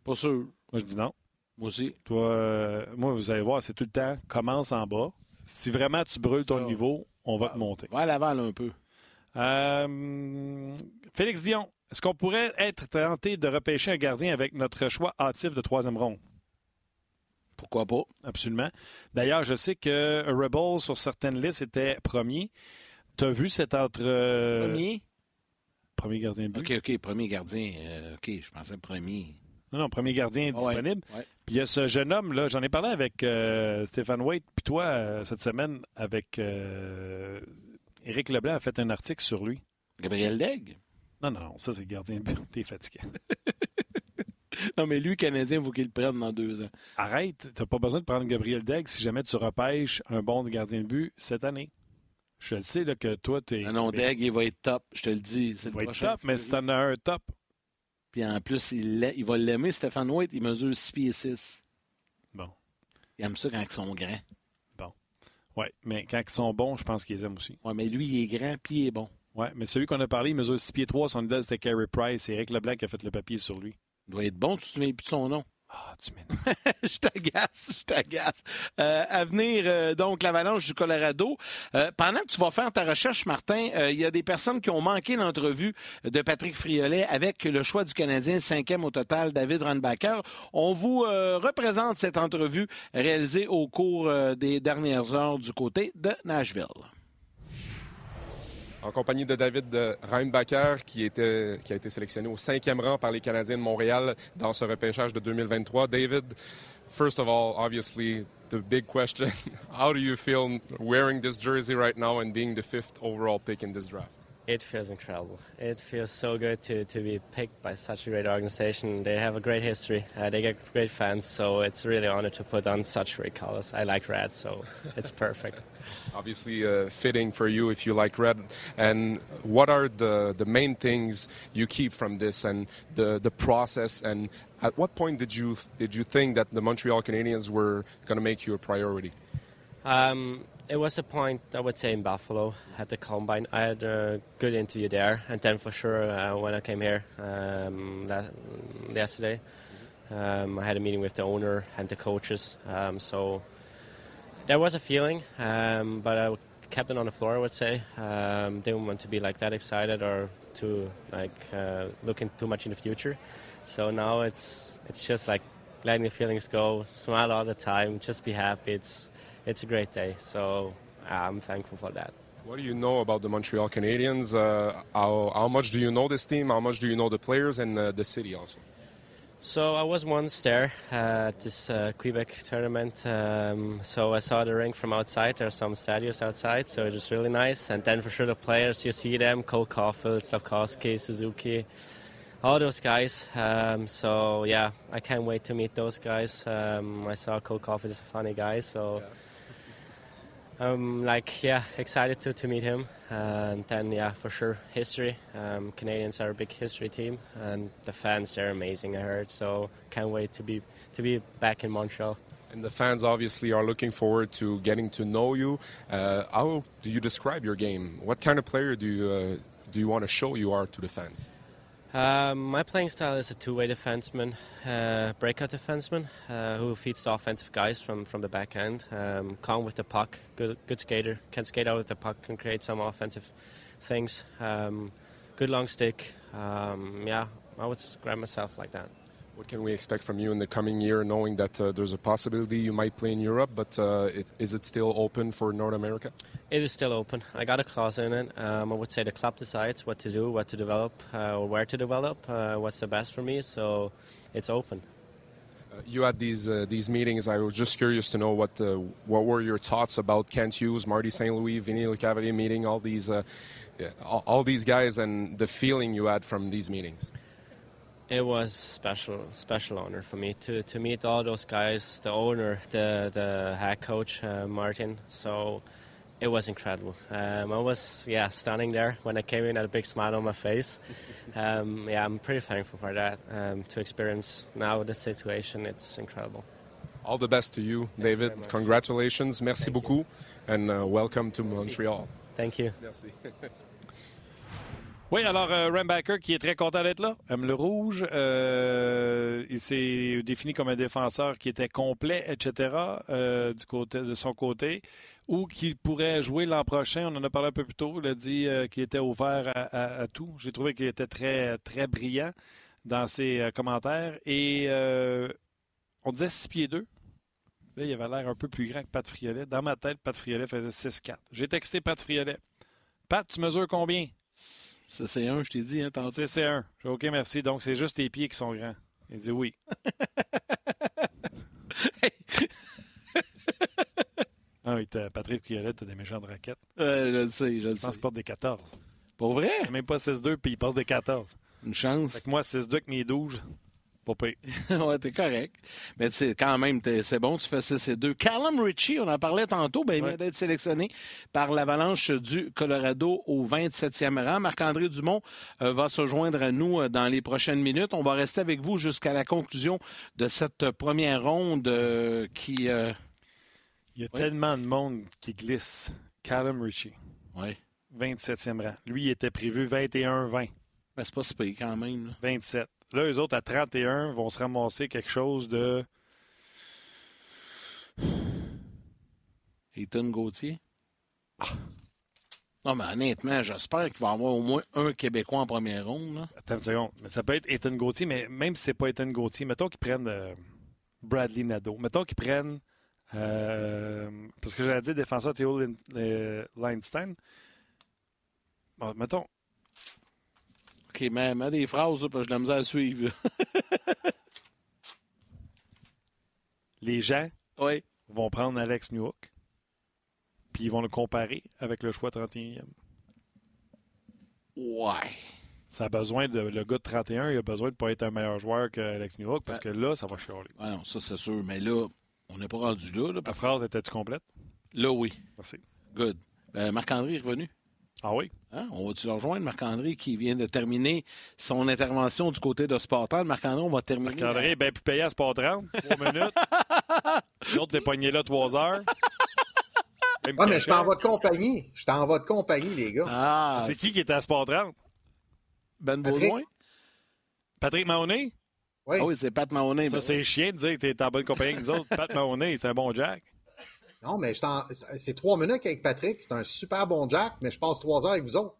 Pas sûr. Moi, je dis non. Moi aussi. Toi, euh, moi, vous allez voir, c'est tout le temps, commence en bas. Si vraiment tu brûles ton Ça. niveau, on va te monter. Va à Laval un peu. Euh, Félix Dion, est-ce qu'on pourrait être tenté de repêcher un gardien avec notre choix hâtif de troisième ronde? Pourquoi pas? Absolument. D'ailleurs, je sais que Rebel, sur certaines listes, était premier. Tu as vu cet entre... euh, Premier? premier gardien de but. OK, OK, premier gardien. Euh, OK, je pensais premier. Non, non, premier gardien disponible. ouais. Puis il y a ce jeune homme, là, j'en ai parlé avec euh, Stéphane Waite, puis toi, euh, cette semaine, avec euh, Éric Leblanc a fait un article sur lui. Gabriel Degg? Non, non, non, ça, c'est le gardien de but. T'es fatigué. [laughs] Non, mais lui, Canadien, il faut qu'il le prenne dans deux ans. Arrête, t'as pas besoin de prendre Gabriel Degg si jamais tu repêches un bon gardien de but cette année. Je le sais là, que toi, tu es. Ah non, Degg, il va être top, je te le dis. C'est Il le va être top, mais si t'en as un top, Puis en plus, il, il va l'aimer. Stéphane White, il mesure 6 pieds 6. Bon. Il aime ça quand ils sont grands. ouais, mais quand ils sont bons, je pense qu'ils les aiment aussi. Ouais, mais lui, il est grand, puis il est bon. Ouais, mais celui qu'on a parlé, il mesure 6 pieds 3, son idole, c'était Carey Price. C'est Eric Leblanc qui a fait le papier sur lui. Il doit être bon, tu te souviens plus de son nom. Ah, m'énerves. [laughs] je t'agace, je t'agace. Euh, à venir, euh, donc, l'Avalanche du Colorado. Euh, pendant que tu vas faire ta recherche, Martin, il y a des personnes qui ont manqué l'entrevue de Patrick Friolet avec le choix du Canadien, cinquième au total, David Randbacker. On vous représente cette entrevue réalisée au cours des dernières heures du côté de Nashville. En compagnie de David Reinbacher, qui, était, qui a été sélectionné au cinquième rang par les Canadiens de Montréal dans ce repêchage de 2023. David, first of all, obviously, the big question, [laughs] how do you feel wearing this jersey right now and being the fifth overall pick in this draft? It feels incredible. It feels so good to, to be picked by such a great organization. They have a great history. Uh, they get great fans, so it's really an honor to put on such great colors. I like red, so it's perfect. [laughs] Obviously, uh, fitting for you if you like red. And what are the, the main things you keep from this and the, the process? And at what point did you did you think that the Montreal Canadiens were going to make you a priority? Um, it was a point, I would say, in Buffalo at the combine. I had a good interview there, and then for sure uh, when I came here um, that, yesterday, um, I had a meeting with the owner and the coaches. Um, so there was a feeling, um, but I kept it on the floor. I would say um, didn't want to be like that excited or to like uh, looking too much in the future. So now it's it's just like letting the feelings go, smile all the time, just be happy. It's it's a great day. So I'm thankful for that. What do you know about the Montreal Canadiens? Uh, how, how much do you know this team? How much do you know the players and uh, the city also? So I was once there at this uh, Quebec tournament. Um, so I saw the rink from outside. There are some stadiums outside, so it was really nice. And then for sure the players, you see them: Cole Caulfield, Slavkowski, Suzuki, all those guys. Um, so yeah, I can't wait to meet those guys. Um, I saw Cole Caulfield is a funny guy, so. Yeah. I'm like yeah excited to, to meet him. And then yeah for sure history. Um, Canadians are a big history team and the fans they're amazing I heard. So can't wait to be to be back in Montreal. And the fans obviously are looking forward to getting to know you. Uh, how do you describe your game? What kind of player do you uh, do you want to show you are to the fans um, my playing style is a two-way defenseman, uh, breakout defenseman uh, who feeds the offensive guys from, from the back end. Um, calm with the puck, good good skater, can skate out with the puck, can create some offensive things. Um, good long stick. Um, yeah, I would describe myself like that. What can we expect from you in the coming year, knowing that uh, there's a possibility you might play in Europe, but uh, it, is it still open for North America? It is still open. I got a clause in it. Um, I would say the club decides what to do, what to develop, uh, or where to develop, uh, what's the best for me, so it's open. Uh, you had these uh, these meetings. I was just curious to know what what were your thoughts about Kent Hughes, Marty St. Louis, Vinny Lecavalier meeting all these all these guys, and the feeling you had from these meetings. It was special, special honor for me to, to meet all those guys, the owner, the the head coach uh, Martin. So it was incredible. Um, I was yeah standing there when I came in, had a big smile on my face. [laughs] Um, yeah, I'm pretty thankful for that. Um, to experience now the situation, it's incredible. All the best to you, David. You Congratulations, merci Thank beaucoup, you. and uh, welcome to Montreal. Thank you. Merci. [laughs] Oui, alors euh, qui est très content d'être là, aime le rouge. Euh, il s'est défini comme un défenseur qui était complet, etc. Euh, du côté de son côté, ou qui pourrait jouer l'an prochain. On en a parlé un peu plus tôt. Il a dit qu'il était ouvert à, tout. J'ai trouvé qu'il était très très brillant dans ses commentaires et on disait 6 pieds 2. Là, il avait l'air un peu plus grand que Pat Friolet. Dans ma tête, Pat Friolet faisait 6-4. J'ai texté Pat Friolet. Pat, tu mesures combien? C'est un, je t'ai dit, hein, tantôt. C'est un. OK, merci. Donc, c'est juste tes pieds qui sont grands. Il dit oui. [laughs] [laughs] ah oui, Patrick Piolette, t'as des méchants de raquettes. Euh, je le sais, je le sais. Je pense qu'il porte des 14. Pour vrai? Même pas 6-2, puis il passe des 14. Une chance. Fait que moi, 6-2 avec mes 12, pas [laughs] ouais, t'es correct. Mais c'est quand même, c'est bon, tu fais ça, c'est deux. Callum Ritchie, on en parlait tantôt, ben, il vient d'être sélectionné par l'Avalanche du Colorado au 27e rang. Marc-André Dumont euh, va se joindre à nous euh, dans les prochaines minutes. On va rester avec vous jusqu'à la conclusion de cette première ronde euh, qui. Il y a tellement de monde qui glisse. Callum Ritchie. Oui. 27e rang. Lui, il était prévu 21-20. Ben, c'est pas si pire quand même. 27. Là, eux autres, à 31, vont se ramasser quelque chose de. Ethan Gauthier? Ah. Non, mais honnêtement, j'espère qu'il va y avoir au moins un Québécois en première ronde. Attends une seconde. Mais ça peut être Ethan Gauthier, mais même si c'est pas Ethan Gauthier, mettons qu'ils prennent euh, Bradley Nadeau. Mettons qu'ils prennent. Euh, parce que j'allais dire défenseur Théo Leinstein. Bon, mettons, OK, mais des phrases, là, parce que j'ai la misère à suivre. [laughs] Les gens oui. vont prendre Alex Newhook, puis ils vont le comparer avec le choix 31e. Ouais. Ça a besoin de. Le gars de 31, il a besoin de ne pas être un meilleur joueur qu'Alex Newhook parce que là, ça va chialer. Ah non, ça c'est sûr. Mais là, on n'est pas rendu là. La phrase était-tu complète? Là, oui. Merci. Good. Ben, Marc-André est revenu. Ah oui? Hein? On va-tu le rejoindre, Marc-André, qui vient de terminer son intervention du côté de Sportal. Marc-André, on va terminer. Marc-André est bien plus payé à Sport 30, 3 minutes. L'autre, t'es pogné là 3 heures. Oui, mais je suis en votre compagnie. Je suis en votre compagnie, les gars. Ah, c'est qui qui était à Sport 30? Ben Baudouin? Patrick Mahoney? Oui. Ah oui, c'est Pat Mahoney. Ça, ben c'est chien de dire que tu es en bonne compagnie avec nous autres. Pat Mahoney, c'est un bon Jack. Non, mais c'est trois minutes avec Patrick. C'est un super bon Jack, mais je passe trois heures avec vous autres.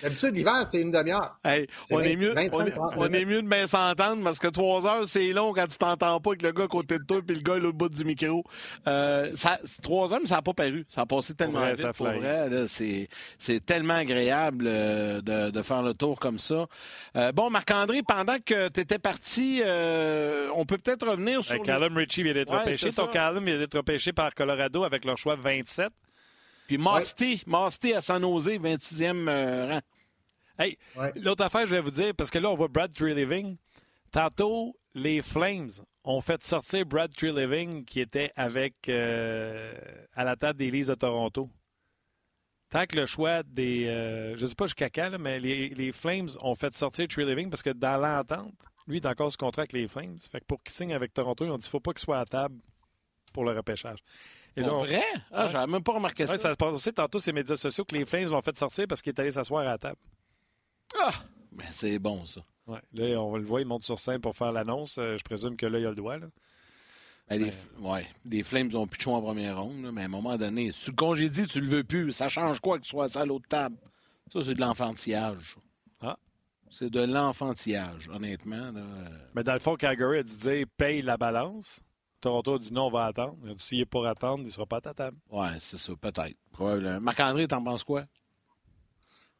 D'habitude, l'hiver, c'est une demi-heure. Hey, on, est 20, mieux, 20, on, est, 30 on est minutes. mieux de bien s'entendre parce que trois heures, c'est long quand tu t'entends pas avec le gars à côté de toi puis le gars à l'autre bout du micro. Euh, ça, trois heures, mais ça n'a pas paru. Ça a passé tellement vrai, vite. Pour vrai, là, c'est, tellement agréable euh, de, de faire le tour comme ça. Euh, bon, Marc-André, pendant que tu étais parti, euh, on peut peut-être revenir sur... Euh, Callum Ritchie vient d'être Ouais, repêché. c'est Ton. Callum vient d'être repêché par Colorado avec leur choix 27. Puis Masty, Masty à San Jose, 26e euh, rang. Hey, Ouais. l'autre affaire, je vais vous dire, parce que là, on voit Brad Treliving. Tantôt, les Flames ont fait sortir Brad Treliving qui était avec euh, à la table des Leafs de Toronto. Tant que le choix des. euh, je ne sais pas jusqu'à quand, là, mais les, les Flames ont fait sortir Treliving parce que dans l'entente, lui, il est encore ce contrat avec les Flames. Fait que pour qu'il signe avec Toronto, ils ont dit qu'il ne faut pas qu'il soit à table pour le repêchage. Et on- vrai? Ah, j'avais même pas remarqué ça. Ouais, ça se passe aussi tantôt ces médias sociaux que les Flames l'ont fait sortir parce qu'il est allé s'asseoir à la table. Ah, ben, c'est bon, ça. Ouais. Là, on le voir, il monte sur scène pour faire l'annonce. Euh, je présume que là, il a le doigt. Là. Ben, les, ouais, les Flames ont plus de choix en première ronde, là, mais à un moment donné, si le congédie, tu le veux plus, ça change quoi que tu sois à l'autre table? Ça, c'est de l'enfantillage. Ah. C'est de l'enfantillage, honnêtement. là. Mais dans le fond, Calgary a dit dire, paye la balance. Toronto a dit non, on va attendre. Il a dit, S'il n'est pas à attendre, il ne sera pas à ta table. Ouais, c'est ça, peut-être. Probablement. Marc-André, t'en penses quoi?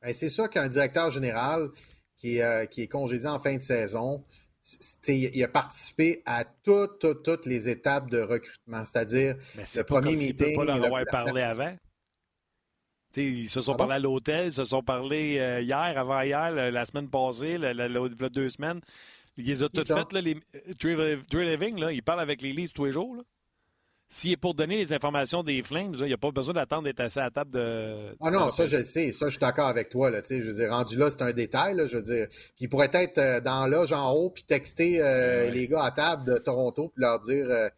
Ben, c'est sûr qu'un directeur général qui est, euh, qui est congédié en fin de saison, il a participé à toutes, toutes, toutes les étapes de recrutement, c'est-à-dire Mais le c'est pas premier comme s'il peut meeting. pas leur le- avoir la- parlé avant. T'sais, ils se sont Pardon? parlé à l'hôtel, ils se sont parlé euh, hier, avant-hier, la, la semaine passée, la, la- la- la deux semaines. Ils les ont toutes faites. Là, les, euh, Drew Drew Living, là, il parle avec les Leafs tous les jours. là. S'il est pour donner les informations des Flames, là, il n'y a pas besoin d'attendre d'être assis à la table de. Ah non, ça, je le sais. Ça, je suis d'accord avec toi. Là, je veux dire, rendu là, c'est un détail. Là, je veux dire. Puis il pourrait être euh, dans l'âge en haut, puis texter euh, les gars à table de Toronto, puis leur dire, euh,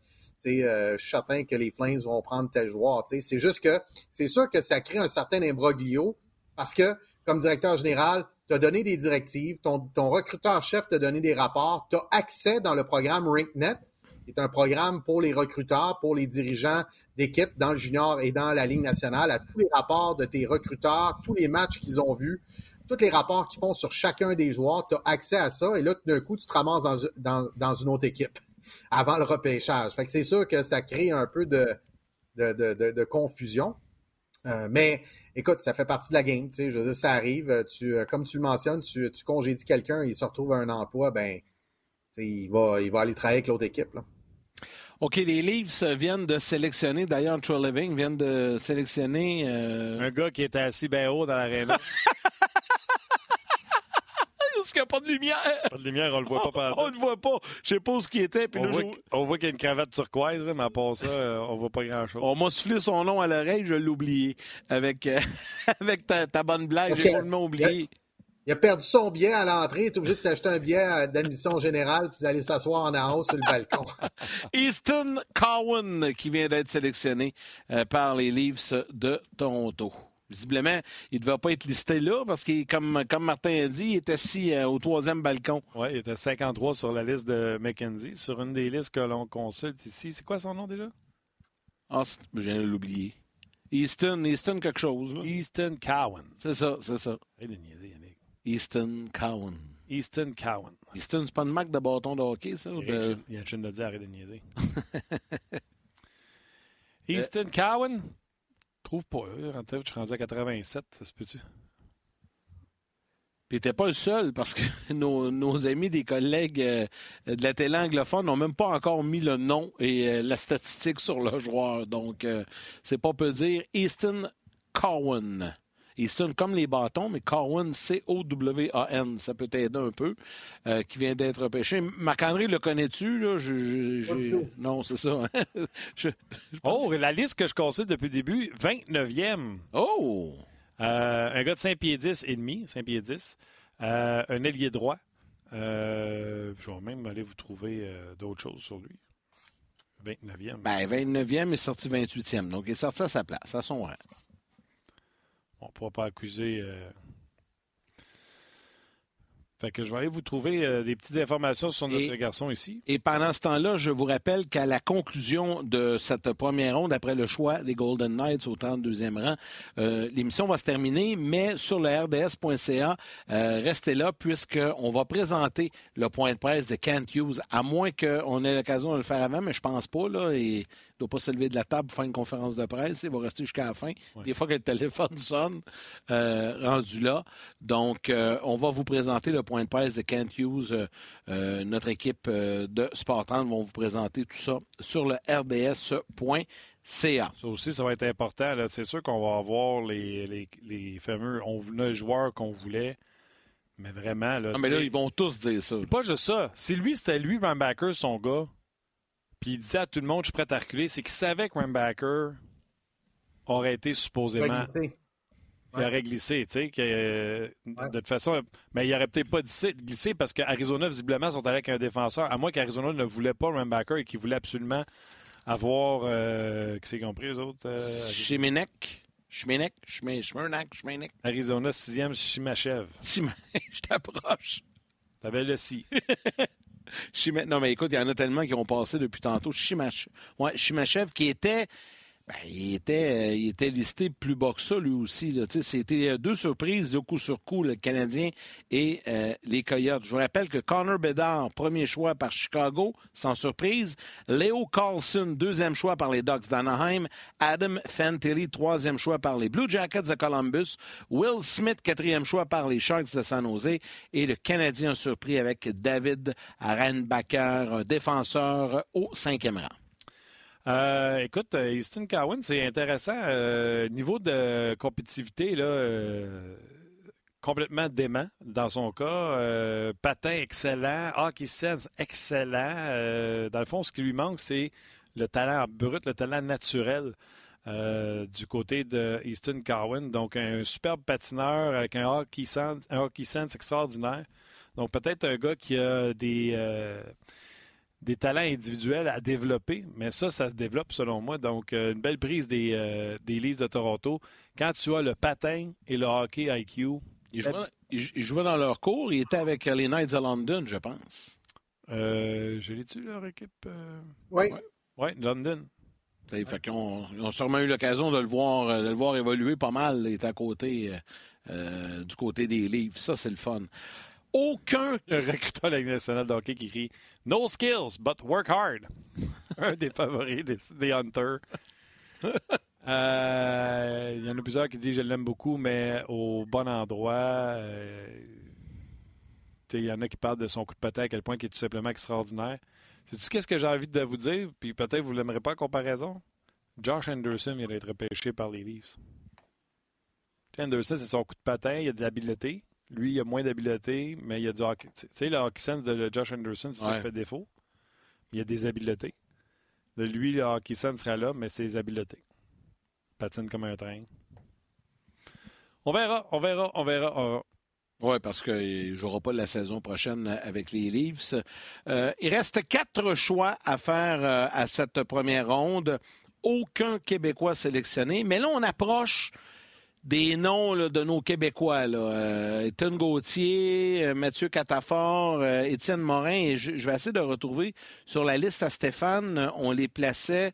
tu sais, euh, je suis certain que les Flames vont prendre tel joueur. C'est juste que c'est sûr que ça crée un certain imbroglio, parce que, comme directeur général, tu as donné des directives, ton, recruteur-chef t'a donné des rapports, tu as accès dans le programme RinkNet, qui est un programme pour les recruteurs, pour les dirigeants d'équipe dans le junior et dans la Ligue nationale, à tous les rapports de tes recruteurs, tous les matchs qu'ils ont vus, tous les rapports qu'ils font sur chacun des joueurs, tu as accès à ça, et là, tout d'un coup, tu te ramasses dans, une autre équipe [laughs] avant le repêchage. Fait que c'est sûr que ça crée un peu de confusion. Euh, mais écoute, ça fait partie de la game. Tu sais, je veux dire, ça arrive. Tu, euh, comme tu le mentionnes, tu, tu congédies quelqu'un, il se retrouve à un emploi, ben, tu sais, il va, il va aller travailler avec l'autre équipe. Là. OK, les Leafs viennent de sélectionner, d'ailleurs, Troy Living viennent de sélectionner. euh, Un gars qui était assis bien haut dans l'aréna. [laughs] Est-ce qu'il n'y a pas de lumière? pas de lumière, on le voit pas pendant [laughs] On ne le voit pas. Je sais pas où ce qui était. Puis On là, voit, on qu'il y a une cravate turquoise, là, mais à part ça, euh, on voit pas grand-chose. On m'a soufflé son nom à l'oreille, je l'ai oublié. Avec, euh, [laughs] avec ta, ta bonne blague, Parce j'ai complètement oublié. Il a perdu son billet à l'entrée, il est obligé de s'acheter un billet d'admission générale puis d'aller s'asseoir en haut sur le balcon. [laughs] Easton Cowan, qui vient d'être sélectionné euh, par les Leafs de Toronto. Visiblement, il ne devait pas être listé là parce que, comme, comme Martin a dit, il est assis euh, au troisième balcon. Oui, il était 53 sur la liste de McKenzie. Sur une des listes que l'on consulte ici. C'est quoi son nom déjà? Ah, je viens de l'oublier. Easton, Easton quelque chose. là. Easton Cowan. C'est ça, c'est ça. Easton Cowan. Easton Cowan. Easton, c'est pas une marque de bâton de hockey, ça? Il y a une de dire, arrête de niaiser. [laughs] Easton Cowan? Trouve pas. Rentré, Je suis rendu à 87, ça se peut-tu? Puis t'es pas le seul parce que [laughs] nos, nos amis, des collègues euh, de la télé anglophone n'ont même pas encore mis le nom et euh, la statistique sur le joueur. Donc, euh, c'est pas peu dire. Easton Cowan. Easton comme les bâtons, mais Cowan, C-O-W-A-N. Ça peut t'aider un peu. euh, qui vient d'être repêché. Marc-André, le connais-tu? Là? Je- je- non, c'est ça. [laughs] Je- je pense- Oh, la liste que je consulte depuis le début, 29e. oh! Euh, un gars de 5 pieds 10 et demi, 5 pieds 10. Euh, un ailier droit. Euh, je vais même aller vous trouver euh, d'autres choses sur lui. 29e. Ben, 29e est sorti 28e. Donc, il est sorti à sa place, à son rang. On ne pourra pas accuser. euh, Fait que je vais aller vous trouver euh, des petites informations sur notre Et- garçon ici. Et pendant ce temps-là, je vous rappelle qu'à la conclusion de cette première ronde, après le choix des Golden Knights au 32e rang, euh, l'émission va se terminer, mais sur le rds.ca, euh, restez là puisqu'on va présenter le point de presse de Kent Hughes, à moins qu'on ait l'occasion de le faire avant, mais je pense pas. Là, et ne doit pas se lever de la table pour faire une conférence de presse. Il va rester jusqu'à la fin. Des fois que le téléphone sonne, euh, rendu là. Donc, euh, on va vous présenter le point de presse de Kent Hughes. Euh, notre équipe de Sportland vont vous présenter tout ça sur le rds.ca. Ça aussi, ça va être important. C'est sûr qu'on va avoir les, les, les fameux on le joueur qu'on voulait. Mais vraiment, là. Ah, mais là, ils vont tous dire ça. Pas juste ça. Si lui, c'était lui, Rambacker, son gars, puis il disait à tout le monde, je suis prêt à reculer, c'est qu'il savait que Rambacker aurait été supposément. Il aurait glissé, tu sais, que, euh, de toute façon, mais il aurait peut-être pas glissé, glissé parce qu'Arizona, visiblement, sont allés avec un défenseur, à moins qu'Arizona ne voulait pas Rambacker et qu'il voulait absolument avoir. Euh, qui c'est compris, eux autres? euh, Chimenek, Chimenek, Schmernak, Chimenek. Arizona, sixième, Chimachev. [laughs] Je t'approche. T'avais le si. [laughs] Non, mais écoute, il y en a tellement qui ont passé depuis tantôt. Chimach... Ouais, Chimachev qui était. Ben, il, était, euh, il était listé plus bas que ça, lui aussi. C'était euh, deux surprises, de coup sur coup, le Canadien et euh, les Coyotes. Je vous rappelle que Connor Bedard, premier choix par Chicago, sans surprise. Léo Carlson, deuxième choix par les Ducks d'Anaheim. Adam Fantilli, troisième choix par les Blue Jackets de Columbus. Will Smith, quatrième choix par les Sharks de San Jose. Et le Canadien surpris avec David Arenbacher, un défenseur au cinquième rang. Euh, écoute, Easton Cowan, c'est intéressant. Euh, niveau de compétitivité, là, euh, complètement dément dans son cas. Patin excellent, hockey sense excellent. Dans le fond, ce qui lui manque, c'est le talent brut, le talent naturel. du côté de Easton Cowan. Donc, un superbe patineur avec un hockey sense, un extraordinaire. Donc, peut-être un gars qui a des, des talents individuels à développer, mais ça, ça se développe selon moi. Donc, euh, une belle prise des, euh, des livres de Toronto. Quand tu as le patin et le hockey IQ, Il jouait, il- il jouait dans leur cours. Il était avec les Knights de London, je pense. euh, je l'ai-tu leur équipe? euh? Oui. Oui, London. Ça fait qu'ils ont, ils ont sûrement eu l'occasion de le voir, euh, de le voir évoluer pas mal. Il est à côté, euh, euh, du côté des livres. Ça, c'est le fun. Aucun. Un [laughs] recruteur de la Ligue nationale de hockey qui crie No skills, but work hard. [laughs] Un des favoris des, des Hunters. [laughs] Euh, Il y en a plusieurs qui disent je l'aime beaucoup, mais au bon endroit. Euh, Il y en a qui parlent de son coup de patin à quel point il est tout simplement extraordinaire. Sais-tu qu'est-ce que j'ai envie de vous dire? Puis peut-être vous ne l'aimerez pas en comparaison? Josh Anderson vient d'être repêché par les Leafs. Anderson, c'est son coup de patin, il a de l'habileté. Lui, il a moins d'habileté, mais il a du hockey. Tu sais, le hockey sense de Josh Anderson, c'est ça qui fait défaut. Il a des habiletés. De lui, le hockey sense sera là, mais c'est les habiletés. Patine comme un train. On verra, on verra, on verra. on verra. Oui, parce qu'il ne jouera pas la saison prochaine avec les Leafs. Euh, il reste quatre choix à faire euh, à cette première ronde. Aucun Québécois sélectionné. Mais là, on approche des noms de nos Québécois. Là. Euh, Étienne Gauthier, euh, Mathieu Catafort, euh, Étienne Morin. Et je, vais essayer de retrouver sur la liste à Stéphane. On les plaçait.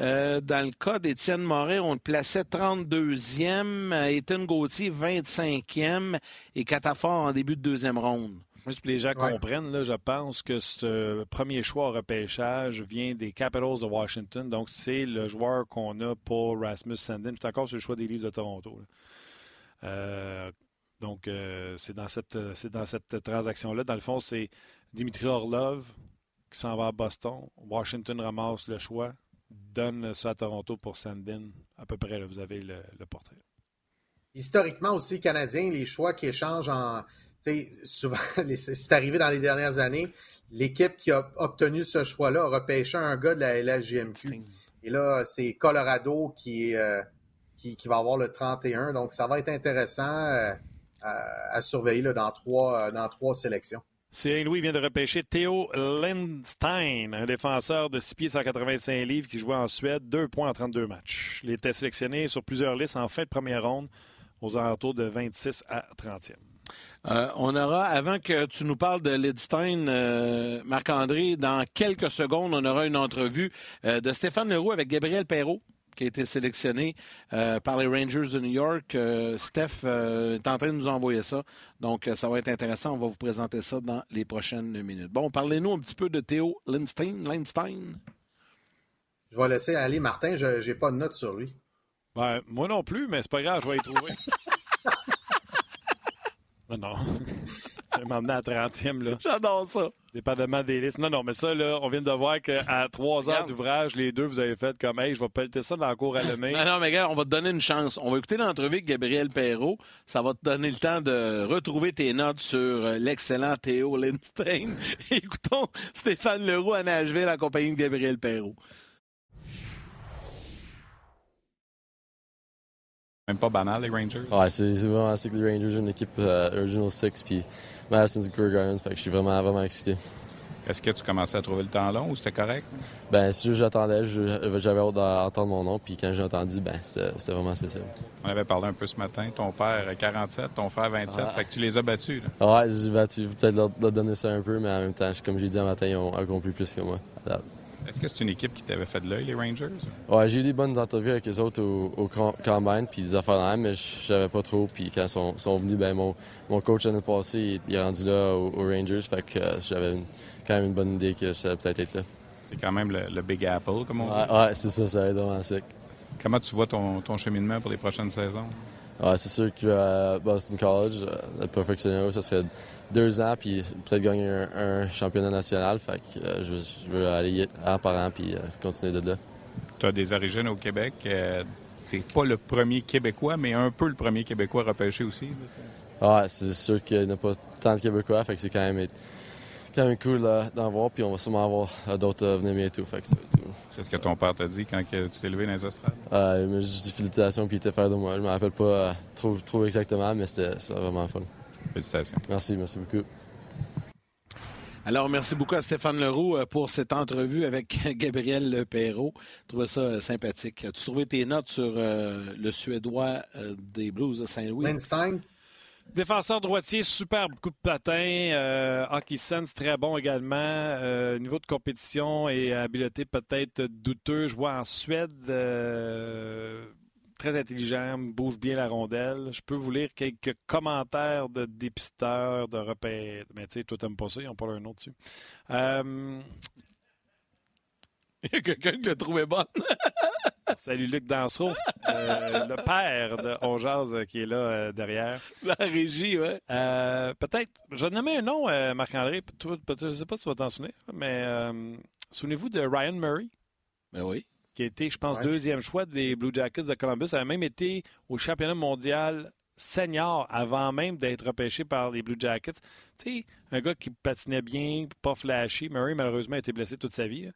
euh, dans le cas d'Étienne Morin, on le plaçait 32e, euh, Étienne Gauthier 25e et Catafort en début de deuxième ronde. Juste pour les gens Ouais. comprennent, là, je pense que ce premier choix au repêchage vient des Capitals de Washington. Donc, c'est le joueur qu'on a pour Rasmus Sandin. C'est encore sur le choix des livres de Toronto. Euh, donc, euh, c'est dans cette, c'est dans cette transaction-là. Dans le fond, c'est Dimitri Orlov qui s'en va à Boston. Washington ramasse le choix, donne ça à Toronto pour Sandin. À peu près, là, vous avez le, le portrait. Historiquement aussi, Canadiens, les choix qui échangent en. Sais, Souvent, [laughs] c'est arrivé dans les dernières années, l'équipe qui a obtenu ce choix-là a repêché un gars de la LHJMQ. Et là, c'est Colorado qui, euh, qui, qui va avoir le 31. Donc, ça va être intéressant euh, à, à surveiller là, dans, trois, euh, dans trois sélections. Saint-Louis vient de repêcher Théo Lindstein, un défenseur de 6 pieds 185 livres qui jouait en Suède, 2 points en 32 matchs. Il était sélectionné sur plusieurs listes en fin de première ronde, aux alentours de 26 à 30e. Euh, on aura, avant que tu nous parles de Lidstein, euh, Marc-André, dans quelques secondes, on aura une entrevue euh, de Stéphane Leroux avec Gabriel Perrault, qui a été sélectionné par les Rangers de New York. Steph est en train de nous envoyer ça. Donc, ça va être intéressant. On va vous présenter ça dans les prochaines minutes. Bon, parlez-nous un petit peu de Théo Lindstein. Lindstein. Je vais laisser aller Martin. Je n'ai pas de notes sur lui. Ben, moi non plus, mais c'est pas grave, je vais y trouver. [laughs] non, [laughs] non. Ça m'emmener à 30e, là. J'adore ça. Dépendamment des listes. Non, non, mais ça, là, on vient de voir qu'à trois heures d'ouvrage, les deux, vous avez fait comme, hey, je vais pelleter ça dans la cour à la main. Non, non, mais gars, on va te donner une chance. On va écouter l'entrevue avec Gabriel Perrault. Ça va te donner le temps de retrouver tes notes sur euh, l'excellent Théo Lindstein. [laughs] Écoutons Stéphane Leroux à Nashville en compagnie de Gabriel Perrault. Même pas banal, les Rangers? Ouais, c'est vraiment assez que les Rangers, une équipe euh, Original Six, puis Madison Square Garden, fait que je suis vraiment, vraiment excité. Est-ce que tu commençais à trouver le temps long ou c'était correct? Ben, si j'attendais, j'avais hâte d'entendre mon nom, puis quand j'ai entendu, ben, c'était vraiment spécial. On avait parlé un peu ce matin. Ton père 47, ton frère 27, fait que tu les as battus. Là. Ouais, j'ai battu. Peut-être leur, leur, donner ça un peu, mais en même temps, comme j'ai dit un matin, ils ont accompli plus que moi. Est-ce que c'est une équipe qui t'avait fait de l'œil, les Rangers? Ouais, j'ai eu des bonnes entrevues avec les autres au, au Combine, puis des affaires là, mais je savais pas trop. Puis quand ils sont, sont, venus, ben mon, mon coach l'année passée, il, est rendu là aux, Rangers, fait que euh, j'avais quand même une bonne idée que ça allait peut-être être là. C'est quand même le, Big Apple, comme on dit. Ouais, c'est ça, ça va être vraiment sec. Comment tu vois ton, ton cheminement pour les prochaines saisons? Ouais, c'est sûr que à Boston College, euh, le scenario, ça serait deux ans, puis peut-être gagner un, championnat national. Fait que euh, je, veux aller an par an, puis euh, continuer de là. Tu as des origines au Québec. Euh, tu n'es pas le premier Québécois, mais un peu le premier Québécois repêché aussi. Ouais, c'est sûr qu'il n'y a pas tant de Québécois, fait que c'est quand même, quand même cool d'en voir, puis on va sûrement avoir d'autres venir bientôt. C'est ce que ton père t'a dit quand tu t'es levé dans les estrades? il m'a juste dit félicitations, puis il était fier de moi. Je me rappelle pas trop, trop exactement, mais c'était vraiment fun. Félicitations. Merci, merci beaucoup. Alors, merci beaucoup à Stéphane Leroux euh, pour cette entrevue avec [laughs] Gabriel Perrault. Je trouvais ça euh, sympathique. As-tu trouvé tes notes sur euh, le Suédois des Blues de Saint-Louis? Lindstein. Défenseur droitier, superbe coup de patin. hockey sense, très bon également. niveau de compétition et habileté peut-être douteux. Je vois en Suède très intelligent, bouge bien la rondelle. Je peux vous lire quelques commentaires de dépisteurs, de repères. Mais tu sais, toi, t'aimes pas ça, ils n'ont pas leur nom dessus. Euh, Il y a quelqu'un qui l'a trouvé bonne. [laughs] Salut Luc Dansereau, euh, le père de Onjaz qui est là euh, derrière. La régie, oui. peut-être, je vais nommer un nom, Marc-André. Je ne sais pas si tu vas t'en souvenir, mais souvenez-vous de Ryan Murray? Ben oui qui a été, je pense, deuxième choix des Blue Jackets de Columbus, avait même été au championnat mondial senior avant même d'être repêché par les Blue Jackets. Tu sais, un gars qui patinait bien, pas flashy. Murray, malheureusement, a été blessé toute sa vie.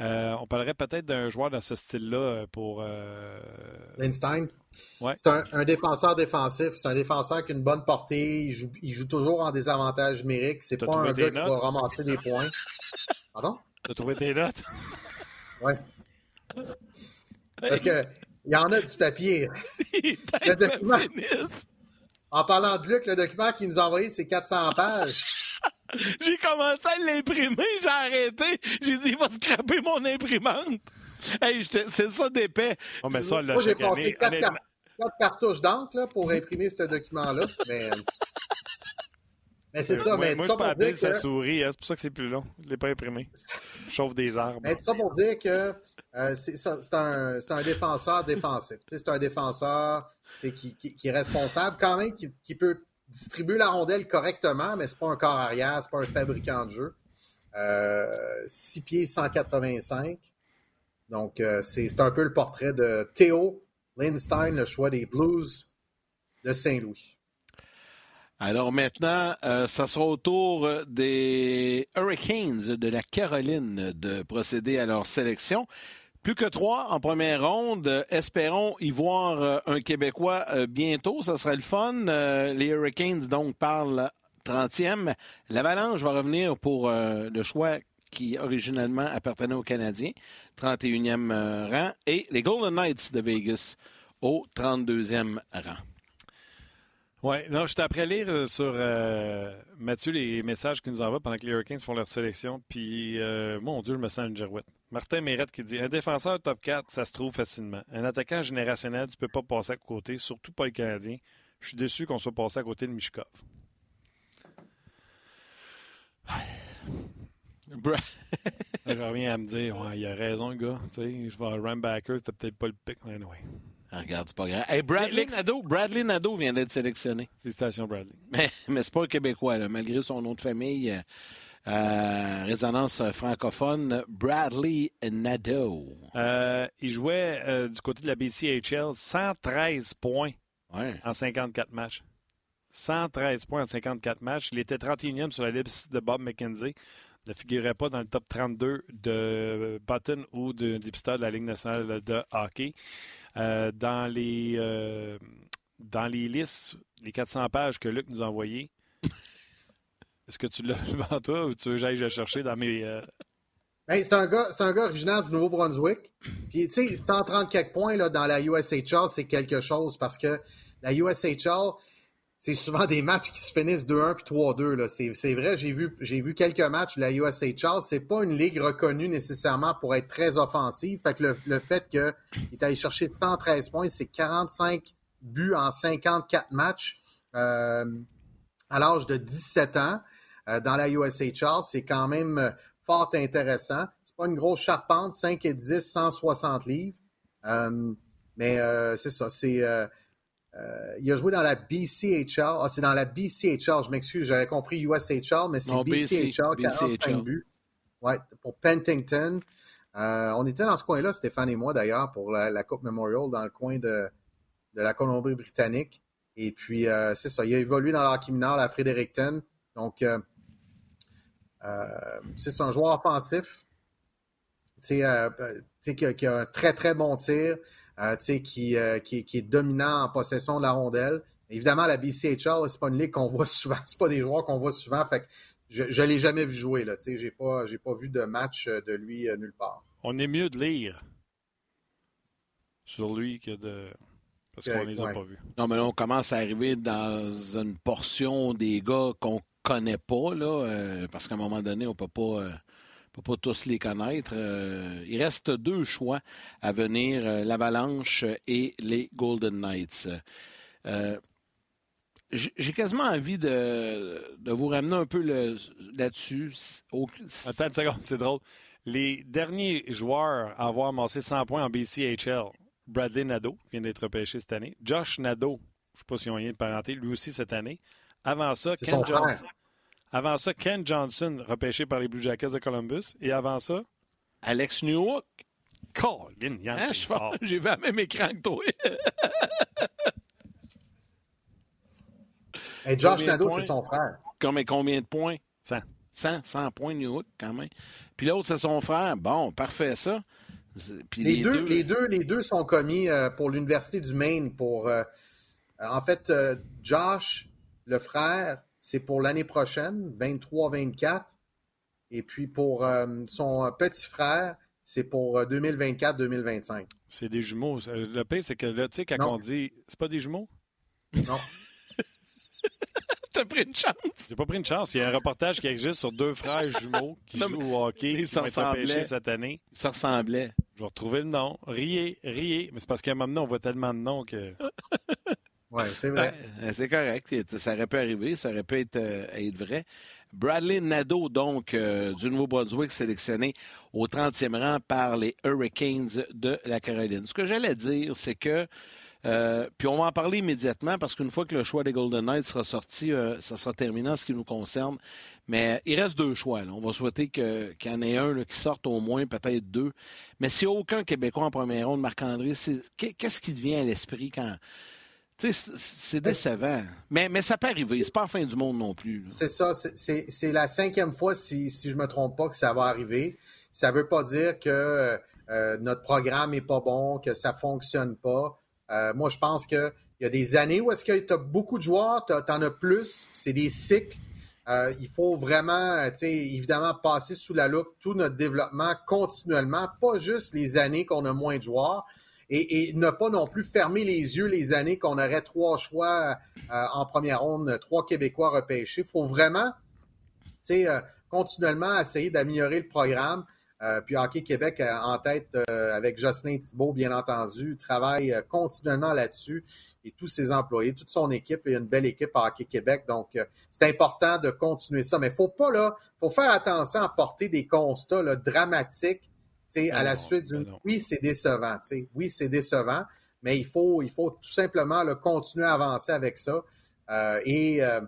Euh, on parlerait peut-être d'un joueur dans ce style-là pour. Euh... Lindstein. Ouais. C'est un, défenseur défensif. C'est un défenseur qui a une bonne portée. Il joue, il joue toujours en désavantage numérique. C'est pas un gars qui va ramasser des points. Pardon? Tu as trouvé tes notes? Oui. [laughs] Parce que il y en a du papier. [laughs] le document, en parlant de Luc, le document qu'il nous a envoyé, c'est 400 pages. [laughs] j'ai commencé à l'imprimer, j'ai arrêté. J'ai dit, il va scraper mon imprimante. Hey, c'est ça d'épais. Oh, mais ça, Moi, j'ai passé 4 cartouches d'encre pour imprimer ce document-là. Mais... Mais c'est ça, mais moi, ça pour dire que... sa souris, hein, c'est pour ça que c'est plus long. Je l'ai pas imprimé. [laughs] Chauffe des arbres. Mais tout ça pour dire que euh, c'est un, un, défenseur défensif. c'est un défenseur qui, qui, qui, est responsable quand même, qui, qui, peut distribuer la rondelle correctement, mais c'est pas un corps arrière, c'est pas un fabricant de jeu. Euh, 6 pieds 185. Donc, euh, c'est un peu le portrait de Théo Lindstein, le choix des Blues de Saint-Louis. Alors maintenant, euh, ça sera au tour des Hurricanes de la Caroline de procéder à leur sélection. Plus que trois en première ronde. Espérons y voir euh, un Québécois euh, bientôt. Ça serait le fun. les Hurricanes, donc, parlent 30e. L'Avalanche va revenir pour le choix qui originellement appartenait aux Canadiens, 31e rang. Et les Golden Knights de Vegas au 32e rang. Oui, non, j'étais après lire euh, sur euh, Mathieu les messages qu'il nous envoie pendant que les Hurricanes font leur sélection. Puis, euh, mon Dieu, je me sens une girouette. Martin Mérette qui dit Un défenseur top 4, ça se trouve facilement. Un attaquant générationnel, tu peux pas passer à côté, surtout pas le Canadien. Je suis déçu qu'on soit passé à côté de Mishkov. je reviens à me dire, ouais, il a raison, le gars. Tu sais, je vais à Rambacker, c'était peut-être pas le pic. Anyway. Ah, regarde, c'est pas grave. Hey, Bradley, Nadeau, Bradley Nadeau vient d'être sélectionné. Félicitations, Bradley. [laughs] Mais, mais c'est pas un Québécois, là, malgré son nom de famille. Euh, euh, résonance francophone, Bradley Nadeau. Euh, il jouait du côté de la BCHL 113 points ouais. en 54 matchs. 113 points en 54 matchs. Il était 31e sur la liste de Bob McKenzie. Ne figurait pas dans le top 32 de Button ou de dépisteur de la Ligue nationale de hockey. Euh, dans, les, euh, dans les listes, les 400 pages que Luc nous a envoyées, [laughs] est-ce que tu l'as devant toi ou tu veux que j'aille le chercher dans mes. Euh... Ben, c'est un, gars, un gars originaire du Nouveau-Brunswick. Puis, tu sais, 130 quelques points là, dans la USHL, c'est quelque chose parce que la USHL, c'est souvent des matchs qui se finissent 2-1 puis 3-2. C'est vrai, j'ai vu, vu quelques matchs de la USHL. C'est pas une ligue reconnue nécessairement pour être très offensive. Fait que le, le fait qu'il est allé chercher 113 points, c'est 45 buts en 54 matchs euh, à l'âge de 17 ans euh, dans la USHL. C'est quand même fort intéressant. C'est pas une grosse charpente, 5 et 10, 160 livres. Euh, mais euh, c'est ça, c'est... Euh, il a joué dans la BCHL. Ah, c'est dans la BCHL, je m'excuse, j'avais compris USHL, mais c'est BCHL, 45 buts. Ouais, pour Pentington. Euh, on était dans ce coin-là, Stéphane et moi d'ailleurs, pour la, la, Coupe Memorial, dans le coin de, de la Colombie-Britannique. Et puis, euh, c'est ça, il a évolué dans l'hockey mineur à Fredericton. Donc, c'est un joueur offensif. Tu sais, qui, qui, a un très, très bon tir. Euh, qui, euh, qui, qui, est dominant en possession de la rondelle. Évidemment, la BCHL, c'est pas une ligue qu'on [laughs] voit souvent. C'est pas des joueurs qu'on voit souvent. Fait que je ne l'ai jamais vu jouer. Là, j'ai pas, j'ai pas vu de match de lui euh, nulle part. On est mieux de lire sur lui que de. Parce qu'on les a ouais. pas vus. Non, mais là, on commence à arriver dans une portion des gars qu'on connaît pas, là, euh, parce qu'à un moment donné, on peut pas. Euh, peut pas tous les connaître. Euh, il reste deux choix à venir, euh, l'Avalanche et les Golden Knights. Euh, J'ai quasiment envie de, de, vous ramener un peu là-dessus. Au... Attends une seconde, c'est drôle. Les derniers joueurs à avoir amassé 100 points en BCHL, Bradley Nadeau, qui vient d'être repêché cette année. Josh Nadeau, je ne sais pas s'ils ont rien de parenté, lui aussi cette année. Avant ça, Ken Johnson. Avant ça, Ken Johnson, repêché par les Blue Jackets de Columbus. Et avant ça, Alex Newhook. Colin, hein, J'ai vu le même écran que toi. [laughs] Et Josh Nadeau, c'est son frère. Combien, combien de points? 100. 100, 100 points Newhook, quand même. Puis l'autre, c'est son frère. Bon, parfait, ça. Puis les, les, deux, deux... les, deux, les deux sont commis euh, pour l'Université du Maine. Pour, euh, en fait, euh, Josh, le frère, c'est pour l'année prochaine, 23-24. Et puis pour euh, son petit frère, c'est pour 2024-2025. C'est des jumeaux. Le pire, c'est que là, tu sais, quand Non. on dit. C'est pas des jumeaux? Non. [laughs] T'as pris une chance. J'ai pas pris une chance. Il y a un reportage qui existe sur deux frères jumeaux qui Non, jouent au hockey. ils qui se repêchés ressemblaient. cette année. Ça ressemblait. Je vais retrouver le nom. Riez, riez. Mais c'est parce qu'à un moment donné, on voit tellement de noms que. [laughs] C'est vrai. C'est correct. Ça aurait pu arriver. Ça aurait pu être, euh, être vrai. Bradley Nadeau, donc, euh, du Nouveau-Brunswick, sélectionné au 30e rang par les Hurricanes de la Caroline. Ce que j'allais dire, c'est que, euh, puis on va en parler immédiatement parce qu'une fois que le choix des Golden Knights sera sorti, ça sera terminé en ce qui nous concerne. Mais il reste deux choix. On va souhaiter qu'il y en ait un qui sorte au moins, peut-être deux. Mais s'il n'y a aucun Québécois en première ronde, Marc-André, qu'est-ce qui te vient à l'esprit quand. C'est- décevant. Mais, mais ça peut arriver. C'est pas la fin du monde non plus. C'est ça. c'est- la cinquième fois, si, si je ne me trompe pas, que ça va arriver. Ça ne veut pas dire que euh, notre programme n'est pas bon, que ça ne fonctionne pas. Euh, moi, je pense qu'il y a des années où est-ce que tu as beaucoup de joueurs, tu en as plus, c'est des cycles. Euh, il faut vraiment, évidemment, passer sous la loupe tout notre développement continuellement, pas juste les années qu'on a moins de joueurs. Et, ne pas non plus fermer les yeux les années qu'on aurait trois choix euh, en première ronde, trois Québécois repêchés. Il faut vraiment euh, continuellement essayer d'améliorer le programme. Euh, puis Hockey Québec en tête avec Jocelyn Thibault, bien entendu, travaille continuellement là-dessus et tous ses employés, toute son équipe. Il y a une belle équipe à Hockey Québec, donc c'est important de continuer ça. Mais il faut pas là, faut faire attention à porter des constats dramatiques à la suite d'une. Oui, c'est décevant. Oui, c'est décevant, mais il faut, il faut tout simplement continuer à avancer avec ça. Euh, et euh,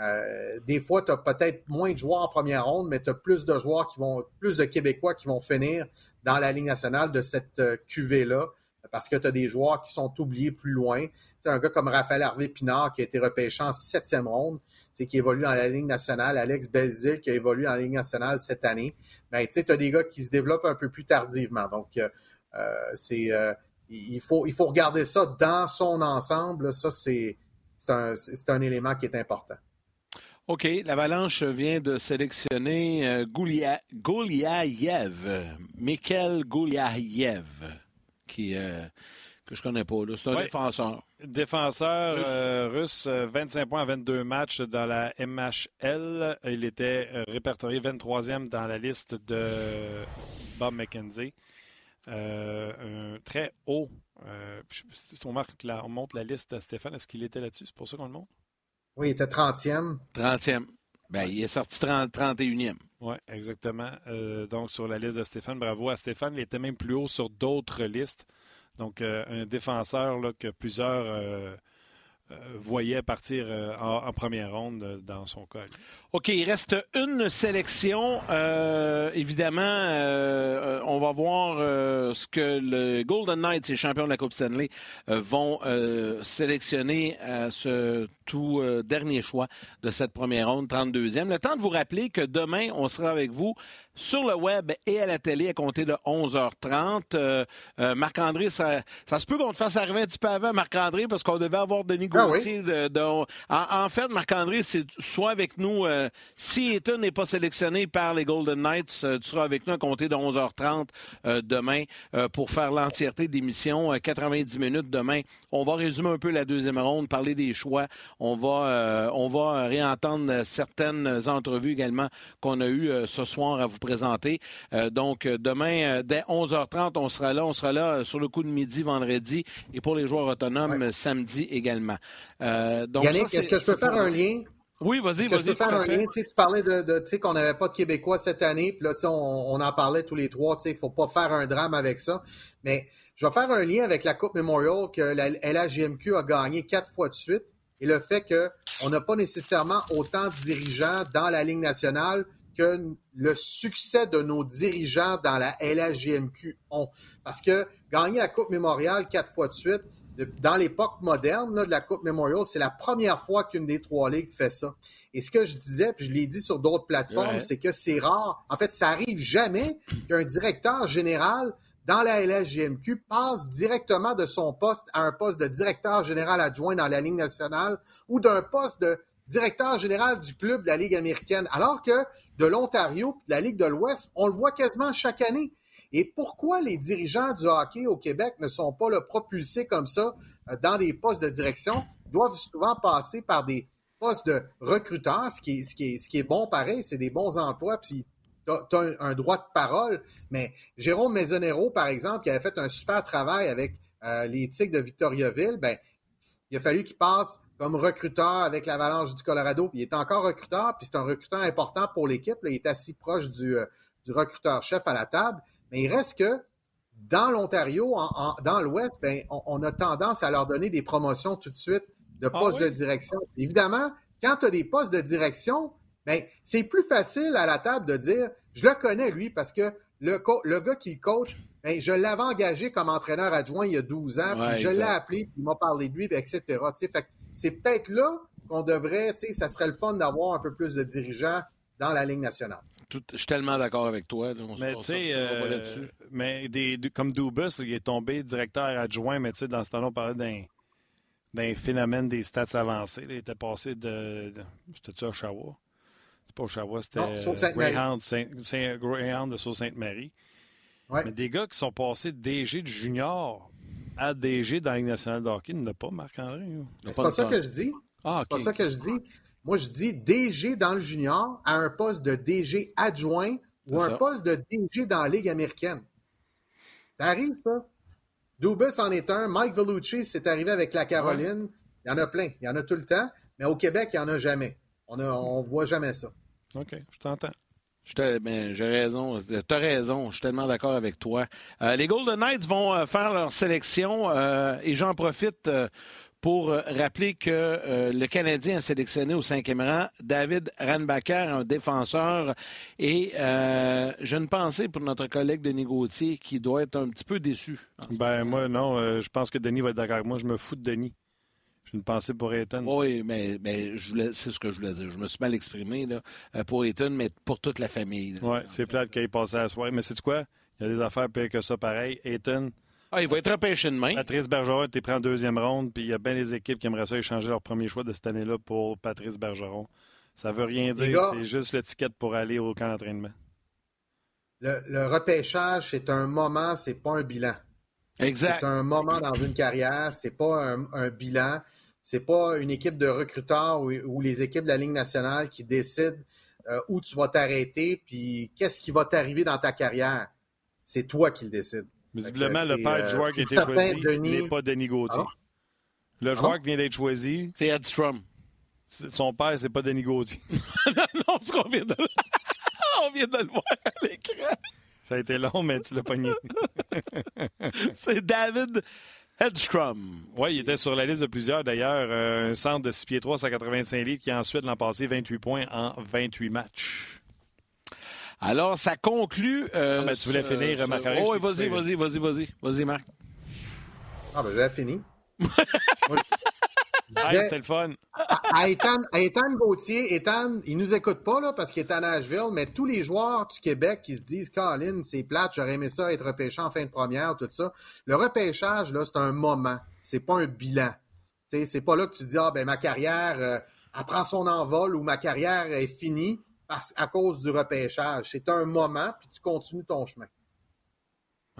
euh, des fois, tu as peut-être moins de joueurs en première ronde, mais tu as plus de joueurs qui vont, plus de Québécois qui vont finir dans la Ligue nationale de cette QV-là parce que tu as des joueurs qui sont oubliés plus loin. C'est un gars comme Raphaël Hervé Pinard qui a été repêché en septième ronde, qui évolue dans la Ligue nationale, Alex Belzil qui a évolué dans Ligue nationale cette année. Ben, tu as des gars qui se développent un peu plus tardivement. Donc, euh, euh, c'est euh, il, faut, regarder ça dans son ensemble. Ça, c'est un, un élément qui est important. OK, l'Avalanche vient de sélectionner Goulia, Gouliayev, Mikhail Gouliayev qui, euh, que je connais pas. C'est un défenseur. Défenseur russe, 25 euh, points à 22 matchs dans la MHL. Il était euh, répertorié 23e dans la liste de Bob McKenzie. un très haut. si on, marque on monte la liste à Stéphane, est-ce qu'il était là-dessus? C'est pour ça qu'on le montre? Oui, il était 30e. 30e. Ben, il est sorti 30, 31e. Oui, exactement. Euh, donc, sur la liste de Stéphane, bravo à Stéphane. Il était même plus haut sur d'autres listes. Donc, euh, un défenseur là, que plusieurs euh, voyait partir euh, en, première ronde euh, dans son cas. OK, il reste une sélection. évidemment, on va voir ce que le Golden Knights, les champions de la Coupe Stanley, vont sélectionner à ce tout dernier choix de cette première ronde, 32e. Le temps de vous rappeler que demain, on sera avec vous sur le web et à la télé à compter de 11h30. Marc-André, ça, se peut qu'on te fasse arriver un petit peu avant, Marc-André, parce qu'on devait avoir Denis ah en, fait, Marc-André, c'est soit avec nous, euh, si Eton n'est pas sélectionné par les Golden Knights, euh, tu seras avec nous à compter de 11h30 euh, demain pour faire l'entièreté d'émission, 90 minutes demain. On va résumer un peu la deuxième ronde, parler des choix. On va, on va réentendre certaines entrevues également qu'on a eues ce soir à vous présenter. donc, demain, dès 11h30, on sera là. On sera là sur le coup de midi, vendredi, et pour les joueurs autonomes, samedi également. Euh, Yannick, est-ce que je peux faire un lien? Oui, vas-y, vas-y. Je peux faire un lien? Tu parlais de, de qu'on n'avait pas de Québécois cette année, puis là, on, on en parlait tous les trois. Il ne faut pas faire un drame avec ça. Mais je vais faire un lien avec la Coupe Memorial que la LHGMQ a gagné quatre fois de suite et le fait qu'on n'a pas nécessairement autant de dirigeants dans la Ligue nationale que le succès de nos dirigeants dans la LHGMQ ont. Parce que gagner la Coupe Mémoriale quatre fois de suite, dans l'époque moderne de la Coupe Memorial, c'est la première fois qu'une des trois ligues fait ça. Et ce que je disais, puis je l'ai dit sur d'autres plateformes, c'est que c'est rare. En fait, ça arrive jamais qu'un directeur général dans la LSGMQ passe directement de son poste à un poste de directeur général adjoint dans la Ligue nationale ou d'un poste de directeur général du club de la Ligue américaine, alors que de l'Ontario, de la Ligue de l'Ouest, on le voit quasiment chaque année. Et pourquoi les dirigeants du hockey au Québec ne sont pas le propulsés comme ça euh, dans des postes de direction? Ils doivent souvent passer par des postes de recruteurs, ce qui est, ce qui est, ce qui est bon pareil, c'est des bons emplois, puis tu as, un, droit de parole. Mais Jérôme Maisonero, par exemple, qui avait fait un super travail avec euh, les Tigres de Victoriaville, ben, il a fallu qu'il passe comme recruteur avec l'Avalanche du Colorado, puis il est encore recruteur, puis c'est un recruteur important pour l'équipe. Il est assis proche du, euh, du recruteur-chef à la table. Mais il reste que dans l'Ontario, dans l'Ouest, ben, on, a tendance à leur donner des promotions tout de suite de ah postes de direction. Évidemment, quand tu as des postes de direction, ben, c'est plus facile à la table de dire je le connais, lui, parce que le, le gars qui le coach, ben, je l'avais engagé comme entraîneur adjoint il y a 12 ans, puis je l'ai appelé, puis il m'a parlé de lui, etc. c'est peut-être là qu'on devrait, ça serait le fun d'avoir un peu plus de dirigeants dans la Ligue nationale je suis tellement d'accord avec toi. mais tu sais, euh, mais des, comme Dubus, il est tombé directeur adjoint, mais tu sais, dans ce temps-là, on parlait d'un phénomène des stats avancés. Il était passé de. C'était-tu Oshawa? C'est pas Oshawa, c'était Greyhound, Greyhound de Sault-Sainte-Marie. Mais des gars qui sont passés DG de junior à DG dans la Ligue nationale de hockey. Il n'a pas, Marc-André. C'est pas, ça que je dis. Ah, C'est pas ça que je dis. Moi, je dis DG dans le junior à un poste de DG adjoint ou un poste de DG dans la Ligue américaine. Ça arrive, ça. Dubus en est un. Mike Vellucci, c'est arrivé avec la Caroline. Il y en a plein. Il y en a tout le temps. Mais au Québec, il n'y en a jamais. On ne on voit jamais ça. OK, je t'entends. Ben, j'ai raison. Tu as raison. Je suis tellement d'accord avec toi. Euh, les Golden Knights vont euh, faire leur sélection euh, et j'en profite pour rappeler que le Canadien a sélectionné au cinquième rang David Ranbacker, un défenseur. Et j'ai une pensée pour notre collègue Denis Gauthier qui doit être un petit peu déçu. Ben, moi, non. je pense que Denis va être d'accord avec moi. Je me fous de Denis. J'ai une pensée pour Ethan. Oui, mais, mais c'est ce que je voulais dire. Je me suis mal exprimé là, euh, pour Ethan, mais pour toute la famille. Oui, c'est plate qu'il ait passé à la soirée. Mais c'est quoi? Il y a des affaires pires que ça pareil. Ethan. Ah, il va être repêché demain. Patrice Bergeron, tu pris en deuxième ronde, puis il y a bien des équipes qui aimeraient ça échanger leur premier choix de cette année-là pour Patrice Bergeron. Ça veut rien dire, c'est juste l'étiquette pour aller au camp d'entraînement. Le, repêchage, c'est un moment, c'est pas un bilan. Exact. C'est un moment dans une carrière, c'est pas un bilan. C'est pas une équipe de recruteurs ou, les équipes de la Ligue nationale qui décident euh, où tu vas t'arrêter puis qu'est-ce qui va t'arriver dans ta carrière. C'est toi qui le décides. Visiblement, le père du euh, joueur qui a été choisi n'est pas Denis Gauthier. Ah. Le joueur qui vient d'être choisi. C'est Ed Strum. Son père, c'est pas Denis Gauthier. [laughs] non, ce qu'on vient de le... On vient de le voir à l'écran. Ça a été long, mais tu l'as pogné. [laughs] c'est David Hedstrom. Oui, il était sur la liste de plusieurs d'ailleurs. Euh, un centre de 6 pieds 3, 185 livres qui a ensuite l'an passé 28 points en 28 matchs. Alors, ça conclut. Euh, mais tu voulais finir, Marc Oh, oui, vas-y, vas-y, vas-y, vas-y. Vas-y, Marc. Ah, ben, j'ai fini. [laughs] c'est le fun. À, Ethan, Gauthier, Ethan, il nous écoute pas là, parce qu'il est à Nashville, mais tous les joueurs du Québec qui se disent Colin, c'est plate, j'aurais aimé ça être repêché en fin de première, tout ça. Le repêchage, là, c'est un moment. C'est pas un bilan. C'est pas là que tu dis Ah ben ma carrière euh, prend son envol ou ma carrière est finie à cause du repêchage. C'est un moment, puis tu continues ton chemin.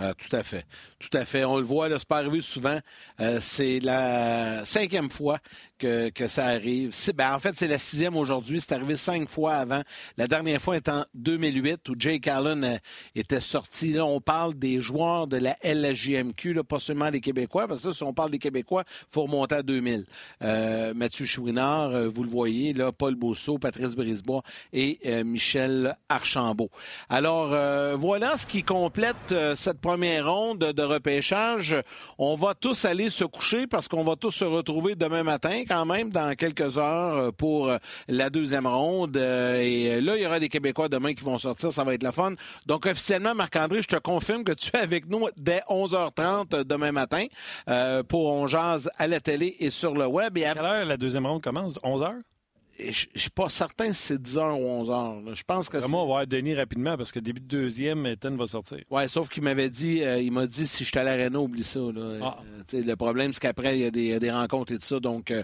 Ah, tout à fait. Tout à fait. On le voit, c'est pas arrivé souvent. Euh, c'est la cinquième fois que, ça arrive. Ben, en fait, c'est la sixième aujourd'hui. C'est arrivé cinq fois avant. La dernière fois est en 2008 où Jake Allen euh, était sorti. Là, on parle des joueurs de la LGMQ, là, pas seulement les Québécois, parce que si on parle des Québécois, il faut remonter à 2000. Euh, Mathieu Chouinard, vous le voyez, là, Paul Bousseau, Patrice Brisebois et Michel Archambault. Alors, voilà ce qui complète cette ronde de repêchage. On va tous aller se coucher parce qu'on va tous se retrouver demain matin quand même dans quelques heures euh, pour euh, la deuxième ronde. Euh, et là, il y aura des Québécois demain qui vont sortir. Ça va être la fun. Donc, officiellement, Marc-André, je te confirme que tu es avec nous dès 11h30 demain matin pour On Jazz à la télé et sur le web. Et à quelle heure la deuxième ronde commence? 11h? Je ne suis pas certain si c'est 10h ou 11h. Je pense que Vraiment, on va voir Denis rapidement parce que début de deuxième, Ethan va sortir. Oui, sauf qu'il m'avait dit, euh, il m'a dit si je suis à l'aréna, oublie ça. Ah. Euh, le problème, c'est qu'après, il y, a des rencontres et tout ça. Donc, euh,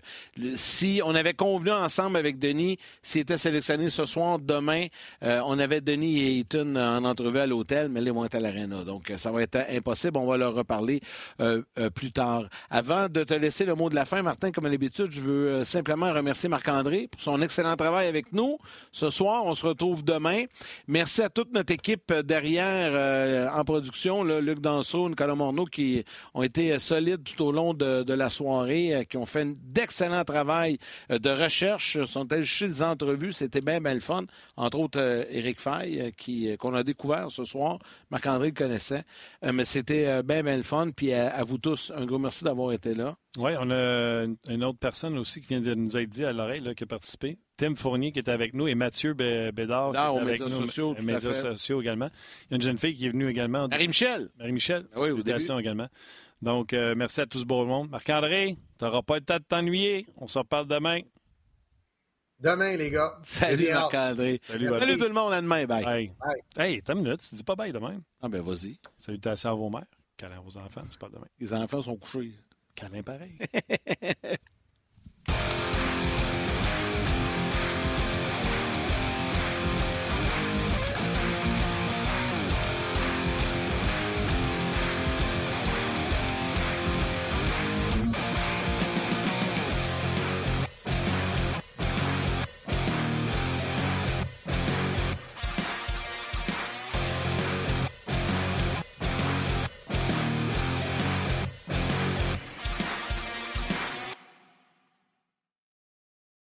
si on avait convenu ensemble avec Denis, s'il était sélectionné ce soir, demain, on avait Denis et Ethan en entrevue à l'hôtel, mais là, ils vont être à l'aréna. Donc, ça va être impossible. On va leur reparler plus tard. Avant de te laisser le mot de la fin, Martin, comme à l'habitude, je veux simplement remercier Marc-André pour son excellent travail avec nous ce soir. On se retrouve demain. Merci à toute notre équipe derrière euh, en production, Luc Danseau, Nicolas Morneau, qui ont été solides tout au long de, la soirée, euh, qui ont fait d'excellent travail euh, de recherche, sont allés chez les entrevues? C'était bien, bien le fun. Entre autres, Éric Fay, qui, qu'on a découvert ce soir. Marc-André le connaissait. mais c'était bien, bien le fun. Puis à vous tous, un gros merci d'avoir été là. Oui, on a une autre personne aussi qui vient de nous être dit à l'oreille, qui a participé. Tim Fournier qui est avec nous et Mathieu Bédard qui est avec médias nous. Sociaux, tout médias sociaux également. Il y a une jeune fille qui est venue également. Marie-Michel. Marie-Michel. Ah oui, au début. également. Donc, euh, merci à tout ce beau monde. Marc-André, tu n'auras pas le temps de t'ennuyer. On s'en parle demain. Demain, les gars. Salut, Marc-André. Salut, Salut, tout le monde. À demain. Bye. Bye. bye. Hey, t'as une minute. Tu dis pas bye demain. Ah, ben, vas-y. Salutations à vos mères. Câlin à vos enfants. C'est pas demain. Les enfants sont couchés. Câlin pareil. [laughs]